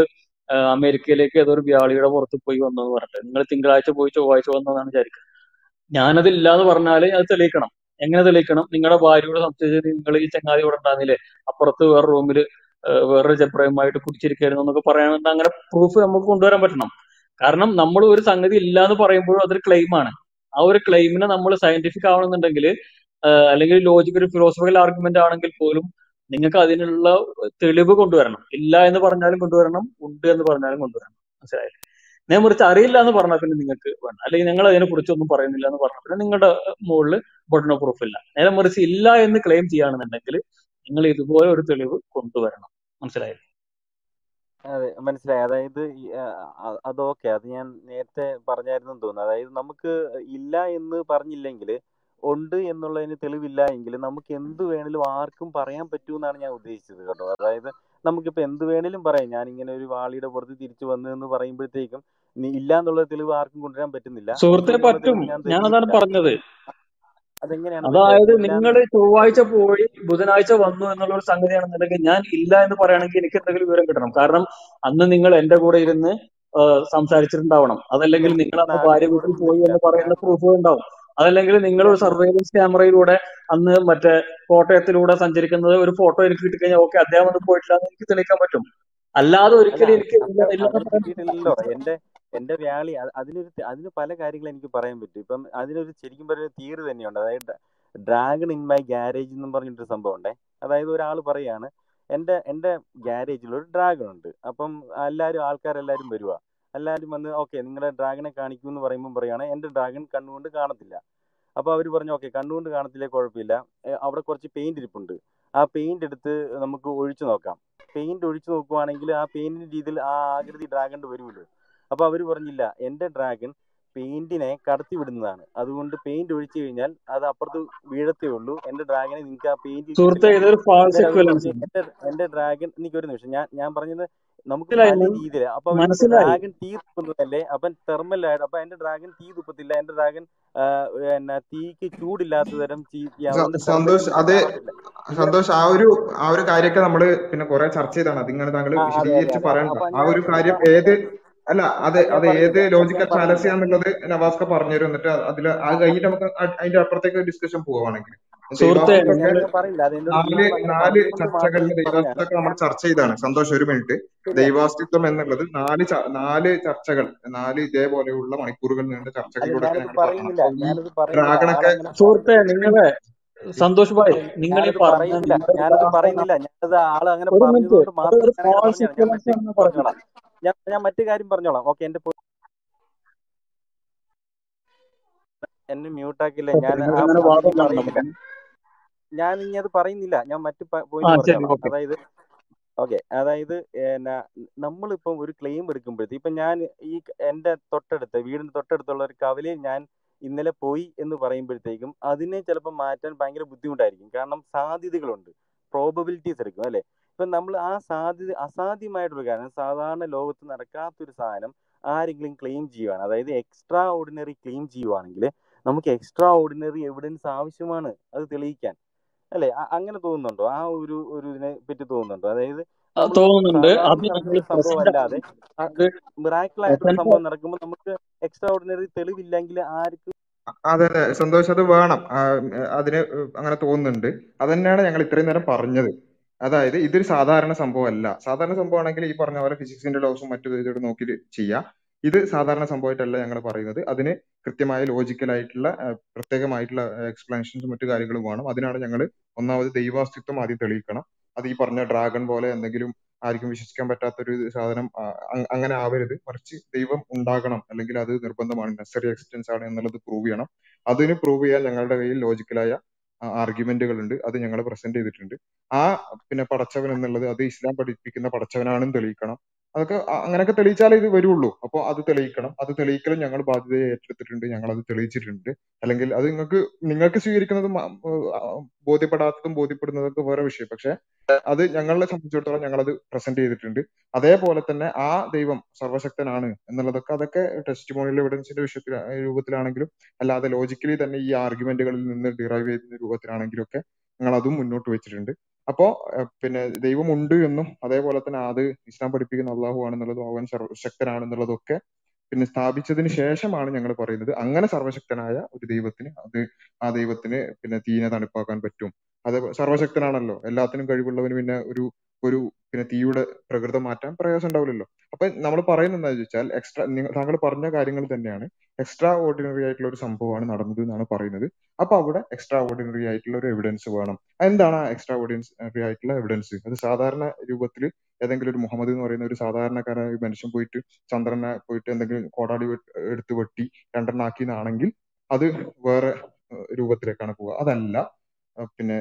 അമേരിക്കയിലേക്ക് ഏതോ ഒരു വ്യാളിയുടെ പുറത്ത് പോയി വന്നു എന്ന് പറഞ്ഞിട്ട്. നിങ്ങൾ തിങ്കളാഴ്ച പോയി ചൊവ്വാഴ്ച വന്നതാണ് വിചാരിക്കുക. ഞാനതില്ല എന്ന് പറഞ്ഞാൽ അത് തെളിയിക്കണം. എങ്ങനെ തെളിയിക്കണം? നിങ്ങളുടെ ഭാര്യയോട് സംശയിച്ച് നിങ്ങൾ ഈ ചങ്ങാതി ഇവിടെ ഉണ്ടാകുന്നില്ലേ അപ്പുറത്ത് വേറെ റൂമിൽ വേറൊരു ചെപ്രയുമായിട്ട് കുടിച്ചിരിക്കായിരുന്നു എന്നൊക്കെ പറയാനുണ്ട്. അങ്ങനെ പ്രൂഫ് നമുക്ക് കൊണ്ടുവരാൻ പറ്റണം. കാരണം നമ്മൾ ഒരു സംഗതി ഇല്ല എന്ന് പറയുമ്പോഴും അതൊരു ക്ലെയിമാണ് ആ ഒരു ക്ലെയിമിനെ നമ്മൾ സയന്റിഫിക് ആവണമെന്നുണ്ടെങ്കിൽ അല്ലെങ്കിൽ ലോജിക് ഒരു ഫിലോസഫിക്കൽ ആർഗ്യുമെന്റ് ആണെങ്കിൽ പോലും നിങ്ങൾക്ക് അതിനുള്ള തെളിവ് കൊണ്ടുവരണം. ഇല്ല എന്ന് പറഞ്ഞാലും കൊണ്ടുവരണം ഉണ്ട് എന്ന് പറഞ്ഞാലും കൊണ്ടുവരണം. മനസ്സിലായില്ലേ? നേരെ മറിച്ച് അറിയില്ല എന്ന് പറഞ്ഞാൽ പിന്നെ നിങ്ങൾക്ക് വേണ്ട. അല്ലെങ്കിൽ ഞങ്ങൾ അതിനെ കുറിച്ചൊന്നും പറയുന്നില്ല എന്ന് പറഞ്ഞാൽ പിന്നെ നിങ്ങളുടെ മുകളിൽ ബോർഡിനോ പ്രൂഫ് ഇല്ല. നേരെ മറിച്ച് ഇല്ല എന്ന് ക്ലെയിം ചെയ്യുകയാണെന്നുണ്ടെങ്കിൽ നിങ്ങൾ ഇതുപോലെ ഒരു തെളിവ് കൊണ്ടുവരണം. മനസ്സിലായില്ലേ അതെ മനസ്സിലായി. അതായത് അത് ഓക്കെ. അത് ഞാൻ നേരത്തെ പറഞ്ഞായിരുന്നു തോന്നുന്നു. അതായത് നമുക്ക് ഇല്ല എന്ന് പറഞ്ഞില്ലെങ്കിൽ ഉണ്ട് എന്നുള്ളതിന് തെളിവില്ല എങ്കിൽ നമുക്ക് എന്ത് വേണേലും ആർക്കും പറയാൻ പറ്റൂ എന്നാണ് ഞാൻ ഉദ്ദേശിച്ചത് കേട്ടോ. അതായത് നമുക്കിപ്പോൾ എന്ത് വേണേലും പറയാം. ഞാൻ ഇങ്ങനെ ഒരു വാളിയുടെ പുറത്ത് തിരിച്ചു വന്നു എന്ന് പറയുമ്പോഴത്തേക്കും ഇല്ല എന്നുള്ള തെളിവ് ആർക്കും കൊണ്ടുവരാൻ പറ്റുന്നില്ല. സുഹൃത്തെ പറ്റും. ഞാൻ അതാണ് പറഞ്ഞത്. അതെങ്ങനെയാണ് അതായത് നിങ്ങൾ ചൊവ്വാഴ്ച പോയി ബുധനാഴ്ച വന്നു എന്നുള്ള ഒരു സംഗതിയാണെന്നുണ്ടെങ്കിൽ ഞാൻ ഇല്ല എന്ന് പറയുകയാണെങ്കിൽ എനിക്ക് എന്തെങ്കിലും വിവരം കിട്ടണം. കാരണം അന്ന് നിങ്ങൾ എന്റെ കൂടെ ഇരുന്ന് സംസാരിച്ചിട്ടുണ്ടാവണം. അതല്ലെങ്കിൽ നിങ്ങൾ അന്ന് ഭാര്യ വീട്ടിൽ പോയി എന്ന് പറയുന്ന പ്രൂഫ് ഉണ്ടാവും. അതല്ലെങ്കിൽ നിങ്ങൾ ഒരു സർവൈലൻസ് ക്യാമറയിലൂടെ അന്ന് മറ്റേ കോട്ടയത്തിലൂടെ സഞ്ചരിക്കുന്നത് ഒരു ഫോട്ടോ എനിക്ക് കിട്ടിക്കഴിഞ്ഞാൽ ഓക്കെ അദ്ദേഹം അത് പോയിട്ടില്ല എന്ന് എനിക്ക് തെളിയിക്കാൻ പറ്റും. അല്ലാതെ ഒരിക്കലും എനിക്ക് എന്റെ എന്റെ വ്യാളി അതിനൊരു അതിന് പല കാര്യങ്ങൾ എനിക്ക് പറയാൻ പറ്റും. ഇപ്പം അതിനൊരു ശരിക്കും പറയുന്ന തിയറി തന്നെയുണ്ട്. അതായത് ഡ്രാഗൺ ഇൻ മൈ ഗാരേജ് എന്നും പറഞ്ഞിട്ടൊരു സംഭവം ഉണ്ടേ. അതായത് ഒരാൾ പറയാണ് എന്റെ എന്റെ ഗാരേജിൽ ഒരു ഡ്രാഗൺ ഉണ്ട്. അപ്പം എല്ലാവരും ആൾക്കാരെല്ലാവരും വരുക എല്ലാവരും വന്ന് ഓക്കെ നിങ്ങളുടെ ഡ്രാഗനെ കാണിക്കൂ എന്ന് പറയുമ്പോൾ പറയുകയാണ് എന്റെ ഡ്രാഗൺ കണ്ണുകൊണ്ട് കാണത്തില്ല. അപ്പോൾ അവർ പറഞ്ഞു ഓക്കെ കണ്ണുകൊണ്ട് കാണത്തില്ലേ കുഴപ്പമില്ല. അവിടെ കുറച്ച് പെയിന്റ് ഇരിപ്പുണ്ട്. ആ പെയിന്റ് എടുത്ത് നമുക്ക് ഒഴിച്ചു നോക്കാം. പെയിന്റ് ഒഴിച്ചു നോക്കുവാണെങ്കിൽ ആ പെയിന്റിന്റെ രീതിയിൽ ആ ആകൃതി ഡ്രാഗൺ വരുമല്ലോ. അപ്പൊ അവർ പറഞ്ഞില്ല എന്റെ ഡ്രാഗൺ പെയിന്റിനെ കടത്തി വിടുന്നതാണ്. അതുകൊണ്ട് പെയിന്റ് ഒഴിച്ചു കഴിഞ്ഞാൽ അത് അപ്പുറത്ത് വീഴത്തേ ഉള്ളൂ. എന്റെ ഡ്രാഗനെ നിങ്ങൾക്ക് ആ പെയിന്റ് എന്റെ ഡ്രാഗൺ എനിക്ക് ഒരു നിമിഷം ഞാൻ ഞാൻ പറഞ്ഞത് നമുക്ക് രീതിയിൽ. അപ്പൊ ഡ്രാഗൺ തീ തുപ്പുന്നതല്ലേ അപ്പൊ തെർമൽ ആയിട്ട് അപ്പൊ എന്റെ ഡ്രാഗൺ തീ തുപ്പത്തില്ല എന്റെ ഡ്രാഗൺ പിന്നെ തീക്ക് ചൂടില്ലാത്ത തരം സന്തോഷ് അത് സന്തോഷ് ആ ഒരു ആ ഒരു കാര്യമൊക്കെ നമ്മൾ പിന്നെ കുറെ ചർച്ച ചെയ്താണ് അതിങ്ങനെ താങ്കൾ വിശദീകരിച്ച് പറയണ്ട. ആ ഒരു കാര്യം ഏത് അല്ല അത് അത് ഏത് ലോജിക്കൽ ഫാലസി ആണെന്നുള്ളത് നവാസ്ക പറഞ്ഞുതരും. എന്നിട്ട് അതിൽ അത് കഴിഞ്ഞിട്ട് നമുക്ക് അ- അതിന്റെ അപ്പുറത്തേക്ക് ഡിസ്കഷൻ പോവുകയാണെങ്കിൽ നാല് നാല് ചർച്ചകളിൽ ഞാൻ നമ്മൾ ചർച്ച ചെയ്താണ് സന്തോഷം ഒരു മിനിറ്റ് ദൈവാസ്തിത്വം എന്നുള്ളത് നാല് നാല് ചർച്ചകൾ നാല് ഇതേപോലെയുള്ള മണിക്കൂറുകൾ നീണ്ട ചർച്ചകളിലൂടെ ഡ്രാഗണൊക്കെ സുഹൃത്തെ നിങ്ങളെ സന്തോഷ് ഭായ് നിങ്ങൾ പറയുന്നില്ല. ഞാനത് പറയുന്നില്ല. ഞാനത് ആൾ അങ്ങനെ ഞാൻ ഞാൻ മറ്റേ കാര്യം പറഞ്ഞോളാം. ഓക്കെ എന്റെ എന്നെ മ്യൂട്ടാക്കില്ല ഞാൻ ഞാൻ ഇനി അത് പറയുന്നില്ല. ഞാൻ മറ്റു പോയിന്റ് അതായത് ഓക്കെ അതായത് എന്നാ നമ്മളിപ്പം ഒരു ക്ലെയിം എടുക്കുമ്പോഴത്തെ ഇപ്പൊ ഞാൻ ഈ എന്റെ തൊട്ടടുത്ത് വീടിന്റെ തൊട്ടടുത്തുള്ള ഒരു കവലയിൽ ഞാൻ ഇന്നലെ പോയി എന്ന് പറയുമ്പോഴത്തേക്കും അതിനെ ചിലപ്പോൾ മാറ്റാൻ ഭയങ്കര ബുദ്ധിമുട്ടായിരിക്കും. കാരണം സാധ്യതകളുണ്ട്. പ്രോബബിലിറ്റീസ് എടുക്കും അല്ലേ? ഇപ്പം നമ്മൾ ആ സാധ്യത അസാധ്യമായിട്ടൊരു കാര്യം സാധാരണ ലോകത്ത് നടക്കാത്തൊരു സാധനം ആരെങ്കിലും ക്ലെയിം ചെയ്യുവാണ്. അതായത് എക്സ്ട്രാ ഓർഡിനറി ക്ലെയിം ചെയ്യുവാണെങ്കിൽ നമുക്ക് എക്സ്ട്രാ ഓർഡിനറി എവിഡൻസ് ആവശ്യമാണ് അത് തെളിയിക്കാൻ. അല്ലെ? അങ്ങനെ തോന്നുന്നുണ്ടോ? ആ ഒരു ഒരു ഇതിനെ പറ്റി തോന്നുന്നുണ്ടോ? അതായത് തോന്നുന്നുണ്ട്. സംഭവം അല്ലാതെ മിറാക്കിൾ സംഭവം നടക്കുമ്പോൾ നമുക്ക് എക്സ്ട്രാ ഓർഡിനറി തെളിവില്ലെങ്കിൽ ആർക്കും അതെ അതെ. സന്തോഷം അത് വേണം. അതിന് അങ്ങനെ തോന്നുന്നുണ്ട്. അത് തന്നെയാണ് ഞങ്ങൾ ഇത്രയും നേരം പറഞ്ഞത്. അതായത് ഇതൊരു സാധാരണ സംഭവമല്ല. സാധാരണ സംഭവമാണെങ്കിൽ ഈ പറഞ്ഞ പോലെ ഫിസിക്സിന്റെ ലോസും മറ്റു ഇതോട് നോക്കി ചെയ്യാം. ഇത് സാധാരണ സംഭവമായിട്ടല്ല ഞങ്ങൾ പറയുന്നത്. അതിന് കൃത്യമായ ലോജിക്കലായിട്ടുള്ള പ്രത്യേകമായിട്ടുള്ള എക്സ്പ്ലനേഷൻസും മറ്റു കാര്യങ്ങളും വേണം. അതിനാണ് ഞങ്ങൾ ഒന്നാമത് ദൈവാസ്തിത്വം ആദ്യം തെളിയിക്കണം. അത് ഈ പറഞ്ഞ ഡ്രാഗൺ പോലെ എന്തെങ്കിലും ആർക്കും വിശ്വസിക്കാൻ പറ്റാത്തൊരു സാധനം അങ്ങനെ ആവരുത്. മറിച്ച് ദൈവം ഉണ്ടാകണം. അല്ലെങ്കിൽ അത് നിർബന്ധമാണ്. നെസറി എക്സിസ്റ്റൻസ് ആണ് എന്നുള്ളത് പ്രൂവ് ചെയ്യണം. അതിന് പ്രൂവ് ചെയ്യാൻ ഞങ്ങളുടെ കയ്യിൽ ലോജിക്കലായ ആർഗ്യുമെന്റുകൾ ഉണ്ട് അത് ഞങ്ങൾ പ്രസന്റ് ചെയ്തിട്ടുണ്ട്. ആ പിന്നെ പടച്ചവൻ എന്നുള്ളത് അത് ഇസ്ലാം പഠിപ്പിക്കുന്ന പടച്ചവനാണെന്ന് തെളിയിക്കണം. അതൊക്കെ അങ്ങനെയൊക്കെ തെളിയിച്ചാലേ ഇത് വരുള്ളൂ. അപ്പോൾ അത് തെളിയിക്കണം. അത് തെളിയിക്കലും ഞങ്ങൾ ബാധ്യത ഏറ്റെടുത്തിട്ടുണ്ട്. ഞങ്ങൾ അത് തെളിയിച്ചിട്ടുണ്ട്. അല്ലെങ്കിൽ അത് നിങ്ങൾക്ക് നിങ്ങൾക്ക് സ്വീകരിക്കുന്നത് ബോധ്യപ്പെടാത്തതും ബോധ്യപ്പെടുന്നതൊക്കെ വേറെ വിഷയം. പക്ഷെ അത് ഞങ്ങളെ സംബന്ധിച്ചിടത്തോളം ഞങ്ങൾ അത് പ്രസന്റ് ചെയ്തിട്ടുണ്ട്. അതേപോലെ തന്നെ ആ ദൈവം സർവശക്തനാണ് എന്നുള്ളതൊക്കെ അതൊക്കെ ടെസ്റ്റിമോണിയൽ എവിഡൻസിന്റെ വിഷയത്തിൽ രൂപത്തിലാണെങ്കിലും അല്ലാതെ ലോജിക്കലി തന്നെ ഈ ആർഗ്യുമെന്റുകളിൽ നിന്ന് ഡിറൈവ് ചെയ്യുന്ന രൂപത്തിലാണെങ്കിലും ഒക്കെ ഞങ്ങൾ അതും മുന്നോട്ട് വെച്ചിട്ടുണ്ട്. അപ്പോ പിന്നെ ദൈവമുണ്ട് എന്നും അതേപോലെ തന്നെ അത് ഇസ്ലാം പഠിപ്പിക്കുന്ന അള്ളാഹു ആണെന്നുള്ളതും അവൻ സർവശക്തനാണെന്നുള്ളതും ഒക്കെ പിന്നെ സ്ഥാപിച്ചതിന് ശേഷമാണ് ഞങ്ങൾ പറയുന്നത്. അങ്ങനെ സർവശക്തനായ ഒരു ദൈവത്തിന് അത് ആ ദൈവത്തിന് പിന്നെ തീനെ തണുപ്പാക്കാൻ പറ്റും. അത് സർവശക്തനാണല്ലോ. എല്ലാത്തിനും കഴിവുള്ളവന് പിന്നെ ഒരു ഒരു പിന്നെ തീയുടെ പ്രകൃതം മാറ്റാൻ പ്രയാസം ഉണ്ടാവില്ലല്ലോ അപ്പൊ നമ്മൾ പറയുന്നത് എന്താണെന്ന് വെച്ചാൽ എക്സ്ട്രാ താങ്കൾ പറഞ്ഞ കാര്യങ്ങൾ തന്നെയാണ് എക്സ്ട്രാ ഓർഡിനറി ആയിട്ടുള്ള ഒരു സംഭവമാണ് നടന്നത് എന്നാണ് പറയുന്നത്. അപ്പൊ അവിടെ എക്സ്ട്രാ ഓർഡിനറി ആയിട്ടുള്ള ഒരു എവിഡൻസ് വേണം. എന്താണ് ആ എക്സ്ട്രാ ഓർഡിനറി ആയിട്ടുള്ള എവിഡൻസ് അത് സാധാരണ രൂപത്തിൽ ഏതെങ്കിലും ഒരു മുഹമ്മദ് എന്ന് പറയുന്ന ഒരു സാധാരണക്കാരായ ഒരു മനുഷ്യൻ പോയിട്ട് ചന്ദ്രനെ പോയിട്ട് എന്തെങ്കിലും കോടാടി എടുത്ത് വെട്ടി രണ്ടെണ്ണാക്കി എന്നാണെങ്കിൽ അത് വേറെ രൂപത്തിലേക്കാണ് പോവുക. അതല്ല പിന്നെ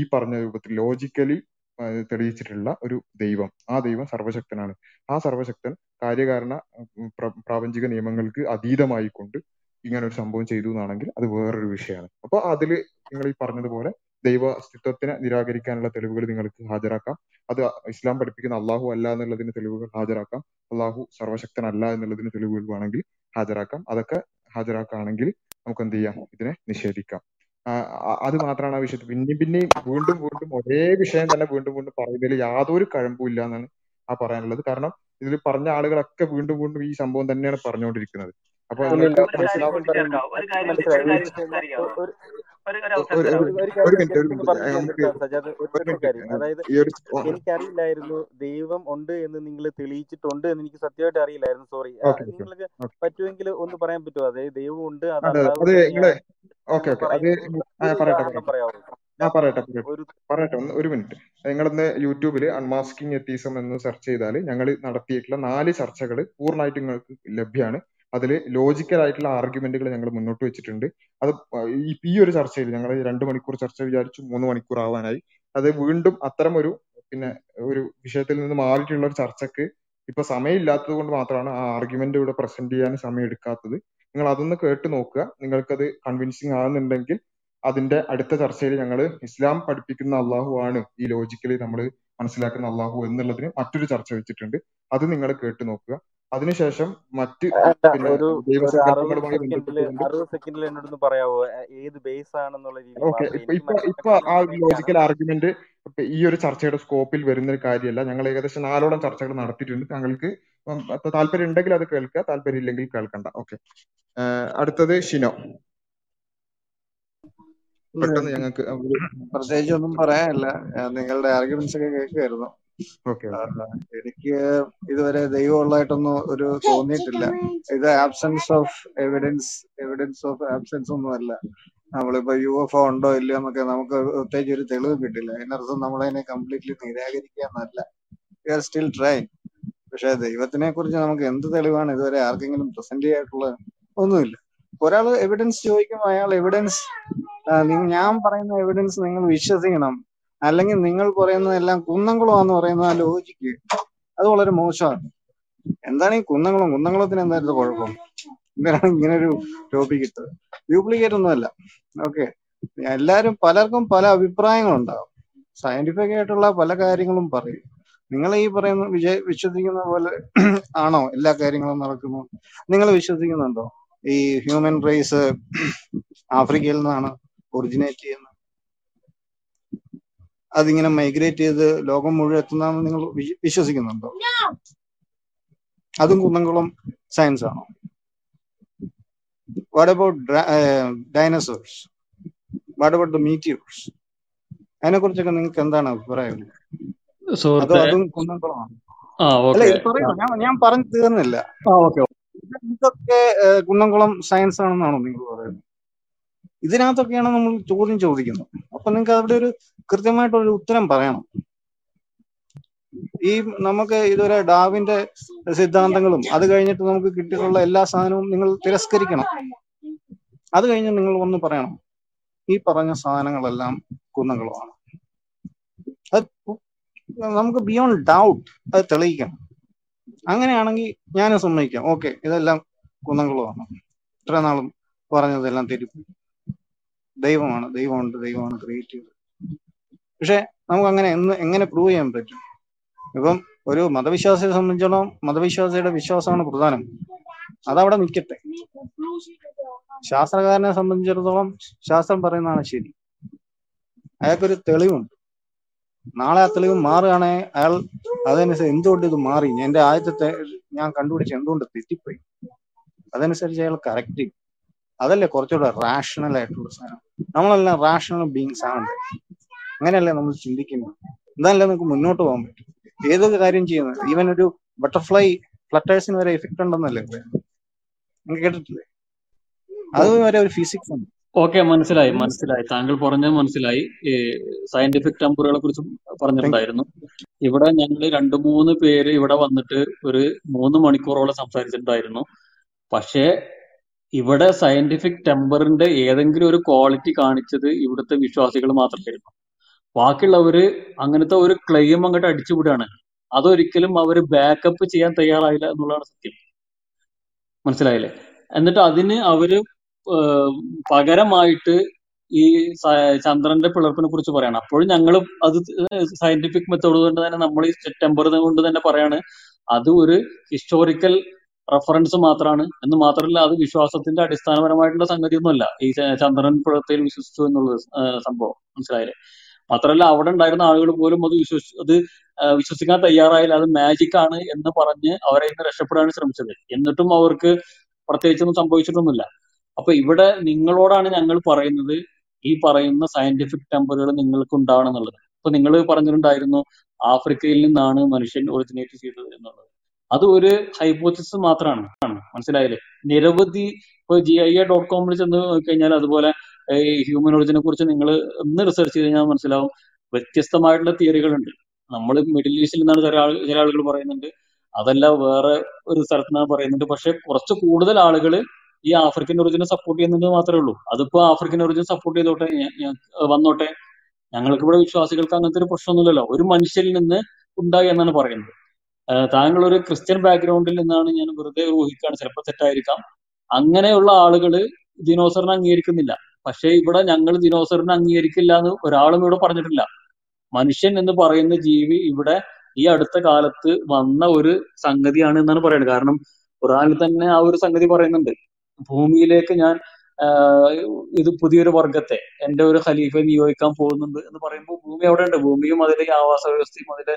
ഈ പറഞ്ഞ രൂപത്തിൽ ലോജിക്കലി തെളിയിച്ചിട്ടുള്ള ഒരു ദൈവം. ആ ദൈവം സർവശക്തനാണ് ആ സർവശക്തൻ കാര്യകാരണ പ്ര- പ്രാപഞ്ചിക നിയമങ്ങൾക്ക് അതീതമായിക്കൊണ്ട് ഇങ്ങനെ ഒരു സംഭവം ചെയ്തു എന്നാണെങ്കിൽ അത് വേറൊരു വിഷയമാണ്. അപ്പൊ അതിൽ നിങ്ങൾ ഈ പറഞ്ഞതുപോലെ ദൈവ അസ്തിത്വത്തിനെ നിരാകരിക്കാനുള്ള തെളിവുകൾ നിങ്ങൾക്ക് ഹാജരാക്കാം. അത് ഇസ്ലാം പഠിപ്പിക്കുന്ന അള്ളാഹു അല്ല എന്നുള്ളതിന് തെളിവുകൾ ഹാജരാക്കാം. അള്ളാഹു സർവശക്തനല്ല എന്നുള്ളതിന് തെളിവുകൾ വേണമെങ്കിൽ ഹാജരാക്കാം. അതൊക്കെ ഹാജരാക്കുകയാണെങ്കിൽ നമുക്ക് എന്ത് ചെയ്യാം? ഇതിനെ നിഷേധിക്കാം. അത് മാത്രമാണ് ആ വിഷയത്തിൽ. പിന്നെയും പിന്നെയും വീണ്ടും വീണ്ടും ഒരേ വിഷയം തന്നെ വീണ്ടും വീണ്ടും പറയുന്നതിൽ യാതൊരു കഴമ്പും ഇല്ല എന്നാണ് ആ പറയാനുള്ളത്. കാരണം ഇതിൽ പറഞ്ഞ ആളുകളൊക്കെ വീണ്ടും വീണ്ടും ഈ സംഭവം തന്നെയാണ് പറഞ്ഞുകൊണ്ടിരിക്കുന്നത്. അപ്പൊ ഇല്ല ഇല്ല എനിക്കറിയില്ലായിരുന്നു ദൈവം ഉണ്ട് എന്ന് നിങ്ങൾ തെളിയിച്ചിട്ടുണ്ട് എന്ന് എനിക്ക് സത്യമായിട്ട് അറിയില്ലായിരുന്നു. സോറി നിങ്ങൾക്ക് പറ്റുമെങ്കിൽ ഒന്ന് പറയാൻ പറ്റുമോ? അതായത് ദൈവം ഉണ്ട് പറയട്ടെ പറയട്ടെ. ഒന്ന് ഒരു മിനിറ്റ്. നിങ്ങളിന്ന് യൂട്യൂബിൽ അൺമാസ്കിംഗ് എത്തീസം എന്ന് സെർച്ച് ചെയ്താൽ ഞങ്ങൾ നടത്തിയിട്ടുള്ള നാല് ചർച്ചകൾ പൂർണമായിട്ട് നിങ്ങൾക്ക് ലഭ്യമാണ് അതിൽ ലോജിക്കൽ ആയിട്ടുള്ള ആർഗ്യുമെന്റുകൾ ഞങ്ങൾ മുന്നോട്ട് വെച്ചിട്ടുണ്ട്. അത് ഈ ഒരു ചർച്ചയിൽ ഞങ്ങൾ രണ്ട് മണിക്കൂർ ചർച്ച വിചാരിച്ചു മൂന്ന് മണിക്കൂർ ആവാനായി. അത് വീണ്ടും അത്തരം ഒരു പിന്നെ ഒരു വിഷയത്തിൽ നിന്ന് മാറിയിട്ടുള്ള ഒരു ചർച്ചക്ക് ഇപ്പൊ സമയമില്ലാത്തത് കൊണ്ട് മാത്രമാണ് ആ ആർഗ്യുമെന്റ് ഇവിടെ പ്രസന്റ് ചെയ്യാൻ സമയം എടുക്കാത്തത്. നിങ്ങൾ അതൊന്ന് കേട്ട് നോക്കുക. നിങ്ങൾക്കത് കൺവിൻസിങ് ആകുന്നുണ്ടെങ്കിൽ അതിന്റെ അടുത്ത ചർച്ചയിൽ ഞങ്ങൾ ഇസ്ലാം പഠിപ്പിക്കുന്ന അള്ളാഹു ആണ് ഈ ലോജിക്കലി നമ്മൾ മനസ്സിലാക്കുന്ന അള്ളാഹു എന്നുള്ളതിന് മറ്റൊരു ചർച്ച വെച്ചിട്ടുണ്ട്. അത് നിങ്ങൾ കേട്ട് നോക്കുക. അതിനുശേഷം മറ്റ് പിന്നെ ഒരു ഒരു അറുപത് സെക്കൻഡിൽ എന്നോടൊന്ന് പറയാവോ? ഏത് ബേസ് ആണെന്നുള്ള ഇപ്പൊ ഇപ്പൊ ഇപ്പൊ ആ ഒരു ലോജിക്കൽ ആർഗ്യുമെന്റ് ഈ ഒരു ചർച്ചയുടെ സ്കോപ്പിൽ വരുന്ന ഒരു കാര്യമല്ല. ഞങ്ങൾ ഏകദേശം നാലോളം ചർച്ചകൾ നടത്തിയിട്ടുണ്ട്. താങ്കൾക്ക് താല്പര്യം ഉണ്ടെങ്കിൽ അത് കേൾക്കുക. താല്പര്യം ഇല്ലെങ്കിൽ കേൾക്കണ്ട. ഓക്കെ. അടുത്തത് ഷിനോ. പെട്ടെന്ന് ഞങ്ങൾക്ക് ഒരു പ്രത്യേകിച്ച് ഒന്നും പറയാനില്ല. നിങ്ങളുടെ ആർഗ്യുമെന്റ്സ് ഒക്കെ കേൾക്കുമായിരുന്നു എനിക്ക് ഇതുവരെ ദൈവമുള്ളതായിട്ടൊന്നും ഒരു തോന്നിയിട്ടില്ല. ഇത് absence of evidence evidence of absence ഒന്നും അല്ല. നമ്മളിപ്പോ യു എഫ് ഒ ഉണ്ടോ ഇല്ലയോ എന്നൊക്കെ നമുക്ക് പ്രത്യേകിച്ച് ഒരു തെളിവ് കിട്ടില്ല. അതിനർത്ഥം നമ്മളതിനെ കംപ്ലീറ്റ്ലി നിരാകരിക്കുക എന്നല്ല. വി ആർ സ്റ്റിൽ ട്രൈ പക്ഷെ ദൈവത്തിനെ കുറിച്ച് നമുക്ക് എന്ത് തെളിവാണ്? ഇതുവരെ ആർക്കെങ്കിലും പ്രസന്റ് ചെയ്യായിട്ടുള്ളത് ഒന്നുമില്ല. ഒരാൾ എവിഡൻസ് ചോദിക്കുമ്പോൾ അയാൾ എവിഡൻസ് ഞാൻ പറയുന്ന എവിഡൻസ് നിങ്ങൾ വിശ്വസിക്കണം. അല്ലെങ്കിൽ നിങ്ങൾ പറയുന്നതെല്ലാം കുന്നംകുളമാന്ന് പറയുന്ന ആ ലോജിക്ക് അത് വളരെ മോശമാണ്. എന്താണ് ഈ കുന്നംകുളം? കുന്നംകുളത്തിന് എന്തായിരുന്നു കുഴപ്പം? എന്തിനാണ് ഇങ്ങനെ ഒരു ടോപ്പിക് ഇട്ടത്? ഡ്യൂപ്ലിക്കേറ്റ് ഒന്നുമല്ല ഓക്കെ എല്ലാവരും പലർക്കും പല അഭിപ്രായങ്ങളുണ്ടാവും സയന്റിഫിക് ആയിട്ടുള്ള പല കാര്യങ്ങളും പറയും. നിങ്ങൾ ഈ പറയുന്ന വിജയ വിശ്വസിക്കുന്ന പോലെ <clears throat> ആണോ എല്ലാ കാര്യങ്ങളും നടക്കുന്നു നിങ്ങൾ വിശ്വസിക്കുന്നുണ്ടോ? ഈ ഹ്യൂമൻ റേസ് <clears throat> ആഫ്രിക്കയിൽ നിന്നാണ് ഒറിജിനേറ്റ് ചെയ്യുന്നത്. അതിങ്ങനെ മൈഗ്രേറ്റ് ചെയ്ത് ലോകം മുഴുവൻ എത്തുന്നതെന്ന് നിങ്ങൾ വിശ്വസിക്കുന്നുണ്ടോ? അതും കുന്നംകുളം സയൻസ് ആണോ? What about dinosaurs what about the meteors അതിനെ കുറിച്ചൊക്കെ നിങ്ങൾക്ക് എന്താണ് അഭിപ്രായം? അതോ കുന്നംകുളമാണ്? അല്ല പറയൂ ഞാൻ ഞാൻ പറഞ്ഞു തീർന്നില്ല. ആ ഓക്കെ ഇത് ഇതൊക്കെ കുന്നംകുളം സയൻസ് ആണെന്നാണോ നിങ്ങൾ പറയുന്നത്? ഇതിനകത്തൊക്കെയാണ് നമ്മൾ ചോദ്യം ചോദിക്കുന്നത്. അപ്പൊ നിങ്ങൾക്ക് അവിടെ ഒരു കൃത്യമായിട്ടൊരു ഉത്തരം പറയണം. ഈ നമുക്ക് ഇതുവരെ ഡാവിന്റെ സിദ്ധാന്തങ്ങളും അത് കഴിഞ്ഞിട്ട് നമുക്ക് കിട്ടിയിട്ടുള്ള എല്ലാ സാധനവും നിങ്ങൾ തിരസ്കരിക്കണം. അത് കഴിഞ്ഞ് നിങ്ങൾ ഒന്ന് പറയണം. ഈ പറഞ്ഞ സാധനങ്ങളെല്ലാം കുന്നുകളുമാണ്. അത് നമുക്ക് ബിയോണ്ട് ഡൗട്ട് അത് തെളിയിക്കണം. അങ്ങനെയാണെങ്കിൽ ഞാനും സമ്മതിക്കാം. ഓക്കെ ഇതെല്ലാം കുന്നംകുളമാണ്. ഇത്ര നാളും പറഞ്ഞതെല്ലാം തെറ്റിപ്പോയി. ദൈവമാണ് ദൈവമുണ്ട് ദൈവമാണ് ക്രിയേറ്റ് ചെയ്ത് പക്ഷെ നമുക്ക് അങ്ങനെ എന്ന് എങ്ങനെ പ്രൂവ് ചെയ്യാൻ പറ്റും? ഇപ്പം ഒരു മതവിശ്വാസിയെ സംബന്ധിച്ചോളം മതവിശ്വാസിയുടെ വിശ്വാസമാണ് പ്രധാനം. അതവിടെ നിൽക്കട്ടെ. ശാസ്ത്രകാരനെ സംബന്ധിച്ചിടത്തോളം ശാസ്ത്രം പറയുന്നതാണ് ശരി. അയാൾക്കൊരു തെളിവുണ്ട്. നാളെ ആ തെളിവ് മാറുകയാണെങ്കിൽ അയാൾ അതനുസരിച്ച് എന്തുകൊണ്ട് ഇത് മാറി? എന്റെ ആദ്യത്തെ ഞാൻ കണ്ടുപിടിച്ച് എന്തുകൊണ്ട് തെറ്റിപ്പോയി? അതനുസരിച്ച് അയാൾ കറക്റ്റ് ചെയ്യും അതല്ലേ കുറച്ചുകൂടെ റാഷണൽ ആയിട്ടുള്ള സാധനം. നമ്മളെല്ലാം റാഷണൽ ബീങ്സ് ആണ്. അങ്ങനെയല്ലേ നമ്മൾ ചിന്തിക്കുന്നത്? എന്തായാലും നമുക്ക് മുന്നോട്ട് പോകാൻ പറ്റും ഏതൊരു കാര്യം ചെയ്യുന്നത്? ഈവൻ ഒരു ബട്ടർഫ്ലൈ ഫ്ലട്ടേഴ്സിന് വരെ എഫക്ട് ഉണ്ടെന്നല്ലേ നിങ്ങൾ കേട്ടിട്ടില്ലേ? അത് വരെ ഒരു ഫിസിക്സ് ഉണ്ട് ഓക്കെ മനസ്സിലായി മനസ്സിലായി. താങ്കൾ പറഞ്ഞത് മനസ്സിലായി. സയന്റിഫിക് ടെമ്പറുകളെ കുറിച്ച് പറഞ്ഞിട്ടുണ്ടായിരുന്നു. ഇവിടെ ഞങ്ങൾ രണ്ടു മൂന്ന് പേര് ഇവിടെ വന്നിട്ട് ഒരു മൂന്ന് മണിക്കൂറോളം സംസാരിച്ചിട്ടുണ്ടായിരുന്നു. പക്ഷേ ഇവിടെ സയന്റിഫിക് ടെമ്പറിന്റെ ഏതെങ്കിലും ഒരു ക്വാളിറ്റി കാണിച്ചത് ഇവിടുത്തെ വിശ്വാസികൾ മാത്രമായിരുന്നു ബാക്കിയുള്ളവര് അങ്ങനത്തെ ഒരു ക്ലെയിം അങ്ങോട്ട് അടിച്ചുവിടുകയാണ് അതൊരിക്കലും അവർ ബാക്കപ്പ് ചെയ്യാൻ തയ്യാറായില്ല എന്നുള്ളതാണ് സത്യം. മനസ്സിലായില്ലേ? എന്നിട്ട് അതിന് അവർ പകരമായിട്ട് ഈ ചന്ദ്രന്റെ പിളർപ്പിനെ കുറിച്ച് പറയണം. അപ്പോഴും ഞങ്ങൾ അത് സയന്റിഫിക് മെത്തേഡ് കൊണ്ട് തന്നെ നമ്മൾ ഈ സെപ്റ്റംബർ കൊണ്ട് തന്നെ പറയാണ്. അത് ഒരു ഹിസ്റ്റോറിക്കൽ റെഫറൻസ് മാത്രമാണ് എന്ന് മാത്രമല്ല അത് വിശ്വാസത്തിന്റെ അടിസ്ഥാനപരമായിട്ടുള്ള സംഗതിയൊന്നുമല്ല. ഈ ചന്ദ്രൻ പുഴത്തിൽ വിശ്വസിച്ചു എന്നുള്ളത് സംഭവം. മനസ്സിലായില്ലേ? മാത്രമല്ല അവിടെ ഉണ്ടായിരുന്ന ആളുകൾ പോലും അത് വിശ്വസി അത് വിശ്വസിക്കാൻ തയ്യാറായില്ല. അത് മാജിക് ആണ് എന്ന് പറഞ്ഞ് അവരെ ഇന്ന് രക്ഷപ്പെടാൻ ശ്രമിച്ചത്. എന്നിട്ടും അവർക്ക് പ്രത്യേകിച്ചൊന്നും സംഭവിച്ചിട്ടൊന്നുമില്ല. അപ്പൊ ഇവിടെ നിങ്ങളോടാണ് ഞങ്ങൾ പറയുന്നത് ഈ പറയുന്ന സയന്റിഫിക് ടെമ്പറുകൾ നിങ്ങൾക്ക് ഉണ്ടാവണം എന്നുള്ളത്. ഇപ്പൊ നിങ്ങൾ പറഞ്ഞിട്ടുണ്ടായിരുന്നു ആഫ്രിക്കയിൽ നിന്നാണ് മനുഷ്യൻ ഒറിജിനേറ്റ് ചെയ്തത് എന്നുള്ളത്. അത് ഒരു ഹൈപ്പോത്തിസ് മാത്രമാണ്. മനസ്സിലായില്ലേ? നിരവധി ഇപ്പൊ ജി ഐ എ ഡോട്ട് കോമിൽ ചെന്ന് കഴിഞ്ഞാൽ അതുപോലെ ഹ്യൂമൻ ഒറിജിനെ കുറിച്ച് നിങ്ങൾ ഒന്ന് റിസർച്ച് ചെയ്ത് കഴിഞ്ഞാൽ മനസ്സിലാവും. വ്യത്യസ്തമായിട്ടുള്ള തിയറികളുണ്ട്. നമ്മൾ മിഡിൽ ഈസ്റ്റിൽ നിന്നാണ് ചില ചില ആളുകൾ പറയുന്നുണ്ട്. അതല്ല വേറെ ഒരു സ്ഥലത്ത് നിന്നാണ് പറയുന്നുണ്ട്. പക്ഷെ കുറച്ച് കൂടുതൽ ആളുകൾ ഈ ആഫ്രിക്കൻ ഒറിജിനെ സപ്പോർട്ട് ചെയ്യുന്നത് മാത്രമേ ഉള്ളൂ. അതിപ്പോ ആഫ്രിക്കൻ ഒറിജിൻ സപ്പോർട്ട് ചെയ്തോട്ടെ വന്നോട്ടെ. ഞങ്ങൾക്ക് ഇവിടെ വിശ്വാസികൾക്ക് അങ്ങനത്തെ ഒരു പ്രശ്നമൊന്നുമില്ലല്ലോ. ഒരു മനുഷ്യരിൽ നിന്ന് ഉണ്ടായി എന്നാണ് പറയുന്നത്. താങ്കൾ ഒരു ക്രിസ്ത്യൻ ബാക്ക്ഗ്രൗണ്ടിൽ നിന്നാണ് ഞാൻ വെറുതെ ഊഹിക്കുകയാണ് ചിലപ്പോൾ തെറ്റായിരിക്കാം. അങ്ങനെയുള്ള ആളുകൾ ദിനോസറിനെ അംഗീകരിക്കുന്നില്ല. പക്ഷേ ഇവിടെ ഞങ്ങൾ ദിനോസറിനെ അംഗീകരിക്കില്ല എന്ന് ഒരാളും ഇവിടെ പറഞ്ഞിട്ടില്ല. മനുഷ്യൻ എന്ന് പറയുന്ന ജീവി ഇവിടെ ഈ അടുത്ത കാലത്ത് വന്ന ഒരു സംഗതിയാണ് എന്നാണ് പറയുന്നത്. കാരണം ഖുറാനിൽ തന്നെ ആ ഒരു സംഗതി പറയുന്നുണ്ട്. ഭൂമിയിലേക്ക് ഞാൻ ഇത് പുതിയൊരു വർഗത്തെ എന്റെ ഒരു ഖലീഫയെ നിയോഗിക്കാൻ പോകുന്നുണ്ട് എന്ന് പറയുമ്പോൾ ഭൂമി അവിടെ ഉണ്ട് ഭൂമിയും അതിലെ ആവാസ വ്യവസ്ഥയും അതിലെ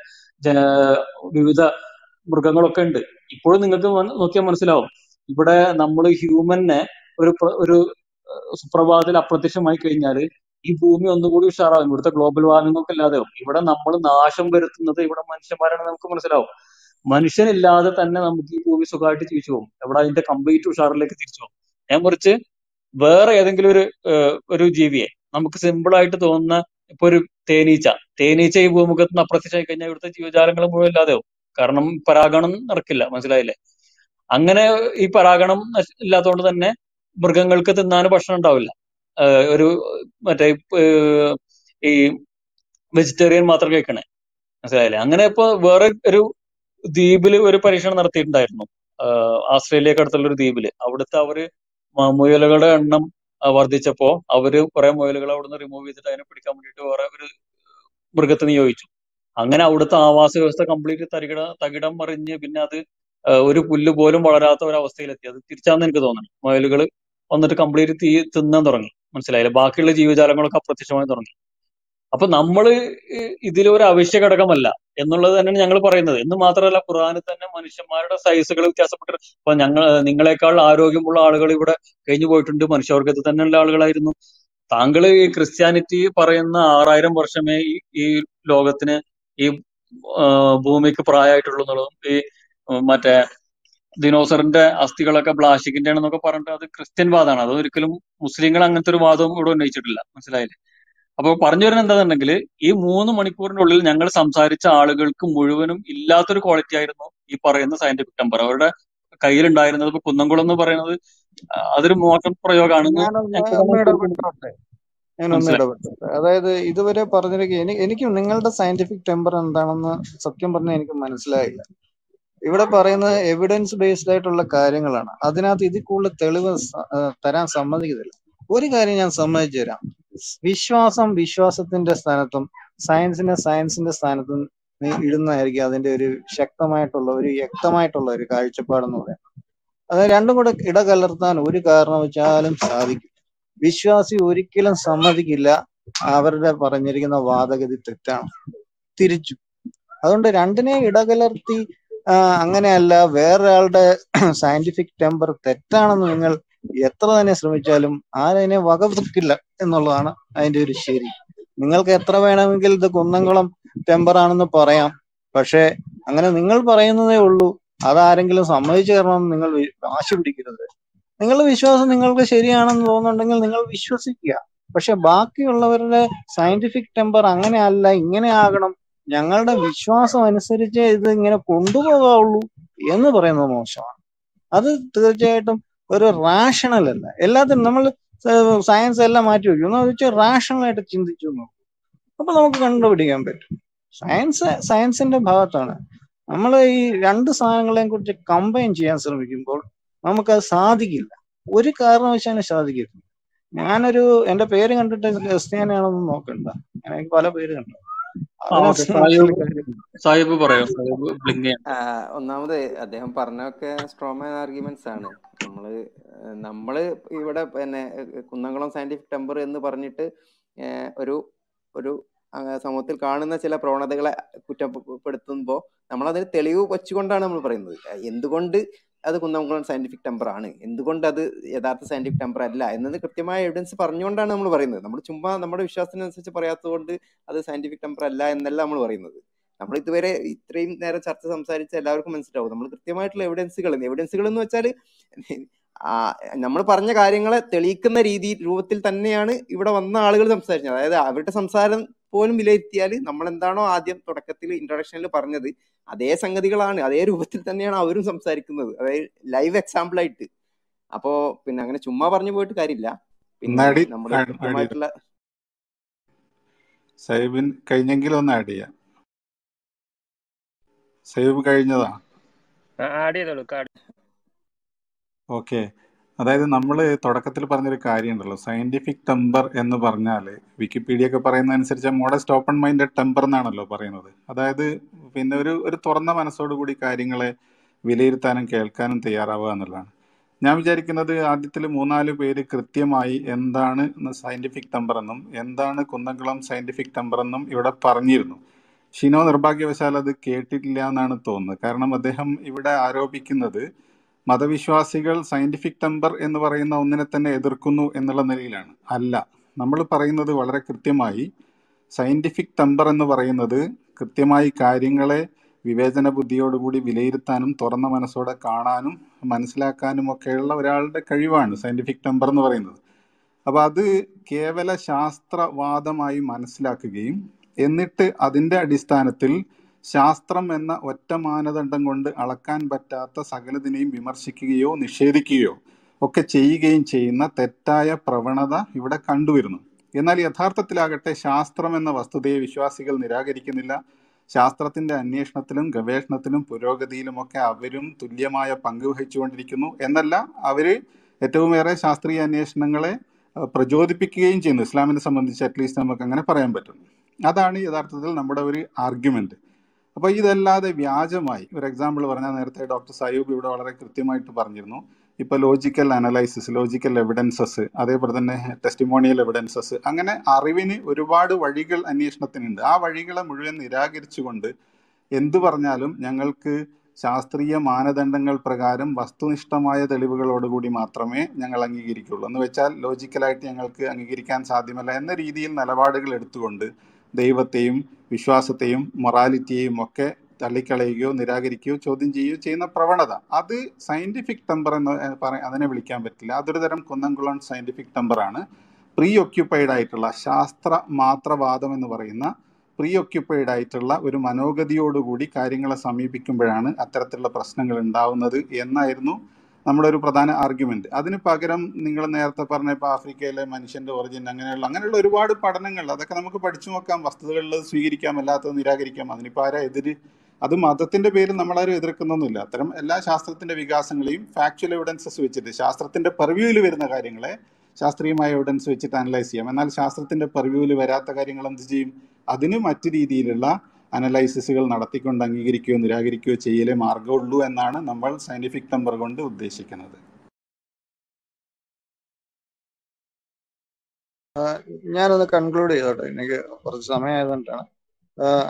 വിവിധ മൃഗങ്ങളൊക്കെ ഉണ്ട്. ഇപ്പോഴും നിങ്ങൾക്ക് നോക്കിയാൽ മനസ്സിലാവും. ഇവിടെ നമ്മൾ ഹ്യൂമനെ ഒരു ഒരു സുപ്രഭാതത്തിൽ അപ്രത്യക്ഷമായി കഴിഞ്ഞാൽ ഈ ഭൂമി ഒന്നുകൂടി ഉഷാറാവും. ഇവിടുത്തെ ഗ്ലോബൽ വാർമിംഗ് ഒക്കെ ഇവിടെ നമ്മൾ നാശം വരുത്തുന്നത് ഇവിടെ മനുഷ്യന്മാരാണ് നമുക്ക് മനസ്സിലാവും. മനുഷ്യനില്ലാതെ തന്നെ നമുക്ക് ഈ ഭൂമി സുഖമായിട്ട് ജീവിച്ചു പോകും. എവിടെ അതിന്റെ കംപ്ലീറ്റ് ഉഷാറിലേക്ക് തിരിച്ചു പോകും? ഞാൻ കുറിച്ച് വേറെ ഏതെങ്കിലും ഒരു ഒരു ജീവിയെ നമുക്ക് സിമ്പിൾ ആയിട്ട് തോന്നുന്ന ഇപ്പൊ ഒരു തേനീച്ച. തേനീച്ച ഈ ഭൂമുഖത്ത് നിന്ന് അപ്രത്യക്ഷമായി കഴിഞ്ഞാൽ ഇവിടുത്തെ ജീവജാലങ്ങൾ മുഴുവൻ ഇല്ലാതെയാവും. കാരണം പരാഗണം നടക്കില്ല മനസ്സിലായില്ലേ? അങ്ങനെ ഈ പരാഗണം ഇല്ലാത്തതുകൊണ്ട് തന്നെ മൃഗങ്ങൾക്ക് തിന്നാൻ ഭക്ഷണം ഉണ്ടാവില്ല. ഒരു മറ്റേ ഈ വെജിറ്റേറിയൻ മാത്രം കഴിക്കണേ. മനസ്സിലായില്ലേ? അങ്ങനെ ഇപ്പൊ വേറെ ഒരു ദ്വീപിൽ ഒരു പരീക്ഷണം നടത്തിയിട്ടുണ്ടായിരുന്നു. ആസ്ട്രേലിയക്ക് അടുത്തുള്ള ഒരു ദ്വീപിൽ. അവിടുത്തെ അവർ മുയലുകളുടെ എണ്ണം വർദ്ധിച്ചപ്പോ അവർ കുറെ മുയലുകളെ നിന്ന് റിമൂവ് ചെയ്തിട്ട് അതിനെ പിടിക്കാൻ വേണ്ടിയിട്ട് വേറെ ഒരു മൃഗത്തെ നിയോഗിച്ചു. അങ്ങനെ അവിടുത്തെ ആവാസ വ്യവസ്ഥ കംപ്ലീറ്റ് തരികിട തകിടം മറിഞ്ഞ് പിന്നെ അത് ഒരു പുല്ല് പോലും വളരാത്ത ഒരു അവസ്ഥയിലെത്തി. അത് തിരിച്ചാന്ന് എനിക്ക് തോന്നുന്നു. മുയലുകൾ വന്നിട്ട് കംപ്ലീറ്റ് തീ തിന്നാൻ തുടങ്ങി. മനസ്സിലായില്ലേ? ബാക്കിയുള്ള ജീവജാലങ്ങളൊക്കെ അപ്രത്യക്ഷമായി തുടങ്ങി. അപ്പൊ നമ്മൾ ഇതിലൊരു അവശ്യ ഘടകമല്ല എന്നുള്ളത് തന്നെയാണ് ഞങ്ങൾ പറയുന്നത്. എന്ന് മാത്രമല്ല ഖുർആനിൽ തന്നെ മനുഷ്യന്മാരുടെ സൈസുകൾ വ്യത്യാസപ്പെട്ട് ഇപ്പൊ ഞങ്ങൾ നിങ്ങളെക്കാൾ ആരോഗ്യമുള്ള ആളുകൾ ഇവിടെ കഴിഞ്ഞു പോയിട്ടുണ്ട്. മനുഷ്യവർഗത്തിൽ തന്നെയുള്ള ആളുകളായിരുന്നു. താങ്കൾ ഈ ക്രിസ്ത്യാനിറ്റി പറയുന്ന ആറായിരം വർഷമേ ഈ ലോകത്തിന് ഈ ഭൂമിക്ക് പ്രായമായിട്ടുള്ളൂ എന്നുള്ളതും ഈ മറ്റേ ദിനോസറിന്റെ അസ്ഥികളൊക്കെ ബ്ലാസ്റ്റിക്കിന്റെ ആണെന്നൊക്കെ പറഞ്ഞിട്ട് അത് ക്രിസ്ത്യൻ വാദമാണ് അത് ഒരിക്കലും മുസ്ലിങ്ങൾ അങ്ങനത്തെ ഒരു വാദവും ഇവിടെ ഉന്നയിച്ചിട്ടില്ല. മനസ്സിലായില്ലേ? അപ്പൊ പറഞ്ഞു വരുന്നത് എന്താണെന്നുണ്ടെങ്കിൽ ഈ മൂന്ന് മണിക്കൂറിനുള്ളിൽ ഞങ്ങൾ സംസാരിച്ച ആളുകൾക്ക് മുഴുവനും ഇല്ലാത്തൊരു ക്വാളിറ്റി ആയിരുന്നു ഈ പറയുന്ന സയന്റിഫിക് ടെമ്പർ അവരുടെ കയ്യിലുണ്ടായിരുന്നത് ഇപ്പൊ കുന്നംകുളം എന്ന് പറയുന്നത് അതൊരു മോശം പ്രയോഗമാണെന്ന് ഞാനൊന്ന് ഞാൻ ഒന്ന് മനസ്സിലായി. അതായത് ഇതുവരെ പറഞ്ഞിരിക്കുക എനിക്ക് എനിക്ക് നിങ്ങളുടെ സയന്റിഫിക് ടെമ്പർ എന്താണെന്ന് സത്യം പറഞ്ഞാൽ എനിക്ക് മനസ്സിലായില്ല. ഇവിടെ പറയുന്നത് എവിഡൻസ് ബേസ്ഡ് ആയിട്ടുള്ള കാര്യങ്ങളാണ്. അതിനകത്ത് ഇതിൽ കൂടുതൽ തെളിവ് തരാൻ സമ്മതിക്കുന്നില്ല ഒരു കാര്യം ഞാൻ സമ്മതിച്ചു തരാം. വിശ്വാസം വിശ്വാസത്തിന്റെ സ്ഥാനത്തും സയൻസിനെ സയൻസിന്റെ സ്ഥാനത്തും ഇടുന്നതായിരിക്കും അതിന്റെ ഒരു ശക്തമായിട്ടുള്ള ഒരു വ്യക്തമായിട്ടുള്ള ഒരു കാഴ്ചപ്പാടെന്ന് പറയുന്നത് അത് രണ്ടും കൂടെ ഇടകലർത്താൻ ഒരു കാരണം വെച്ചാലും സാധിക്കും. വിശ്വാസി ഒരിക്കലും സമ്മതിക്കില്ല അവരുടെ പറഞ്ഞിരിക്കുന്ന വാദഗതി തെറ്റാണ്. തിരിച്ചു. അതുകൊണ്ട് രണ്ടിനെ ഇടകലർത്തി അങ്ങനെയല്ല വേറൊരാളുടെ സയന്റിഫിക് ടെമ്പർ തെറ്റാണെന്ന് നിങ്ങൾ എത്ര തന്നെ ശ്രമിച്ചാലും ആരതിനെ വകവെക്കില്ല എന്നുള്ളതാണ് അതിന്റെ ഒരു ശരി. നിങ്ങൾക്ക് എത്ര വേണമെങ്കിൽ ഇത് കുന്നംകുളം ടെമ്പറാണെന്ന് പറയാം. പക്ഷേ അങ്ങനെ നിങ്ങൾ പറയുന്നതേ ഉള്ളൂ. അതാരെങ്കിലും സമ്മതിച്ചു തരണം നിങ്ങൾ വാശി പിടിക്കരുത്. നിങ്ങളുടെ വിശ്വാസം നിങ്ങൾക്ക് ശരിയാണെന്ന് തോന്നുന്നുണ്ടെങ്കിൽ നിങ്ങൾ വിശ്വസിക്കുക. പക്ഷെ ബാക്കിയുള്ളവരുടെ സയന്റിഫിക് ടെമ്പർ അങ്ങനെ അല്ല ഇങ്ങനെ ആകണം. ഞങ്ങളുടെ വിശ്വാസം അനുസരിച്ച് ഇത് ഇങ്ങനെ കൊണ്ടുപോകാവുള്ളൂ എന്ന് പറയുന്നത് മോശമാണ്. അത് തീർച്ചയായിട്ടും ഒരു റാഷണൽ അല്ല. എല്ലാത്തിനും നമ്മൾ സയൻസ് എല്ലാം മാറ്റി വയ്ക്കും എന്ന് വെച്ചാൽ റാഷണൽ ആയിട്ട് ചിന്തിച്ചു നോക്കും. അപ്പൊ നമുക്ക് കണ്ടുപിടിക്കാൻ പറ്റും. സയൻസ് സയൻസിന്റെ ഭാഗത്താണ്. നമ്മൾ ഈ രണ്ട് സാധനങ്ങളെയും കുറിച്ച് കമ്പൈൻ ചെയ്യാൻ ശ്രമിക്കുമ്പോൾ നമുക്കത് സാധിക്കില്ല. ഒരു കാരണവശാലും സാധിക്കില്ല ഞാനൊരു എന്റെ പേര് കണ്ടിട്ട് ക്രിസ്ത്യാനിയാണെന്ന് നോക്കണ്ട. എനിക്ക് പല പേര് കണ്ടു. സാഹിബ് പറയോ. ഒന്നാമത് അദ്ദേഹം പറഞ്ഞൊക്കെ സ്ട്രോങ് ആർഗ്യുമെന്റ്സ് ആണ്. നമ്മൾ നമ്മൾ ഇവിടെ പിന്നെ കുന്നംകുളം സയന്റിഫിക് ടെമ്പർ എന്ന് പറഞ്ഞിട്ട് ഒരു ഒരു സമൂഹത്തിൽ കാണുന്ന ചില പ്രവണതകളെ കുറ്റപ്പെടുത്തുമ്പോൾ നമ്മൾ അതിന് തെളിവ് വെച്ചുകൊണ്ടാണ് നമ്മൾ പറയുന്നത്. എന്തുകൊണ്ട് അത് കുന്നംകുളം സയന്റിഫിക് ടെമ്പർ ആണ്? എന്തുകൊണ്ട് അത് യഥാർത്ഥ സയന്റിഫിക് ടെമ്പർ അല്ല? എന്നത് കൃത്യമായ എവിഡൻസ് പറഞ്ഞുകൊണ്ടാണ് നമ്മൾ പറയുന്നത്. നമ്മൾ ചുമ്മാ നമ്മുടെ വിശ്വാസത്തിനനുസരിച്ച് പറയാത്തത് കൊണ്ട് അത് സയന്റിഫിക് ടെമ്പർ അല്ല എന്നല്ല നമ്മൾ പറയുന്നത്. നമ്മൾ ഇതുവരെ ഇത്രയും നേരം ചർച്ച സംസാരിച്ച എല്ലാവർക്കും മനസ്സിലാവും. നമ്മൾ കൃത്യമായിട്ടുള്ള എവിഡൻസുകൾ എവിഡൻസുകൾ എന്ന് വെച്ചാൽ നമ്മൾ പറഞ്ഞ കാര്യങ്ങളെ തെളിയിക്കുന്ന രീതി രൂപത്തിൽ തന്നെയാണ് ഇവിടെ വന്ന ആളുകൾ സംസാരിച്ചത്. അതായത് അവരുടെ സംസാരം പോലും വിലയിരുത്തിയാൽ നമ്മൾ എന്താണോ ആദ്യം തുടക്കത്തിൽ ഇൻട്രൊഡക്ഷനിൽ പറഞ്ഞത് അതേ സംഗതികളാണ് അതേ രൂപത്തിൽ തന്നെയാണ് അവരും സംസാരിക്കുന്നത്. അതായത് ലൈവ് എക്സാമ്പിൾ ആയിട്ട് അപ്പോ പിന്നെ അങ്ങനെ ചുമ്മാ പറഞ്ഞു പോയിട്ട് കാര്യമില്ല. പിന്നെ നമ്മൾ സൈബിൻ കഴിഞ്ഞെങ്കിലും ഒന്ന് ആഡ് ചെയ്യാം. സൈബ് കഴിഞ്ഞതാ? ആഡ് ചെയ്തോളൂ കാർഡ് ഓക്കെ. അതായത് നമ്മൾ തുടക്കത്തിൽ പറഞ്ഞൊരു കാര്യമുണ്ടല്ലോ. സയന്റിഫിക് ടെമ്പർ എന്ന് പറഞ്ഞാൽ വിക്കിപീഡിയ ഒക്കെ പറയുന്ന അനുസരിച്ച് മോഡസ്റ്റ് ഓപ്പൺ മൈൻഡഡ് ടെമ്പർ എന്നാണല്ലോ പറയുന്നത്. അതായത് പിന്നെ ഒരു ഒരു തുറന്ന മനസ്സോടുകൂടി കാര്യങ്ങളെ വിലയിരുത്താനും കേൾക്കാനും തയ്യാറാവുക എന്നുള്ളതാണ്. ഞാൻ വിചാരിക്കുന്നത് ആദ്യത്തിൽ മൂന്നാൽ പേര് കൃത്യമായി എന്താണ് സയന്റിഫിക് ടെമ്പർ എന്നും എന്താണ് കുന്നംകുളം സയന്റിഫിക് ടെമ്പർ എന്നും ഇവിടെ പറഞ്ഞിരുന്നു. ഷിനോ നിർഭാഗ്യവശാൽ അത് കേട്ടിട്ടില്ല എന്നാണ് തോന്നുന്നത്. കാരണം അദ്ദേഹം ഇവിടെ ആരോപിക്കുന്നത് മതവിശ്വാസികൾ സയന്റിഫിക് ടെമ്പർ എന്ന് പറയുന്ന ഒന്നിനെ തന്നെ എതിർക്കുന്നു എന്നുള്ള നിലയിലാണ്. അല്ല നമ്മൾ പറയുന്നത് വളരെ കൃത്യമായി സയന്റിഫിക് ടെമ്പർ എന്ന് പറയുന്നത് കൃത്യമായി കാര്യങ്ങളെ വിവേചന ബുദ്ധിയോടുകൂടി വിലയിരുത്താനും തുറന്ന മനസ്സോടെ കാണാനും മനസ്സിലാക്കാനും ഒക്കെയുള്ള ഒരാളുടെ കഴിവാണ് സയന്റിഫിക് ടെമ്പർ എന്ന് പറയുന്നത്. അപ്പോൾ അത് കേവല ശാസ്ത്രവാദമായി മനസ്സിലാക്കുകയും എന്നിട്ട് അതിന്റെ അടിസ്ഥാനത്തിൽ ശാസ്ത്രം എന്ന ഒറ്റ മാനദണ്ഡം കൊണ്ട് അളക്കാൻ പറ്റാത്ത സകലതിനെയും വിമർശിക്കുകയോ നിഷേധിക്കുകയോ ഒക്കെ ചെയ്യുകയും ചെയ്യുന്ന തെറ്റായ പ്രവണത ഇവിടെ കണ്ടുവരുന്നു. എന്നാൽ യഥാർത്ഥത്തിലാകട്ടെ ശാസ്ത്രം എന്ന വസ്തുതയെ വിശ്വാസികൾ നിരാകരിക്കുന്നില്ല. ശാസ്ത്രത്തിന്റെ അന്വേഷണത്തിലും ഗവേഷണത്തിലും പുരോഗതിയിലുമൊക്കെ അവരും തുല്യമായ പങ്ക് വഹിച്ചുകൊണ്ടിരിക്കുന്നു. എന്നല്ല അവർ ഏറ്റവുമേറെ ശാസ്ത്രീയ അന്വേഷണങ്ങളെ പ്രചോദിപ്പിക്കുകയും ചെയ്യുന്നു. ഇസ്ലാമിനെ സംബന്ധിച്ച് അറ്റ്ലീസ്റ്റ് നമുക്ക് അങ്ങനെ പറയാൻ പറ്റും. അതാണ് യഥാർത്ഥത്തിൽ നമ്മുടെ ഒരു ആർഗ്യുമെന്റ് അപ്പോൾ ഇതല്ലാതെ വ്യാജമായി ഒരു എക്സാമ്പിൾ പറഞ്ഞാൽ നേരത്തെ ഡോക്ടർ സയൂബ് ഇവിടെ വളരെ കൃത്യമായിട്ട് പറഞ്ഞിരുന്നു. ഇപ്പൊ ലോജിക്കൽ അനലൈസിസ് ലോജിക്കൽ എവിഡൻസസ് അതേപോലെ തന്നെ ടെസ്റ്റിമോണിയൽ എവിഡൻസസ് അങ്ങനെ അറിവിന് ഒരുപാട് വഴികൾ അന്വേഷണത്തിനുണ്ട്. ആ വഴികളെ മുഴുവൻ നിരാകരിച്ചുകൊണ്ട് എന്തു പറഞ്ഞാലും ഞങ്ങൾക്ക് ശാസ്ത്രീയ മാനദണ്ഡങ്ങൾ പ്രകാരം വസ്തുനിഷ്ഠമായ തെളിവുകളോടുകൂടി മാത്രമേ ഞങ്ങൾ അംഗീകരിക്കുള്ളൂ. എന്ന് വെച്ചാൽ ലോജിക്കലായിട്ട് ഞങ്ങൾക്ക് അംഗീകരിക്കാൻ സാധ്യമല്ല എന്ന രീതിയിൽ നിലപാടുകൾ എടുത്തുകൊണ്ട് ദൈവത്തെയും വിശ്വാസത്തെയും മൊറാലിറ്റിയെയും ഒക്കെ തള്ളിക്കളയുകയോ നിരാകരിക്കുകയോ ചോദ്യം ചെയ്യുകയോ ചെയ്യുന്ന പ്രവണത. അത് സയന്റിഫിക് ടെമ്പർ എന്ന് അതിനെ വിളിക്കാൻ പറ്റില്ല. അതൊരു തരം കുന്നംകുളം സയന്റിഫിക് ടെമ്പറാണ് പ്രീ ഒക്യുപ്പൈഡ് ആയിട്ടുള്ള ശാസ്ത്ര മാത്രവാദം എന്ന് പറയുന്ന പ്രീ ഒക്യുപ്പൈഡ് ആയിട്ടുള്ള ഒരു മനോഗതിയോടുകൂടി കാര്യങ്ങളെ സമീപിക്കുമ്പോഴാണ് അത്തരത്തിലുള്ള പ്രശ്നങ്ങൾ ഉണ്ടാവുന്നത് എന്നായിരുന്നു നമ്മുടെ ഒരു പ്രധാന ആർഗ്യുമെന്റ് അതിന് പകരം നിങ്ങൾ നേരത്തെ പറഞ്ഞ ഇപ്പോൾ ആഫ്രിക്കയിലെ മനുഷ്യന്റെ ഒറിജിൻ അങ്ങനെയുള്ള അങ്ങനെയുള്ള ഒരുപാട് പഠനങ്ങൾ അതൊക്കെ നമുക്ക് പഠിച്ചു നോക്കാം. വസ്തുതകളിൽ സ്വീകരിക്കാം അല്ലാത്തത് നിരാകരിക്കാം. അതിനിപ്പോൾ ആരാ എതിര്? അത് മതത്തിന്റെ പേരിൽ നമ്മളാരും എതിർക്കുന്നൊന്നുമില്ല. അത്തരം എല്ലാ ശാസ്ത്രത്തിന്റെ വികാസങ്ങളെയും ഫാക്ച്വൽ എവിഡൻസസ് വെച്ചിട്ട് ശാസ്ത്രത്തിന്റെ പെർവ്യൂവിൽ വരുന്ന കാര്യങ്ങളെ ശാസ്ത്രീയമായ എവിഡൻസ് വെച്ചിട്ട് അനലൈസ് ചെയ്യാം. എന്നാൽ ശാസ്ത്രത്തിന്റെ പെർവ്യൂവിൽ വരാത്ത കാര്യങ്ങൾ എന്ത് ചെയ്യും? അതിന് മറ്റു രീതിയിലുള്ള അനലൈസിസുകൾ നടത്തിക്കൊണ്ട് അംഗീകരിക്കുകയോ നിരാകരിക്കുകയോ ചെയ്യലേ മാർഗമുള്ളൂ എന്നാണ് നമ്മൾ സയന്റിഫിക് നമ്പർ കൊണ്ട് ഉദ്ദേശിക്കുന്നത്. ഞാനത് കൺക്ലൂഡ് ചെയ്തോട്ടെ. എനിക്ക് കുറച്ച് സമയമായതുകൊണ്ടാണ്.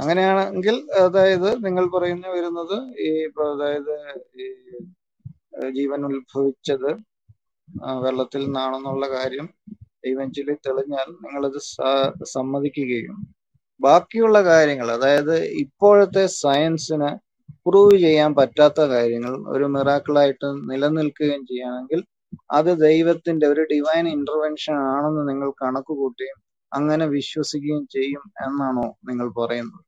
അങ്ങനെയാണെങ്കിൽ അതായത് നിങ്ങൾ പറയുന്ന വരുന്നത് ഈ ഇപ്പൊ അതായത് ഈ ജീവൻ ഉത്ഭവിച്ചത് വെള്ളത്തിൽ നിന്നാണെന്നുള്ള കാര്യം ഇവഞ്ച്വലി തെളിഞ്ഞാൽ നിങ്ങളത് സമ്മതിക്കുകയും ബാക്കിയുള്ള കാര്യങ്ങൾ അതായത് ഇപ്പോഴത്തെ സയൻസിന് പ്രൂവ് ചെയ്യാൻ പറ്റാത്ത കാര്യങ്ങൾ ഒരു മിറാക്കിളായിട്ട് നിലനിൽക്കുകയും ചെയ്യുകയാണെങ്കിൽ അത് ദൈവത്തിന്റെ ഒരു ഡിവൈൻ ഇന്റർവെൻഷൻ ആണെന്ന് നിങ്ങൾ കണക്ക് കൂട്ടുകയും അങ്ങനെ വിശ്വസിക്കുകയും ചെയ്യും എന്നാണോ നിങ്ങൾ പറയുന്നത്?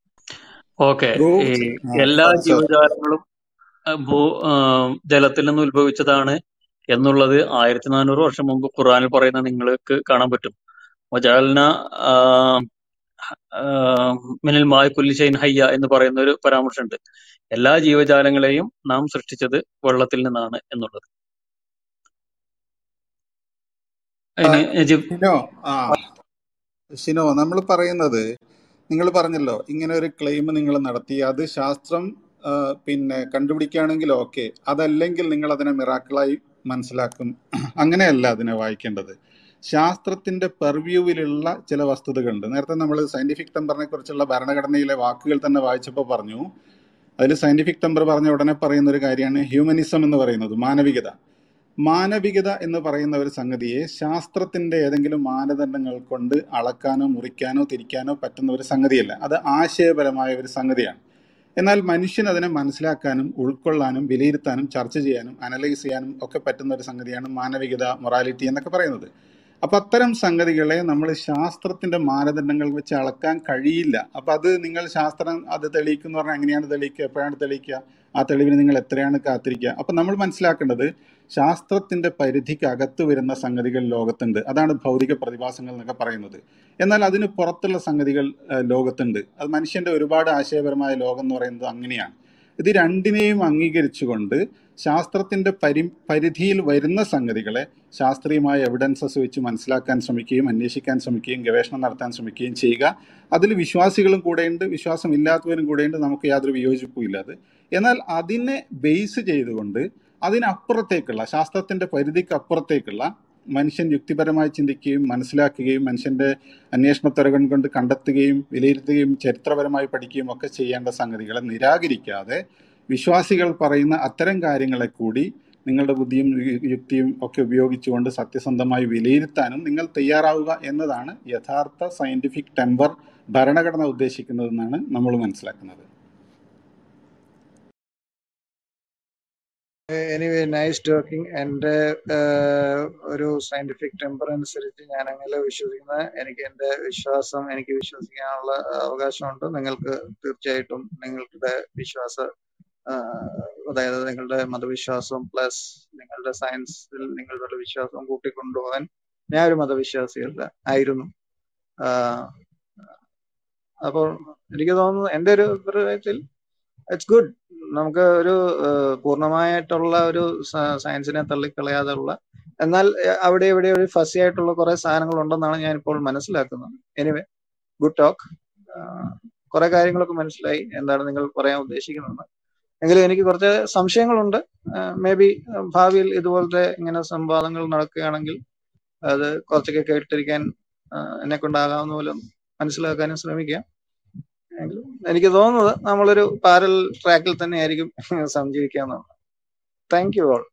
ഓക്കെ. ഈ എല്ലാ ജീവജാലങ്ങളും ഭൂ ജലത്തിൽ നിന്ന് ഉത്ഭവിച്ചതാണ് എന്നുള്ളത് ആയിരത്തി നാനൂറ് വർഷം മുമ്പ് ഖുറാനിൽ പറയുന്ന നിങ്ങൾക്ക് കാണാൻ പറ്റും. വജാലന മിനൽ മായ കുല്ലി ഷൈൻ ഹയ്യ എന്ന് പറയുന്ന ഒരു പരാമർശമുണ്ട്. എല്ലാ ജീവജാലങ്ങളെയും നാം സൃഷ്ടിച്ചത് വെള്ളത്തിൽ നിന്നാണ് എന്നുള്ളത്. ഷിനോ നമ്മൾ പറയുന്നത് നിങ്ങൾ പറഞ്ഞല്ലോ ഇങ്ങനെ ഒരു ക്ലെയിം നിങ്ങൾ നടത്തി അത് ശാസ്ത്രം പിന്നെ കണ്ടുപിടിക്കുകയാണെങ്കിൽ ഓക്കെ അതല്ലെങ്കിൽ നിങ്ങൾ അതിനെ മിറാക്കിളായി മനസ്സിലാക്കും. അങ്ങനെയല്ല അതിനെ വായിക്കേണ്ടത്. ശാസ്ത്രത്തിന്റെ പെർവ്യൂവിലുള്ള ചില വസ്തുതകളുണ്ട്. നേരത്തെ നമ്മൾ സയന്റിഫിക് ടെമ്പറിനെ കുറിച്ചുള്ള ഭരണഘടനയിലെ വാക്കുകൾ തന്നെ വായിച്ചപ്പോൾ പറഞ്ഞു. അതിൽ സയന്റിഫിക് ടെമ്പർ പറഞ്ഞ ഉടനെ പറയുന്ന ഒരു കാര്യമാണ് ഹ്യൂമനിസം എന്ന് പറയുന്നത് മാനവികത. മാനവികത എന്ന് പറയുന്ന ഒരു സംഗതിയെ ശാസ്ത്രത്തിന്റെ ഏതെങ്കിലും മാനദണ്ഡങ്ങൾ കൊണ്ട് അളക്കാനോ മുറിക്കാനോ തിരിക്കാനോ പറ്റുന്ന ഒരു സംഗതിയല്ല. അത് ആശയപരമായ ഒരു സംഗതിയാണ്. എന്നാൽ മനുഷ്യൻ അതിനെ മനസ്സിലാക്കാനും ഉൾക്കൊള്ളാനും വിലയിരുത്താനും ചർച്ച ചെയ്യാനും അനലൈസ് ചെയ്യാനും ഒക്കെ പറ്റുന്ന ഒരു സംഗതിയാണ് മാനവികത മൊറാലിറ്റി എന്നൊക്കെ പറയുന്നത്. അപ്പൊ അത്തരം സംഗതികളെ നമ്മൾ ശാസ്ത്രത്തിന്റെ മാനദണ്ഡങ്ങൾ വെച്ച് അളക്കാൻ കഴിയില്ല. അപ്പൊ അത് നിങ്ങൾ ശാസ്ത്രം അത് തെളിയിക്കുന്ന പറഞ്ഞാൽ എങ്ങനെയാണ് തെളിയിക്കുക? എപ്പോഴാണ് തെളിയിക്കുക? ആ തെളിവിന് നിങ്ങൾ എത്രയാണ് കാത്തിരിക്കുക? അപ്പൊ നമ്മൾ മനസ്സിലാക്കേണ്ടത് ശാസ്ത്രത്തിന്റെ പരിധിക്ക് അകത്ത് വരുന്ന സംഗതികൾ ലോകത്തുണ്ട്. അതാണ് ഭൗതിക പ്രതിഭാസങ്ങൾ എന്നൊക്കെ പറയുന്നത്. എന്നാൽ അതിന് പുറത്തുള്ള സംഗതികൾ ലോകത്തുണ്ട്. അത് മനുഷ്യന്റെ ഒരുപാട് ആശയപരമായ ലോകം എന്ന് പറയുന്നത് അങ്ങനെയാണ്. ഇത് രണ്ടിനെയും അംഗീകരിച്ചുകൊണ്ട് ശാസ്ത്രത്തിന്റെ പരി പരിധിയിൽ വരുന്ന സംഗതികളെ ശാസ്ത്രീയമായ എവിഡൻസസ് വെച്ച് മനസ്സിലാക്കാൻ ശ്രമിക്കുകയും അന്വേഷിക്കാൻ ശ്രമിക്കുകയും ഗവേഷണം നടത്താൻ ശ്രമിക്കുകയും ചെയ്യുക. അതിൽ വിശ്വാസികളും കൂടെയുണ്ട് വിശ്വാസം ഇല്ലാത്തവരും കൂടെയുണ്ട് നമുക്ക് യാതൊരു വിയോജിപ്പും ഇല്ലാതെ എന്നാൽ അതിനെ ബേസ് ചെയ്തുകൊണ്ട് അതിനപ്പുറത്തേക്കുള്ള ശാസ്ത്രത്തിന്റെ പരിധിക്ക് അപ്പുറത്തേക്കുള്ള മനുഷ്യൻ യുക്തിപരമായി ചിന്തിക്കുകയും മനസ്സിലാക്കുകയും മനുഷ്യന്റെ അന്വേഷണത്വരകൻ കൊണ്ട് കണ്ടെത്തുകയും വിലയിരുത്തുകയും ചരിത്രപരമായി പഠിക്കുകയും ഒക്കെ ചെയ്യേണ്ട സംഗതികളെ നിരാകരിക്കാതെ വിശ്വാസികൾ പറയുന്ന അത്തരം കാര്യങ്ങളെ കൂടി നിങ്ങളുടെ ബുദ്ധിയും യുക്തിയും ഒക്കെ ഉപയോഗിച്ചുകൊണ്ട് സത്യസന്ധമായി വിലയിരുത്താനും നിങ്ങൾ തയ്യാറാവുക എന്നതാണ് യഥാർത്ഥ സയന്റിഫിക് ടെമ്പർ ഭരണഘടന ഉദ്ദേശിക്കുന്നതെന്നാണ് നമ്മൾ മനസ്സിലാക്കുന്നത്. എനിവേ നൈസ് ടോക്കിംഗ് എന്റെ ഒരു സയന്റിഫിക് ടെമ്പർ അനുസരിച്ച് ഞാൻ അങ്ങനെ വിശ്വസിക്കുന്ന എനിക്ക് എന്റെ വിശ്വാസം എനിക്ക് വിശ്വസിക്കാനുള്ള അവകാശമുണ്ട്. നിങ്ങൾക്ക് തീർച്ചയായിട്ടും നിങ്ങളുടെ വിശ്വാസ അതായത് നിങ്ങളുടെ മതവിശ്വാസം പ്ലസ് നിങ്ങളുടെ സയൻസിൽ നിങ്ങളുടെ വിശ്വാസം കൂട്ടിക്കൊണ്ടുപോകാൻ ഞാൻ ഒരു മതവിശ്വാസിയല്ല ആയിരുന്നു. അപ്പോൾ എനിക്ക് തോന്നുന്നു എന്റെ ഒരു അഭിപ്രായത്തിൽ ഇറ്റ്സ് ഗുഡ് നമുക്ക് ഒരു പൂർണമായിട്ടുള്ള ഒരു സയൻസിനെ തള്ളിക്കളയാതെ ഉള്ള എന്നാൽ അവിടെ ഇവിടെ ഒരു ഫസി ആയിട്ടുള്ള കുറെ സാധനങ്ങൾ ഉണ്ടെന്നാണ് ഞാൻ ഇപ്പോൾ മനസ്സിലാക്കുന്നത് എനിവേ ഗുഡ് ടോക്ക് കുറെ കാര്യങ്ങളൊക്കെ മനസ്സിലായി. എന്താണ് നിങ്ങൾ പറയാൻ ഉദ്ദേശിക്കുന്നത് എങ്കിലും എനിക്ക് കുറച്ച് സംശയങ്ങളുണ്ട്. മേ ബി ഭാവിയിൽ ഇതുപോലത്തെ ഇങ്ങനെ സംവാദങ്ങൾ നടക്കുകയാണെങ്കിൽ അത് കുറച്ചൊക്കെ കേട്ടിരിക്കാൻ എന്നെ കൊണ്ടാകാവുന്ന പോലെ മനസ്സിലാക്കാനും ശ്രമിക്കാം. എനിക്ക് തോന്നുന്നത് നമ്മളൊരു പാരൽ ട്രാക്കിൽ തന്നെ ആയിരിക്കും സഞ്ചരിക്കാന്നാണ് താങ്ക് യു ഓൾ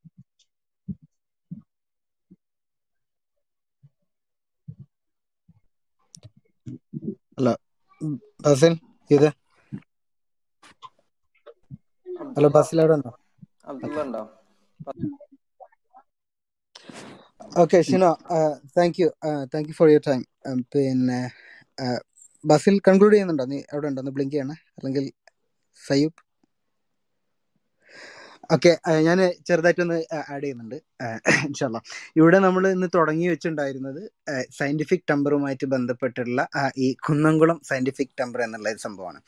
അല്ല ഇത്? ഹലോ ബസ്സിൽ അവിടെ ഉണ്ടോ ഉണ്ടോ okay Shino thank you thank you for your time പിന്നെ ബസ്സിൽ കൺക്ലൂഡ് ചെയ്യുന്നുണ്ടോ? നീ അവിടെ ഉണ്ടോ? ഒന്ന് ബ്ലിങ്ക് ചെയ്യണേ. അല്ലെങ്കിൽ സയ്യൂബ് ഓക്കെ ഞാൻ ചെറുതായിട്ടൊന്ന് ആഡ് ചെയ്യുന്നുണ്ട്. ഇൻഷാല്ല ഇവിടെ നമ്മൾ ഇന്ന് തുടങ്ങി വെച്ചിട്ടുണ്ടായിരുന്നത് സയന്റിഫിക് ടെമ്പറുമായിട്ട് ബന്ധപ്പെട്ടുള്ള ഈ കുന്നംകുളം സയന്റിഫിക് ടെമ്പർ എന്നുള്ള ഒരു സംഭവമാണ്.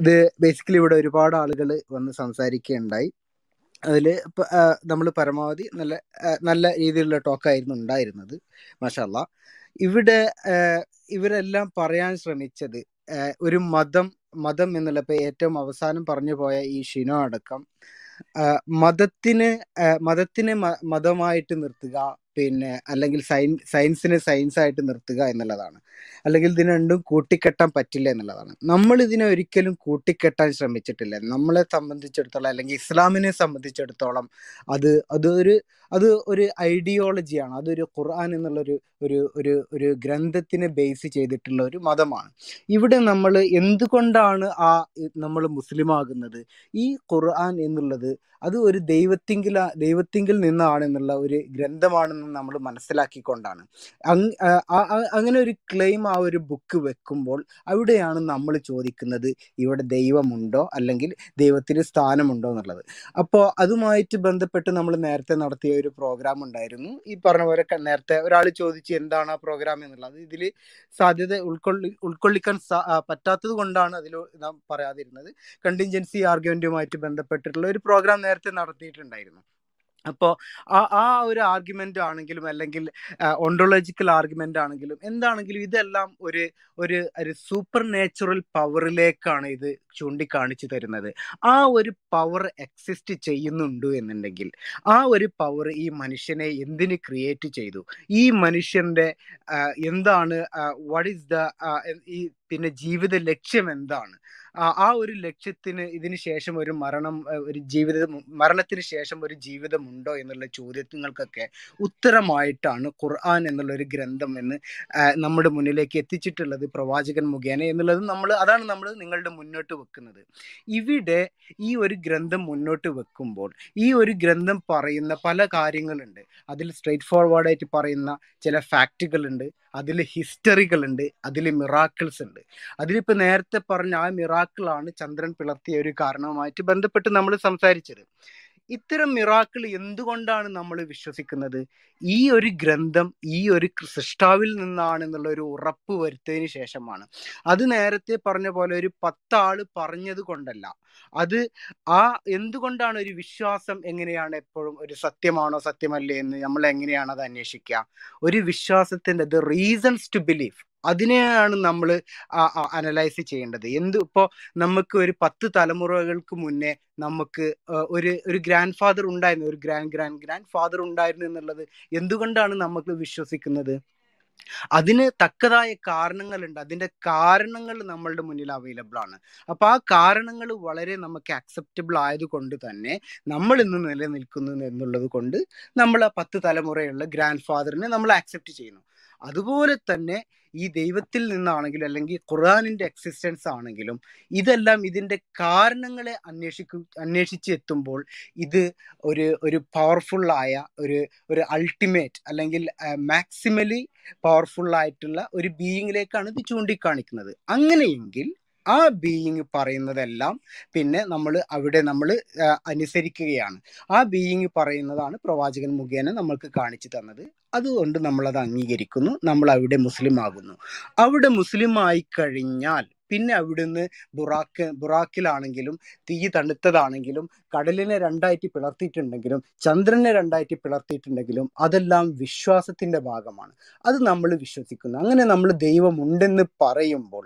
ഇത് ബേസിക്കലി ഇവിടെ ഒരുപാട് ആളുകൾ വന്ന് സംസാരിക്കുകയുണ്ടായി അതിൽ നമ്മൾ പരമാവധി നല്ല നല്ല രീതിയിലുള്ള ടോക്കായിരുന്നു ഉണ്ടായിരുന്നത് മാഷല്ല ഇവിടെ ഇവരെല്ലാം പറയാൻ ശ്രമിച്ചത് ഒരു മതം മതം എന്നുള്ള ഇപ്പൊ ഏറ്റവും അവസാനം പറഞ്ഞു പോയ ഈ ഷിനോ അടക്കം മതത്തിന് ആ, മതത്തിനെ മ- മതമായിട്ട് നിർത്തുക. പിന്നെ അല്ലെങ്കിൽ സയൻ സയൻസിനെ സയൻസ് ആയിട്ട് നിർത്തുക എന്നുള്ളതാണ്. അല്ലെങ്കിൽ ഇതിനെ രണ്ടും കൂട്ടിക്കെട്ടാൻ പറ്റില്ല എന്നുള്ളതാണ്. നമ്മൾ ഇതിനെ ഒരിക്കലും കൂട്ടിക്കെട്ടാൻ ശ്രമിച്ചിട്ടില്ല. നമ്മളെ സംബന്ധിച്ചിടത്തോളം അല്ലെങ്കിൽ ഇസ്ലാമിനെ സംബന്ധിച്ചിടത്തോളം അത് അതൊരു അത് ഒരു ഐഡിയോളജിയാണ് അതൊരു ഖുർആൻ എന്നുള്ളൊരു ഒരു ഒരു ഒരു ഗ്രന്ഥത്തിനെ ബേസ് ചെയ്തിട്ടുള്ള ഒരു മതമാണ്. ഇവിടെ നമ്മൾ എന്തുകൊണ്ടാണ് ആ നമ്മൾ മുസ്ലിം ആകുന്നത്? ഈ ഖുർആൻ എന്നുള്ളത് അത് ഒരു ദൈവത്തിങ്കിലാ ദൈവത്തിങ്കിൽ നിന്നാണെന്നുള്ള ഒരു ഗ്രന്ഥമാണെന്ന് നമ്മൾ മനസ്സിലാക്കിക്കൊണ്ടാണ്. അങ്ങനെ ഒരു ക്ലെയിം ആ ഒരു ബുക്ക് വെക്കുമ്പോൾ അവിടെയാണ് നമ്മൾ ചോദിക്കുന്നത് ഇവിടെ ദൈവമുണ്ടോ അല്ലെങ്കിൽ ദൈവത്തിന് സ്ഥാനമുണ്ടോ എന്നുള്ളത്. അപ്പോൾ അതുമായിട്ട് ബന്ധപ്പെട്ട് നമ്മൾ നേരത്തെ നടത്തിയ ഒരു പ്രോഗ്രാം ഉണ്ടായിരുന്നു. ഈ പറഞ്ഞ പോലെ നേരത്തെ ഒരാൾ ചോദിച്ചു എന്താണ് ആ പ്രോഗ്രാം എന്നുള്ളത്. ഇതിൽ സാധ്യത ഉൾക്കൊള്ളി ഉൾക്കൊള്ളിക്കാൻ പറ്റാത്തത് കൊണ്ടാണ് അതിൽ നാം പറയാതിരുന്നത്. കണ്ടിൻജൻസി ആർഗ്യുമെന്റുമായിട്ട് ബന്ധപ്പെട്ടിട്ടുള്ള ഒരു പ്രോഗ്രാം നേരത്തെ നടത്തിയിട്ടുണ്ടായിരുന്നു. അപ്പോൾ ആ ആ ഒരു ആർഗ്യുമെന്റ് ആണെങ്കിലും അല്ലെങ്കിൽ ഓണ്ടോളജിക്കൽ ആർഗ്യുമെന്റ് ആണെങ്കിലും എന്താണെങ്കിലും ഇതെല്ലാം ഒരു ഒരു ഒരു സൂപ്പർ നാച്ചുറൽ പവറിലേക്കാണ് ഇത് ചൂണ്ടിക്കാണിച്ചു തരുന്നത്. ആ ഒരു പവർ എക്സിസ്റ്റ് ചെയ്യുന്നുണ്ട് എന്നുണ്ടെങ്കിൽ ആ ഒരു പവർ ഈ മനുഷ്യനെ എന്തിന് ക്രിയേറ്റ് ചെയ്തു? ഈ മനുഷ്യന്റെ എന്താണ് വാട്ട് ഈസ് ദ ഈ പിന്നെ ജീവിത ലക്ഷ്യം എന്താണ്? ആ ഒരു ലക്ഷ്യത്തിന് ഇതിന് ശേഷം ഒരു മരണം ഒരു ജീവിത മരണത്തിന് ശേഷം ഒരു ജീവിതമുണ്ടോ എന്നുള്ള ചോദ്യങ്ങൾക്കൊക്കെ ഉത്തരമായിട്ടാണ് ഖുർആൻ എന്നുള്ള ഒരു ഗ്രന്ഥം എന്ന് നമ്മുടെ മുന്നിലേക്ക് എത്തിച്ചിട്ടുള്ളത് പ്രവാചകൻ മുഖേന എന്നുള്ളത് നമ്മൾ അതാണ് നമ്മൾ നിങ്ങളുടെ മുന്നോട്ട് വെക്കുന്നത്. ഇവിടെ ഈ ഒരു ഗ്രന്ഥം മുന്നോട്ട് വെക്കുമ്പോൾ ഈ ഒരു ഗ്രന്ഥം പറയുന്ന പല കാര്യങ്ങളുണ്ട്. അതിൽ സ്ട്രെയിറ്റ് ഫോർവേഡായിട്ട് പറയുന്ന ചില ഫാക്റ്റുകളുണ്ട് അതിൽ ഹിസ്റ്ററികളുണ്ട് അതിൽ മിറാക്കിൾസ് ഉണ്ട്. അതിലിപ്പോൾ നേരത്തെ പറഞ്ഞ ആ മിറാക്കിളാണ് ചന്ദ്രൻ പിളർത്തിയ ഒരു കാരണവുമായിട്ട് ബന്ധപ്പെട്ട് നമ്മൾ സംസാരിച്ചത്. ഇത്തരം മിറാക്കിൾ എന്തുകൊണ്ടാണ് നമ്മൾ വിശ്വസിക്കുന്നത്? ഈ ഒരു ഗ്രന്ഥം ഈ ഒരു സൃഷ്ടാവിൽ നിന്നാണ് എന്നുള്ള ഒരു ഉറപ്പ് വരുത്തതിന് ശേഷമാണ്. അത് നേരത്തെ പറഞ്ഞ പോലെ ഒരു പത്താൾ പറഞ്ഞത് കൊണ്ടല്ല. അത് ആ എന്തുകൊണ്ടാണ് ഒരു വിശ്വാസം എങ്ങനെയാണ് എപ്പോഴും ഒരു സത്യമാണോ സത്യമല്ലേ എന്ന് നമ്മൾ എങ്ങനെയാണ് അത് അന്വേഷിക്കുക? ഒരു വിശ്വാസത്തിന്റെ ദ റീസൺസ് ടു ബിലീവ് അതിനെയാണ് നമ്മൾ അനലൈസ് ചെയ്യേണ്ടത്. എന്ത് ഇപ്പോൾ നമുക്ക് ഒരു പത്ത് തലമുറകൾക്ക് മുന്നേ നമുക്ക് ഒരു ഒരു ഗ്രാൻഡ് ഫാദർ ഉണ്ടായിരുന്നു. ഒരു ഗ്രാൻഡ് ഗ്രാൻഡ് ഗ്രാൻഡ് ഫാദർ ഉണ്ടായിരുന്നു എന്നുള്ളത് എന്തുകൊണ്ടാണ് നമുക്ക് വിശ്വസിക്കുന്നത്? അതിന് തക്കതായ കാരണങ്ങളുണ്ട്. അതിന്റെ കാരണങ്ങൾ നമ്മളുടെ മുന്നിൽ അവൈലബിൾ ആണ്. അപ്പൊ ആ കാരണങ്ങൾ വളരെ നമുക്ക് അക്സെപ്റ്റബിൾ ആയതുകൊണ്ട് തന്നെ നമ്മൾ ഇന്ന് നിലനിൽക്കുന്നു എന്നുള്ളത് കൊണ്ട് നമ്മൾ ആ പത്ത് തലമുറയുള്ള ഗ്രാൻഡ് ഫാദറിനെ നമ്മൾ ആക്സെപ്റ്റ് ചെയ്യുന്നു. അതുപോലെ തന്നെ ഈ ദൈവത്തിൽ നിന്നാണെങ്കിലും അല്ലെങ്കിൽ ഖുർആാനിന്റെ എക്സിസ്റ്റൻസ് ആണെങ്കിലും ഇതെല്ലാം ഇതിന്റെ കാരണങ്ങളെ അന്വേഷിക്കു അന്വേഷിച്ച് എത്തുമ്പോൾ ഇത് ഒരു ഒരു പവർഫുള്ളായ ഒരു ഒരു അൾട്ടിമേറ്റ് അല്ലെങ്കിൽ മാക്സിമലി പവർഫുൾ ആയിട്ടുള്ള ഒരു ബീയിങ്ങിലേക്കാണ് ഇത് ചൂണ്ടിക്കാണിക്കുന്നത്. അങ്ങനെയെങ്കിൽ ആ ബീയിങ് പറയുന്നതെല്ലാം പിന്നെ നമ്മൾ അവിടെ നമ്മൾ അനുസരിക്കുകയാണ്. ആ ബീയിങ് പറയുന്നതാണ് പ്രവാചകൻ മുഖേന നമ്മൾക്ക് കാണിച്ചു തന്നത്. അതുകൊണ്ട് നമ്മളത് അംഗീകരിക്കുന്നു. നമ്മൾ അവിടെ മുസ്ലിം ആകുന്നു അവിടെ മുസ്ലിം ആയി കഴിഞ്ഞാൽ പിന്നെ അവിടുന്ന് ബുറാക്ക് ബുറാക്കിലാണെങ്കിലും തീ തണുത്തതാണെങ്കിലും കടലിനെ രണ്ടായിട്ട് പിളർത്തിയിട്ടുണ്ടെങ്കിലും ചന്ദ്രനെ രണ്ടായിട്ട് പിളർത്തിയിട്ടുണ്ടെങ്കിലും അതെല്ലാം വിശ്വാസത്തിന്റെ ഭാഗമാണ്. അത് നമ്മൾ വിശ്വസിക്കുന്നു. അങ്ങനെ നമ്മൾ ദൈവമുണ്ടെന്ന് പറയുമ്പോൾ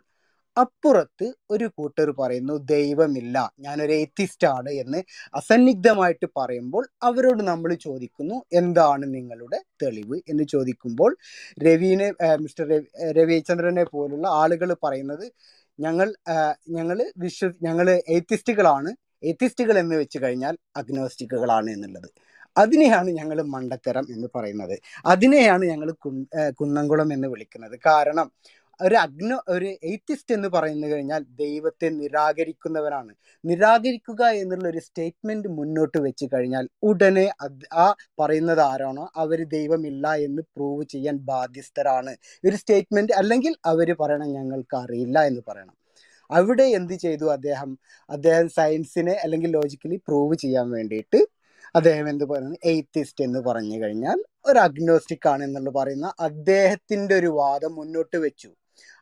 അപ്പുറത്ത് ഒരു കൂട്ടർ പറയുന്നു ദൈവമില്ല ഞാനൊരു എത്തിസ്റ്റ് ആണ് എന്ന് അസന്നിഗ്ധമായിട്ട് പറയുമ്പോൾ അവരോട് നമ്മൾ ചോദിക്കുന്നു എന്താണ് നിങ്ങളുടെ തെളിവ്? എന്ന് ചോദിക്കുമ്പോൾ രവിനെ മിസ്റ്റർ രവിചന്ദ്രനെ പോലുള്ള ആളുകൾ പറയുന്നത് ഞങ്ങൾ ഞങ്ങൾ വിശ്വ ഞങ്ങൾ എയ്ത്തിസ്റ്റുകളാണ് എത്തിസ്റ്റുകൾ എന്ന് വെച്ച് കഴിഞ്ഞാൽ അഗ്നോസ്റ്റിക്കുകളാണ് എന്നുള്ളത്. അതിനെയാണ് ഞങ്ങൾ മണ്ടത്തരം എന്ന് പറയുന്നത്. അതിനെയാണ് ഞങ്ങൾ കുന്നംകുളം എന്ന് വിളിക്കുന്നത്. കാരണം ഒരു അഗ്നോ ഒരു എയ്ത്തിസ്റ്റ് എന്ന് പറയുന്നു കഴിഞ്ഞാൽ ദൈവത്തെ നിരാകരിക്കുന്നവരാണ്. നിരാകരിക്കുക എന്നുള്ള ഒരു സ്റ്റേറ്റ്മെന്റ് മുന്നോട്ട് വെച്ച് കഴിഞ്ഞാൽ ഉടനെ ആ പറയുന്നത് ആരാണോ അവർ ദൈവമില്ല എന്ന് പ്രൂവ് ചെയ്യാൻ ബാധ്യസ്ഥരാണ്. ഒരു സ്റ്റേറ്റ്മെന്റ് അല്ലെങ്കിൽ അവർ പറയണം ഞങ്ങൾക്ക് അറിയില്ല എന്ന് പറയണം. അവിടെ എന്ത് ചെയ്തു അദ്ദേഹം? അദ്ദേഹം സയൻസിനെ അല്ലെങ്കിൽ ലോജിക്കലി പ്രൂവ് ചെയ്യാൻ വേണ്ടിയിട്ട് അദ്ദേഹം എന്ത് പറയുന്നു? എയ്ത്തിസ്റ്റ് എന്ന് പറഞ്ഞു കഴിഞ്ഞാൽ ഒരു അഗ്നോസ്റ്റിക് ആണ് എന്നുള്ള പറയുന്ന അദ്ദേഹത്തിന്റെ ഒരു വാദം മുന്നോട്ട് വെച്ചു.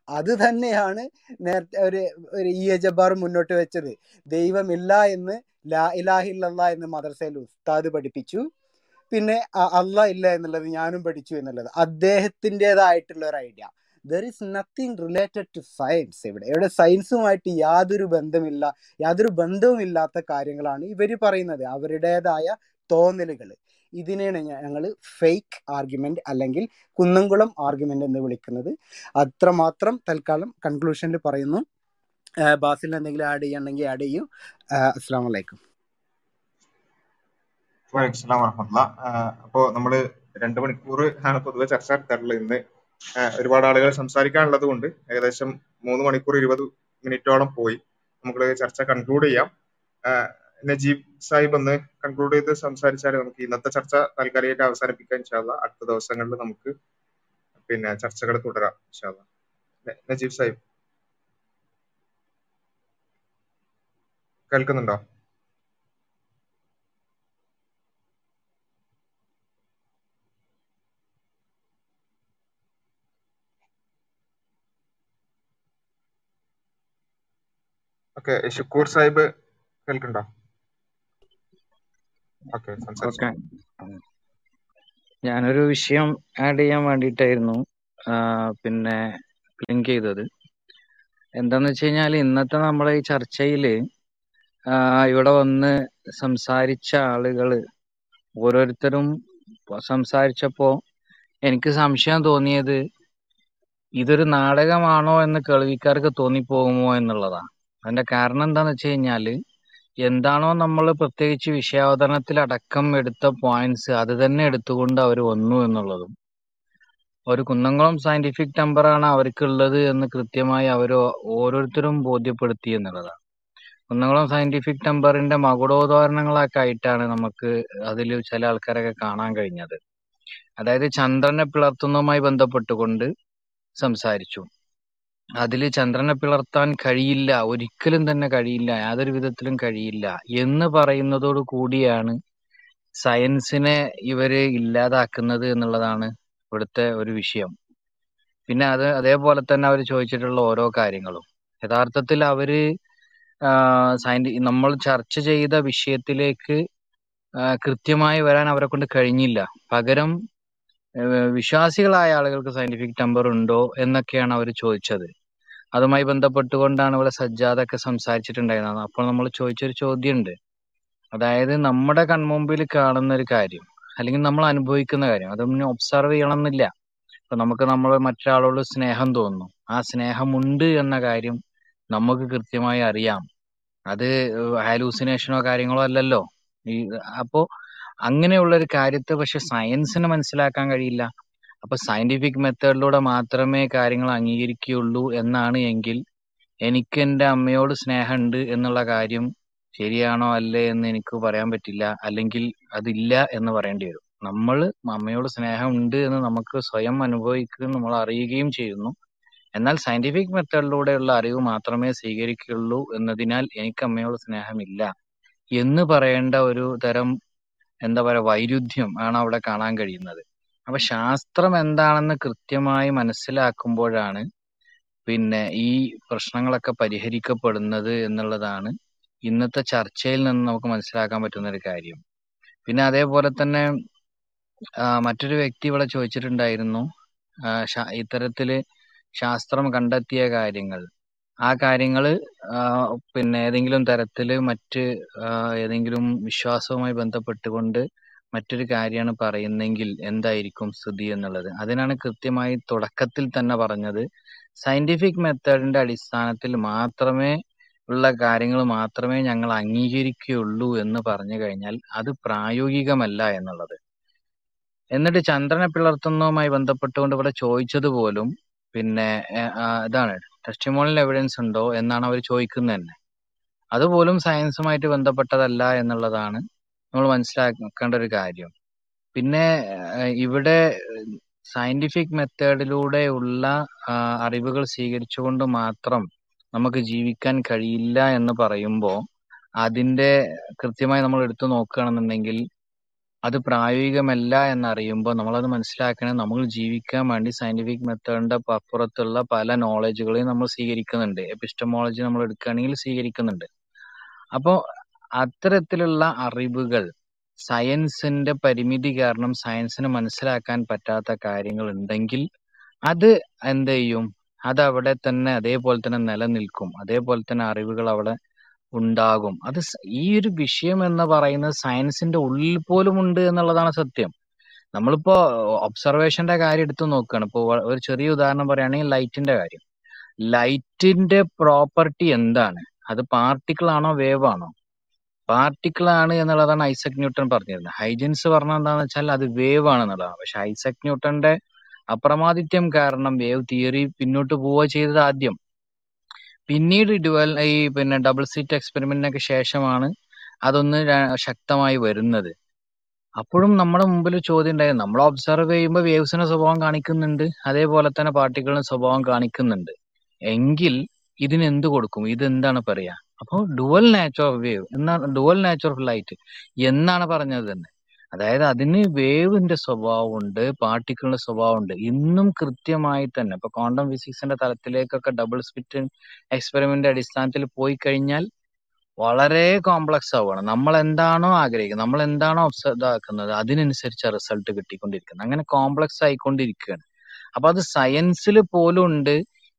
അത് തന്നെയാണ് നേരത്തെ ഒരു ഒരു ഇ എ മുന്നോട്ട് വെച്ചത്. ദൈവമില്ല എന്ന് ലാ ഇലാഹില്ല എന്ന് മദർസയിൽ ഉസ്താദ് പഠിപ്പിച്ചു. പിന്നെ അള്ളാ ഇല്ല എന്നുള്ളത് ഞാനും പഠിച്ചു എന്നുള്ളത്. അദ്ദേഹത്തിന്റെതായിട്ടുള്ള ഒരു idea. There is nothing related to science ഇവിടെ. ഇവിടെ സയൻസുമായിട്ട് യാതൊരു ബന്ധമില്ല യാതൊരു ബന്ധവുമില്ലാത്ത കാര്യങ്ങളാണ് ഇവർ പറയുന്നത്. അവരുടേതായ തോന്നലുകൾ ഇതിനെയാണ് ഞങ്ങൾ ഫേക്ക് ആർഗ്യുമെന്റ് അല്ലെങ്കിൽ കുന്നംകുളം ആർഗ്യുമെന്റ് എന്ന് വിളിക്കുന്നത്. അത്രമാത്രം തൽക്കാലം കൺക്ലൂഷനിൽ പറയുന്നു. ബാസിൽ എന്തെങ്കിലും ആഡ് ചെയ്യണമെങ്കിൽ ആഡ് ചെയ്യൂ. അസ്സാം വലൈക്കും അപ്പോ നമ്മൾ രണ്ട് മണിക്കൂർ ആണ് പൊതുവെ ചർച്ച നടത്താറുള്ളത് ഇന്ന്. ഒരുപാട് ആളുകൾ സംസാരിക്കാനുള്ളത് കൊണ്ട് ഏകദേശം മൂന്ന് മണിക്കൂർ ഇരുപത് മിനിറ്റോളം പോയി. നമുക്ക് ചർച്ച കൺക്ലൂഡ് ചെയ്യാം. നജീബ് സാഹിബ് ഒന്ന് കൺക്ലൂഡ് ചെയ്ത് സംസാരിച്ചാൽ നമുക്ക് ഇന്നത്തെ ചർച്ച താൽക്കാലികമായിട്ട് അവസാനിപ്പിക്കാൻ ഇൻഷാല്ല അടുത്ത ദിവസങ്ങളിൽ നമുക്ക് പിന്നെ ചർച്ചകൾ തുടരാം ഇൻഷാല്ല നജീബ് സാഹിബ്. കേൾക്കുന്നുണ്ടോ? ഓക്കെ ഷുക്കൂർ സാഹിബ് കേൾക്കുന്നുണ്ടോ? ഞാനൊരു വിഷയം ആഡ് ചെയ്യാൻ വേണ്ടിയിട്ടായിരുന്നു. പിന്നെ ലിങ്ക് ചെയ്തത്. എന്താന്ന് വെച്ച് കഴിഞ്ഞാൽ ഇന്നത്തെ നമ്മളെ ഈ ചർച്ചയിൽ ഇവിടെ വന്ന് സംസാരിച്ച ആളുകൾ ഓരോരുത്തരും സംസാരിച്ചപ്പോ എനിക്ക് സംശയം തോന്നിയത് ഇതൊരു നാടകമാണോ എന്ന് കേൾവിക്കാർക്ക് തോന്നിപ്പോകുമോ എന്നുള്ളതാ. അതിന്റെ കാരണം എന്താന്ന് വെച്ച് കഴിഞ്ഞാൽ എന്താണോ നമ്മൾ പ്രത്യേകിച്ച് വിഷയാവതരണത്തിൽ അടക്കം എടുത്ത പോയിന്റ്സ് അത് തന്നെ എടുത്തുകൊണ്ട് അവർ വന്നു എന്നുള്ളതും. ഒരു കുന്നംകുളം സയന്റിഫിക് ടെമ്പറാണ് അവർക്കുള്ളത് എന്ന് കൃത്യമായി അവർ ഓരോരുത്തരും ബോധ്യപ്പെടുത്തി എന്നുള്ളതാണ്. കുന്നംകുളം സയന്റിഫിക് ടെമ്പറിന്റെ മകുടോദാഹരണങ്ങളൊക്കെ ആയിട്ടാണ് നമുക്ക് അതിൽ ചില ആൾക്കാരൊക്കെ കാണാൻ കഴിഞ്ഞത്. അതായത് ചന്ദ്രനെ പിളർത്തുന്നതുമായി ബന്ധപ്പെട്ടുകൊണ്ട് സംസാരിച്ചു. അതിൽ ചന്ദ്രനെ പിളർത്താൻ കഴിയില്ല ഒരിക്കലും തന്നെ കഴിയില്ല യാതൊരു വിധത്തിലും കഴിയില്ല എന്ന് പറയുന്നതോട് കൂടിയാണ് സയൻസിനെ ഇവർ ഇല്ലാതാക്കുന്നത് എന്നുള്ളതാണ് ഇവിടുത്തെ ഒരു വിഷയം. പിന്നെ അത് അതേപോലെ തന്നെ അവർ ചോദിച്ചിട്ടുള്ള ഓരോ കാര്യങ്ങളും. യഥാർത്ഥത്തിൽ അവർ സയന്റി നമ്മൾ ചർച്ച ചെയ്ത വിഷയത്തിലേക്ക് കൃത്യമായി വരാൻ അവരെ കൊണ്ട് കഴിഞ്ഞില്ല. പകരം വിശ്വാസികളായ ആളുകൾക്ക് സയന്റിഫിക് ടെമ്പർ ഉണ്ടോ എന്നൊക്കെയാണ് അവർ ചോദിച്ചത്. അതുമായി ബന്ധപ്പെട്ടുകൊണ്ടാണ് ഇവിടെ സജ്ജാദൊക്കെ സംസാരിച്ചിട്ടുണ്ടായിരുന്നത്. അപ്പോൾ നമ്മൾ ചോദിച്ചൊരു ചോദ്യമുണ്ട്. അതായത് നമ്മുടെ കൺമുമ്പിൽ കാണുന്ന ഒരു കാര്യം അല്ലെങ്കിൽ നമ്മൾ അനുഭവിക്കുന്ന കാര്യം അതൊന്നും ഒബ്സർവ് ചെയ്യണം എന്നില്ല ഇപ്പൊ നമുക്ക് നമ്മൾ മറ്റൊരാളോട് സ്നേഹം തോന്നുന്നു. ആ സ്നേഹമുണ്ട് എന്ന കാര്യം നമുക്ക് കൃത്യമായി അറിയാം. അത് ഹാലൂസിനേഷനോ കാര്യങ്ങളോ അല്ലല്ലോ. ഈ അപ്പോ അങ്ങനെയുള്ള ഒരു കാര്യത്തെ പക്ഷെ സയൻസിന് മനസ്സിലാക്കാൻ കഴിയില്ല. അപ്പൊ സയന്റിഫിക് മെത്തേഡിലൂടെ മാത്രമേ കാര്യങ്ങൾ അംഗീകരിക്കുകയുള്ളൂ എന്നാണ് എങ്കിൽ എനിക്ക് എന്റെ അമ്മയോട് സ്നേഹമുണ്ട് എന്നുള്ള കാര്യം ശരിയാണോ അല്ലേ എന്ന് എനിക്ക് പറയാൻ പറ്റില്ല. അല്ലെങ്കിൽ അതില്ല എന്ന് പറയേണ്ടി വരും. നമ്മൾ അമ്മയോട് സ്നേഹമുണ്ട് എന്ന് നമുക്ക് സ്വയം അനുഭവിക്കുകയും നമ്മൾ അറിയുകയും ചെയ്യുന്നു. എന്നാൽ സയന്റിഫിക് മെത്തേഡിലൂടെയുള്ള അറിവ് മാത്രമേ സ്വീകരിക്കുകയുള്ളൂ എന്നതിനാൽ എനിക്ക് അമ്മയോട് സ്നേഹമില്ല എന്ന് പറയേണ്ട ഒരു തരം എന്താ പറയുക വൈരുദ്ധ്യം ആണ് അവിടെ കാണാൻ കഴിയുന്നത്. അപ്പൊ ശാസ്ത്രം എന്താണെന്ന് കൃത്യമായി മനസ്സിലാക്കുമ്പോഴാണ് പിന്നെ ഈ പ്രശ്നങ്ങളൊക്കെ പരിഹരിക്കപ്പെടുന്നത് എന്നുള്ളതാണ് ഇന്നത്തെ ചർച്ചയിൽ നിന്ന് നമുക്ക് മനസ്സിലാക്കാൻ പറ്റുന്ന ഒരു കാര്യം. പിന്നെ അതേപോലെ തന്നെ മറ്റൊരു വ്യക്തി ഇവിടെ ചോദിച്ചിട്ടുണ്ടായിരുന്നു ഇത്തരത്തിൽ ശാസ്ത്രം കണ്ടെത്തിയ കാര്യങ്ങൾ. ആ കാര്യങ്ങൾ പിന്നെ ഏതെങ്കിലും തരത്തിൽ മറ്റ് ഏതെങ്കിലും വിശ്വാസവുമായി ബന്ധപ്പെട്ടുകൊണ്ട് മറ്റൊരു കാര്യമാണ് പറയുന്നെങ്കിൽ എന്തായിരിക്കും സ്ഥിതി എന്നുള്ളത്. അതിനാണ് കൃത്യമായി തുടക്കത്തിൽ തന്നെ പറഞ്ഞത്. സയന്റിഫിക് മെത്തേഡിന്റെ അടിസ്ഥാനത്തിൽ മാത്രമേ ഉള്ള കാര്യങ്ങൾ മാത്രമേ ഞങ്ങൾ അംഗീകരിക്കുകയുള്ളൂ എന്ന് പറഞ്ഞു കഴിഞ്ഞാൽ അത് പ്രായോഗികമല്ല എന്നുള്ളത്. എന്നിട്ട് ചന്ദ്രനെ പിളർത്തുന്നതുമായി ബന്ധപ്പെട്ടുകൊണ്ട് ഇവിടെ ചോദിച്ചത് പോലും പിന്നെ ഇതാണ്. ടെസ്റ്റിമോണിയൽ എവിഡൻസ് ഉണ്ടോ എന്നാണ് അവർ ചോദിക്കുന്നത് തന്നെ. അതുപോലും സയൻസുമായിട്ട് ബന്ധപ്പെട്ടതല്ല എന്നുള്ളതാണ് നമ്മൾ മനസ്സിലാക്കേണ്ട ഒരു കാര്യം. പിന്നെ ഇവിടെ സയന്റിഫിക് മെത്തേഡിലൂടെയുള്ള അറിവുകൾ സ്വീകരിച്ചുകൊണ്ട് മാത്രം നമുക്ക് ജീവിക്കാൻ കഴിയില്ല എന്ന് പറയുമ്പോൾ അതിന്റെ കൃത്യമായി നമ്മൾ എടുത്തു നോക്കുകയാണെന്നുണ്ടെങ്കിൽ അത് പ്രായോഗികമല്ല എന്നറിയുമ്പോൾ നമ്മളത് മനസ്സിലാക്കണം നമ്മൾ ജീവിക്കാൻ വേണ്ടി സയന്റിഫിക് മെത്തേഡിന്റെ അപ്പുറത്തുള്ള പല നോളജുകളെയും നമ്മൾ സ്വീകരിക്കുന്നുണ്ട്. എപ്പിസ്റ്റമോളജി നമ്മൾ എടുക്കുകയാണെങ്കിൽ സ്വീകരിക്കുന്നുണ്ട്. അപ്പോൾ അത്തരത്തിലുള്ള അറിവുകൾ സയൻസിന്റെ പരിമിതി കാരണം സയൻസിന് മനസ്സിലാക്കാൻ പറ്റാത്ത കാര്യങ്ങൾ ഉണ്ടെങ്കിൽ അത് എന്ത് ചെയ്യും? അത് അവിടെ തന്നെ അതേപോലെ തന്നെ നിലനിൽക്കും. അതേപോലെ തന്നെ അറിവുകൾ അവിടെ ഉണ്ടാകും. അത് ഈ ഒരു വിഷയം എന്ന് പറയുന്നത് സയൻസിന്റെ ഉള്ളിൽ പോലും ഉണ്ട് എന്നുള്ളതാണ് സത്യം. നമ്മളിപ്പോ ഒബ്സർവേഷന്റെ കാര്യം എടുത്തു നോക്കുകയാണ്. ഇപ്പോൾ ഒരു ചെറിയ ഉദാഹരണം പറയുകയാണെങ്കിൽ ലൈറ്റിന്റെ കാര്യം. ലൈറ്റിന്റെ പ്രോപ്പർട്ടി എന്താണ്? അത് പാർട്ടിക്കിൾ ആണോ വേവ് ആണോ പാർട്ടിക്കിൾ ആണ് എന്നുള്ളതാണ് ഐസക് ന്യൂട്ടൺ പറഞ്ഞിരുന്നത്. ഹൈജൻസ് പറഞ്ഞ എന്താണെന്ന് വെച്ചാൽ അത് വേവ് ആണ് എന്നുള്ളതാണ് പക്ഷെ ഐസക് ന്യൂട്ടന്റെ അപ്രമാദിത്യം കാരണം വേവ് തിയറി പിന്നോട്ട് പോവുക ചെയ്തത് ആദ്യം. പിന്നീട് ഡുവൽ ഈ പിന്നെ ഡബിൾ സീറ്റ് എക്സ്പെരിമെന്റിനൊക്കെ ശേഷമാണ് അതൊന്ന് ശക്തമായി വരുന്നത്. അപ്പോഴും നമ്മുടെ മുമ്പിൽ ചോദ്യം ഉണ്ടായിരുന്നു നമ്മൾ ഒബ്സർവ് ചെയ്യുമ്പോൾ വേവ്സിന്റെ സ്വഭാവം കാണിക്കുന്നുണ്ട്. അതേപോലെ തന്നെ പാർട്ടിക്കിളിന്റെ സ്വഭാവം കാണിക്കുന്നുണ്ട്. എങ്കിൽ ഇതിന് എന്ത് കൊടുക്കും? ഇത് എന്താണ് പറയാ? അപ്പോൾ ഡുവൽ നേച്ചർ ഓഫ് വേവ് എന്നാണ് ഡുവൽ നേച്ചർ ഓഫ് ലൈറ്റ് എന്നാണ് പറഞ്ഞത് തന്നെ. അതായത് അതിന് വേവിന്റെ സ്വഭാവമുണ്ട് പാർട്ടിക്കിളിന്റെ സ്വഭാവമുണ്ട്. ഇന്നും കൃത്യമായി തന്നെ ഇപ്പൊ ക്വാണ്ടം ഫിസിക്സിന്റെ തലത്തിലേക്കൊക്കെ ഡബിൾ സ്പിറ്റ് എക്സ്പെരിമെന്റ് അടിസ്ഥാനത്തിൽ പോയി കഴിഞ്ഞാൽ വളരെ കോംപ്ലക്സ് ആവുകയാണ്. നമ്മൾ എന്താണോ ആഗ്രഹിക്കുന്നത് നമ്മൾ എന്താണോ ആക്കുന്നത് അതിനനുസരിച്ച് റിസൾട്ട് കിട്ടിക്കൊണ്ടിരിക്കുന്നത്. അങ്ങനെ കോംപ്ലക്സ് ആയിക്കൊണ്ടിരിക്കുകയാണ്. അപ്പൊ അത് സയൻസിൽ പോലും ഉണ്ട്.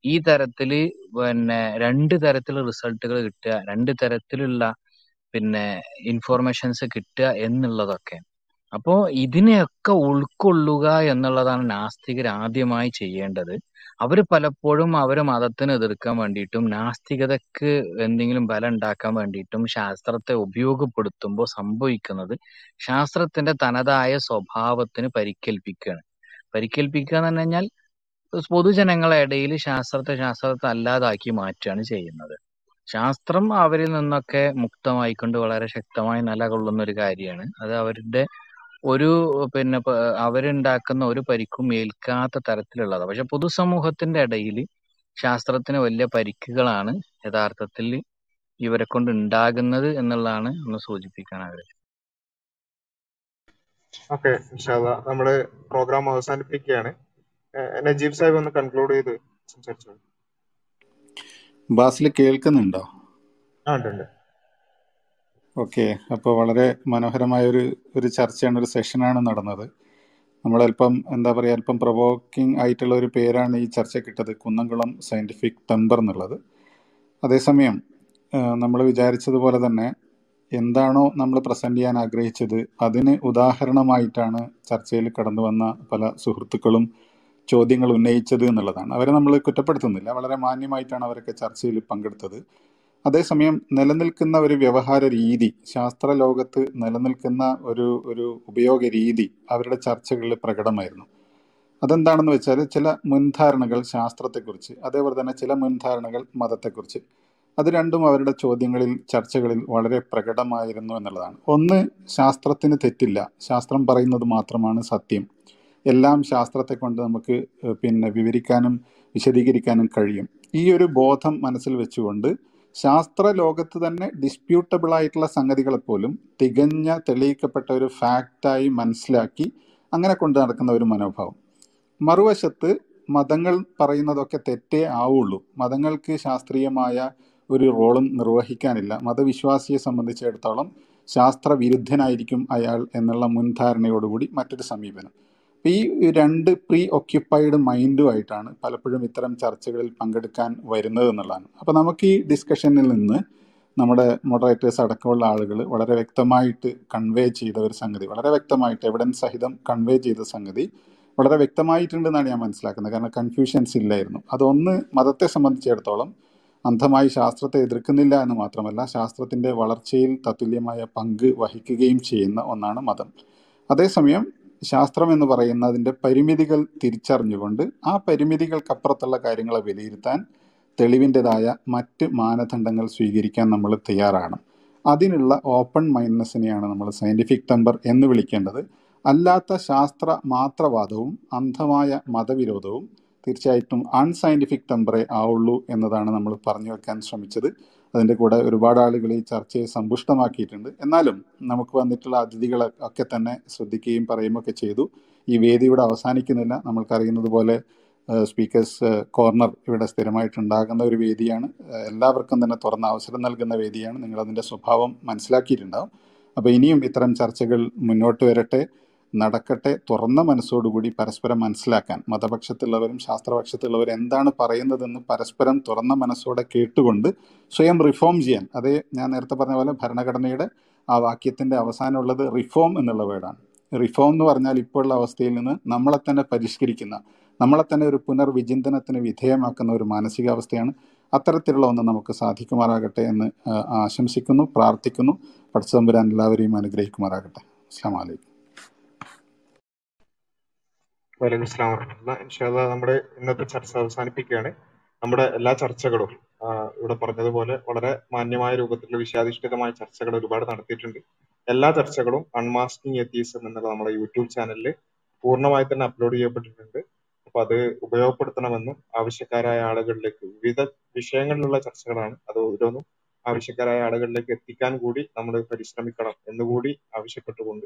ഈ തരത്തിൽ പിന്നെ രണ്ട് തരത്തിൽ റിസൾട്ടുകൾ കിട്ടുക രണ്ട് തരത്തിലുള്ള പിന്നെ ഇൻഫോർമേഷൻസ് കിട്ടുക എന്നുള്ളതൊക്കെ. അപ്പോ ഇതിനെയൊക്കെ ഉൾക്കൊള്ളുക എന്നുള്ളതാണ് നാസ്തികർ ആദ്യമായി ചെയ്യേണ്ടത്. അവർ പലപ്പോഴും അവരെ മതത്തിനെ എതിർക്കാൻ വേണ്ടിയിട്ടും നാസ്തികതക്ക് എന്തെങ്കിലും ബലം ഉണ്ടാക്കാൻ വേണ്ടിയിട്ടും ശാസ്ത്രത്തെ ഉപയോഗപ്പെടുത്തുമ്പോൾ സംഭവിക്കുന്നത് ശാസ്ത്രത്തിന്റെ തനതായ സ്വഭാവത്തിന് പരിക്കേൽപ്പിക്കുകയാണ്. പരിക്കേൽപ്പിക്കുക എന്ന് പറഞ്ഞു കഴിഞ്ഞാൽ പൊതുജനങ്ങളെ ഇടയിൽ ശാസ്ത്രത്തെ ശാസ്ത്രത്തെ അല്ലാതാക്കി മാറ്റുകയാണ് ചെയ്യുന്നത്. ശാസ്ത്രം അവരിൽ നിന്നൊക്കെ മുക്തമായിക്കൊണ്ട് വളരെ ശക്തമായി നിലകൊള്ളുന്ന ഒരു കാര്യമാണ്. അത് അവരുടെ ഒരു പിന്നെ അവരുണ്ടാക്കുന്ന ഒരു പരിക്കും ഏൽക്കാത്ത തരത്തിലുള്ളതാണ് പക്ഷെ പൊതുസമൂഹത്തിന്റെ ഇടയിൽ ശാസ്ത്രത്തിന് വലിയ പരിക്കുകളാണ് യഥാർത്ഥത്തിൽ ഇവരെ കൊണ്ട് ഉണ്ടാകുന്നത് എന്നുള്ളതാണ് ഒന്ന് സൂചിപ്പിക്കാൻ ആഗ്രഹിച്ചത് ഓക്കെ നമ്മൾ പ്രോഗ്രാം അവസാനിപ്പിക്കുകയാണ്. നജീബ് സാഹിബ് ഒന്ന് കൺക്ലൂഡ് ചെയ്ത് സംസാരിച്ചോളൂ. ബാസിൽ കേൾക്കുന്നുണ്ടോ? ആ ഉണ്ട് ഉണ്ട്. ഓക്കെ. അപ്പോൾ വളരെ മനോഹരമായ ഒരു ഒരു ചർച്ചയാണ് ഒരു സെഷനാണ് നടന്നത്. നമ്മൾ അല്പം എന്താ പറയുക അല്പം പ്രൊവോക്കിംഗ് ആയിട്ടുള്ള ഒരു പേരാണ് ഈ ചർച്ച കിട്ടത് കുന്നംകുളം സയന്റിഫിക് ടെമ്പർ എന്നുള്ളത്. അതേസമയം നമ്മൾ വിചാരിച്ചതുപോലെ തന്നെ എന്താണോ നമ്മൾ പ്രസന്റ് ചെയ്യാൻ ആഗ്രഹിച്ചത് അതിന് ഉദാഹരണമായിട്ടാണ് ചർച്ചയിൽ കടന്നു വന്ന പല സുഹൃത്തുക്കളും ചോദ്യങ്ങൾ ഉന്നയിച്ചത് എന്നുള്ളതാണ്. അവരെ നമ്മൾ കുറ്റപ്പെടുത്തുന്നില്ല. വളരെ മാന്യമായിട്ടാണ് അവരൊക്കെ ചർച്ചയിൽ പങ്കെടുത്തത്. അതേസമയം നിലനിൽക്കുന്ന ഒരു വ്യവഹാര രീതി ശാസ്ത്ര ലോകത്ത് നിലനിൽക്കുന്ന ഒരു ഒരു ഉപയോഗ രീതി അവരുടെ ചർച്ചകളിൽ പ്രകടമായിരുന്നു. അതെന്താണെന്ന് വെച്ചാൽ ചില മുൻധാരണകൾ ശാസ്ത്രത്തെക്കുറിച്ച് അതേപോലെ തന്നെ ചില മുൻധാരണകൾ മതത്തെക്കുറിച്ച് അത് രണ്ടും അവരുടെ ചോദ്യങ്ങളിൽ ചർച്ചകളിൽ വളരെ പ്രകടമായിരുന്നു എന്നുള്ളതാണ്. ഒന്ന് ശാസ്ത്രത്തിന് തെറ്റില്ല. ശാസ്ത്രം പറയുന്നത് മാത്രമാണ് സത്യം. എല്ലാം ശാസ്ത്രത്തെ കൊണ്ട് നമുക്ക് പിന്നെ വിവരിക്കാനും വിശദീകരിക്കാനും കഴിയും. ഈ ഒരു ബോധം മനസ്സിൽ വെച്ചുകൊണ്ട് ശാസ്ത്ര ലോകത്ത് തന്നെ ഡിസ്പ്യൂട്ടബിൾ ആയിട്ടുള്ള സംഗതികളെ പോലും തികഞ്ഞ തെളിയിക്കപ്പെട്ട ഒരു ഫാക്റ്റായി മനസ്സിലാക്കി അങ്ങനെ കൊണ്ടു നടക്കുന്ന ഒരു മനോഭാവം. മറുവശത്ത് മതങ്ങൾ പറയുന്നതൊക്കെ തെറ്റേ ആവുള്ളൂ. മതങ്ങൾക്ക് ശാസ്ത്രീയമായ ഒരു റോളും നിർവഹിക്കാനില്ല. മതവിശ്വാസിയെ സംബന്ധിച്ചിടത്തോളം ശാസ്ത്രവിരുദ്ധനായിരിക്കും അയാൾ എന്നുള്ള മുൻധാരണയോടുകൂടി മറ്റൊരു സമീപനം. ഈ രണ്ട് പ്രീ ഒക്യുപ്പൈഡ് മൈൻഡുമായിട്ടാണ് പലപ്പോഴും ഇത്തരം ചർച്ചകളിൽ പങ്കെടുക്കാൻ വരുന്നത് എന്നുള്ളതാണ്. അപ്പോൾ നമുക്ക് ഈ ഡിസ്കഷനിൽ നിന്ന് നമ്മുടെ മോഡറേറ്റേഴ്സ് അടക്കമുള്ള ആളുകൾ വളരെ വ്യക്തമായിട്ട് കൺവേ ചെയ്ത ഒരു സംഗതി വളരെ വ്യക്തമായിട്ട് എവിഡൻസ് സഹിതം കൺവേ ചെയ്ത സംഗതി വളരെ വ്യക്തമായിട്ടുണ്ടെന്നാണ് ഞാൻ മനസ്സിലാക്കുന്നത്. കാരണം കൺഫ്യൂഷൻസ് ഇല്ലായിരുന്നു. അതൊന്ന് മതത്തെ സംബന്ധിച്ചിടത്തോളം അന്ധമായി ശാസ്ത്രത്തെ എതിർക്കുന്നില്ല എന്ന് മാത്രമല്ല ശാസ്ത്രത്തിന്റെ വളർച്ചയിൽ തത്തുല്യമായ പങ്ക് വഹിക്കുകയും ചെയ്യുന്ന ഒന്നാണ് മതം. അതേസമയം ശാസ്ത്രം എന്ന് പറയുന്നതിന്റെ പരിമിതികൾ തിരിച്ചറിഞ്ഞുകൊണ്ട് ആ പരിമിതികൾക്കപ്പുറത്തുള്ള കാര്യങ്ങളെ വിലയിരുത്താൻ തെളിവിന്റെതായ മറ്റ് മാനദണ്ഡങ്ങൾ സ്വീകരിക്കാൻ നമ്മൾ തയ്യാറാണ്. അതിനുള്ള ഓപ്പൺ മൈൻഡ്നെസ്സിനെയാണ് നമ്മൾ സയന്റിഫിക് ടെമ്പർ എന്ന് വിളിക്കേണ്ടത്. അല്ലാത്ത ശാസ്ത്ര മാത്രവാദവും അന്ധമായ മതവിരോധവും തീർച്ചയായിട്ടും അൺസയന്റിഫിക് ടെമ്പറേ ആവുള്ളൂ എന്നതാണ് നമ്മൾ പറഞ്ഞു വെക്കാൻ ശ്രമിച്ചത്. അതിന്റെ കൂടെ ഒരുപാട് ആളുകൾ ഈ ചർച്ചയെ സമ്പുഷ്ടമാക്കിയിട്ടുണ്ട്. എന്നാലും നമുക്ക് വന്നിട്ടുള്ള അതിഥികളെ ഒക്കെ തന്നെ ശ്രദ്ധിക്കുകയും പറയുകയൊക്കെ ചെയ്തു. ഈ വേദി ഇവിടെ അവസാനിക്കുന്നില്ല. നമ്മൾക്കറിയുന്നത് പോലെ സ്പീക്കേഴ്സ് കോർണർ ഇവിടെ സ്ഥിരമായിട്ടുണ്ടാകുന്ന ഒരു വേദിയാണ്. എല്ലാവർക്കും തന്നെ തുറന്ന അവസരം നൽകുന്ന വേദിയാണ്. നിങ്ങൾ അതിന്റെ സ്വഭാവം മനസ്സിലാക്കിയിട്ടുണ്ടാവും. അപ്പോൾ ഇനിയും ഇത്തരം ചർച്ചകൾ മുന്നോട്ട് വരട്ടെ. നടക്കട്ടെ തുറന്ന മനസ്സോടുകൂടി പരസ്പരം മനസ്സിലാക്കാൻ മതപക്ഷത്തുള്ളവരും ശാസ്ത്രപക്ഷത്തുള്ളവരും എന്താണ് പറയുന്നതെന്ന് പരസ്പരം തുറന്ന മനസ്സോടെ കേട്ടുകൊണ്ട് സ്വയം റിഫോം ചെയ്യാൻ. അതേ ഞാൻ നേരത്തെ പറഞ്ഞ പോലെ ഭരണഘടനയുടെ ആ വാക്യത്തിന്റെ അവസാനമുള്ളത് റിഫോം എന്നുള്ള വേർഡാണ് റിഫോം എന്ന് പറഞ്ഞാൽ ഇപ്പോഴുള്ള അവസ്ഥയിൽ നിന്ന് നമ്മളെ തന്നെ പരിഷ്കരിക്കുന്ന നമ്മളെ തന്നെ ഒരു പുനർവിചിന്തനത്തിന് വിധേയമാക്കുന്ന ഒരു മാനസികാവസ്ഥയാണ് അത്തരത്തിലുള്ള ഒന്ന് നമുക്ക് സാധിക്കുമാറാകട്ടെ എന്ന് ആശംസിക്കുന്നു പ്രാർത്ഥിക്കുന്നു. പടച്ചതമ്പുരാൻ എല്ലാവരെയും അനുഗ്രഹിക്കുമാറാകട്ടെ. അസ്സാം വലൈക്കും വലൈക്കും സ്ലാം വറഹ്മത്തുള്ളാ. ഇൻഷാ അല്ലാ നമ്മുടെ ഇന്നത്തെ ചർച്ച അവസാനിപ്പിക്കുകയാണ്. നമ്മുടെ എല്ലാ ചർച്ചകളും ഇവിടെ പറഞ്ഞതുപോലെ വളരെ മാന്യമായ രൂപത്തിലുള്ള വിഷയാധിഷ്ഠിതമായ ചർച്ചകൾ ഒരുപാട് നടത്തിയിട്ടുണ്ട്. എല്ലാ ചർച്ചകളും അൺമാസ്കിംഗ് എത്തീസം എന്നുള്ള നമ്മുടെ യൂട്യൂബ് ചാനലിൽ പൂർണമായി തന്നെ അപ്ലോഡ് ചെയ്യപ്പെട്ടിട്ടുണ്ട്. അപ്പൊ അത് ഉപയോഗപ്പെടുത്തണമെന്നും ആവശ്യക്കാരായ ആളുകളിലേക്ക് വിവിധ വിഷയങ്ങളിലുള്ള ചർച്ചകളാണ് അത് ഓരോന്നും ആവശ്യക്കാരായ ആളുകളിലേക്ക് എത്തിക്കാൻ കൂടി നമ്മൾ പരിശ്രമിക്കണം എന്നുകൂടി ആവശ്യപ്പെട്ടുകൊണ്ട്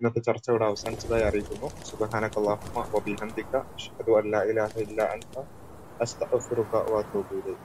ഇന്നത്തെ ചർച്ച ഇവിടെ അവസാനിച്ചതായി അറിയിക്കുന്നു. സുബ്ഹാനക്കല്ലാഹുമ്മ വബിഹംദിക അഷ്ഹദു അല്ലാ ഇലാഹ ഇല്ല അൻത അസ്തഗ്ഫിറുക വഅതൂബു ഇലൈക്.